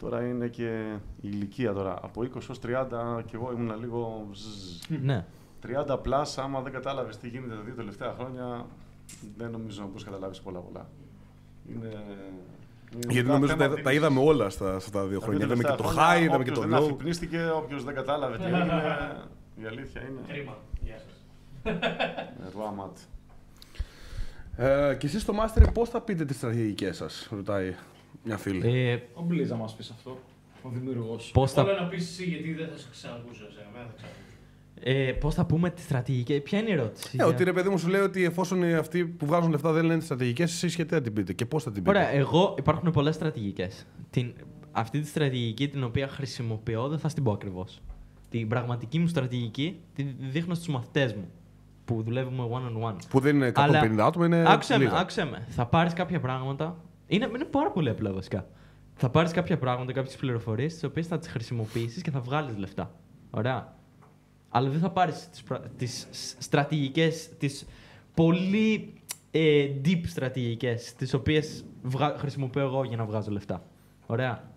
Τώρα είναι και η ηλικία τώρα. Από 20 έως 30 και εγώ ήμουν λίγο. ζζζ. Ναι. 30 plus, άμα δεν κατάλαβες τι γίνεται τα δύο τελευταία χρόνια, δεν νομίζω να μπορείς να καταλάβεις πολλά πολλά. Είναι. Είναι Γιατί ένα νομίζω θέμα τα, τα αντίληψης. είδαμε όλα στα, αυτά τα δύο Τα χρόνια. δύο Είδαμε και το τελευταία χρόνια, high, είδαμε και όποιος το δεν low. αφυπνίστηκε, όποιος δεν κατάλαβε τι έγινε. Η αλήθεια είναι. Κρίμα. Γεια σας. Ε, Ρουάματ. Ε, και εσείς στο Master πώς θα πείτε τις στρατηγικές σας, ρωτάει μια φίλη. Ε, Ο Μπλίζα μας πεις αυτό. Ο δημιουργός. Πώς Όλα θα, να πεις εσύ γιατί δεν θα σε ξανακούσω εσένα. εμένα θα ξανακούσω. Ε, πώς θα πούμε τη στρατηγική. Ποια είναι η ερώτηση. Ε, για- ότι ρε παιδί μου σου λέει ότι εφόσον οι αυτοί που βγάζουν λεφτά δεν λένε στρατηγικές, εσεί γιατί θα την πείτε και πώς θα την πείτε. Ωραία, εγώ υπάρχουν πολλές στρατηγικές. Αυτή τη στρατηγική την οποία χρησιμοποιώ δεν θα στην πω ακριβώς. Την πραγματική μου στρατηγική τη δείχνω στους μαθητές μου που δουλεύουμε one on one. Που δεν είναι 150 Αλλά- άτομα, είναι. Άκουσε με, λίγα. άκουσε με. Θα πάρεις κάποια πράγματα. Είναι, είναι πάρα πολύ απλά βασικά. Θα πάρεις κάποια πράγματα, κάποιες πληροφορίες, τις οποίες θα τις χρησιμοποιήσεις και θα βγάλεις λεφτά. Ωραία. Αλλά δεν θα πάρεις τις στρατηγικές, τις πολύ ε, deep στρατηγικές, τις οποίες χρησιμοποιώ εγώ για να βγάζω λεφτά. Ωραία.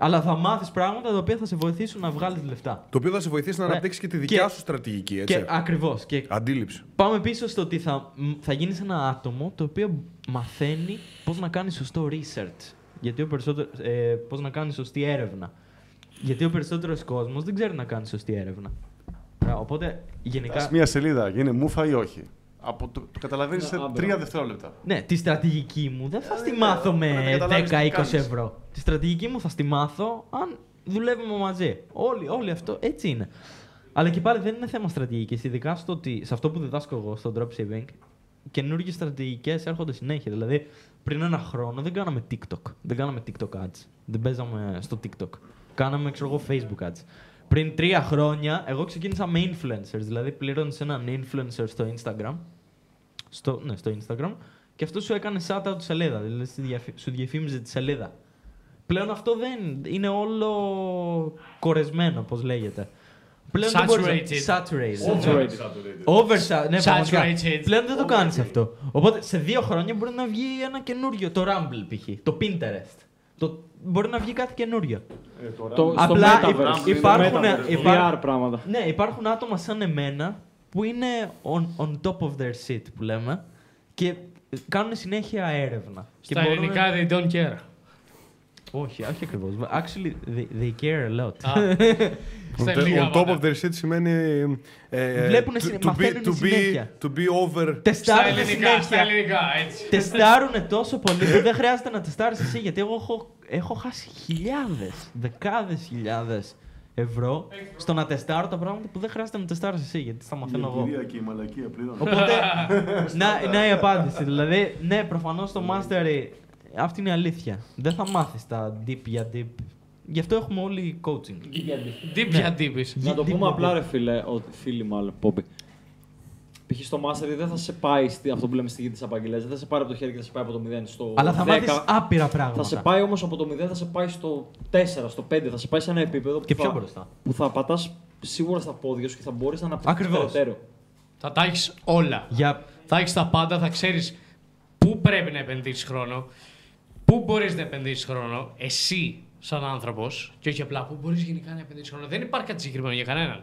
Αλλά θα μάθεις πράγματα τα οποία θα σε βοηθήσουν να βγάλεις λεφτά. Το οποίο θα σε βοηθήσει να Ναι. αναπτύξεις και τη δικιά Και- σου στρατηγική, έτσι. Και ακριβώς. Και Αντίληψη. πάμε πίσω στο ότι θα, μ, θα γίνεις ένα άτομο το οποίο μαθαίνει πώς να κάνεις σωστό research. Γιατί ο περισσότερο, ε, πώς να κάνεις σωστή έρευνα. Γιατί ο περισσότερος κόσμος δεν ξέρει να κάνει σωστή έρευνα. Ωραία, Οπότε γενικά. Ας μία σελίδα γίνει μούφα ή όχι. Από το, το καταλαβαίνεις σε Α, μπράβο. τρία δευτερόλεπτα. Ναι, τη στρατηγική μου δεν θα στη ναι, μάθω πρέπει να με καταλάβεις τι 10-20 κάνεις. ευρώ. Τη στρατηγική μου θα στη μάθω αν δουλεύουμε μαζί. Όλοι, όλοι αυτό έτσι είναι. Αλλά και πάλι δεν είναι θέμα στρατηγικής. Ειδικά στο ότι, σε αυτό που διδάσκω εγώ στο dropshipping, καινούργιες στρατηγικές έρχονται συνέχεια. Δηλαδή, πριν ένα χρόνο δεν κάναμε TikTok. Δεν κάναμε TikTok ads. Δεν παίζαμε στο TikTok. Κάναμε, ξέρω εγώ, Facebook ads. Πριν τρία χρόνια, εγώ ξεκίνησα με influencers. Δηλαδή, πλήρωνε έναν influencer στο Instagram στο, ναι, στο Instagram και αυτό σου έκανε shout-out τη σελίδα. Δηλαδή στη διαφη- σου διαφήμιζε τη σελίδα. Πλέον αυτό δεν είναι όλο κορεσμένο, πώς λέγεται. Πλέον δεν μπορείς να- Saturated. Saturated. Overrated. Oversa- ναι, πραγματικά. Saturated. Πλέον δεν το κάνεις αυτό. Οπότε σε δύο χρόνια μπορεί να βγει ένα καινούριο. Το Rumble π.χ. Το Pinterest. Το... Μπορεί να βγει κάτι καινούριο. Ε, τώρα, Το, στο Απλά Metaverse, υπ- υπάρχουν- στο Metaverse, υπά- VR πράγματα. Ναι, υπάρχουν άτομα σαν εμένα που είναι on, on top of their shit που λέμε και κάνουν συνέχεια έρευνα. Και Στα μπορούν- ελληνικά they don't care. Όχι, όχι ακριβώς. Actually, they, they care a lot. Α, Στα On ελληνικά on top πάντα. of their shit σημαίνει. ε, Βλέπουνε to- συνε- to be- μαθαίνουνε to be- συνέχεια. To be over. Στα Τεστάρουν ελληνικά, στα συνέχεια. ελληνικά, έτσι. Τεστάρουν τόσο πολύ που δεν χρειάζεται να τεστάρεις εσύ γιατί εγώ έχω, έχω χάσει χιλιάδες, δεκάδες χιλιάδες ευρώ στο να τεστάρω τα πράγματα που δεν χρειάζεται να τεστάρεις εσύ γιατί θα η μαθαίνω εγώ. εμπειρία και η μαλακία πλέον. Οπότε, να, να η απάντηση. Δηλαδή, ναι, προφανώς το Mastery, αυτή είναι η αλήθεια. Δεν θα μάθεις τα deep για deep. Γι' αυτό έχουμε όλοι coaching. Deep για deep. Να το deep πούμε για απλά deep. ρε φίλε, ότι φίλοι μάλλον, Πόπι. Π.χ. στο Mastery δεν θα σε πάει στη, αυτό που λέμε στη γη της απαγγελίας, δεν θα σε πάρει από το χέρι και θα σε πάει από το 0 στο Αλλά θα 10. μάθεις άπειρα πράγματα. Θα σε πάει όμως από το 0, θα σε πάει στο 4, στο 5, θα σε πάει σε ένα επίπεδο Και που, πιο θα, μπροστά. που θα πατάς σίγουρα στα πόδια σου και θα μπορείς να αναπτύξει Ακριβώς. περαιτέρω. Θα τα έχεις όλα. Για... Θα έχεις τα πάντα, θα ξέρεις πού πρέπει να επενδύσεις χρόνο, πού μπορείς να επενδύσεις χρόνο, εσύ σαν άνθρωπος, και όχι απλά πού μπορείς γενικά να επενδύσεις χρόνο. Δεν υπάρχει κάτι συγκεκριμένο για κανέναν.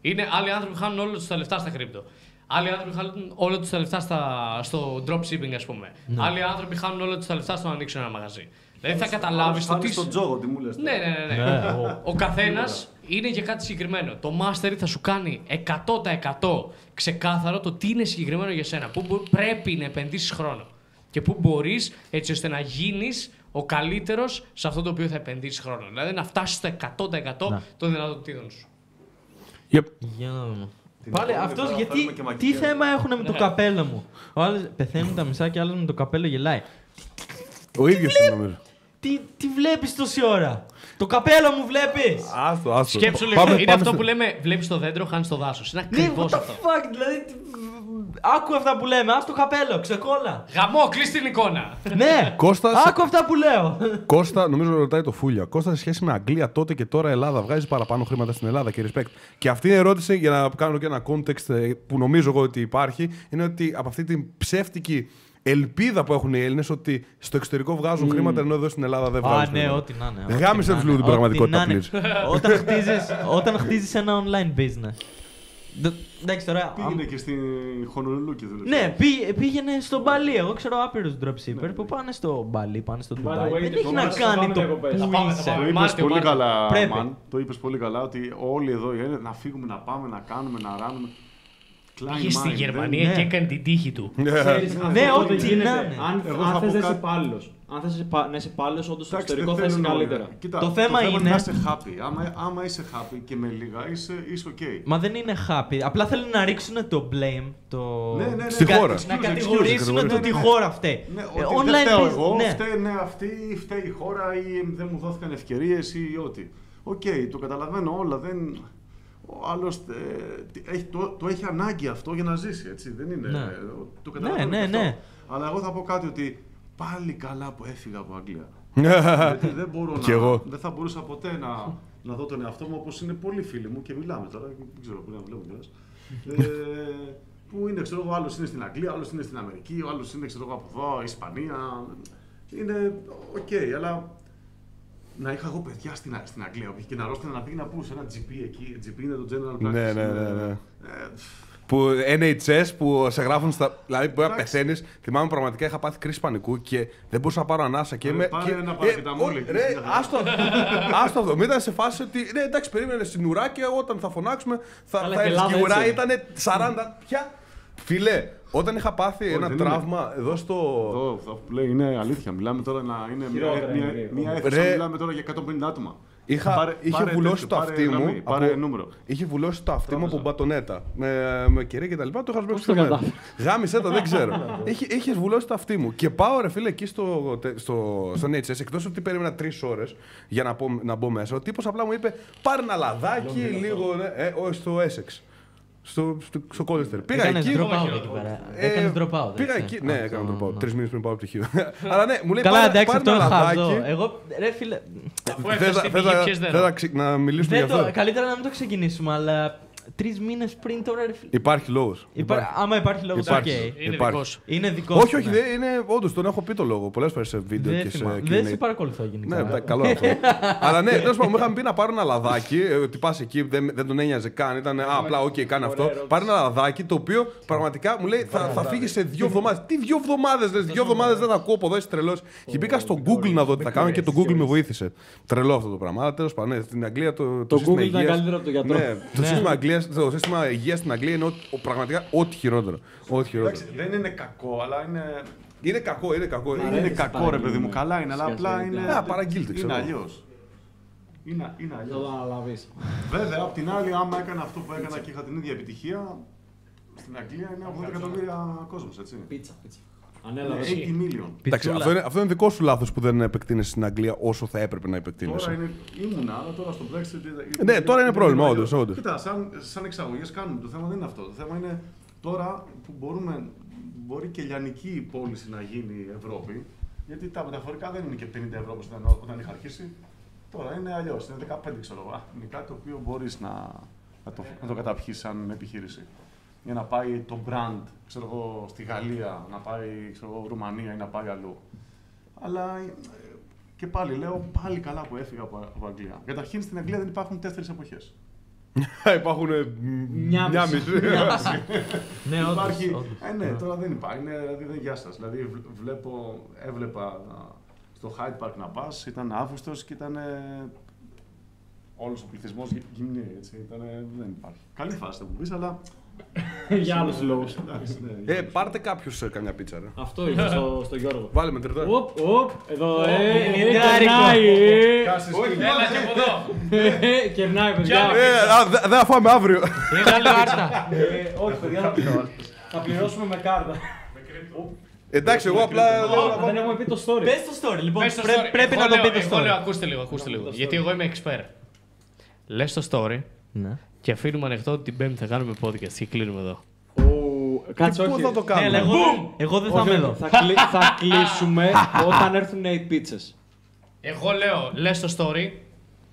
Είναι άλλοι άνθρωποι που χάνουν όλο τους τα λεφτά στα κρύπτο. Άλλοι άνθρωποι χάνουν όλο τους τα λεφτά στα, στο dropshipping, ας πούμε. Άλλοι άνθρωποι χάνουν όλο τους τα λεφτά στο να ανοίξουν ένα μαγαζί. Δηλαδή θα καταλάβεις το τι. στον τζόγο, τι μου λες. Ναι, ναι, ναι. ναι. ο ο καθένας είναι για κάτι συγκεκριμένο. Το mastery θα σου κάνει 100% ξεκάθαρο το τι είναι συγκεκριμένο για σένα. Πού μπο- πρέπει να επενδύσεις χρόνο. Και πού μπορείς έτσι ώστε να γίνεις ο καλύτερος σε αυτό το οποίο θα επενδύσεις χρόνο. Δηλαδή να φτάσεις στο 100% Να. των δυνατοτήτων σου. Yep. Για να δούμε. Την Πάλι επόμενη αυτός φορά γιατί. φέρουμε και Τι μακιγιάζ. θέμα έχουν με το Ναι. καπέλο μου; Ο άλλος πεθαίνει τα μισά και άλλος με το καπέλο γελάει. Ο ίδιος είναι νομίζω. Τι, τι βλέπεις τόση ώρα; Το καπέλο μου βλέπεις. Άστο, άστο. Σκέψου λίγο. Πάμε- είναι πάμε αυτό στο- που λέμε: Βλέπεις το δέντρο, χάνεις το δάσος. Είναι Ναι, ακριβώς what the αυτό. fuck, δηλαδή. τι- Άκου αυτά που λέμε, άστο καπέλο, ξεκόλα. Γαμό, κλείσει την εικόνα. ναι, Κώστα, σε- άκου αυτά που λέω. Κώστα, νομίζω ρωτάει το Φούλια. Κώστα, σε σχέση με Αγγλία τότε και τώρα Ελλάδα, βγάζεις παραπάνω χρήματα στην Ελλάδα και respect. Και αυτή η ερώτηση, για να κάνω και ένα context ε, που νομίζω εγώ ότι υπάρχει, είναι ότι από αυτή την ψεύτικη ελπίδα που έχουν οι Έλληνες ότι στο εξωτερικό βγάζουν χρήματα ενώ εδώ στην Ελλάδα δεν βγάζουν. Α, ναι, χρήματα. ό,τι να είναι. ό,τι Γάμισε να τους λίγο είναι, την πραγματικότητα, ό,τι να please. είναι. Όταν χτίζεις, όταν χτίζεις ένα online business. Δε- Εντάξει τώρα. Πήγαινε αμ- και στη Χονολουλού και δούλεψε. Ναι, πή- πήγαινε στο Μπαλί. Εγώ ξέρω άπειρους dropshipper που πάνε στο Μπαλί, πάνε στο By the Ντουμπάι. way, Δεν το έχει να Μάρτιο θα κάνει πάμε το διακοπές. Θα πού πάμε, θα είσαι. πάμε. Το είπε Μάρτιο, πολύ Μάρτιο. καλά, Πρέπει. Μαν. Το είπες πολύ καλά ότι όλοι εδώ οι Έλληνες να φύγουμε, να πάμε, να κάνουμε, να ράνουμε. Klein Πήγε στη mind, Γερμανία ναι. και έκανε την τύχη του. Ξέρεις, Ναι, αυτό ό,τι δεν γίνεται. να είναι. Αν, Εγώ αν θα θες πω να είσαι κάτι- υπάλληλος. Αν θες να είσαι υπάλληλος, όντως στο Εντάξει, εξωτερικό δεν θα είσαι θέλουν όλοι. καλύτερα. Κοίτα, Το θέμα είναι- να είσαι happy. Άμα, άμα είσαι happy και με λίγα είσαι, είσαι ok. Μα δεν είναι happy. Απλά θέλουν να ρίξουν το blame. Το... Ναι, ναι, ναι. Στη Κα- χώρα. excuse, Να excuse, κατηγορήσουν excuse, το ναι, τη ναι. χώρα φταίει. Ναι, Ε, ότι δεν online φταίω business, εγώ, ναι. φταίνε αυτοί, φταίει η χώρα ή δεν μου δόθηκαν ευκαιρίες ή ό,τι. Οκ, το καταλαβαίνω όλα. Δεν... Ο άλλος το, το έχει ανάγκη αυτό για να ζήσει, έτσι. Δεν είναι. Ναι. ε, Το καταλαβαίνω Ναι, και ναι, αυτό. ναι. Αλλά εγώ θα πω κάτι ότι πάλι καλά που έφυγα από Αγγλία. Ναι. Γιατί δεν μπορώ Κι να. εγώ. Δεν θα μπορούσα ποτέ να, να δω τον εαυτό μου όπως είναι πολλοί φίλοι μου και μιλάμε τώρα. Δεν ξέρω πού να βλέπω κιόλας. ε, που είναι, ξέρω εγώ, άλλος είναι στην Αγγλία, άλλος είναι στην Αμερική, ο άλλος είναι, ξέρω εγώ, από εδώ, Ισπανία. Είναι οκ, αλλά να είχα εγώ παιδιά στην, στην Αγγλία και να αρρώσταινα να πήγαινα πού, σε ένα GP εκεί. GP είναι το General Practice. Ναι, ναι, είναι- ναι, ναι. Ε, Που NHS που σε γράφουν στα. Δηλαδή μπορεί να Εντάξει. πεθαίνεις. Θυμάμαι πραγματικά είχα πάθει κρίση πανικού και δεν μπορούσα να πάρω ανάσα. Και Ε, είμαι. πάρε και- ένα ε, paracetamol ο- εκεί, Ρε, στην καθαρά. άστο άστο αυτό. Μην ήταν σε φάση ότι. Ναι, εντάξει, περίμενε στην ουρά και όταν θα φωνάξουμε θα, Καλά, θα και έρθεις. Και η Ελλάδα ουρά έτσι ήταν 40. Πια. Φίλε, όταν είχα πάθει ένα δεν είναι. τραύμα εδώ στο. Αυτό, αυτό που λέει είναι αλήθεια. Μιλάμε τώρα να είναι μια, Χειρότερα μια, είναι, μια ρε. αίθουσα. Ρε. Μιλάμε τώρα για 150 άτομα. Είχα, Πάρε- είχε πάρε βουλώσει τέτοιο, το πάρε αυτί μου. γραμμή, πάρε από- νούμερο. Είχε βουλώσει το αυτί μου από Τρόμαζα. μπατονέτα. Με, με κερί και τα λοιπά. Το είχα σμπρέξει το στο μέρο. κατάφερες; Γάμισε το, δεν ξέρω. είχε, είχες βουλώσει το αυτί μου. Και πάω ρε φίλε εκεί στο, τε- στο, στον HS. Εκτός ότι περίμενα τρεις ώρες για να, πω, να μπω μέσα. Ο τύπος απλά μου είπε πάρε ένα λαδάκι λίγο. Ναι, ε, όχι, στο Essex. Στο, στο, στο Colchester. Πήγα Έκανες εκεί. drop out εκεί πέρα. Ε, Έκανες drop out. Πήγα έτσι. εκεί. Ναι, Αυτό, έκανα drop out. ναι. Τρεις μήνες πριν πάω από πτυχίο. Αλλά ναι, μου λέει Καλά, πάρε, εντάξει, πάρε αυτό ένα είναι χαζό. λαδάκι. Εγώ, ρε φίλε, Αφού Θες έφτασε να- στην θες πηγή, να- πιες θες δεν να ξε- να μιλήσουμε γι' δεν το, αυτό. καλύτερα να μην το ξεκινήσουμε, αλλά τρεις μήνες πριν τώρα, ρε φίλε. Υπάρχει λόγος. Υπά- Άμα υπάρχει λόγος, οκ. Υπάρχει. Είναι Υπάρχει. δικός σου. Είναι δικός Όχι, σου, όχι, ναι. δεν είναι. Όντως τον έχω πει το λόγο πολλές φορές σε βίντεο Δεν και σε. θυμάμαι. Q&A. Δεν σε παρακολουθώ γενικά. Ναι, εντάξει, καλό αυτό. Αλλά ναι, τέλος πάντων, μου είχαν πει να πάρω ένα λαδάκι. ε, Ότι πας εκεί, δεν, δεν τον ένοιαζε καν. Ήταν, α, απλά, οκ, κάνε αυτό. Πάρε ένα λαδάκι το οποίο πραγματικά μου λέει θα, θα φύγεις σε δύο εβδομάδες. Τι δύο εβδομάδες, λες, δύο εβδομάδες δεν ακούω από εδώ, είσαι τρελός. Και μπήκα στο Google να δω τι θα κάνω και το Google με βοήθησε. Τρελό αυτό το πράγμα. Αλλά τέλος πάντων, ναι, στην Αγγλία το. Το σύστημα Google ήταν υγείας- καλύτερο από το γιατρό. Ναι, το σύστημα, Αγγλίας, το σύστημα υγείας στην Αγγλία είναι ό- ο- πραγματικά ό,τι χειρότερο. Ό,τι χειρότερο. Εντάξει, δεν είναι κακό, αλλά είναι. Είναι κακό, είναι κακό. Δεν Είναι είναι Αρέσει, κακό, ρε παιδί μου. παραγγείλουμε. Καλά είναι, αλλά Σχέση απλά με είναι. την- Α, παραγγείλτε, ξέρω Είναι εγώ. αλλιώς. Είναι, είναι Θα αλλιώ. το αναλαβείς. Βέβαια, απ' την άλλη, άμα έκανα αυτό που έκανα και είχα την ίδια επιτυχία, στην Αγγλία είναι 80 εκατομμύρια κόσμος, έτσι. Πίτσα, πίτσα. Είναι Ανέλαβες. 80 million. Εντάξει, αυτό είναι, αυτό είναι δικό σου λάθος που δεν επεκτείνεσαι στην Αγγλία όσο θα έπρεπε να Τώρα επεκτείνεσαι. είναι, ήμουνα, αλλά τώρα στο Brexit. ήταν- Ναι, τώρα είναι πρόβλημα, αλλιώς. όντως, όντως. Κοίτα, σαν, σαν εξαγωγές κάνουμε. Το θέμα δεν είναι αυτό. Το θέμα είναι τώρα που μπορούμε, μπορεί και λιανική πώληση να γίνει η Ευρώπη. Γιατί τα μεταφορικά δεν είναι και 50 ευρώ όπως ήταν όταν είχα αρχίσει. Τώρα είναι αλλιώς. Είναι 15 ξέρω εγώ. Α, Είναι κάτι το οποίο μπορείς να, να το, να το καταπιείς σαν επιχείρηση. Για να πάει το brand ξέρω εγώ, στη Γαλλία, να πάει ξέρω εγώ, Ρουμανία ή να πάει αλλού. Αλλά ε, και πάλι λέω πάλι καλά που έφυγα από, από Αγγλία. Καταρχήν στην Αγγλία δεν υπάρχουν τέσσερις εποχές. Υπάρχουν ε, Μια μια μισή. μισή. Ναι, όντως, Υπάρχει. όντως. Ε, ναι, τώρα δεν υπάρχει. Είναι, δηλαδή δεν γεια σας. Δηλαδή βλ- βλέπω, έβλεπα α, στο Hyde Park να πας, ήταν Αύγουστος και ήταν. Όλος ο πληθυσμός γυμνή, έτσι. Ήτανε, δεν υπάρχει. Καλή φάση θα μου πεις, αλλά. Για άλλους λόγους. Εντάξει, ναι, Ε, πάρτε κάποιο καμιά πίτσα, ρε. Αυτό είναι στο, στο Γιώργο. Βάλε με τριτά. Οπ, οπ, εδώ, ε, ε, Νιτάρικο. κερνάει, ε. Έλα και από εδώ. Ε, Κερνάει, παιδιά. Ε, α, δε- δεν θα φάμε αύριο. Μεγάλη κάρτα. Ε, Όχι, παιδιά, θα- θα πληρώσουμε με κάρτα. Εντάξει, εγώ απλά λέω να Δεν πάμε. έχουμε πει το story. Πες το story, λοιπόν. Πες το πρέ- story. Πρέπει Εγώ να το λέω- πει το Εγώ λέω, story. ακούστε λίγο, ακούστε λίγο. το Γιατί story. εγώ είμαι expert. Λες το story Ναι. Και αφήνουμε ανοιχτό ότι την Πέμπτη θα κάνουμε podcast και κλείνουμε εδώ. Ου, Κάτσε, Πώς όχι. θα το Ναι, αλλά κάνουμε. εγώ δεν- εγώ δεν θα Όχι, είμαι εδώ. Θα, κλει- θα κλείσουμε όταν έρθουν οι πίτσες. Εγώ λέω, λες το story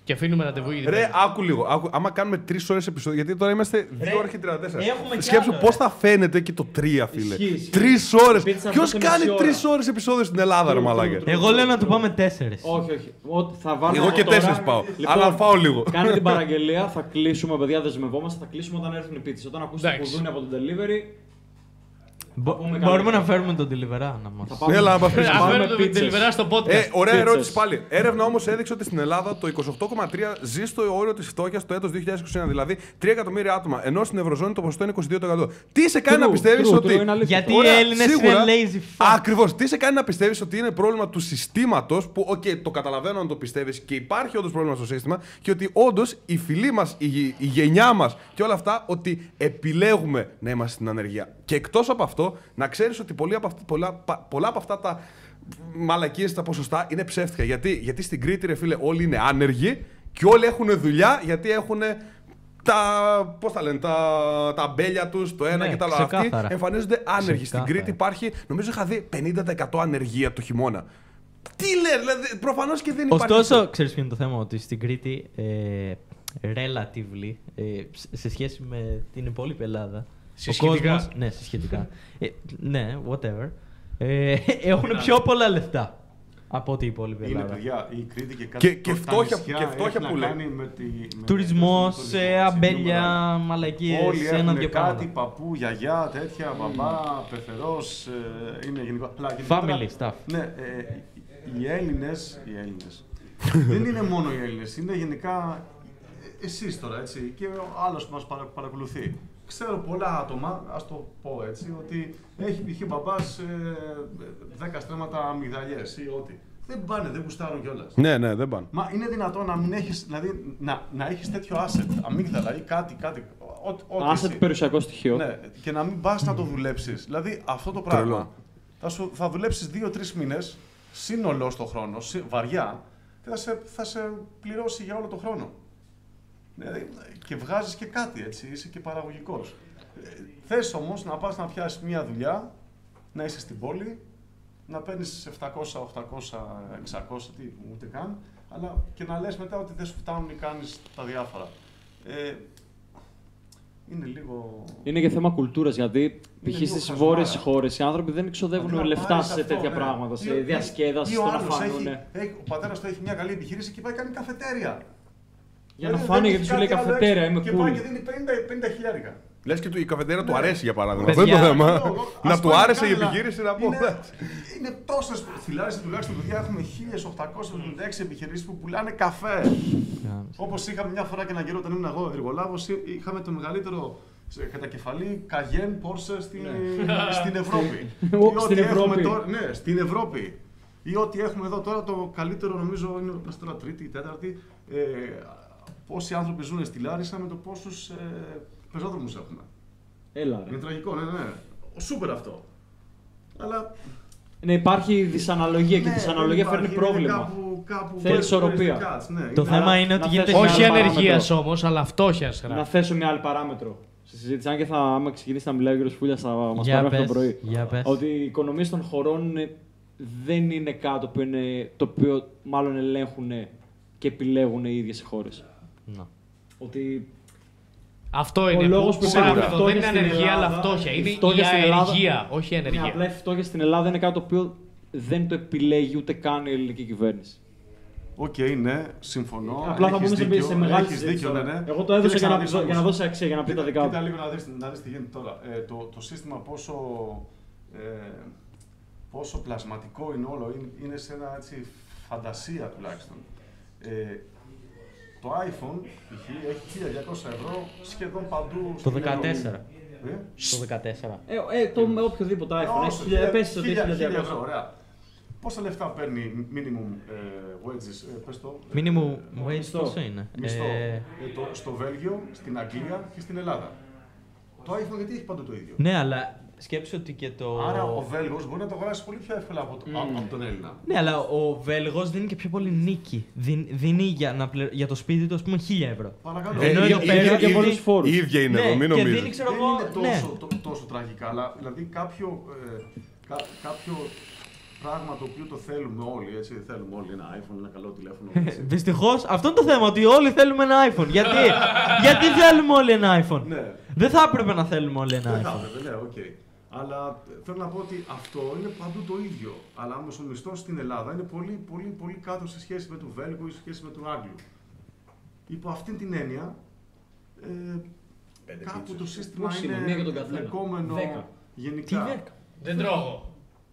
και αφήνουμε ραντεβού για την Ρε, Πέμπτη. άκου λίγο. Άκου, άμα κάνουμε τρεις ώρες επεισόδιο, γιατί τώρα είμαστε 2 ώρε και 34. έχουμε κι Σκέψου άλλο, πώς ρε. θα φαίνεται και το 3, φίλε. Ισχύει, ισχύει. Τρεις ώρες. Η πίτσα Ποιος αυτό σε κάνει μισή τρεις ώρα. ώρες επεισόδιο στην Ελλάδα, ρε True, μαλάκα; true, true. Εγώ λέω να το πάμε τέσσερις. Όχι, όχι. Ό, θα βάλουμε Εγώ από και τώρα- τέσσερι πάω. Λοιπόν, Αλλά φάω λίγο. Κάνε την παραγγελία, θα κλείσουμε, παιδιά, δεσμευόμαστε. Θα κλείσουμε όταν έρθουν οι πίτσες. Όταν ακούσετε Εντάξει. που δουν από το delivery, Μπο- πούμε Μπορούμε καλύτερα. να φέρουμε τον delivery να μας. θα πάμε. Έλα, να μας πεις. θα Αφήνουμε πάμε το πίτσες. delivery στο podcast. Ε, ωραία Πίτσες. ερώτηση πάλι. Έρευνα όμως έδειξε ότι στην Ελλάδα το 28,3 ζει στο όριο της φτώχειας το έτος 2021. Δηλαδή 3 εκατομμύρια άτομα. Ενώ στην Ευρωζώνη το ποσοστό είναι 22%. Τι σε κάνει True, να πιστεύεις true, ότι. true, είναι αλήθεια. Γιατί οι Έλληνες είναι lazy fuck. Ακριβώς. Τι σε κάνει να πιστεύεις ότι είναι πρόβλημα του συστήματος, που, οκ, το καταλαβαίνω αν το πιστεύεις και υπάρχει όντως πρόβλημα στο σύστημα, και ότι όντως οι φίλοι μας, η, η γενιά μας και όλα αυτά, ότι επιλέγουμε να είμαστε στην ανεργία. Και εκτός από αυτό, να ξέρεις ότι πολλοί από αυτά, πολλά, πα- πολλά από αυτά τα μαλακίες, τα ποσοστά είναι ψεύτικα. Γιατί, γιατί στην Κρήτη, ρε φίλε, όλοι είναι άνεργοι και όλοι έχουν δουλειά γιατί έχουν τα, πώς τα λένε, τα, τα αμπέλια τους, το ένα Ναι, και το άλλο. Αυτοί ξεκάθαρα. εμφανίζονται άνεργοι. Στην Ξεκάθαρα. Κρήτη υπάρχει, νομίζω είχα δει 50% ανεργία το χειμώνα. Τι λέει, δηλαδή, προφανώς και δεν υπάρχει. Ωστόσο, αυτό. ξέρεις ποιο είναι το θέμα, ότι στην Κρήτη, ε, relatively, ε, σε- σε σχέση με την υπόλοιπη Ελλάδα, Συσχετικά. ο κόσμος, ναι, συσχετικά, ε, ναι, whatever, ε, έχουν πιο πολλά λεφτά από ό,τι η υπόλοιπη Είναι Ελλάδα. παιδιά, η Κρήτη και κάτι Και- και τα φτώχεια- νησιά και φτώχεια έχει που να λέει. κάνει με τη, με Τουρισμός, με τον τουρισμός, ε, έτσι, αμπέλια, νούμερα. μαλακίες, Όλοι ένα-δύο έχουν κάτι, πράγματα. παππού, γιαγιά, τέτοια, μπαμπά, πεθερός, ε, είναι γενικό. Αλλά γενικότερα- Family stuff. Ναι, ε, οι Έλληνες, οι Έλληνες, δεν είναι μόνο οι Έλληνες, είναι γενικά ε, εσείς τώρα, έτσι, και ο άλλος που μας παρα- παρακολουθεί. Ξέρω πολλά άτομα, ας το πω έτσι, ότι έχει π.χ. μπαμπάς ε, 10 στρέμματα αμυγδαλιές ή ό,τι. Δεν πάνε, δεν γουστάρουν κιόλας. Ναι, ναι, δεν πάνε. Μα είναι δυνατόν να μην έχεις, δηλαδή, να, να έχεις τέτοιο asset, αμύγδαλα ή κάτι, κάτι, ό- ό,τι Asset εσύ. περιουσιακό στοιχείο. Ναι, και να μην πας να το δουλέψεις. Δηλαδή αυτό το Τρελό. πράγμα θα, σου, θα δουλέψεις δύο-τρεις μήνες σύνολος στο χρόνο, συ- βαριά, και θα σε, θα σε πληρώσει για όλο το χρόνο. Δηλαδή, και βγάζεις και κάτι, έτσι, είσαι και παραγωγικός. Ε, θες όμως να πας να πιάσεις μια δουλειά, να είσαι στην πόλη, να παίρνεις 700, 800, 600, τι, ούτε καν, αλλά και να λες μετά ότι δεν σου φτάνουν ή κάνεις τα διάφορα. Ε, είναι λίγο... Είναι και θέμα κουλτούρας γιατί π.χ. λίγο στις χασμάρα. βόρειες χώρες οι άνθρωποι δεν εξοδεύουν Αντί να λεφτά πάρεις σε αυτό, τέτοια ναι. πράγματα, σε Ή- ή- διασκέδαση, ή στο ο να άλλος φανούν. έχει- έχει- Ο πατέρας του έχει μια καλή επιχείρηση και πάει κάνει καφετέρια. Για να Δηλαδή, φάνε δεν γιατί έχει σου λέει κάτι άλλο καφετέρια, έξω είμαι Και πάει και cool. δίνει 50, 50 χιλιάρικα. Λες και του, η καφετέρια του Ναι. αρέσει για παράδειγμα. Παιδιά, Αυτό είναι το θέμα. Εγώ, να ας του πάει άρεσε η κάνει, αλλά επιχείρηση να πω. Είναι, εντάξει. είναι τόσες. Στη Λάρισα τουλάχιστον παιδιά έχουμε 1876 επιχειρήσεις που πουλάνε καφέ. Όπως είχαμε μια φορά και έναν καιρό όταν ήμουν εγώ εργολάβος, είχαμε το μεγαλύτερο σε κατακεφαλή Καγέν Πόρσε στην, στην Ευρώπη. Ο, Ή στην ό,τι έχουμε Ευρώπη. Τώρα, ναι, στην Ευρώπη. Ή ό,τι έχουμε εδώ τώρα το καλύτερο νομίζω είναι μας τώρα τρίτη ή τέταρτη. Ε, πόσοι άνθρωποι ζουν στη Λάρισα με το πόσους ε, πεζόδρομους έχουμε. Έλα. ρε. Είναι τραγικό, ναι, ναι. ναι. Σούπερ αυτό. Αλλά Ναι, υπάρχει δυσαναλογία και η ναι, δυσαναλογία δεν φέρνει υπάρχει, είναι πρόβλημα. Κάπου, κάπου Θέλει where's- ισορροπία. where's the catch, ναι, Το είναι- θέμα Άρα, είναι ότι να γίνεται θες Όχι ένα ανεργία παράμετρο. όμως, αλλά φτώχεια. Να θέσω μια άλλη παράμετρο στη συζήτηση. Αν και θα, άμα ξεκινήσει να μιλάει ο κ. Φούλιας, θα μας Για πάρει μέχρι το πες, πρωί. για πες. Ότι οι οικονομίες των χωρών είναι- δεν είναι κάτι το οποίο, είναι, το οποίο μάλλον ελέγχουν και επιλέγουν οι ίδιες οι χώρες. Να. Ότι Αυτό είναι. λόγος που που σίγουρα υπάρχει αυτό φτώχεια δεν είναι στην ανεργία, αλλά Ελλάδα, φτώχεια. η Είναι η φτώχεια στην Ελλάδα- αεργία, όχι η ναι, απλά η ανεργία. φτώχεια στην Ελλάδα είναι κάτι το οποίο δεν το επιλέγει ούτε καν η ελληνική κυβέρνηση. Οκ, ναι, συμφωνώ. Απλά θα έχεις μπούμε σε- δίκιο, σε μεγάλη έχεις συζήτηση δίκιο, ναι, τώρα. ναι. Εγώ το έδωσα Κοίταξε για να- δεις για να όμως. δώσει αξία, για να πει τα Κοίτα- δικά μου. Κοίτα λίγο να δεις, να δεις τι γίνεται τώρα. Ε, το, το σύστημα πόσο, ε, πόσο πλασματικό είναι όλο, είναι, είναι σε ένα έτσι, φαντασία τουλάχιστον. Ε, το iPhone π.χ. έχει 1200 ευρώ σχεδόν παντού Το στην 14. Ευρώπη. Ε; Το 14. Ε, ε, το με οποιοδήποτε iPhone Όσο, έχει χιλια- πες ότι έχει 1000 ευρώ, 1200. ωραία. Πόσα λεφτά παίρνει minimum ε, wages, ε, πες το. ε, Minimum ε, wage μισθό. πόσο είναι; Μισθό. Ε, Ε, το, στο Βέλγιο, στην Αγγλία και στην Ελλάδα. Το iPhone γιατί έχει παντού το ίδιο; Ναι, αλλά σκέψου ότι και το. Άρα ο Βέλγος μπορεί να το αγοράσει πολύ πιο εύκολα από, το, Mm. από τον Έλληνα. Ναι, αλλά ο Βέλγος δίνει και πιο πολύ νίκη. Δίν- δίνει για, να πλε- για το σπίτι του, ας πούμε, 1000 ευρώ. Παρακαλώ. Ε, Ενώ η- εδώ η- πέρα η- και η- πολλούς φόρους. Η ίδια είναι ναι, εδώ, μην και νομίζεις. δίνει, ξέρω Δεν εγώ. είναι τόσο, ναι. το- τόσο τραγικά, αλλά δηλαδή κάποιο, ε, κα, κάποιο πράγμα το οποίο το θέλουμε όλοι, έτσι, θέλουμε όλοι ένα iPhone, ένα καλό τηλέφωνο. έτσι. Δυστυχώς αυτό είναι το θέμα, ότι όλοι θέλουμε ένα iPhone. Γιατί, Γιατί θέλουμε όλοι ένα iPhone; ναι. Δεν θα έπρεπε να θέλουμε όλοι ένα Δεν θα iPhone. έπρεπε, ναι, οκ. Αλλά ε, θέλω να πω ότι αυτό είναι παντού το ίδιο. Αλλά όμως ο μισθός στην Ελλάδα είναι πολύ, πολύ, πολύ κάτω σε σχέση με τον Βέλγο ή σε σχέση με τον Άγγλο. Υπό αυτήν την έννοια, ε, κάπου το σύστημα Πώς είναι, είναι μία για τον καθένα. βλεκόμενο Δέκα. γενικά. Τι δέκα. Δεν τρώω.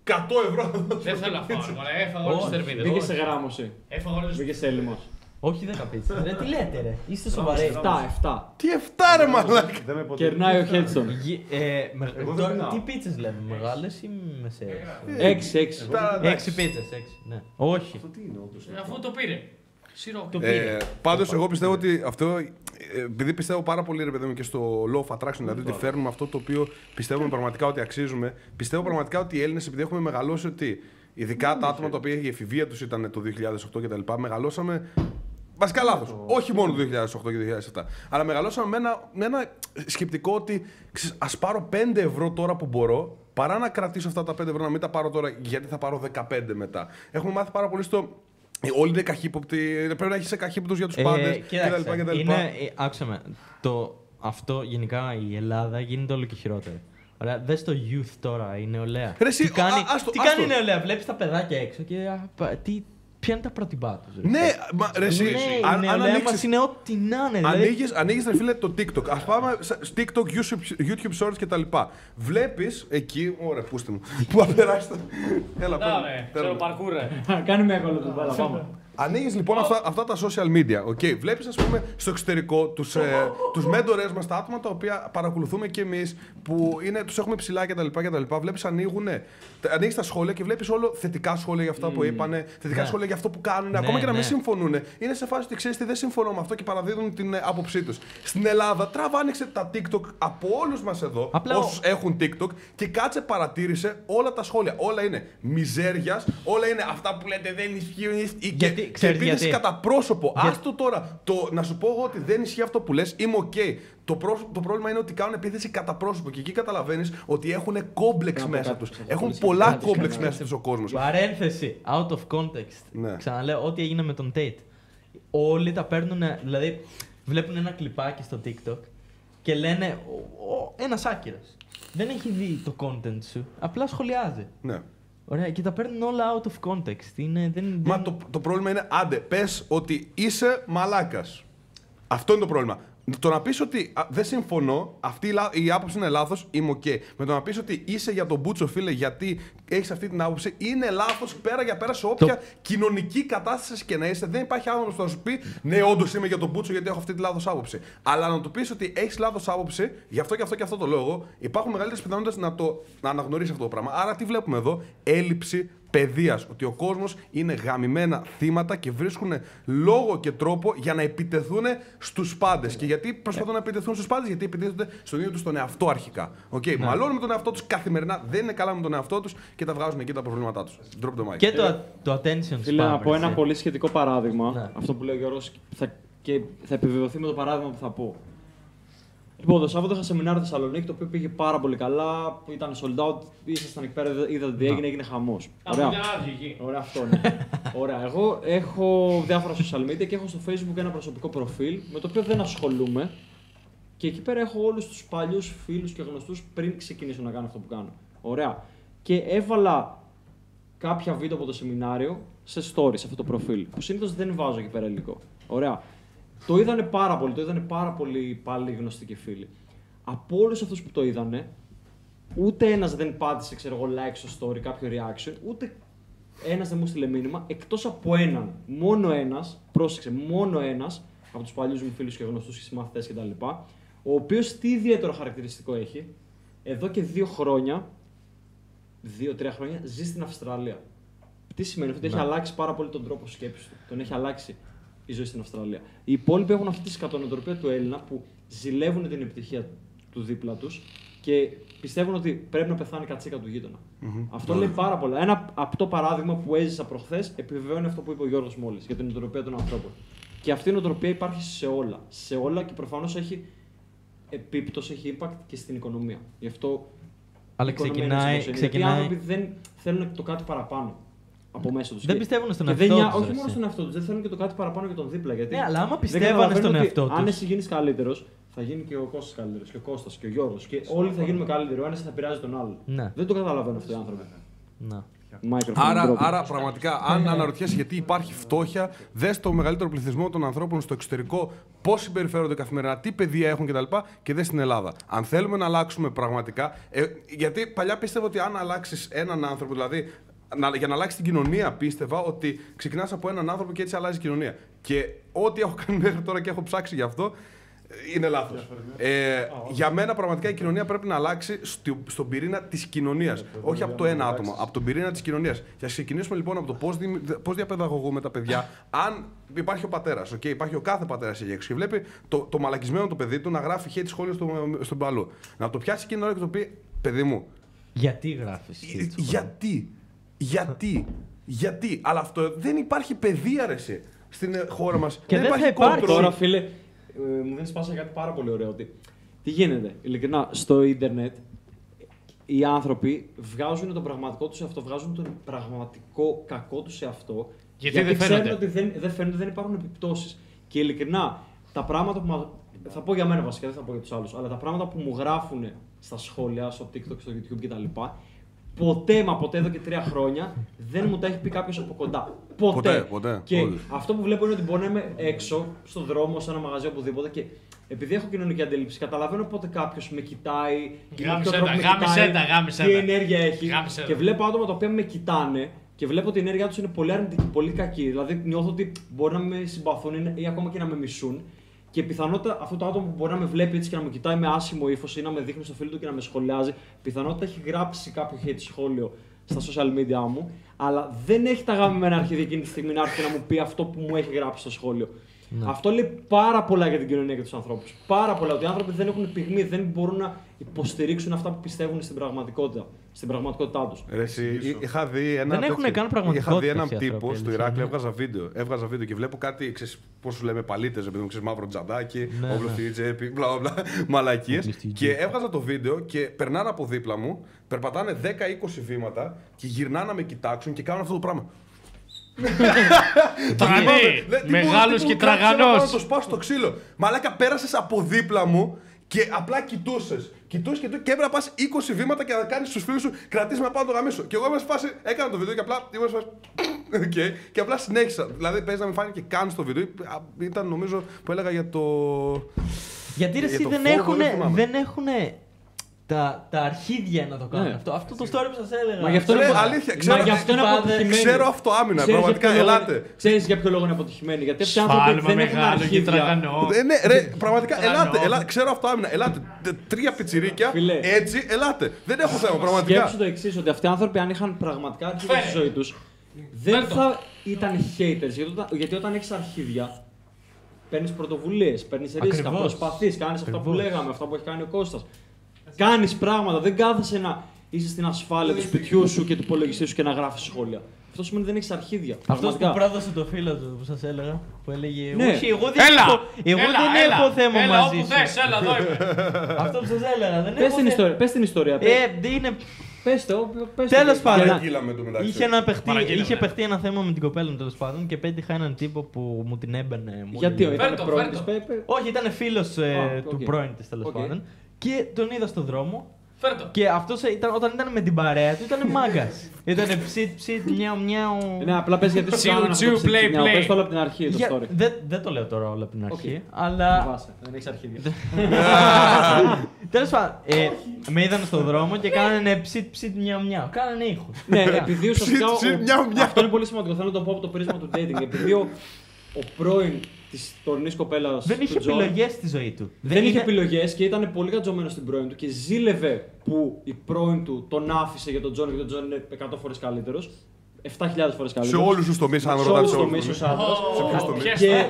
100 ευρώ. Δεν θέλω να φάω. μωρέ, Έφαγα όλες τις Όχι, θερμίδε. Μπήκε σε γράμμωση. Έφαγα όλες Μπήκε σε έλλειμμα. Όχι 10 πίτσε. Ρε, τι λέτε, ρε. Είστε σοβαροί. 7, 7. Τι 7 ρε μαλάκα. Δεν με ποτέ. Κερνάει ο Χέλτσον. Γη- ε, με- Εγώ δεν τώρα, πεινάω. τι πίτσες λέμε, μεγάλες ή μεσαίες; 6, 6. Έξι πίτσες, έξι. Ναι. Όχι. Αυτό τι είναι όντως. Αφού το πήρε. Σιρό. Ε, Πάντως, εγώ πιστεύω ότι αυτό. ε, Επειδή πιστεύω πάρα πολύ, ρε παιδί μου, και στο law of attraction, δηλαδή ότι φέρνουμε αυτό το οποίο πιστεύουμε πραγματικά ότι αξίζουμε. Πιστεύω πραγματικά ότι οι Έλληνες, επειδή έχουμε μεγαλώσει ότι. Ειδικά τα άτομα τα οποία η εφηβεία τους ήταν το 2008 κτλ. Μεγαλώσαμε. Βασικά λάθος. Όχι μόνο το 2008 και το 2007. Αλλά μεγαλώσαμε με ένα, με ένα σκεπτικό ότι ας πάρω 5 ευρώ τώρα που μπορώ, παρά να κρατήσω αυτά τα 5 ευρώ να μην τα πάρω τώρα γιατί θα πάρω 15 μετά. Έχουμε μάθει πάρα πολύ στο. ε, Όλοι είναι καχύποπτοι. Πρέπει να έχεις καχύποπτους για τους πάντες Ε, κοίταξε, κτλ. είναι, ε, άκουσα με, το, αυτό γενικά η Ελλάδα γίνεται όλο και χειρότερη. Ωραία, δες το youth τώρα, η νεολαία. Ρε, εσύ, τι κάνει, α- άστο, τι άστο. κάνει η νεολαία, βλέπεις τα παιδάκια έξω και α, πα- τι, ποια είναι τα πρότυπά τους. ρε; Ναι, μα, ρε, εσύ, ναι, αν, η αν νεολαία ανοίξεις- μας είναι ό,τι να είναι. δηλαδή. Ανοίγεις, ανοίγεις ρε φίλε το TikTok. Ας πάμε σε TikTok, YouTube, YouTube Shorts και τα λοιπά. Βλέπεις εκεί, ωραία πούστε μου, που θα περάσει το... Έλα, Να, παίρνω, ρε, παίρνω. ξέρω παρκούρ, ρε. Κάνει μια κολοτουμπέλα, πάμε. Ανοίγεις λοιπόν αυτά, αυτά τα social media. Okay. Βλέπεις, ας πούμε, στο εξωτερικό τους ε, τους μέντορες μας, τα άτομα τα οποία παρακολουθούμε κι εμείς, που τους έχουμε ψηλά κτλ. κτλ. Βλέπεις, ανοίγουν. Ανοίγεις τα σχόλια και βλέπεις όλο θετικά σχόλια για αυτά που είπανε, θετικά Ναι. σχόλια για αυτό που κάνουν. Ναι, ακόμα και να μην ναι. συμφωνούν. Είναι σε φάση ότι ξέρεις τι δεν συμφωνώ με αυτό και παραδίδουν την ε, άποψή τους. Στην Ελλάδα, τράβα άνοιξε τα TikTok από όλους μας εδώ, Απλά όσους έχουν TikTok, και κάτσε παρατήρησε όλα τα σχόλια. Όλα είναι μιζέριας, όλα είναι αυτά που λέτε δεν ισχύουν. ή- Γιατί, και, και ξέρεις επίθεση γιατί. κατά πρόσωπο. Για- Άστο τώρα. Το, να σου πω εγώ ότι δεν ισχύει αυτό που λες, είμαι οκ. Το, πρόσωπο- το πρόβλημα είναι ότι κάνουν επίθεση κατά πρόσωπο και εκεί καταλαβαίνεις ότι έχουν κόμπλεξ Κάπου μέσα κάτι τους. θα Έχουν πολύ πολλά κάτι κόμπλεξ κανένα. μέσα τους ο κόσμος. Παρένθεση, out of context. Ναι. Ξαναλέω, ό,τι έγινε με τον Tate. Όλοι τα παίρνουν, δηλαδή βλέπουν ένα κλιπάκι στο TikTok και λένε ένας άκυρο. Δεν έχει δει το content σου, απλά σχολιάζει. Ναι. Ωραία, και τα παίρνουν όλα out of context. Είναι, δεν, Μα δεν- το, το πρόβλημα είναι, άντε, πες ότι είσαι μαλάκας. Αυτό είναι το πρόβλημα. Το να πεις ότι α, δεν συμφωνώ, αυτή η, λά- η άποψη είναι λάθος, είμαι οκ. Με το να πεις ότι είσαι για τον μπούτσο, φίλε, γιατί έχεις αυτή την άποψη, είναι λάθος πέρα για πέρα σε όποια κοινωνική κατάσταση και να είσαι. Δεν υπάρχει άνθρωπος που θα σου πει, Ναι, όντως είμαι για τον μπούτσο γιατί έχω αυτή τη λάθος άποψη. Αλλά να του πεις ότι έχεις λάθος άποψη, γι' αυτό και αυτό και αυτό το λόγο, υπάρχουν μεγαλύτερες πιθανότητες να το να αναγνωρίσεις αυτό το πράγμα. Άρα τι βλέπουμε εδώ, έλλειψη παιδείας. Ότι ο κόσμος είναι γαμημένα θύματα και βρίσκουν λόγο και τρόπο για να επιτεθούν στους πάντες. Και γιατί προσπαθούν να επιτεθούν στους πάντες, γιατί επιτίθενται στον ίδιο τους τον εαυτό αρχικά. Okay, Μαλώνουν με τον εαυτό τους καθημερινά, δεν είναι καλά με τον εαυτό τους και τα βγάζουν εκεί τα προβλήματά τους. Drop the mic. Και το, το attention Φίλε, spam. να πω ένα έτσι. πολύ σχετικό παράδειγμα. Ναι. Αυτό που λέει ο Γιώργος θα, και θα επιβεβαιωθεί με το παράδειγμα που θα πω. Λοιπόν, το Σάββατο είχα σεμινάριο Θεσσαλονίκη το οποίο πήγε πάρα πολύ καλά. Ήταν sold out, ήσασταν εκεί πέρα, είδατε τι έγινε, έγινε χαμός. Ωραία. Ωραία, αυτό ναι. Ωραία. Εγώ έχω διάφορα social media και έχω στο Facebook ένα προσωπικό προφίλ με το οποίο δεν ασχολούμαι. Και εκεί πέρα έχω όλους τους παλιούς φίλους και γνωστούς πριν ξεκινήσω να κάνω αυτό που κάνω. Ωραία. Και έβαλα κάποια βίντεο από το σεμινάριο σε story σε αυτό το προφίλ. Που συνήθως δεν βάζω εκεί πέρα υλικό. Ωραία. Το είδανε πάρα πολύ, το είδανε πάρα πολύ πάλι γνωστοί και φίλοι. Από όλους αυτούς που το είδανε, ούτε ένας δεν πάτησε ξέρω εγώ, like στο story, κάποιο reaction, ούτε ένας δεν μου στείλε μήνυμα, εκτός από έναν. Μόνο ένας, πρόσεξε, μόνο ένας από τους παλιούς μου φίλους και γνωστούς και συμμαθητές κτλ. Ο οποίος τι ιδιαίτερο χαρακτηριστικό έχει, εδώ και δύο χρόνια, δύο-τρία χρόνια, ζει στην Αυστραλία. Τι σημαίνει αυτό, ότι έχει αλλάξει πάρα πολύ τον τρόπο σκέψης του. Τον έχει αλλάξει η ζωή στην Αυστραλία. Οι υπόλοιποι έχουν αυτή τη σκατονοτροπία του Έλληνα που ζηλεύουν την επιτυχία του δίπλα τους και πιστεύουν ότι πρέπει να πεθάνει η κατσίκα του γειτονα Αυτό λέει πάρα πολλά. Ένα απτό παράδειγμα που έζησα προχθές επιβεβαιώνει αυτό που είπε ο Γιώργος μόλι για την νοοτροπία των ανθρώπων. Και αυτή η νοοτροπία υπάρχει σε όλα. Σε όλα και προφανώς έχει επίπτωση, έχει impact και στην οικονομία. Γι' αυτό Αλλά η οικονομία ξεκινάει- είναι όπως είναι. Γιατί οι ξεκινάει- άνθρωποι δεν θέλουν το κάτι παραπάνω από μέσα τους. Δεν πιστεύουν στον και εαυτό δεν νιά- τους, Όχι ρε, μόνο εσύ. στον εαυτό τους, δεν θέλουν και το κάτι παραπάνω για τον δίπλα. Γιατί Ναι, αλλά άμα δεν πιστεύανε καταλαβαίνουν στον ότι εαυτό Αν τους. εσύ γίνεις καλύτερος, θα γίνει και ο Κώστας καλύτερος, και ο Κώστας και ο Γιώργος. Και όλοι θα γίνουμε καλύτεροι. Ο ένας θα πειράζει τον άλλον. Ναι. Δεν το καταλαβαίνουν αυτό οι άνθρωποι. Να. Microphone Άρα, drop. άρα πραγματικά, αν αναρωτιέσαι γιατί υπάρχει φτώχεια, δες το μεγαλύτερο πληθυσμό των ανθρώπων στο εξωτερικό, πώς συμπεριφέρονται καθημερινά, τι παιδεία έχουν κτλ. Και, και δες στην Ελλάδα. Αν θέλουμε να αλλάξουμε πραγματικά. Ε, γιατί παλιά πίστευα ότι αν αλλάξεις έναν άνθρωπο, δηλαδή να, για να αλλάξει την κοινωνία, πίστευα ότι ξεκινάς από έναν άνθρωπο και έτσι αλλάζει η κοινωνία. Και ό,τι έχω κάνει μέχρι τώρα και έχω ψάξει γι' αυτό, ε, είναι λάθος. Ε, για μένα πραγματικά η κοινωνία πρέπει να αλλάξει στο, στον πυρήνα της κοινωνίας. Όχι από το ένα άτομο, από τον πυρήνα της κοινωνίας. Και α ξεκινήσουμε λοιπόν από το πώς πώς διαπαιδαγωγούμε τα παιδιά. Αν υπάρχει ο πατέρας, okay, υπάρχει ο κάθε πατέρας εκεί έξω και βλέπει το, το μαλακισμένο το παιδί του να γράφει hate σχόλιο στο, στον παλού. Να το πιάσει εκείνη την ώρα και το πει Παιδί μου, Γιατί γράφεις. ε, γιατί, γιατί, γιατί; Αλλά αυτό δεν υπάρχει παιδεία ρε εσύ, στην ε, χώρα μας. Και δεν θα υπάρχει υπάρξει. control. Τώρα, φίλε, ε, μου δεν σπάσα κάτι πάρα πολύ ωραίο. Ότι, τι γίνεται, ειλικρινά, στο ίντερνετ οι άνθρωποι βγάζουν τον πραγματικό τους εαυτό, βγάζουν τον πραγματικό κακό τους εαυτό. Γιατί δεν ξέρουν φαίνονται. ότι δεν, δεν φαίνονται, δεν υπάρχουν επιπτώσεις. Και ειλικρινά, τα πράγματα που. μα- Θα πω για μένα βασικά, δεν θα πω για τους άλλους. Αλλά τα πράγματα που μου γράφουν στα σχόλια, στο TikTok, στο YouTube κτλ. Ποτέ μα ποτέ εδώ και τρία χρόνια δεν μου τα έχει πει κάποιος από κοντά. Ποτέ. Ποτέ, ποτέ, Και όντως. αυτό που βλέπω είναι ότι μπορεί να είμαι έξω, στον δρόμο, σε ένα μαγαζί, οπουδήποτε και επειδή έχω κοινωνική αντίληψη, καταλαβαίνω πότε κάποιος με κοιτάει, ή με Γάμισε ποιο τρόπο τα, με γάμισε κοιτάει, τα, γάμισε τι τα. ενέργεια έχει. Γάμισε Και τα. βλέπω άτομα τα οποία με κοιτάνε και βλέπω ότι η ενέργειά τους είναι πολύ αρνητική, πολύ κακή. Δηλαδή νιώθω ότι μπορεί να με συμπαθούν ή- ή ακόμα και να με μισούν. Και πιθανότητα αυτό το άτομο που μπορεί να με βλέπει έτσι και να μου κοιτάει με άσχημο ύφος ή να με δείχνει στο φίλο του και να με σχολιάζει, πιθανότητα έχει γράψει κάποιο hate σχόλιο στα social media μου, αλλά δεν έχει τα γάμμένα αρχίδια εκείνη τη στιγμή να έρθει και να μου πει αυτό που μου έχει γράψει στο σχόλιο. Αυτό λέει πάρα πολλά για την κοινωνία και τους ανθρώπους. Πάρα πολλά. Ότι οι άνθρωποι δεν έχουν πυγμή, δεν μπορούν να υποστηρίξουν αυτά που πιστεύουν στην πραγματικότητα. Στην πραγματικότητά τους. Ρε, εσύ, εί- είχα δει ένα. Δεν έχουνε τέτοιο- καν πραγματικότητα Είχα δει έναν αυτοί οι τύπο άνθρωποι, στο αλήθεια, Ηράκλειο, ναι. έβγαζα βίντεο. Έβγαζα βίντεο και βλέπω κάτι, ξέρεις, πώς σου λέμε παλίτες, επειδή μου ξέρεις μαύρο τζαντάκι, Ναι, όπλωστη τσέπη, μπλα μπλα, μαλακίες. Όπλωστη Και έβγαζα το βίντεο και περνάνε από δίπλα μου, περπατάνε 10-20 βήματα και γυρνάνε να με κοιτάξουν και κάνουν αυτό το πράγμα. Τρανή, Λέει, τι μεγάλος μου- και τι μου κάτσε να πάω τραγανός. Να το σπάσω το ξύλο. Μαλάκα πέρασες από δίπλα μου και απλά κοιτούσες. Κοιτούσες και, το- και έπρεπε να πας 20 βήματα και να κάνεις στους φίλους σου κρατήσεις με πάνω το γαμίσο. Και εγώ είμαι σε φάση, έκανα το βίντεο και απλά ήμουν σε φάση. Okay, και απλά συνέχισα. Δηλαδή παίζει να μην φάνηκε καν στο βίντεο. Α, Ήταν νομίζω που έλεγα για το. Γιατί ρε, Για εσύ το δεν φόβο, έχουν, δεν θυμάμαι. Δεν έχουνε τα, τα αρχίδια να το κάνουν Ναι. αυτό. Αυτό το story που σας έλεγα. Μα γι' αυτό Ρε, είναι- αλήθεια, Μα ξέρω- γι' αυτό είναι Πάτε- αποτυχημένοι. Ξέρω αυτό άμυνα, Ξέρεις πραγματικά, για ποιο λόγο- ελάτε. Ξέρεις για ποιο λόγο είναι αποτυχημένοι. Γιατί αυτοί οι άνθρωποι Σφάλμα δεν έχουν μεγάλο και αρχίδια. τραγανό. Ε, ναι, ρε, πραγματικά, Τρανό. ελάτε, ελάτε. Ξέρω αυτό άμυνα. Ελάτε. Τε- Τρία πιτσιρίκια. Φίλε. Έτσι, ελάτε. Δεν έχω θέμα, πραγματικά. Σκέψου το εξής, ότι αυτοί οι άνθρωποι αν είχαν πραγματικά αρχίδια στη Φέρε. ζωή τους, δεν Φέρ' το. θα ήταν haters. Γιατί όταν, γιατί όταν έχεις αρχίδια, παίρνεις πρωτοβουλίες, παίρνεις ρίσκα, Ακριβώς. προσπαθείς, κάνεις αυτά που Ακριβώς. λέγαμε, αυτά που έχει κάνει ο Κώστας. Κάνεις πράγματα, δεν κάθεσαι να είσαι στην ασφάλεια του σπιτιού σου και του υπολογιστή σου και να γράφεις σχόλια. Αυτό σημαίνει ότι δεν έχεις αρχίδια. Αυτός που Πραγματικά. πρόδωσε το φίλο του που σας έλεγα. Που έλεγε. Ναι. Όχι, εγώ δεν Έλα! έχω, εγώ έλα, δεν έλα, έχω θέμα έλα, μαζί όπου σου. θες, έλα, εδώ είμαι. Αυτό που σας έλεγα. Δεν Πες έχω την θε- ιστορία. Πες την ιστορία. πες- Ε, είναι. Πες το. πες το. Τέλος Για πάντων. να- Παραγγείλαμε το μεταξύ. Είχε, ένα παιχτή, Παραγγείλαμε, είχε ναι. παιχτεί ένα θέμα με την κοπέλα μου τέλος πάντων και πέτυχα έναν τύπο που μου την έμπαινε. μου Γιατί έλεγε- ήταν Φέρ' το, πρώην φέρ' της, το. πέ- πέ- Όχι, ήταν φίλος Α, του οκ. πρώην της τέλος Οκ. πάντων. Και τον είδα στον δρόμο Φέρ' το. και αυτός ήταν, όταν ήταν με την παρέα του ήταν μάγκας. ήταν ψιτ, ψιτ, μιαου, μιαου. Ναι, απλά πες γιατί σου Τσιου, κάνανε αυτό τσιου, το play, ψυχινιάο. play. Πες το όλο από την αρχή το Για- story. Δεν, δεν το λέω τώρα όλα από την αρχή, Οκ. αλλά. Βάσε, δεν έχεις αρχίδια. Τέλος πάντων, ε, με είδαν στον δρόμο και κάνανε ψιτ, ψιτ, μιαου, μιαου. Κάνανε ήχους. Ναι, επειδή ουσιαστικά. Ψιτ, ψιτ, ο- μιαου, μιαου. Αυτό είναι πολύ σημαντικό. Θέλω να το πω από το πρίσμα του dating. Επειδή ο, ο πρώην της τωρινής κοπέλας. Δεν είχε επιλογές στη ζωή του. Δεν είχε επιλογές και ήταν πολύ κατζωμένος στην πρώην του και ζήλευε που η πρώην του τον άφησε για τον Τζον και τον Τζον είναι 100 φορές καλύτερος. 7.000 φορές Σε καλύτερο. όλους τους τομείς, αν Σε όλους ρωτάτε. τους τομείς ως άντρας. ποιους τομείς; Ποιες Και,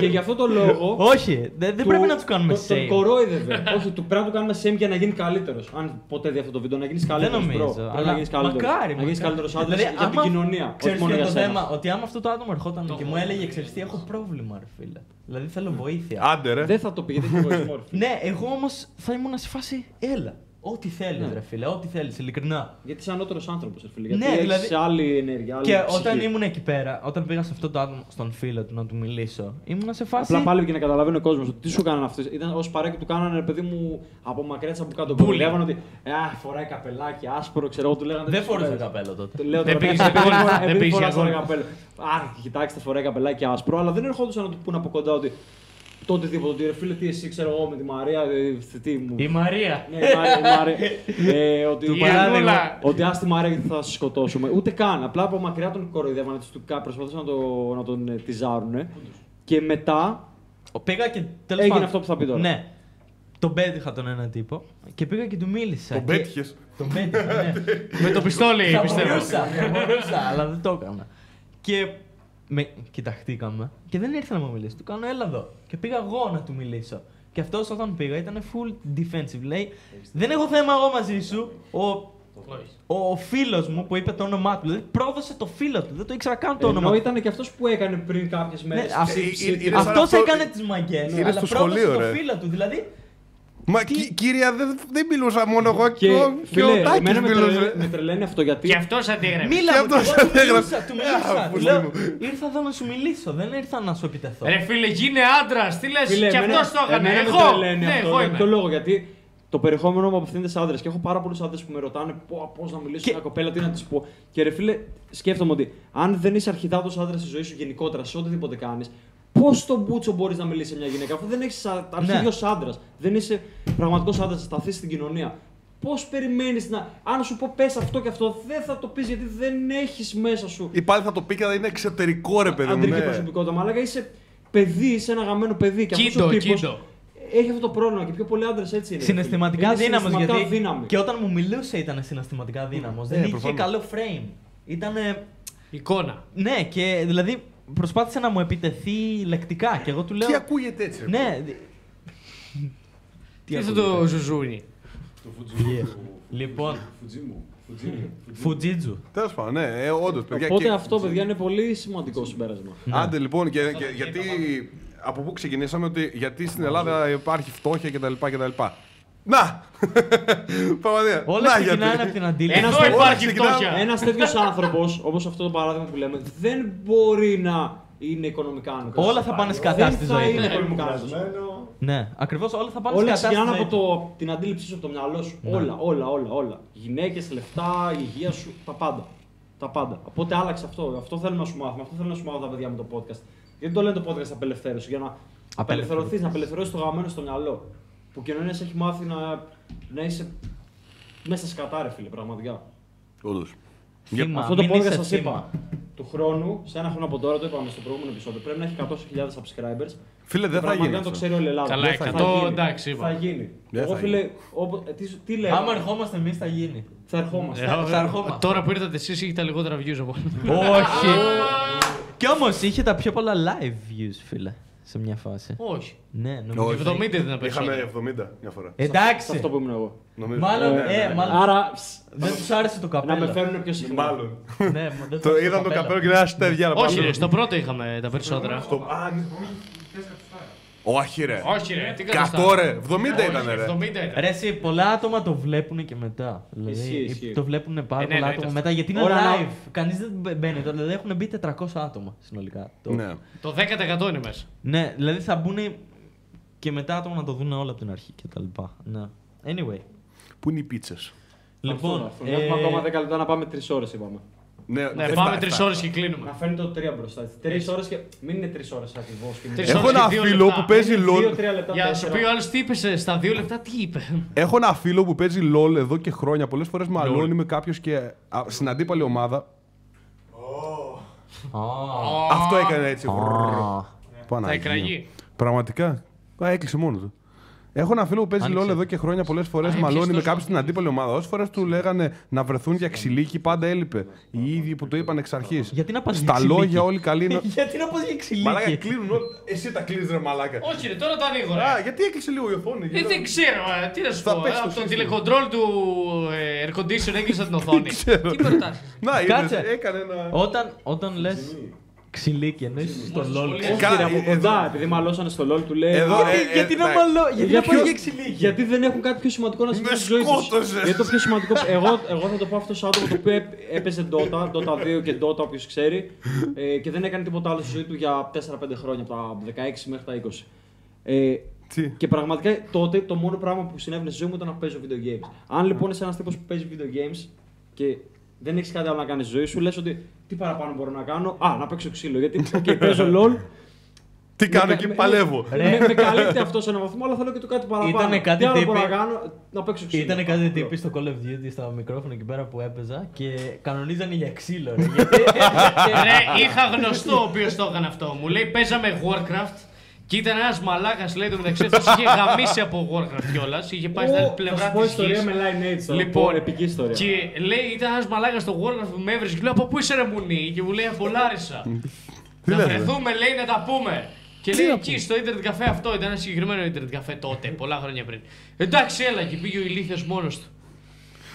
και γι' αυτό το λόγο. Όχι, δεν, δεν πρέπει να τους κάνουμε το- Τον shame. κορόιδευε. Όχι, του πρέπει να του κάνουμε shame για να γίνει καλύτερος. Αν ποτέ δει αυτό το βίντεο, να γίνεις Δεν καλύτερος. νομίζω. Πρέπει Αλλά να γίνεις καλύτερος. μακάρι. Να γίνεις καλύτερος άντρας Δηλαδή, για την άμα- κοινωνία. Ξέρεις όχι μόνο ποιο για είναι το σένα. θέμα, ότι άμα αυτό το άτομο ερχόταν και μου έλεγε, ξέρεις τι, έχω πρόβλημα, ρε φίλε. Δηλαδή θέλω βοήθεια. Άντε, ρε. Δεν θα το πει γιατί έχει εγωισμό. ρε φίλε. Ναι, εγώ όμως θα ήμουν σε φάση, έλα. Ό,τι θέλεις, Ναι. ρε φίλε, ό,τι θέλεις, ειλικρινά. Γιατί είσαι ανώτερος άνθρωπος, φίλε. Γιατί Ναι, έχεις δηλαδή- άλλη ενέργεια. Άλλη Και ψυχή. όταν ήμουν εκεί πέρα, όταν πήγα σε αυτό το άτομο, στον φίλο του να του μιλήσω, ήμουν σε φάση. Απλά πάλι και να καταλαβαίνει ο κόσμος ότι τι σου κάνανε αυτές. Ήταν ως παρέκει του κάνανε ρε παιδί μου από μακριά τη από κάτω. Που λέγανε ότι Α, φοράει καπελάκι, άσπρο, ξέρω εγώ του λέγανε. Δεν τέτοιες φορούσε κουβέντες. καπέλο τότε. Λέω Δεν τώρα, πήγες επειδή αγώνες, φορά- δεν επειδή πήγες φοράς τώρα αγώνες. καπέλο. Α, κοιτάξτε, φοράει καπελάκι άσπρο, αλλά δεν ερχόντουσαν να του πούνε από κοντά ότι το οτιδήποτε. Ότι ρε φίλε, τι εσύ ξέρω εγώ με τη Μαρία, ε, τι μου. Η Μαρία. Ναι, η Μαρία, η Μαρία. Ε, ότι, Η Ανούλα. ότι ας τη Μαρία γιατί θα σε σκοτώσουμε. Ούτε καν. Απλά από μακριά τον κοροϊδεύανε, τους του κα- προσπαθούσαν να, το, να τον ε, τυζάρουνε. Και μετά Ο- Πήγα και τέλος έγινε πάντων. αυτό που θα πει τώρα. Ναι. Τον πέτυχα τον ένα τύπο και πήγα και του μίλησα. Τον και- πέτυχες; Τον πέτυχα, ναι. Με το πιστόλι, Θα πιστεύω. μπορούσα, θα μπορούσα, αλλά δεν το έκανα. Και με κοιταχτήκαμε και δεν ήρθε να μου μιλήσει. Του κάνω έλα εδώ. Και πήγα εγώ να του μιλήσω. Και αυτός όταν πήγα ήταν full defensive. Λέει, δεν έχω θέμα εγώ μαζί σου. Ο, ο, ο φίλος μου που είπε το όνομά του, δηλαδή πρόδωσε το φίλο του. Δεν το ήξερα καν το όνομα Ενώ του. ήταν και αυτός που έκανε πριν κάποιες μέρε. Ναι, αυ- είναι σαν Αυτός αυτό- έκανε τις μαγκέ. είναι αλλά στο πρόδωσε σχολείο, το ρε. φίλο του. Δηλαδή, Μα κι- κύρια, δεν δεν μιλούσα μόνο εγώ και Και ο- και φίλε, ο Τάκης εμένα με, τρελαίνει, μιλούσε. με τρελαίνει αυτό γιατί. Και αυτό αντίγραφε. μίλα Και μου, αυτός εγώ του έγραψε. μιλούσα, του μιλούσα. Α, Του πολύ λέω, μου. ήρθα εδώ να σου μιλήσω, δεν ήρθα να σου επιτεθώ. Ρε φίλε, γίνε άντρας. Τι λες, Φίλε, και εμένα- αυτός το έκανε. εμένα με Εγώ. τρελαίνει Ναι, αυτό, εγώ για ποιο είμαι. λόγο, γιατί το περιεχόμενο μου απευθύνεται σε άντρες. Και έχω πάρα πολλούς άντρες που με ρωτάνε πώς να μιλήσω σε μια κοπέλα, τι να της πω. Και ρε φίλε, σκέφτομαι ότι αν δεν είσαι αρχιδάτος άντρας στη ζωή σου γενικότερα, σε οτιδήποτε κάνεις, πώς στον μπούτσο μπορείς να μιλήσει σε μια γυναίκα, αφού δεν έχεις αρχίδιο άντρας, δεν είσαι πραγματικός άντρας, να σταθείς στην κοινωνία. Πώς περιμένεις να. Αν σου πω πες αυτό και αυτό, δεν θα το πεις γιατί δεν έχεις μέσα σου Ή πάλι θα το πει και θα είναι εξωτερικό ρε παιδί μου. αντρική ναι. προσωπικότητα. Μαλάκα είσαι παιδί, είσαι ένα γαμμένο παιδί. Και αυτός ο Κίντο, τύπος κίντο. έχει αυτό το πρόβλημα και πιο πολλοί άντρες έτσι είναι. ρε Συναισθηματικά φίλε. Είναι δύναμος. συναισθηματικά Γιατί δύναμη. και όταν μου μιλούσε ήταν συναισθηματικά δύναμος. δεν είχε προφανώς. καλό frame. Ήτανε. Εικόνα. Ναι, και δηλαδή προσπάθησε να μου επιτεθεί λεκτικά και εγώ του λέω. Τι ακούγεται έτσι. ρε Ναι. δι- Τι αυτό το ζουζούνι; Το Φουτζίμου. Λοιπόν, Φουτζίμου. Φουτζίμου. Φουτζίτζου. Τέλος πάντων, ναι, ε, όντως. παιδιά. Οπότε και- αυτό, παιδιά, είναι πολύ σημαντικό συμπέρασμα. Άντε λοιπόν, και, και- γιατί. Από πού ξεκινήσαμε, ότι γιατί στην Ελλάδα υπάρχει φτώχεια κτλ. Κτλ. Να! Πραγματικά. Όλα Να, ξεκινάνε γιατί. από την αντίληψη. Ένας Εδώ τέτοιος- υπάρχει ξεκινάμε- φτώχεια. Ένας τέτοιος άνθρωπος, όπως αυτό το παράδειγμα που λέμε, δεν μπορεί να είναι οικονομικά άνετος. Όλα θα πάνε σκατά στη ζωή. Δεν θα είναι του. οικονομικά άνετος. Κουρασμένο. Ναι, ακριβώς όλα θα πάνε Όλα σκατά στη ξεκινάνε ζωή από του. το, την αντίληψή σου, από το μυαλό σου. Όλα, όλα, όλα, όλα. Γυναίκες, λεφτά, η υγεία σου, τα πάντα. Τα πάντα. Οπότε άλλαξε αυτό. Αυτό θέλουμε να σου μάθουμε. Αυτό θέλουμε να σου μάθω τα παιδιά με το podcast. Γιατί το λένε το podcast απελευθέρωση, για να απελευθερωθείς, να απελευθερώσει το γαμμένο στο μυαλό. Που η κοινωνία σε έχει μάθει να, να είσαι μέσα σκατά, ρε φίλε, πραγματικά. Όντως. Θύμα, Αυτό το μην podcast είσαι σας θύμα. είπα. Του χρόνου, σε ένα χρόνο από τώρα, το είπαμε στο προηγούμενο επεισόδιο, πρέπει να έχει 100.000 subscribers. Φίλε, δεν Και θα γίνει. πραγματικά το αυτό. ξέρει όλη η Ελλάδα. Καλά, Δεν θα 100, γίνει. εντάξει, είπα. Θα γίνει. Δεν Εγώ θα φίλε, όπου- ε, τι, τι λέω; Άμα ερχόμαστε εμείς θα γίνει. Θα ερχόμαστε. Ε, θα ερχόμαστε. Τώρα που ήρθατε εσείς, έχετε λιγότερα views από Όχι. Κι όμως είχε τα πιο πολλά live views, φίλε. Σε μια φάση. Όχι. Ναι, νομίζω. Όχι. 70 ήταν Είχαμε περισσότερο. 70 μια φορά. Σε Εντάξει. αυτό που ήμουν εγώ. Νομίζω. Μάλλον, Ναι, ναι, ε, ναι. μάλλον. Άρα, ψ, Δεν του άρεσε το να καπέλο. με φέρνουν πιο συχνά. Μάλλον. Ναι, μα δεν τους Το άρεσε είδαν το καπέλο και δεν αστέρια να Όχι, πάμε. ρε, στο πρώτο είχαμε τα περισσότερα. Στο- Α, ναι. Όχι ρε. Όχι, ρε, τι Κατώ ρε. 70 ήταν ρε. 70 ήταν. Ρε, εσύ, πολλά άτομα το βλέπουν και μετά. Ισχύει, Δηλαδή, ισχύει. το βλέπουν πάρα Ε, ναι, πολλά εννοείται άτομα αυτό. μετά γιατί είναι Ωραία, να- live. Κανείς δεν μπε- μπαίνει τώρα. Δηλαδή έχουν μπει 400 άτομα συνολικά. Το- Ναι. Το 10% είναι μέσα. Ναι, δηλαδή θα μπουν και μετά άτομα να το δουν όλα από την αρχή κτλ. Ναι. Anyway. Πού είναι οι πίτσες; Λοιπόν, Λοιπόν, έχουμε ε, ακόμα 10 λεπτά να πάμε 3 ώρες, είπαμε. Ναι, Ναι, δεν πάμε φτάνει, 3 φτάνει. ώρες και κλείνουμε. Να φέρνει το 3 μπροστά. 3 ώρες και. Μην είναι 3 ώρες ακριβώς. Τρεις Έχω ώρες ένα και δύο φίλο λεπτά. που παίζει LOL. 2-3 λεπτά. Για να σου τέσσερα. πει ο άλλος τι είπες στα 2 λεπτά, τι είπε; Έχω ένα φίλο που παίζει LOL εδώ και χρόνια. Πολλές φορές μαλώνει με κάποιος και α, στην αντίπαλη ομάδα. Αυτό έκανε έτσι. Θα Παναγία. εκραγεί. Πραγματικά. Α, έκλεισε μόνος του. Έχω ένα φίλο που παίζει Άνοιξε. LOL εδώ και χρόνια πολλές φορές. Α, έπιασε Μαλώνει με τόσο κάποιον στην αντίπαλη ομάδα. Όσες φορές του λέγανε να βρεθούν για ξυλίκι, πάντα έλειπε. Οι ίδιοι που το είπαν εξ αρχής. Γιατί να πας για Στα ξυλίκι; λόγια όλοι καλοί είναι. Γιατί να πας για Μαλάκα ξυλίκι. κλείνουν όλοι. Εσύ τα κλείνεις ρε μαλάκα. Όχι, ρε, τώρα το ανοίγω. ρε. Α, γιατί έκλεισε λίγο η οθόνη. Ε, γιατί- δεν ξέρω, ε, τι να σου Θα πω. παίξεις ε, το Από το σύστημα. τηλεκοντρόλ του ε, air condition έκλεισα την οθόνη. ξέρω. Τι με ρωτάς. Να, Κάτσε. είδες, έκανε ένα. Όταν, όταν λε ξυλίκι, εννοείς στο LOL. πολύ. Όχι, Κα- ρε, από ε, κοντά, εδώ- επειδή μαλώσανε στο LOL του λέει. Εδώ, «Α, ε, Γιατί- Γιατί να ναι. μαλώ, γιατί Για να πάει ποιο- για ξυλίκι. Γιατί δεν έχουν κάτι πιο σημαντικό να συμβεί Με στη ζωής τους. σκότωσες. Γιατί το πιο σημαντικό. εγώ, εγώ θα το πω αυτό σε άτομο το οποίο έπ- έπαιζε Dota, Dota 2 και Dota, όποιος ξέρει. Ε, και δεν έκανε τίποτα άλλο στη ζωή του για 4-5 χρόνια, από τα 16 μέχρι τα 20. Ε, Τι; και πραγματικά τότε το μόνο πράγμα που συνέβαινε στη ζωή μου ήταν να παίζω video games. Αν λοιπόν είσαι ένας τύπος που παίζει video games και δεν έχεις κάτι άλλο να κάνεις στη ζωή σου, λες ότι τι παραπάνω μπορώ να κάνω. Α, να παίξω ξύλο. Γιατί okay, παίζω LOL. Τι κάνω Με- εκεί, με- παλεύω. Με, με καλύπτει αυτό σε έναν βαθμό, αλλά θέλω και το κάτι παραπάνω. Ήτανε κάτι Τι άλλο τύποι- μπορώ να κάνω, να παίξω ξύλο. Ήταν κάτι Αυτό. τύποι στο Call of Duty στα μικρόφωνα εκεί πέρα που έπαιζα και κανονίζανε για ξύλο. Ρε, γιατί Ρε, είχα γνωστό ο οποίος το έκανε αυτό. Μου λέει παίζαμε Warcraft και ήταν ένας μαλάκας λέει το μεταξύ τους. Είχε γαμίσει από Warcraft κιόλας. Είχε πάει στην άλλη Ω, Θα πλευρά σου πω τη ιστορία με Lineage τώρα. Λοιπόν, πω, επική ιστορία. Και λέει, ήταν ένας μαλάκας στο Warcraft που με έβρισκε. Λέω από πού είσαι ρε μουνί. Και μου λέει από Λάρισα. να λες, ρε; βρεθούμε, λέει, να τα πούμε. Και λέει εκεί στο ίντερνετ καφέ αυτό ήταν ένα συγκεκριμένο ίντερνετ καφέ τότε, πολλά χρόνια πριν. Εντάξει, έλα και πήγε ο ηλίθιος μόνος του.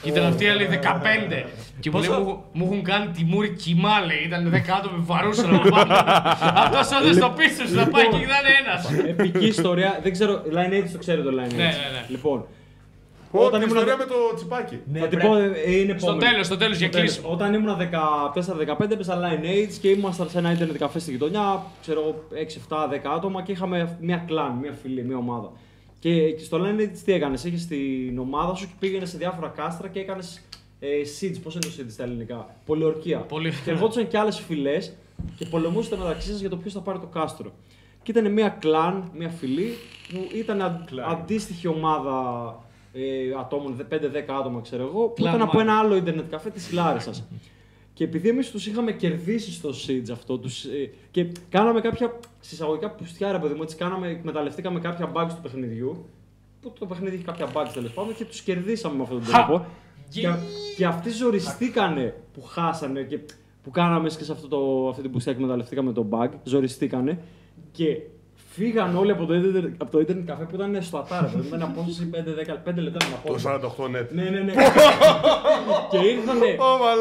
Και ήταν αυτή η άλλη 15. Και μου λέει, μου, μου έχουν κάνει τη μούρη κοιμά, λέει. Ήταν 10 άτομα με βαρούσαν από πάνω. Αυτό όδε στο πίσω σου, θα πάει και ήταν ένας. Επική ιστορία. Δεν ξέρω, Lineage το ξέρει το Lineage. Ναι, ναι, ναι. Λοιπόν, Όταν Όταν ήμουν- ιστορία με το τσιπάκι. Ναι, θα την πρέπει- πω, ε, είναι Στο επόμενη. τέλος, στο τέλος για Στο τέλος. κλείσιμο. Όταν ήμουν 14-15 έπαιζα Lineage και ήμασταν σε ένα ίντερνετ καφέ στη γειτονιά, ξέρω εγώ 6-7-10 άτομα και είχαμε μια κλάν, μια φίλη, μια ομάδα. Και, και στο λένε τι έκανες. Είχε την ομάδα σου και πήγαινες σε διάφορα κάστρα και έκανες ε, siege. Πώς είναι το siege στα ελληνικά; Πολιορκία. Πολύ- Και ερχόντουσαν και άλλες φυλές και πολεμούσατε μεταξύ σας για το ποιος θα πάρει το κάστρο. Και ήταν μια κλαν, μια φυλή που ήταν αν- αντίστοιχη ομάδα ε, ατόμων, 5-10 άτομα ξέρω εγώ, που Clan ήταν από Mag. ένα άλλο ίντερνετ καφέ της Λάρισας. Και επειδή εμείς τους είχαμε κερδίσει στο Siege αυτό, τους, ε, και κάναμε κάποια συσσαγωγικά πουστιά, ρε παιδί μου, έτσι κάναμε, εκμεταλλευτήκαμε κάποια bugs του παιχνιδιού. Που το παιχνίδι είχε κάποια bugs τέλος πάντων και τους κερδίσαμε με αυτόν τον Χα! τρόπο. Και, Γε- και αυτοί ζοριστήκανε που χάσανε και που κάναμε και σε αυτό το, αυτή την πουστιά εκμεταλλευτήκαμε το bug. Ζοριστήκανε και φύγαν όλοι από το ίντερνετ, από το ίντερνετ καφέ που ήταν στο ατάρα. Δηλαδή με ένα απόσταση 5-10 λεπτά με Το απόσταση. 48 net. Ναι, ναι, ναι. και ήρθανε,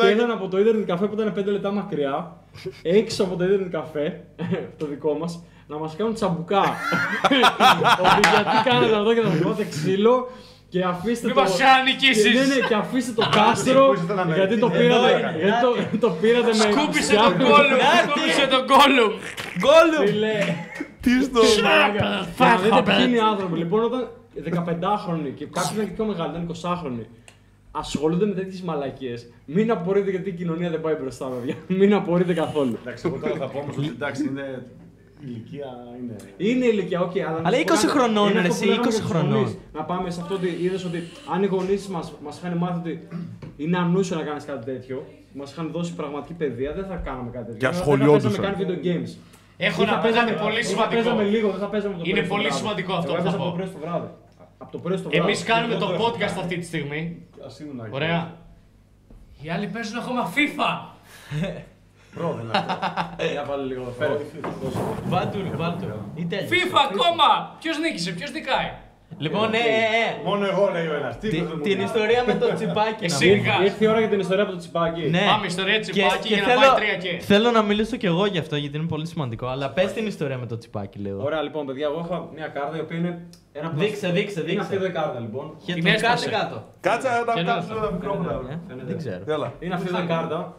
και ήρθαν από το ίντερνετ καφέ που ήταν 5 λεπτά μακριά, έξω από το ίντερνετ καφέ, το δικό μας, να μας κάνουν τσαμπουκά. Ότι γιατί κάνατε αυτό και θα μου πάτε ξύλο και αφήστε Μη το. μας νικήσεις. και- Ναι, ναι, και αφήστε το κάστρο. που ήσασταν Αμερική. γιατί το Εδώ πήρατε, έκανε. γιατί το, το πήρατε με. Σκούπισε πουστιά. τον Gollum! Σκούπισε τον Gollum! Γκόλου! Φίλε, Τι στο. Για να δείτε ποιοι είναι οι άνθρωποι. Λοιπόν, όταν 15χρονοι και κάποιοι ήταν και πιο μεγάλοι, ήταν 20χρονοι, ασχολούνται με τέτοιες μαλακίες, μην απορείτε γιατί η κοινωνία δεν πάει μπροστά, παιδιά. Μην απορείτε καθόλου. Εντάξει, εγώ τώρα θα πω όμως ότι εντάξει, είναι. Η ηλικία είναι. Είναι ηλικία, οκ, αλλά. να Αλλά σου πω 20 κάτι. χρονών, Είναι ρε, αυτό εσύ, που λέγαμε 20 για τους χρονών. γονείς. Να πάμε σε αυτό ότι είδες ότι αν οι γονείς μας μας είχαν μάθει ότι είναι ανούσιο να κάνεις κάτι τέτοιο, μας είχαν δώσει πραγματική παιδεία, δεν θα κάναμε κάτι τέτοιο. Και Δεν θα ασχολιόντουσαν. παίζαμε καν video games. Έχω Ή να θα πω παίζαμε- κάτι πολύ ή θα σημαντικό. παίζαμε λίγο, δεν θα παίζαμε το Είναι πρωί στο πολύ βράδυ. σημαντικό αυτό Εγώ που θα έπαιζα από πω. το πρωί στο βράδυ. Από το πρωί στο βράδυ. Εμείς κάνουμε το podcast αυτή τη στιγμή. Α ήμουν εκεί. Ωραία. Οι άλλοι παίζουν ακόμα FIFA. Προ, δεν είναι αυτό. Για βάλε λίγο. Φέρε. Βάλτου, βάλτου. Ή τέλειωσε. FIFA ακόμα! Ποιος νίκησε, ποιος νικάει; Λοιπόν, ε, ε, ε. Μόνο εγώ λέει ο ένας. Τι Τη- είπες, μου Την λέει. ιστορία με το τσιπάκι. να Εσύ. πω. Σιγά. Ήρθε η ώρα για την ιστορία από το τσιπάκι. Ναι. Πάμε, ιστορία τσιπάκι για να θέλω, πάει τρία και. Θέλω να μιλήσω κι εγώ γι' αυτό γιατί είναι πολύ σημαντικό. Αλλά πες την ιστορία με το τσιπάκι λίγο. Ωραία, λοιπόν, παιδιά, εγώ έχω μια κάρτα η οποία είναι. Ένα Δείξε, πλαστικό- δείξε, Είναι δείξε. αυτή εδώ η κάρτα, λοιπόν. Και Την το έσπασε. κάτω κάτω. Κάτσε να τα Και να κάψουμε τα μικρόφωνα. Ε, Δεν ξέρω. Έλα. Είναι αυτή εδώ η κάρτα.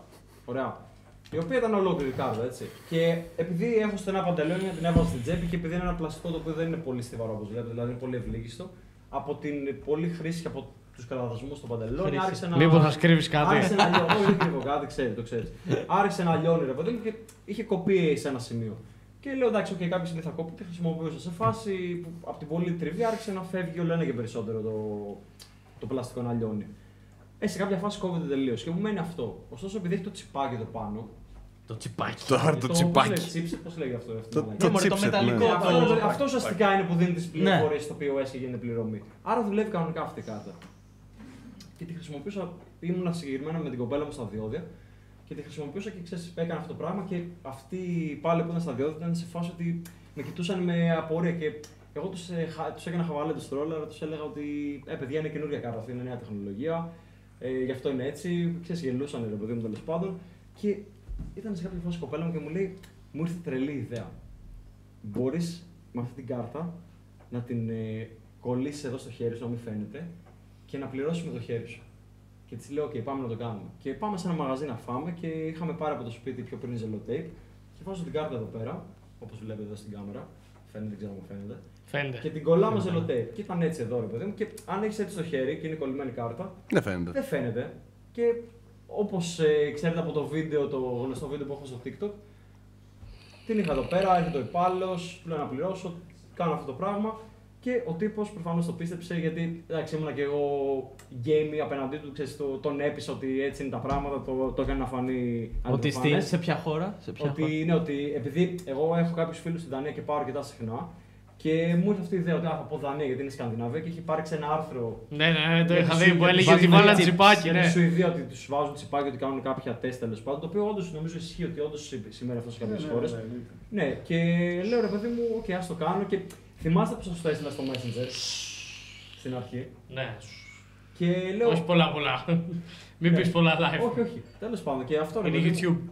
Ωραία. Η οποία ήταν ολόκληρη κάρτα, έτσι. Και επειδή έχω στενά παντελόνια, την έβαλα στην τσέπη και επειδή είναι ένα πλαστικό το οποίο δεν είναι πολύ στιβαρό όπως βλέπετε, δηλαδή είναι πολύ ευλίγιστο, από την πολλή χρήση και από τους κραδασμού στο παντελόνι Χρήση. άρχισε να. Μήπως θα σκρίβεις κάτι; Άρχισε να λιώνει. Όχι, δεν κρύβω κάτι, ξέρει, το ξέρεις. άρχισε να λιώνει ρε παιδί μου και είχε κοπεί σε ένα σημείο. Και λέω εντάξει, okay, κάποια στιγμή θα κόπει, τη χρησιμοποιούσα. Σε φάση που από την πολύ τριβή άρχισε να φεύγει όλο ένα και περισσότερο το, το πλαστικό να λιώνει. Ε, σε κάποια φάση κόβεται τελείως και μου μένει αυτό. Ωστόσο, επειδή έχει το τσιπάκι εδώ πάνω. Το τσιπάκι. Τώρα το τσιπάκι. Πώς λέγεται αυτό, αυτό Το- το, το Ναι, μωρέ, το chipset, μεταλλικό. ναι. αυτό, το- αυτό ουσιαστικά είναι που δίνει τις Ναι. πληροφορίες στο POS και γίνεται πληρωμή. Άρα δουλεύει κανονικά αυτή η κάρτα. Και τη χρησιμοποιούσα, ήμουνα συγκεκριμένα με την κοπέλα μου στα διόδια και τη χρησιμοποιούσα και ξέρεις, έκανα αυτό το πράγμα και αυτοί πάλι που ήταν στα διόδια ήταν σε φάση ότι με κοιτούσαν με απορία και εγώ τους τους έκανα χαβαλέ τους τρόλ, τους έλεγα ότι ε, παιδιά είναι καινούργια κάρτα, αυτή είναι νέα τεχνολογία. Ε, γι' αυτό είναι έτσι. Ξέρεις, γελούσαν ρε παιδί μου τέλος πάντων. Και ήταν σε κάποια φάση η κοπέλα μου και μου λέει: Μου ήρθε τρελή ιδέα. Μπορείς με αυτή την κάρτα να την ε, κολλήσεις εδώ στο χέρι σου, να μην φαίνεται, και να πληρώσει με το χέρι σου. Και της λέω: OK, πάμε να το κάνουμε. Και πάμε σε ένα μαγαζί να φάμε και είχαμε πάρει από το σπίτι πιο πριν ζελοτέιπ. Και βάζω την κάρτα εδώ πέρα, όπως βλέπετε εδώ στην κάμερα. Φαίνεται, δεν ξέρω αν φαίνεται. Φαίνεται. Και την κολλάμε ζελοτέιπ. Και ήταν έτσι εδώ, ρε παιδί μου. Και αν έχεις έτσι στο χέρι και είναι κολλημένη κάρτα, Δεν φαίνεται. δεν φαίνεται. Και όπως ε, ξέρετε από το βίντεο, το γνωστό βίντεο που έχω στο TikTok, την είχα εδώ πέρα, έρχεται ο υπάλληλος, του λέω να πληρώσω, κάνω αυτό το πράγμα. Και ο τύπος προφανώς το πίστεψε γιατί εντάξει, ήμουνα και εγώ game απέναντί του, ξέρεις, το, τον έπεισα ότι έτσι είναι τα πράγματα, το, το έκανε να φανεί Ότι στη, αντιφανές. σε ποια χώρα, σε ποια χώρα; Ότι, ναι, ότι επειδή εγώ έχω κάποιους φίλους στην Δανία και πάω αρκετά συχνά και μου ήρθε αυτή η ιδέα ότι α, θα πω Δανία γιατί είναι Σκανδιναβία και έχει υπάρξει ένα άρθρο Ναι, ναι, ναι, το για είχα τη δει Σου- που για τη έλεγε ότι Σουηδία, βάλανε για τσιπάκι, τη ναι. Σουηδία ότι τους βάζουν τσιπάκι ότι κάνουν κάποια τεστ τέλος πάντων. Το οποίο όντως νομίζω ισχύει ότι όντως σημαίνει αυτό σε κάποιες χώρες. Ναι, και λέω ρε παιδί μου, οκ, ας το κάνω και θυμάστε πώς σας το έστειλα στο Messenger στην αρχή. Ναι. Και λέω. Όχι πολλά πολλά. Μην Ναι. πεις πολλά live. Όχι, όχι. Τέλος πάντων και αυτό ρε Είναι παιδί μου. YouTube.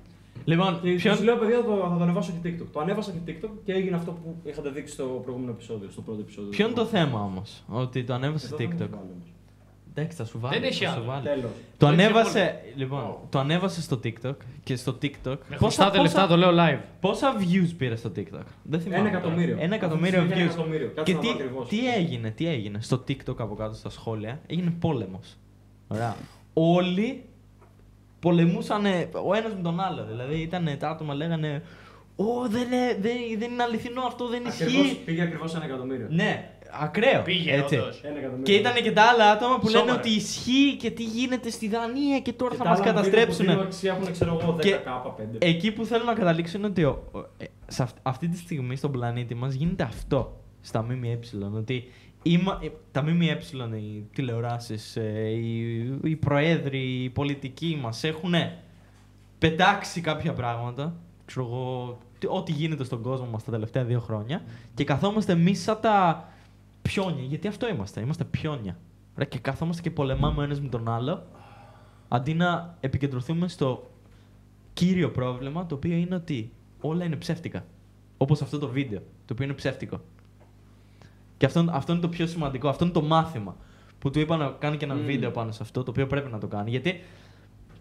Λοιπόν, Και ποιον... τους λέω, παιδιά, το, θα το ανεβάσω και TikTok. Το ανέβασα και TikTok και έγινε αυτό που είχατε δείξει στο προηγούμενο επεισόδιο, στο πρώτο επεισόδιο. ποιο είναι το θέμα όμως, ότι το ανέβασε Εδώ θα μου TikTok; βάλω όμως. Εντάξει, θα σου βάλει. Δεν έχει θα σου άλλο. βάλει. Τέλος. Το Δεν έχει ανέβασε, λοιπόν, το ανέβασε στο TikTok και στο TikTok. Με χρωστάτε λεφτά, το λέω live. πόσα views πήρε στο TikTok; Δεν θυμάμαι. Ένα εκατομμύριο. τώρα. Ένα εκατομμύριο Αυτή τη στιγμή views. ένα εκατομμύριο. Κάτσε Και να τι, δω ακριβώς. τι έγινε, τι έγινε. Στο TikTok από κάτω στα σχόλια; Έγινε πόλεμος. Ωραία. Όλοι πολεμούσαν ο ένας με τον άλλο. Δηλαδή ήταν τα άτομα λέγανε Ω, δεν, είναι- δεν, δεν είναι αληθινό αυτό, δεν Ακριβώς, ισχύει. πήγε ακριβώς ένα εκατομμύριο. Ναι, ακραίο. Πήγε, έτσι. όντως. Ένα εκατομμύριο. Και ήταν και τα άλλα άτομα που λένε Σοβαρά. ότι ισχύει και τι γίνεται στη Δανία και τώρα Και θα τα μας άλλα βίντεο που δίνουν καταστρέψουν. αξία έχουν, ξέρω εγώ, 10 Και- κάπα, 5. Εκεί που θέλω να καταλήξω είναι ότι ο- ο- ε, σε αυ- αυτή τη στιγμή στον πλανήτη μας γίνεται αυτό στα ΜΜΕ. Ότι είμα- ε, τα ΜΜΕ, οι τηλεοράσεις, ε, οι, οι προέδροι, οι πολιτικοί μας έχουν πετάξει κάποια πράγματα. Ξέρω εγώ, τι- ό,τι γίνεται στον κόσμο μας τα τελευταία δύο χρόνια και καθόμαστε εμείς σαν τα πιόνια. Γιατί αυτό είμαστε. Είμαστε πιόνια. Ρε, και καθόμαστε και πολεμάμε ο ένας με τον άλλο αντί να επικεντρωθούμε στο κύριο πρόβλημα το οποίο είναι ότι όλα είναι ψεύτικα. Όπως αυτό το βίντεο, το οποίο είναι ψεύτικο. Και αυτό, αυτό είναι το πιο σημαντικό, αυτό είναι το μάθημα. Που του είπα να κάνει και ένα Μμμ. βίντεο πάνω σε αυτό, το οποίο πρέπει να το κάνει. Γιατί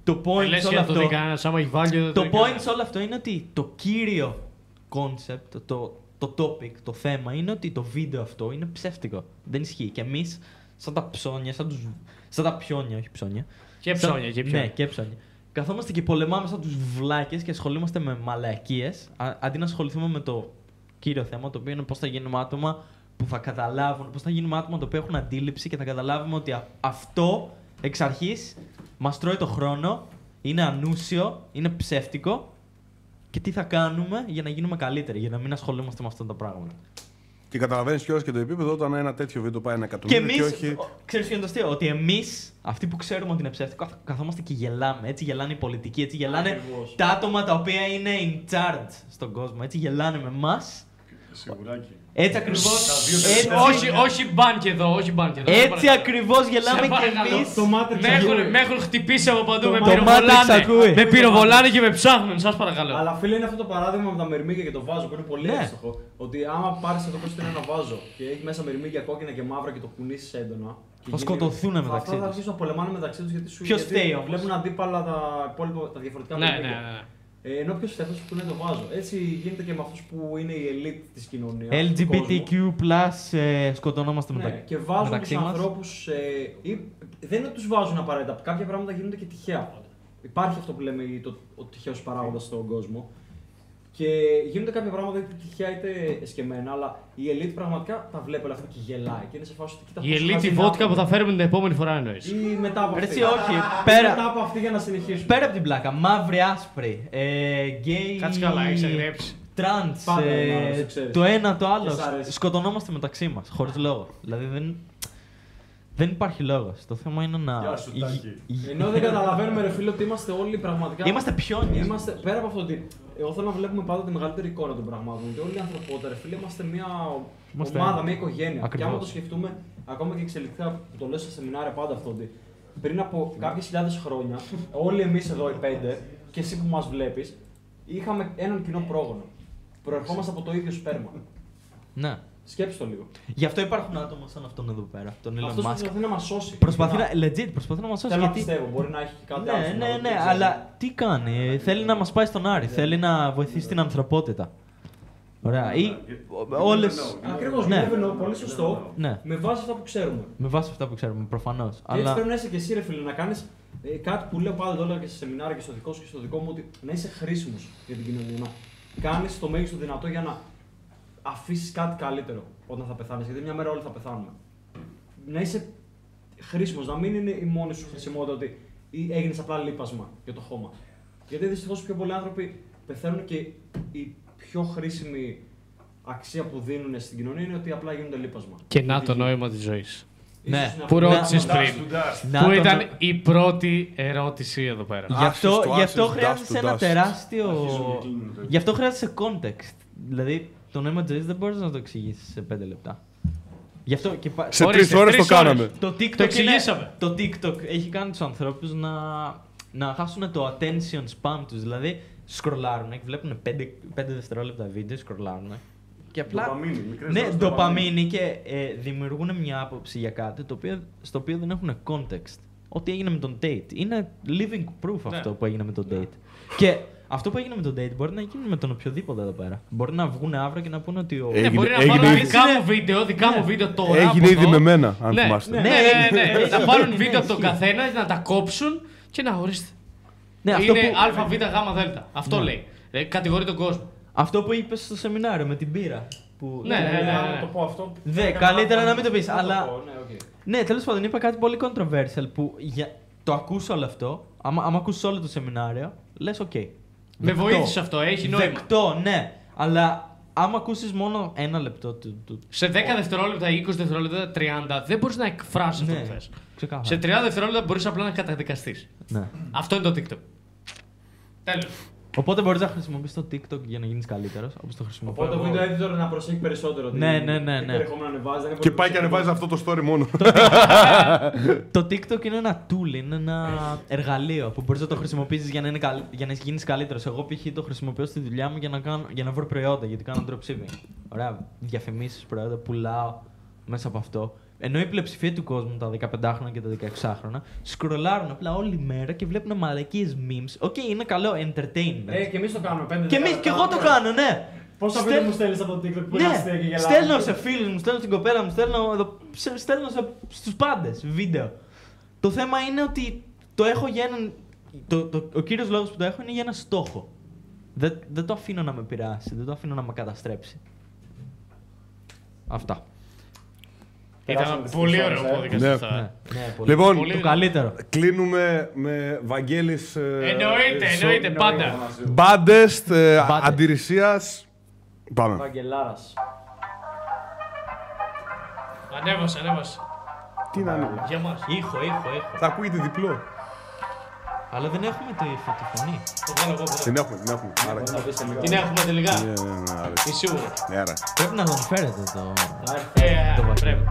το point Λες σε και όλο να το αυτό. δει κανένας, άμα έχει value, δεν Το δει point κανένας. σε όλο αυτό είναι ότι το κύριο concept, το, το topic, το θέμα είναι ότι το βίντεο αυτό είναι ψεύτικο. Δεν ισχύει. Και εμείς, σαν τα ψώνια, σαν, τους, σαν τα πιόνια, όχι ψώνια. Και σαν- ψώνια, και ψώνια. Ναι, και ψώνια. Καθόμαστε και πολεμάμε σαν τους βλάκες και ασχολούμαστε με μαλακίες, αντί να ασχοληθούμε με το κύριο θέμα, το οποίο είναι πώς θα γίνουμε άτομα που θα καταλάβουν, πώς θα γίνουμε άτομα το οποίο έχουν αντίληψη και θα καταλάβουμε ότι α- αυτό εξ αρχής μας τρώει το χρόνο, είναι ανούσιο, είναι ψεύτικο και τι θα κάνουμε για να γίνουμε καλύτεροι, για να μην ασχολούμαστε με αυτά τα πράγματα. Και καταλαβαίνεις κιόλα και το επίπεδο όταν ένα τέτοιο βίντεο πάει ένα Και εκατομμύριο εμείς, και όχι. ξέρεις ποιος είναι το αστείο, ότι εμείς, αυτοί που ξέρουμε ότι είναι ψεύτικο, καθ- καθόμαστε και γελάμε. Έτσι γελάνε οι πολιτικοί, έτσι γελάνε Ακριβώς. τα άτομα τα οποία είναι in charge στον κόσμο. Έτσι γελάνε με εμάς. Σιγουράκι. Έτσι ακριβώ. Έτσι, Όχι, όχι μπαν και εδώ, όχι μπαν και εδώ. έτσι ακριβώς γελάμε Σε και παρακαλώ. εμείς. Το Matrix Με έχουν, ακούει. με έχουν χτυπήσει από παντού, Το με Matrix πυροβολάνε. ακούει. Με πυροβολάνε και με ψάχνουν, σας παρακαλώ. Αλλά φίλε είναι αυτό το παράδειγμα με τα μυρμήγκια και το βάζο που είναι πολύ Ναι. εύστοχο. Ότι άμα πάρεις αυτό που είναι ένα βάζο και έχει μέσα μυρμήγκια κόκκινα και μαύρα και το κουνήσεις έντονα. και Θα γίνει- σκοτωθούν μεταξύ Αυτά θα τους. αρχίσουν να πολεμάνε μεταξύ τους γιατί σου Ποιος γιατί φταίει όμως; Βλέπουν αντίπαλα τα, υπόλοιπα, τα διαφορετικά Ναι, ναι, μυρμήγκια. ναι. Ε, ενώ ποιος φταίει αυτός που είναι το βάζο. Έτσι γίνεται και με αυτούς που είναι η elite της κοινωνίας. LGBTQ ε, σκοτωνόμαστε Ναι, μετα... και βάζουν μεταξύ τους μας. ανθρώπους. Ε, ή- δεν είναι ότι τους βάζουν απαραίτητα. Κάποια πράγματα γίνονται και τυχαία. Υπάρχει αυτό που λέμε το, ο τυχαίος παράγοντας στον κόσμο. Και γίνονται κάποια πράγματα είτε τυχαία είτε εσκεμμένα, αλλά η elite πραγματικά τα βλέπει όλα αυτά και γελάει. Και είναι σε φάση ότι κοίτα Η πόσο elite χαζοί βότκα είναι που θα φέρουμε την επόμενη φορά εννοείς. Ή μετά από Ρε, αυτή. εσύ, όχι. Ή Πέρα- μετά από αυτή για να συνεχίσουμε. Πέρα από την πλάκα, μαύρη, άσπρη, ε, γκέι. Κάτσε καλά, έχεις αγριέψει. Τρανς, Πάντα ε, να σε ξέρεις. το ένα το Και άλλο. σ' αρέσει. Σκοτωνόμαστε μεταξύ μας, χωρίς λόγο. Δηλαδή δεν, δεν υπάρχει λόγος. Το θέμα είναι να. Γεια σου, Τάκη. Γ- Ενώ δεν καταλαβαίνουμε, ρε φίλε, ότι είμαστε όλοι πραγματικά. Είμαστε πιόνια. Είμαστε, πέρα από αυτό ότι εγώ θέλω να βλέπουμε πάντα τη μεγαλύτερη εικόνα των πραγμάτων. Και όλη η ανθρωπότητα, ρε φίλε, είμαστε μια Είμαστε ομάδα, ένα. μια οικογένεια. Ακριβώς. Και άμα το σκεφτούμε, ακόμα και εξελικτικά, που το λέω σε σεμινάρια πάντα αυτό, ότι πριν από κάποιε χιλιάδες χρόνια, όλοι εμείς εδώ οι πέντε, και εσύ που μας βλέπεις, είχαμε έναν κοινό πρόγονο. Προερχόμαστε από το ίδιο σπέρμα. Ναι. Σκέψτε το λίγο. Γι' αυτό υπάρχουν άτομα σαν αυτόν εδώ πέρα, τον Elon Αυτός Musk. προσπαθεί να μας σώσει. Προσπαθεί ειλικρινά. να. Legit, προσπαθεί να μας σώσει. Θέλω να Γιατί... πιστεύω, μπορεί να έχει και κάτι άλλο. Ναι, στο ναι, μυαλό του, ναι, δεν ξέρω. αλλά τι κάνει. ε, Θέλει να μας πάει στον Άρη. Θέλει να βοηθήσει την ανθρωπότητα. Ωραία. Ή όλε. Ακριβώς, Ναι. ναι. πολύ σωστό. Ναι. Με βάση αυτά που ξέρουμε. Με βάση αυτά που ξέρουμε, προφανώς. Και έτσι Αλλά. πρέπει να είσαι και εσύ, ρε φίλε, να κάνεις κάτι που λέω πάντα τώρα και σε σεμινάρια και στο δικό σου και στο δικό μου, ότι να είσαι χρήσιμος για την κοινωνία. Να κάνεις το μέγιστο δυνατό για να αφήσεις κάτι καλύτερο όταν θα πεθάνεις. Γιατί μια μέρα όλοι θα πεθάνουμε. Να είσαι χρήσιμος, να μην είναι η μόνη σου χρησιμότητα ότι έγινες απλά λείπασμα για το χώμα. Γιατί δυστυχώς πιο πολλοί άνθρωποι πεθαίνουν και η πιο χρήσιμη αξία που δίνουν στην κοινωνία είναι ότι απλά γίνονται λείπασμα. Και να το νόημα της ζωής. Ναι. Ίσως είναι Που αυτό. ρώτησες Dust πριν; to dust. Να Που το- ήταν η πρώτη ερώτηση εδώ πέρα; Γι' αυτό, Άσχιστο, γι αυτό άσχιστο, χρειάζεσαι dust to ένα dust. τεράστιο. Αρχίζουμε και κλείνουμε το Γι' αυτό χρειάζεσαι context. Δηλαδή, το νόημα της ζωής δεν μπορείς να το εξηγήσεις σε 5 λεπτά. Γι' αυτό και πα- Σε Ορίστε, τρεις ώρες το τρεις ώρες. κάναμε. Το TikTok, Το εξηγήσαμε. είναι- το TikTok έχει κάνει τους ανθρώπους να, να χάσουν το attention spam τους. Δηλαδή, σκρολάρουν και βλέπουν 5, 5 δευτερόλεπτα βίντεο, σκρολάρουν. Και απλά. Ντοπαμίνη, μικρές ναι, δόσεις ντοπαμίνη και ε, δημιουργούν μια άποψη για κάτι το οποίο, στο οποίο δεν έχουν context. Ό,τι έγινε με τον Tate. Είναι living proof Ναι. αυτό που έγινε με τον Tate. Και αυτό που έγινε με τον Tate μπορεί να γίνει με τον οποιοδήποτε εδώ πέρα. Μπορεί να βγουν αύριο και να πούνε ότι ο. Ναι, Έγινε- μπορεί να έγινε πάρουν ήδη- δικά μου βίντεο, δικά μου βίντεο τώρα. Έγινε από ήδη εδώ. με μένα, αν ναι. θυμάστε. Ναι, ναι, ναι, ναι. Έχει, Να πάρουν ναι, βίντεο από τον ισχύει. καθένας, να τα κόψουν και να ορίστε. Ναι, αυτό Είναι που- Α, Β, Γ, Δ. Αυτό Ναι. λέει. Ε, Κατηγορεί τον κόσμο. Αυτό που είπες στο σεμινάριο με την πύρα. Που... Ναι, ναι, ναι, ναι. Να το πω αυτό. Δε, Έκανα καλύτερα λάθος. να μην το πεις, Να αλλά- πω, ναι, οκ. Ναι, τέλος πάντων είπα κάτι πολύ controversial που για... το ακούς όλο αυτό. Άμα, άμα ακούς όλο το σεμινάριο, λες: οκ. Με Δεκτό. βοήθησε αυτό, έχει νόημα. Δεκτό, ναι. Αλλά άμα ακούσεις μόνο ένα λεπτό του. του... Σε 10 δευτερόλεπτα, 20 δευτερόλεπτα, 30, δεν μπορείς να εκφράσεις αυτό Ναι, που θες. ξεκάθαρα. Σε 30 δευτερόλεπτα μπορείς απλά να καταδικαστείς. Ναι. Αυτό είναι το TikTok. Τέλος. Οπότε μπορείς να χρησιμοποιήσεις το TikTok για να γίνεις καλύτερος, όπως το χρησιμοποιώ. Οπότε το εγώ. video editor να προσέχει περισσότερο. τι- Ναι, ναι, ναι, τι ναι. περιεχόμενο ανεβάζει, δεν Και μπορεί πάει να και ανεβάζει αυτό το story μόνο. Το TikTok είναι ένα tool, είναι ένα εργαλείο που μπορείς να το χρησιμοποιήσεις για να, είναι καλ... για να γίνεις καλύτερος. Εγώ π.χ. το χρησιμοποιώ στη δουλειά μου για να, κάνω... για να βρω προϊόντα, γιατί κάνω dropshipping. Ωραία, διαφημίσεις προϊόντα, πουλάω μέσα από αυτό. Ενώ η πλειοψηφία του κόσμου, τα 15χρονα και τα 16χρονα, σκρολάρουν απλά όλη μέρα και βλέπουν μαλακίες memes. Ok, είναι καλό entertainment. Ε, και εμείς το κάνουμε. Πέντε, και, δέκα εμείς, και λεπτά. εγώ το κάνω, ναι. Πόσα Στέλ- βίντεο μου στέλνεις από το TikTok που είναι αστεία και Ναι, γελάμε. στέλνω σε φίλους μου, στέλνω στην κοπέλα μου, στέλνω, εδώ, σε- στέλνω σε, στους πάντες βίντεο. Το θέμα είναι ότι το έχω για έναν... Το, το, ο κύριος λόγος που το έχω είναι για ένα στόχο. Δεν, δεν το αφήνω να με επηρεάσει, δεν το αφήνω να με καταστρέψει. Αυτά. Περάσαμε Ήταν τις πολύ τρεις ωραίο ώρες, ε. πόδικα Ναι. αυτό. Ναι, ναι, πολύ. Λοιπόν, Πολύ το καλύτερο. κλείνουμε με Βαγγέλης... ε, Εννοείται, ε, εννοείται, πάντα. Μπάντεστ, ε, Μπάντες. αντιρρησίας. Πάμε. Βαγγελάρας. Ανέβασε, ανέβασε. Τι να είναι. Για μας. Ήχο, ήχο, ήχο. Θα ακούγεται διπλό. Αλλά δεν έχουμε τη, τη φωνή. Το βγάλω εγώ. ποτέ. Την έχουμε, την έχουμε. Άρα. Να πεις σε λίγο. Την έχουμε τελικά. Ναι, ναι, ναι, άρα. Είσαι σίγουρο. Ναι, άρα. Πρέπει να τον φέρετε το... Ε, Το βάζω. πρέπει.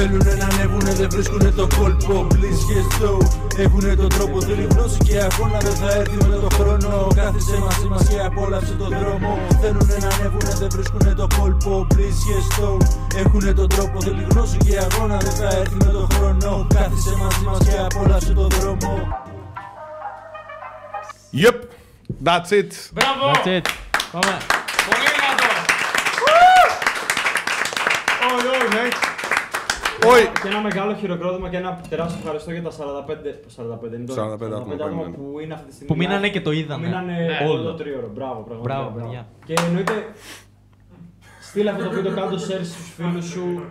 Πέμπτη. Θέλουνε να ανέβουνε, δεν βρίσκουνε το κόλπο Please get slow Έχουνε τον τρόπο, θέλει γνώση και αγώνα Δεν θα έρθει με τον χρόνο Κάθισε μαζί μας και απόλαυσε τον δρόμο Θέλουνε να ανέβουνε, δεν βρίσκουνε το κόλπο Please get slow Έχουνε τον τρόπο, θέλει γνώση και αγώνα Δεν θα έρθει με τον χρόνο Κάθισε μαζί μας και απόλαυσε τον δρόμο Yep, that's it. Μπράβο! That's it. Πάμε. Πολύ δυνατό. Όχι, όχι, ναι. Όχι. Και ένα μεγάλο χειροκρότημα και ένα τεράστιο ευχαριστώ για τα 45, 45, είναι το 45 45 άτομα άτομα που που είναι αυτή τη στιγμή. Που μείνανε live. και το Που είδανε. μείνανε Ναι. όλο Όλο. το τρίωρο. Μπράβο, πραγματικά. Μπράβο, παιδιά. Και εννοείται, στείλε αυτό το βίντεο, κάτω share στους φίλους σου.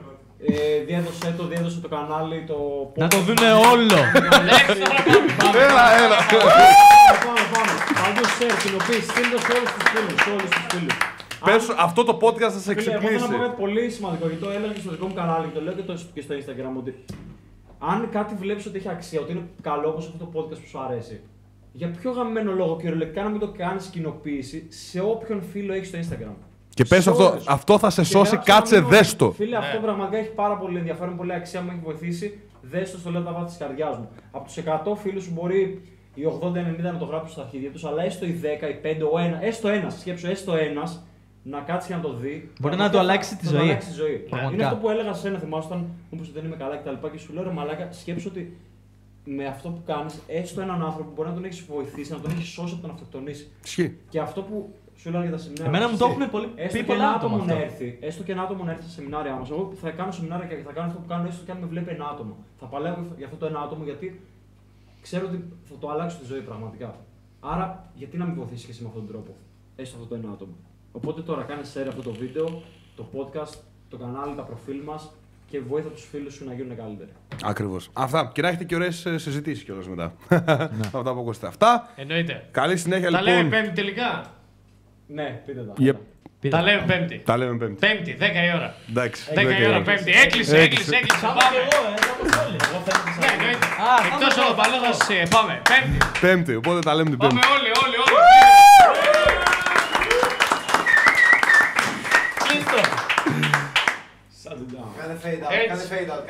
Ε, διέδωσέ το, διέδωσε το κανάλι, το Να το δούνε όλο. Έλα, έλα. Πάμε, πάμε. Παντού share, κοινοποίηση, στείλτε το σε όλους τους φίλους, σε όλους τους φίλους. Πες, αυτό το podcast θα σε Φίλε, εγώ θέλω να πω εξυπνήσει. κάτι πολύ σημαντικό γιατί το έλεγα και στο δικό μου κανάλι και το λέω και, το, και στο Instagram ότι αν κάτι βλέπεις ότι έχει αξία, ότι είναι καλό όπως αυτό το podcast που σου αρέσει, για ποιο γαμμένο λόγο κυριολεκτικά να μην το κάνεις κοινοποίηση σε όποιον φίλο έχεις στο Instagram. Και πες Σε αυτό, όλους. αυτό θα σε Και σώσει, γράψε κάτσε ένα μήνυμα, δες το. Φίλε, αυτό Ναι. πραγματικά έχει πάρα πολύ ενδιαφέρον, πολύ αξία, μου έχει βοηθήσει. Δες το στο λέω τα βάθη της καρδιάς μου. Από τους 100 φίλους σου μπορεί οι 80-90 να το γράψουν στα αρχίδια τους, αλλά έστω οι 10, οι 5, ο 1, έστω ένας, σκέψου έστω ένας, να κάτσει και να το δει. Μπορεί πραγματικά να του θα- αλλάξει τη θα του ζωή. αλλάξει τη ζωή. Πραγματικά. Είναι αυτό που έλεγα σε ένα, θυμάσαι όταν μου είπε ότι δεν είμαι καλά και τα λοιπά και σου λέω ρε Μαλάκα, σκέψου ότι με αυτό που κάνεις, έστω έναν άνθρωπο που μπορεί να τον έχεις βοηθήσει, να τον έχεις σώσει από τον αυτοκτονήσει. Ισχύει. Και αυτό που σου έλεγα για τα σεμινάρια. Εμένα μου το εσύ, έχουν πολύ- έστω πει και πολλά ένα άτομα άτομο να αυτό. έρθει, έστω και ένα άτομο να έρθει στα σεμινάρια μα. Εγώ θα κάνω σεμινάρια και θα κάνω αυτό που κάνω, έστω και αν με βλέπει ένα άτομο. Θα παλεύω για αυτό το ένα άτομο γιατί ξέρω ότι θα το αλλάξω τη ζωή πραγματικά. Άρα, γιατί να μην βοηθήσεις και εσύ με αυτόν τον τρόπο, έστω αυτό το ένα άτομο; Οπότε τώρα κάνει share αυτό το βίντεο, το podcast, το κανάλι, τα προφίλ μας και βοήθα τους φίλους σου να γίνουν καλύτεροι. Ακριβώς. Αυτά. Και να έχετε και ωραίες ε, συζητήσεις κιόλας μετά. Ναι. Αυτά που ακούσατε. Αυτά. Εννοείται. Καλή συνέχεια Τα λέμε λοιπόν. πέμπτη τελικά; Ναι, πείτε τα. Yep. Τα λέμε πέμπτη. Τα λέμε πέμπτη. Πέμπτη, 10 η ώρα. Εντάξει. 10 η ώρα πέμπτη. Έκλεισε, έκλεισε, έκλεισε. Πάμε. Ναι, εννοείται. Εκτός από το παλό θα σας, ε, πάμε. Πέμπτη. Πέμπτη. Οπότε τα λέμε την Πάμε πέμπτη. όλοι, όλοι, όλοι. Κάνε fade out, Έτσι. κάνε fade out,